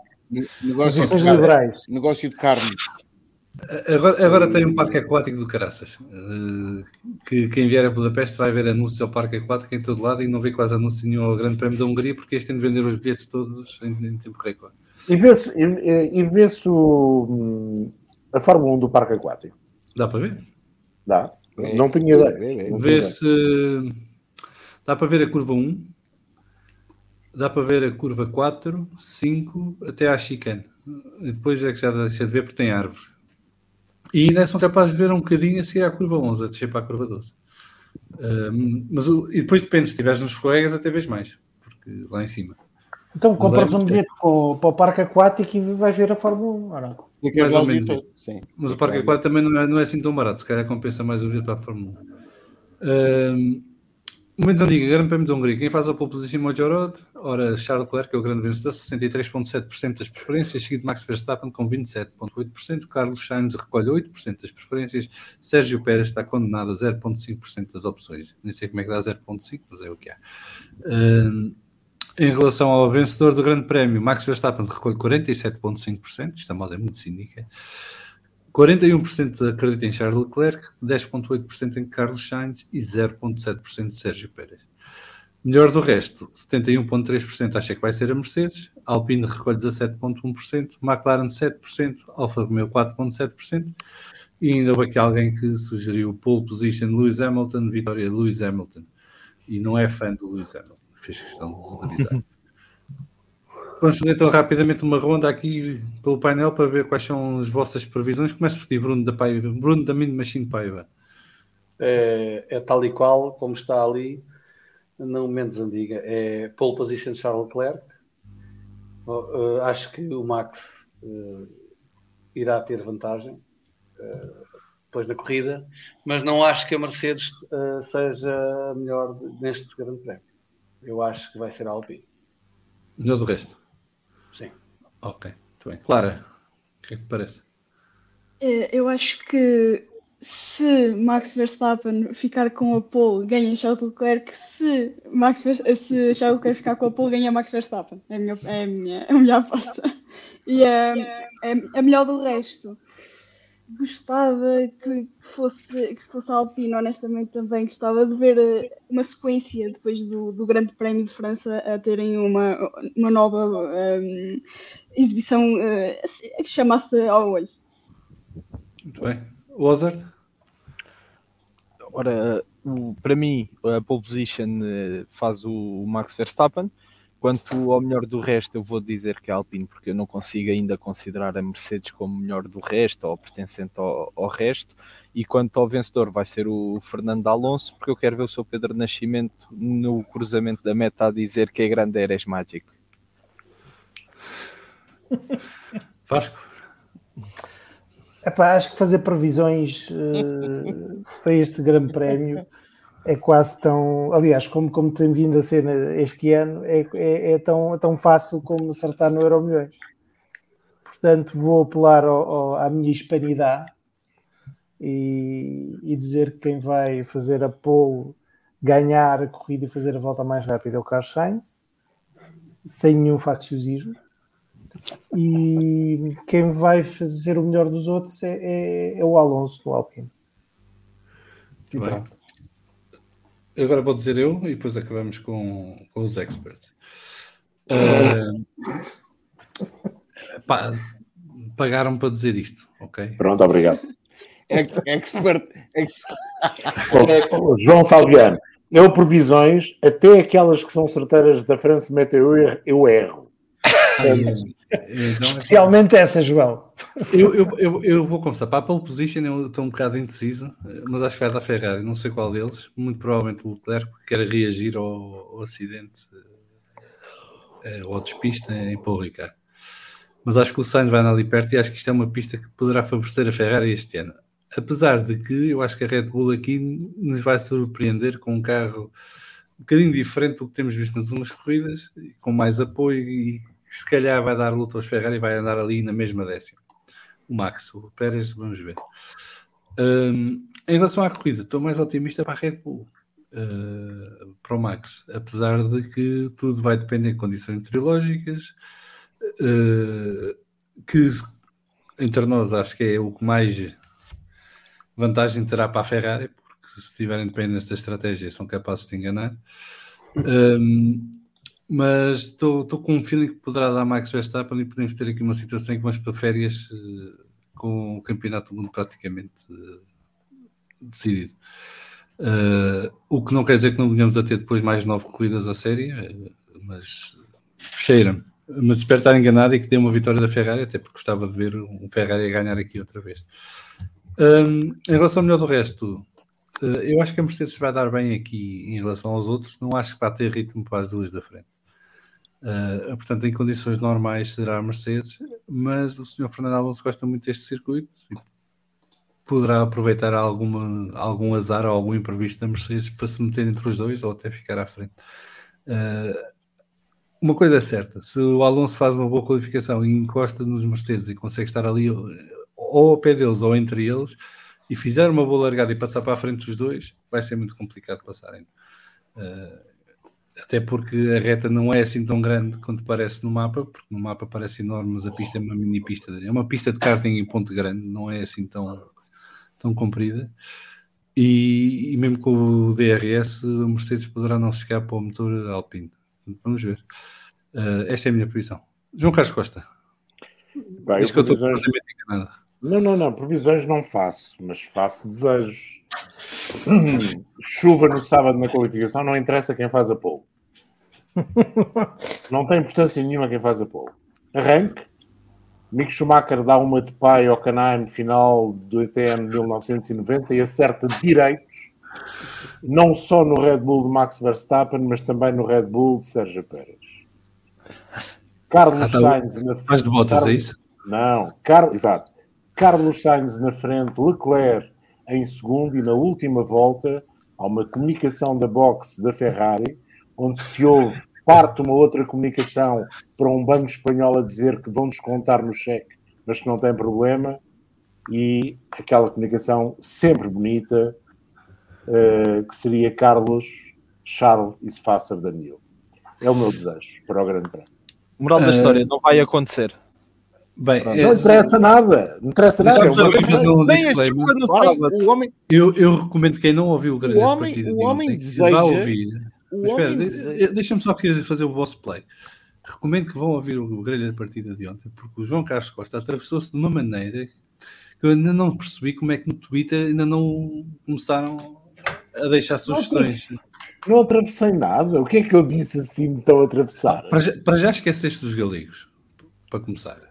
Negócio de, carne. liberais. Negócio de carne. Agora, agora tem um parque aquático do Caraças. eh, que quem vier a Budapeste vai ver anúncios ao parque aquático em todo lado e não vê quase anúncio nenhum ao Grande Prémio da Hungria porque este tem de vender os bilhetes todos em, em tempo recorde. E vê-se e, e o, hum, a Fórmula 1 do Parque Aquático. Dá para ver? Dá. É, Não tinha ideia. é, é. Não tinha ideia. Vê-se. Dá para ver a curva 1, dá para ver a curva 4, 5, até à chicane. E depois é que já deixa de ver porque tem árvores. E ainda são capazes de ver um bocadinho a seguir à curva 11, a descer para a curva 12. Hum, mas o- e depois depende, se estiveres nos colegas até vês mais, porque lá em cima. Então compras um bilhete para o, para o parque aquático e vais ver a Fórmula 1. ou não? Fica Mais ou menos todo. isso. Sim. Mas o Parque Aquático também não é, não é assim tão barato, se calhar compensa mais o bilhete para a Fórmula 1. Um, Momentos antigos, Grande Prémio da Hungria. Quem faz a pole position Magyarország? Ora, Charles Leclerc é o grande vencedor, 63,7% das preferências, seguido de Max Verstappen com 27,8%, Carlos Sainz recolhe 8% das preferências, Sérgio Pérez está condenado a 0,5% das opções. Nem sei como é que dá 0,5%, mas é o que há. Um, em relação ao vencedor do Grande Prémio, Max Verstappen recolhe 47,5%, esta moda é muito cínica. 41% acredita em Charles Leclerc, 10,8% em Carlos Sainz e 0,7% de Sérgio Pérez. Melhor do resto, 71,3% acha que vai ser a Mercedes, Alpine recolhe 17,1%, McLaren 7%, Alfa Romeo 4,7% e ainda houve aqui alguém que sugeriu pole position Lewis Hamilton, vitória Lewis Hamilton. E não é fã do Lewis Hamilton, fez questão de avisar. Vamos fazer então rapidamente uma ronda aqui pelo painel para ver quais são as vossas previsões. Começo por ti, Bruno da Paiva. Bruno da Mind Machine Paiva. é, é tal e qual como está ali no Mendes Andiga. É pole position de Charles Leclerc. Eh, acho que o Max eh, irá ter vantagem eh, depois na corrida, mas não acho que a Mercedes seja a melhor neste grande prémio. Eu acho que vai ser a Alpine. Melhor do resto. Sim. Ok, muito bem. Clara, o que é que te parece? É, Eu acho que se Max Verstappen ficar com a pole, ganha Charles Leclerc. Se, Max Ver- se Charles Leclerc ficar com a pole, ganha Max Verstappen. É a minha, é a minha, é a minha aposta. E é, é a melhor do resto. Gostava que fosse, que fosse a Alpine, honestamente também gostava de ver eh, uma sequência depois do, do Grande Prémio de França a terem uma, uma nova eh, exibição eh, que chamasse ao olho. Muito bem. Wozard? Ora, o- para mim, a pole position eh, faz o Max Verstappen. Quanto ao melhor do resto, eu vou dizer que é Alpine, porque eu não consigo ainda considerar a Mercedes como melhor do resto ou pertencente ao, ao resto. E quanto ao vencedor, vai ser o Fernando Alonso, porque eu quero ver o seu Pedro Nascimento no cruzamento da meta a dizer que é grande Eres Magic. Vasco? Epá, acho que fazer previsões eh, para este grande prémio é quase tão. Aliás, como, como tem vindo a ser este ano, é, é, é tão, tão fácil como acertar no Euro Milhões. Portanto, vou apelar ao- ao- à minha hispanidade e, e dizer que quem vai fazer a pole, ganhar a corrida e fazer a volta mais rápida é o Carlos Sainz, sem nenhum facciosismo. E quem vai fazer o melhor dos outros é, é- é o Alonso do Alpine. E pronto. Agora vou dizer eu e depois acabamos com, com os experts. Uh, pá, pagaram para dizer isto, ok? Pronto, obrigado. Ex- Expert. expert. João Salviano, eu previsões, até aquelas que são certeiras da França Meteo, eu- eu erro. Então, Especialmente essa, João. eu, eu, eu, eu vou confessar, para a pole position eu estou um bocado indeciso, mas acho que vai dar Ferrari, não sei qual deles, muito provavelmente o Leclerc, porque quer reagir ao, ao acidente eh, ou ao despista em Paul Ricard. Mas acho que o Sainz vai ali perto e acho que isto é uma pista que poderá favorecer a Ferrari este ano. Apesar de que eu acho que a Red Bull aqui nos vai surpreender com um carro um bocadinho diferente do que temos visto nas últimas corridas, com mais apoio e que se calhar vai dar luta aos Ferrari e vai andar ali na mesma décima. O Max, o Pérez, vamos ver. Hum, em relação à corrida, estou mais otimista para a Red Bull, uh, para o Max, apesar de que tudo vai depender de condições meteorológicas, uh, que entre nós acho que é o que mais vantagem terá para a Ferrari, porque se estiverem dependentes da estratégia são capazes de enganar. Um, mas estou com um feeling que poderá dar Max Verstappen e podemos ter aqui uma situação em que vamos para férias eh, com o campeonato do mundo praticamente eh, decidido. Eh, o que não quer dizer que não venhamos a ter depois mais nove corridas a série, mas cheira-me. Mas espero estar enganado e que dê uma vitória da Ferrari, até porque gostava de ver um Ferrari a ganhar aqui outra vez. Um, em relação ao melhor do resto, eu acho que a Mercedes vai dar bem aqui em relação aos outros. Não acho que vai ter ritmo para as duas da frente. Uh, portanto, em condições normais será a Mercedes, mas o Sr. Fernando Alonso gosta muito deste circuito e poderá aproveitar alguma, algum azar ou algum imprevisto da Mercedes para se meter entre os dois ou até ficar à frente. Uh, uma coisa é certa: se o Alonso faz uma boa qualificação e encosta nos Mercedes e consegue estar ali ou ao pé deles ou entre eles e fizer uma boa largada e passar para a frente dos dois, vai ser muito complicado passarem. Uh, até porque a reta não é assim tão grande quanto parece no mapa, porque no mapa parece enorme, mas a pista é uma mini pista. É uma pista de karting em ponto grande, não é assim tão, tão comprida. E, e mesmo com o DRS, a Mercedes poderá não chegar para o motor Alpine. Vamos ver. Uh, esta é a minha previsão. João Carlos Costa. Vai, Diz que eu estou previsões-. Não, não, não. Previsões não faço, mas faço desejos. Chuva no sábado na qualificação, não interessa quem faz a pole. Não tem importância nenhuma quem faz a pole. Arranque. Mick Schumacher dá uma de pai ao Canaim final do ETN 1990 e acerta direitos, não só no Red Bull de Max Verstappen, mas também no Red Bull de Sérgio Pérez. Carlos Ah, tá. Sainz na Faz de botas, é isso? não, Car... exato. Carlos Sainz na frente, Leclerc em segundo e na última volta há uma comunicação da box da Ferrari, onde se ouve parte uma outra comunicação para um banco espanhol a dizer que vão descontar no cheque, mas que não tem problema, e aquela comunicação sempre bonita, eh, que seria Carlos, Charles e se faça Daniel. É o meu desejo para o Grande Prémio. Moral da Eh, história, não vai acontecer. Bem, Não é- interessa nada, não interessa nada. É aqui fazer um disclaimer. o homem, Eu, eu recomendo quem não ouviu o grande O homem- partida o de homem deseja- vá ouvir. O espera, deseja- deixa-me só fazer o vosso play. Recomendo que vão ouvir o grelha da partida de ontem, porque o João Carlos Costa atravessou-se de uma maneira que eu ainda não percebi como é que no Twitter ainda não começaram a deixar sugestões. Não atravessei nada. O que é que eu disse assim tão atravessar? Para já, para já esqueceste dos galegos, para começar.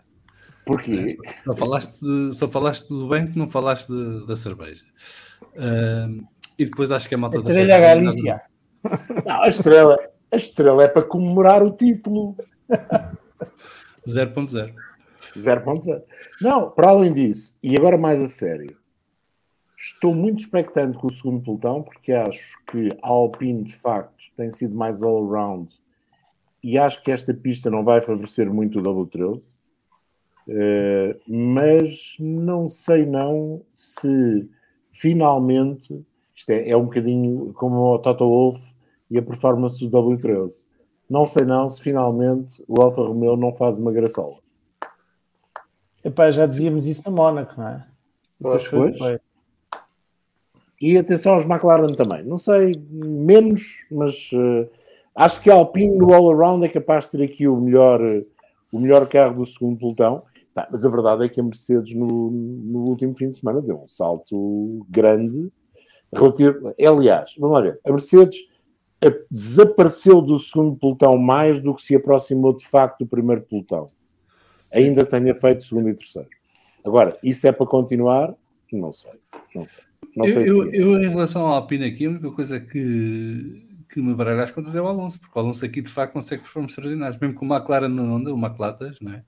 Porquê? Só falaste, de- só falaste do banco, não falaste de- da cerveja. Ahm, e depois acho que a malta da Estrela Ferrari- Galícia. Não, a estrela, a estrela é para comemorar o título. 0.0. 0.0. Não, para além disso, e agora mais a sério, estou muito expectante com o segundo pelotão, porque acho que a Alpine, de facto, tem sido mais all-around e acho que esta pista não vai favorecer muito o W13. Eh, mas não sei não se finalmente isto é, é um bocadinho como o Toto Wolff e a performance do W13 não sei não se finalmente o Alfa Romeo não faz uma graçola Epá, já dizíamos isso na Mónaco, não é? Depois foi. E atenção aos McLaren também. Não sei, menos, mas uh, acho que a Alpine no all-around é capaz de ser aqui o melhor, o melhor carro do segundo pelotão. Tá, mas a verdade é que a Mercedes no, no último fim de semana deu um salto grande. Relativo, aliás, vamos lá ver, a Mercedes desapareceu do segundo pelotão mais do que se aproximou de facto do primeiro pelotão. Ainda tenha feito segundo e terceiro. Agora, isso é para continuar? Não sei. Não sei. Não sei eu, se é. eu, em relação ao Alpine aqui, a única coisa que, que me baralha as contas é o Alonso, porque o Alonso aqui de facto consegue performar extraordinários, mesmo com o McLaren na onda, o McLatas, não é?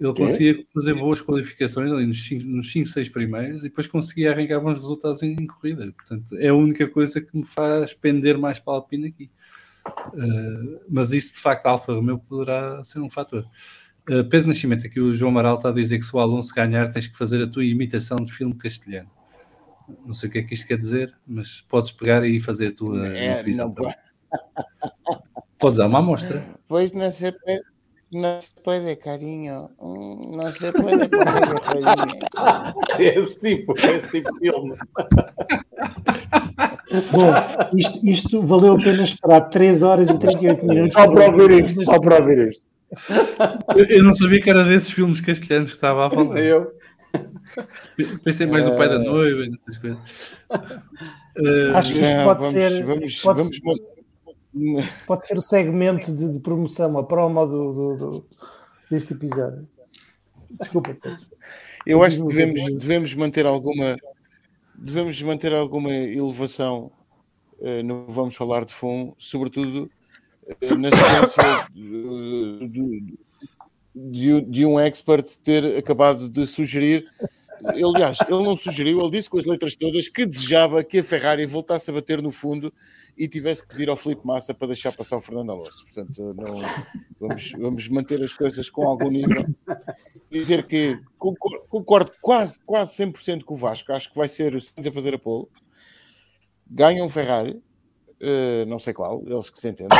Ele conseguia fazer boas qualificações ali nos 5, 6 primeiros e depois conseguia arrancar bons resultados em, em, corrida. Portanto, é a única coisa que me faz pender mais para a Alpine aqui. Uh, mas isso de facto, a Alfa Romeo poderá ser um fator. Uh, Pedro Nascimento, aqui o João Amaral está a dizer que se o Alonso ganhar, tens que fazer a tua imitação de filme castelhano. Não sei o que é que isto quer dizer, mas podes pegar e fazer a tua é, não, Podes dar uma amostra. Pois não sei. No se puede, cariño. No se puede. Esse tipo, esse tipo de filme. Bom, isto, isto, valeu a pena esperar 3 horas e 38 minutos. Só para ouvir isto, só para ouvir isto. Eu não sabia que era desses filmes castelhanos que estava a falar. Eu. Pensei mais no pai da noiva e dessas coisas. Acho que isto pode ser. Vamos, pode vamos, Pode ser o segmento de, de promoção, a promo do, do, do, deste episódio. Desculpa. Eu acho que devemos, devemos manter alguma devemos manter alguma elevação uh, no Vamos Falar de Fundo, sobretudo uh, na sequência de, de, de, um expert ter acabado de sugerir. Aliás, ele não sugeriu, ele disse com as letras todas que desejava que a Ferrari voltasse a bater no fundo e tivesse que pedir ao Felipe Massa para deixar passar o Fernando Alonso. Portanto, não, vamos, vamos manter as coisas com algum nível. Dizer que concordo, concordo quase, quase 100% com o Vasco. Acho que vai ser o Sainz a fazer a pole. Ganha um Ferrari, uh, não sei qual, eles que se entendem.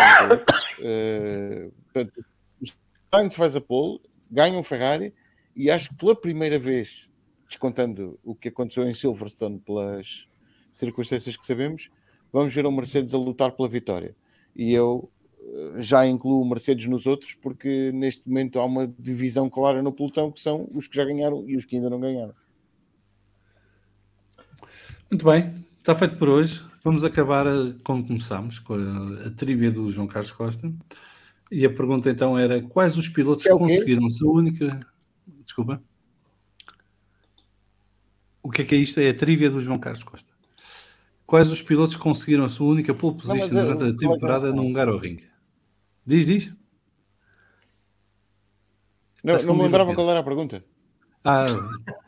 Uh, portanto, o Sainz faz a pole, ganha um Ferrari e acho que pela primeira vez, descontando o que aconteceu em Silverstone pelas circunstâncias que sabemos, vamos ver o Mercedes a lutar pela vitória. E eu eh, já incluo o Mercedes nos outros, porque neste momento há uma divisão clara no pelotão que são os que já ganharam e os que ainda não ganharam. Muito bem, está feito por hoje. Vamos acabar eh, como começámos, com a, a do João Carlos Costa. E a pergunta então era: quais os pilotos é que conseguiram a única. Desculpa. O que é que é isto? É a trivia do João Carlos Costa. Quais os pilotos conseguiram a sua única pole position não, durante a temporada no Hungaroring? Diz, diz. Não, não me lembrava qual era a pergunta. Ah,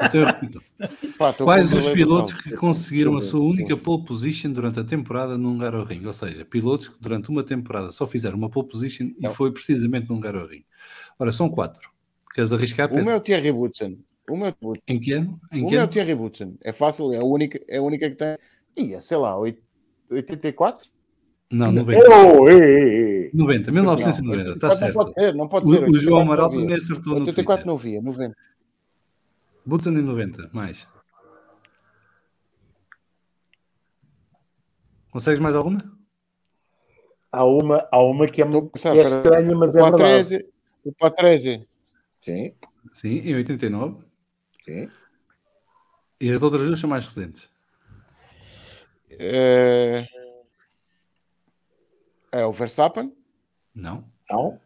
então eu repito. Pá, Quais os pilotos que conseguiram a sua única pole position durante a temporada no Hungaroring? Ou seja, pilotos que durante uma temporada só fizeram uma pole position não. e foi precisamente no Hungaroring. Ora, são quatro. Queres arriscar? Pedro? O meu Thierry Woodson. O meu... Em que ano? Em o que meu ano? Thierry Woodson. É fácil, é a única, é a única que tem ia, sei lá, 84? Não, 90. Oh, ei, ei. 90, 1990, está certo. Não pode ser, não pode ser. O, o João Amaral também acertou 84 no 84 não via, 90. Butson em 90, mais. Consegues mais alguma? Há uma, há uma que é, muito que é estranha, mas é verdade. O Patrese. Sim. Sim, em 89. Sim. E as outras duas são mais recentes. É... é o Verstappen? Não. Não.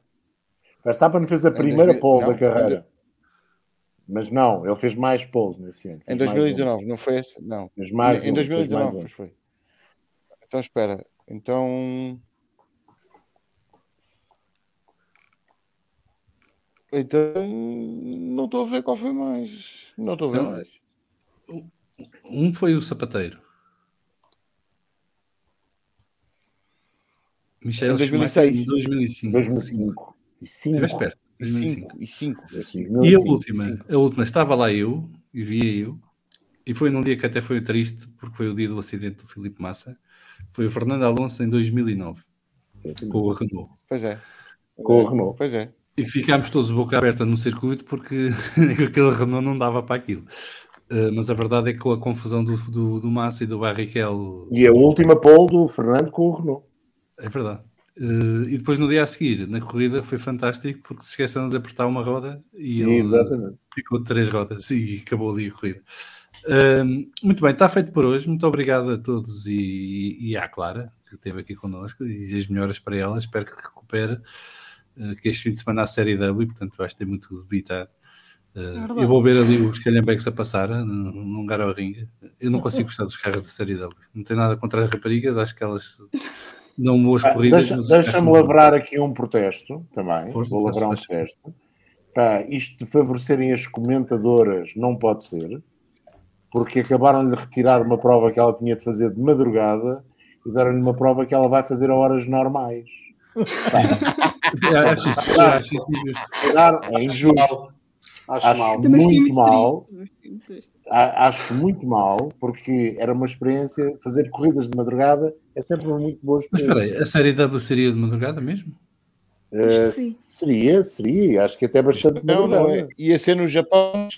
Verstappen fez a primeira pole da carreira. Mas não, ele fez mais poles nesse ano. Em 2019, um. não foi esse? Não. Fez mais em um, 2019, um. foi. Então espera. Então. Então não estou a ver qual foi mais. Não estou a ver então, mais. Um foi o sapateiro. Michel em 2006. Em 2005. 2005. E 5. 2005. E 5. E a última, a última, estava lá eu, e via eu, e foi num dia que até foi triste, porque foi o dia do acidente do Filipe Massa. Foi o Fernando Alonso em 2009, com o Renault. Pois é. Com o Renault. Pois é. E ficámos todos boca aberta no circuito porque aquele Renault não dava para aquilo. Uh, mas a verdade é que com a confusão do, do, do Massa e do Barrichello. E a última pole do Fernando com o Renault. É verdade. Uh, e depois no dia a seguir, na corrida, foi fantástico porque se esqueceram de apertar uma roda e ele Exatamente. ficou de três rodas e acabou ali a corrida. Uh, muito bem, está feito por hoje. Muito obrigado a todos e, e à Clara, que esteve aqui connosco, e as melhoras para ela. Espero que recupere. Uh, que este fim de semana a série W, portanto vais ter muito que debitar. Uh, eu vou ver ali os Calhambeques a passar num, num lugar ao ringue. Eu não consigo gostar dos carros da série W. Não tenho nada contra as raparigas, acho que elas dão boas Ah, corridas. deixa- Deixa-me não- lavrar aqui um protesto também. Força, Vou lavrar um protesto. Pá, isto de favorecerem as comentadoras não pode ser, porque acabaram de retirar uma prova que ela tinha de fazer de madrugada e deram-lhe uma prova que ela vai fazer a horas normais. Acho isso, acho isso injusto. É injusto. Acho, Acho mal. Muito mal. triste. Acho muito mal, porque era uma experiência. Fazer corridas de madrugada é sempre uma muito boa Mas experiência. espera aí, a série W seria de madrugada mesmo? Sim. seria, seria. Acho que até bastante de Não, não madrugada. é. Ia ser no Japão.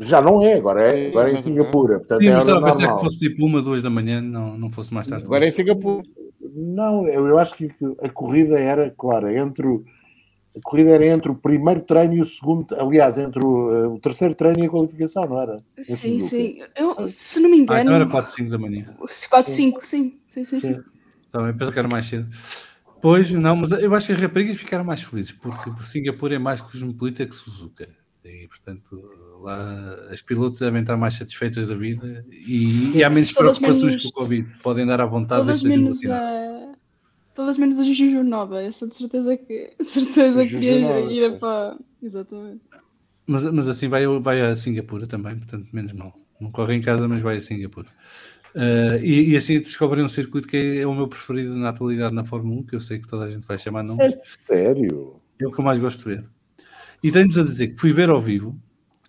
Já não é, agora é, agora é em mas- Singapura. Portanto, Sim, é mas estava a pensar normal. que fosse tipo uma, duas da manhã, não, não fosse mais tarde. Agora é em Singapura. Não, eu, eu acho que a corrida era, claro, entre o, a corrida era entre o primeiro treino e o segundo, aliás, entre o, eh, o terceiro treino e a qualificação, não era? Sim, sim. Eu, se não me Ah, então era engano, 4, 5 da manhã. 4, 5, sim. Sim, sim, sim. Sim. Também pensei que era mais cedo. Pois, não, mas eu acho que as raparigas ficaram mais felizes, porque Singapura é mais cosmopolita que Suzuka. E, portanto, lá as pilotos devem estar mais satisfeitas da vida e, e há menos Todas preocupações menos- com o Covid. Podem dar à vontade Todas menos a. Todas menos a Juju Nova. Essa de certeza que. De certeza que Nova, ir para. Exatamente. Mas, mas assim vai, vai a Singapura também, portanto, menos mal. Não corre em casa, mas vai a Singapura. Ah, e, e assim descobrem um circuito que é, o meu preferido na atualidade na Fórmula 1, que eu sei que toda a gente vai chamar não. É sério? É o que eu mais gosto de ver. E tenho-vos a dizer que fui ver ao vivo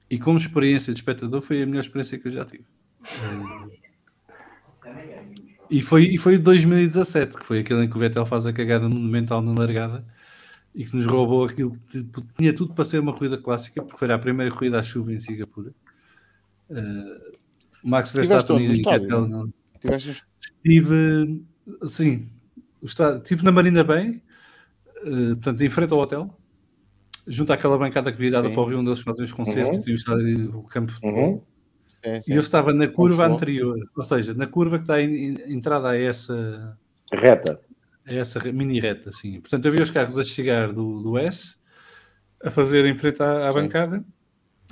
e como experiência de espectador foi a melhor experiência que eu já tive. E foi, e foi 2017, que foi aquele em que o Vettel faz a cagada monumental na largada e que nos roubou aquilo que tinha tudo para ser uma corrida clássica, porque foi a primeira corrida à chuva em Singapura. Eh, Max Verstappen e? Vettel não, Tiveste Estive, sim, estive na Marina Bay, eh, portanto, em frente ao hotel, junto àquela bancada que virada Sim. para o Rio onde eles fazem os concertos Uhum. e o estádio, o campo de futebol. Uhum. Sim, sim. E eu estava na curva anterior, ou seja, na curva que dá em- em- entrada a essa, Reta. a essa mini reta, assim. Portanto, eu vi os carros a chegar do, do S, a fazer em frente à, à Sim. bancada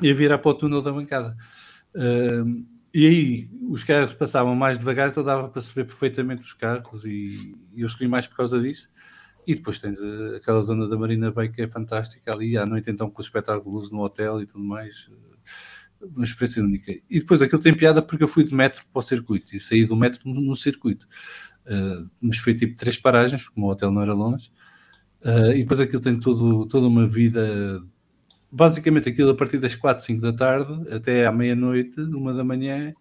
e a virar para o túnel da bancada. Ahm, e aí os carros passavam mais devagar, então dava para se ver perfeitamente os carros e, e eu escolhi mais por causa disso. E depois tens a- aquela zona da Marina Bay que é fantástica ali, à noite então com o espetáculo de luz no hotel e tudo mais. Uma experiência única. E depois aquilo tem piada porque eu fui de metro para o circuito e saí do metro no, no circuito. Uh, mas foi tipo três paragens, porque o meu hotel não era longe. Uh, e depois aquilo tem todo, toda uma vida. Basicamente, aquilo a partir das 4, 5 da tarde até à meia-noite, uma da manhã,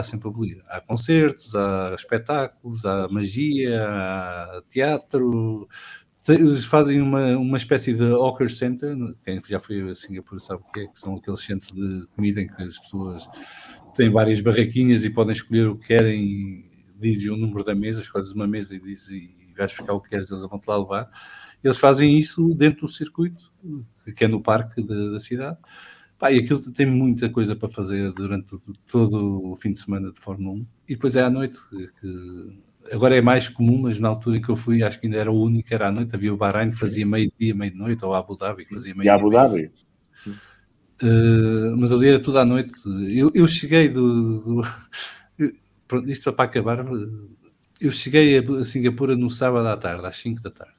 está sempre abolido. Há concertos, há espetáculos, há magia, há teatro. Te- Eles fazem uma, uma espécie de Hawker Center. Quem já foi a Singapura sabe o que é, que são aqueles centros de comida em que as pessoas têm várias barraquinhas e podem escolher o que querem. Dizem o número da mesa, escolhes uma mesa e dizes e vais buscar o que queres, eles vão-te lá levar. Eles fazem isso dentro do circuito, que é no parque da, da cidade. Pá, e aquilo tem muita coisa para fazer durante todo o fim de semana de Fórmula 1. E depois é à noite, que agora é mais comum, mas na altura em que eu fui, acho que ainda era o único, era à noite. Havia o Bahrein que fazia meio-dia, meia-noite, ou a Abu Dhabi que fazia E meio-dia. Abu Dhabi. Uh, mas ali era tudo à noite. Eu, eu cheguei do. do- pronto, isto para acabar. uh, Eu cheguei a Singapura no sábado à tarde, às 5 da tarde.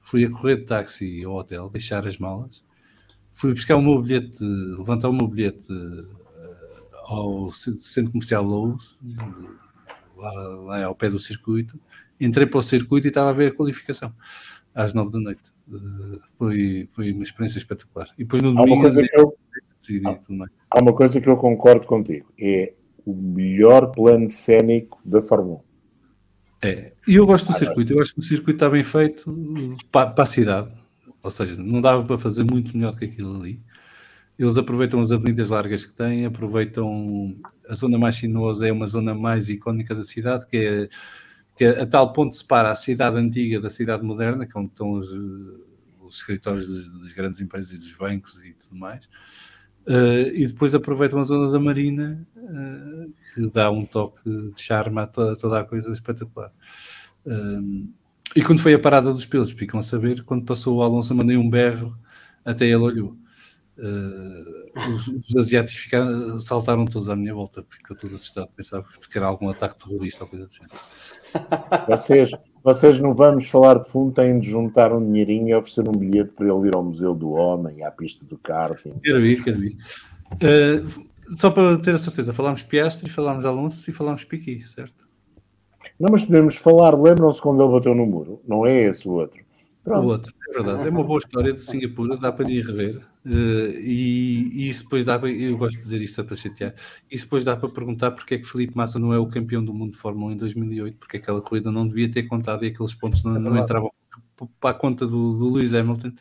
Fui a correr de táxi ao hotel, deixar as malas. Fui buscar o meu bilhete, levantar o meu bilhete uh, ao centro comercial Lowe's, lá, lá ao pé do circuito. Entrei para o circuito e estava a ver a qualificação às 9 da noite. Uh, foi, foi uma experiência espetacular. E depois no Há uma domingo coisa que eu, mais. há uma coisa que eu concordo contigo. É o melhor plano cénico da Fórmula 1. É, e eu gosto do circuito, eu acho que o circuito está bem feito para, para a cidade, ou seja, não dava para fazer muito melhor do que aquilo ali. Eles aproveitam as avenidas largas que têm, aproveitam a zona mais sinuosa, é uma zona mais icónica da cidade, que é, que é a tal ponto separa a cidade antiga da cidade moderna, que é onde estão os, os escritórios das, das, grandes empresas e dos bancos e tudo mais. Uh, e depois aproveitam a zona da Marina, uh, que dá um toque de charme a toda, toda a coisa espetacular. Uh, e quando foi a parada dos pelos, ficam a saber, quando passou o Alonso, mandei um berro, até ele olhou. os, os, asiáticos ficaram, saltaram todos à minha volta, porque eu todo assustado, pensava que era algum ataque terrorista ou coisa assim. Vocês, vocês não vamos falar de fundo, têm de juntar um dinheirinho e oferecer um bilhete para ele ir ao Museu do Homem, à pista do karting. Quero ir, quero ir. Uh, só para ter a certeza, falámos Piastri, falámos Alonso e falámos Piqui, certo? Não, mas podemos falar, lembram-se quando ele bateu no muro? Não é esse o outro. Pronto. O outro, é verdade. É uma boa história de Singapura, dá para ir rever. Uh, e, e, isso depois dá para. Eu gosto de dizer isto é para chatear. Isso depois dá para perguntar porque é que Felipe Massa não é o campeão do mundo de Fórmula 1 em 2008, porque aquela corrida não devia ter contado e aqueles pontos não, não entravam para a conta do, do Lewis Hamilton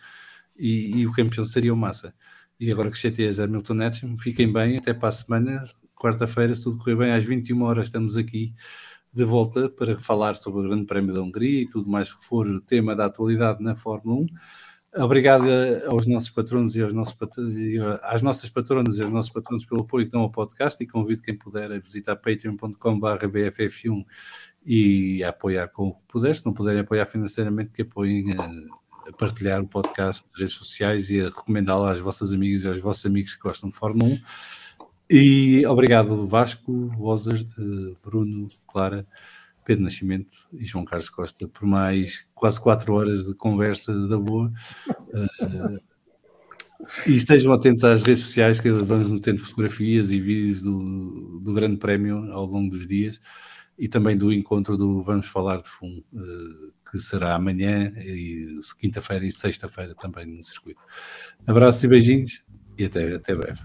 e, e, o campeão seria o Massa. E agora que chateias Hamilton Edson, fiquem bem, até para a semana, quarta-feira, se tudo correr bem, às 21 horas estamos aqui de volta para falar sobre o Grande Prémio da Hungria e tudo mais que for tema da atualidade na Fórmula 1. Obrigado aos nossos patronos e aos nossos às nossas patronas e aos nossos patronos pelo apoio que dão ao podcast e convido quem puder a visitar patreon.com.br bff1 e a apoiar com o que puder. Se não puderem apoiar financeiramente, que apoiem a, a partilhar o podcast nas redes sociais e a recomendá-lo às vossas amigas e aos vossos amigos que gostam de Fórmula 1. E obrigado, Vasco, Wozard, Bruno, Clara, Pedro Nascimento e João Carlos Costa, por mais quase quatro horas de conversa da boa. Uh, e estejam atentos às redes sociais, que vamos metendo fotografias e vídeos do, do Grande Prémio ao longo dos dias e também do encontro do Vamos Falar de FUM, uh, que será amanhã, e quinta-feira e sexta-feira também no circuito. Abraços e beijinhos e até, até breve.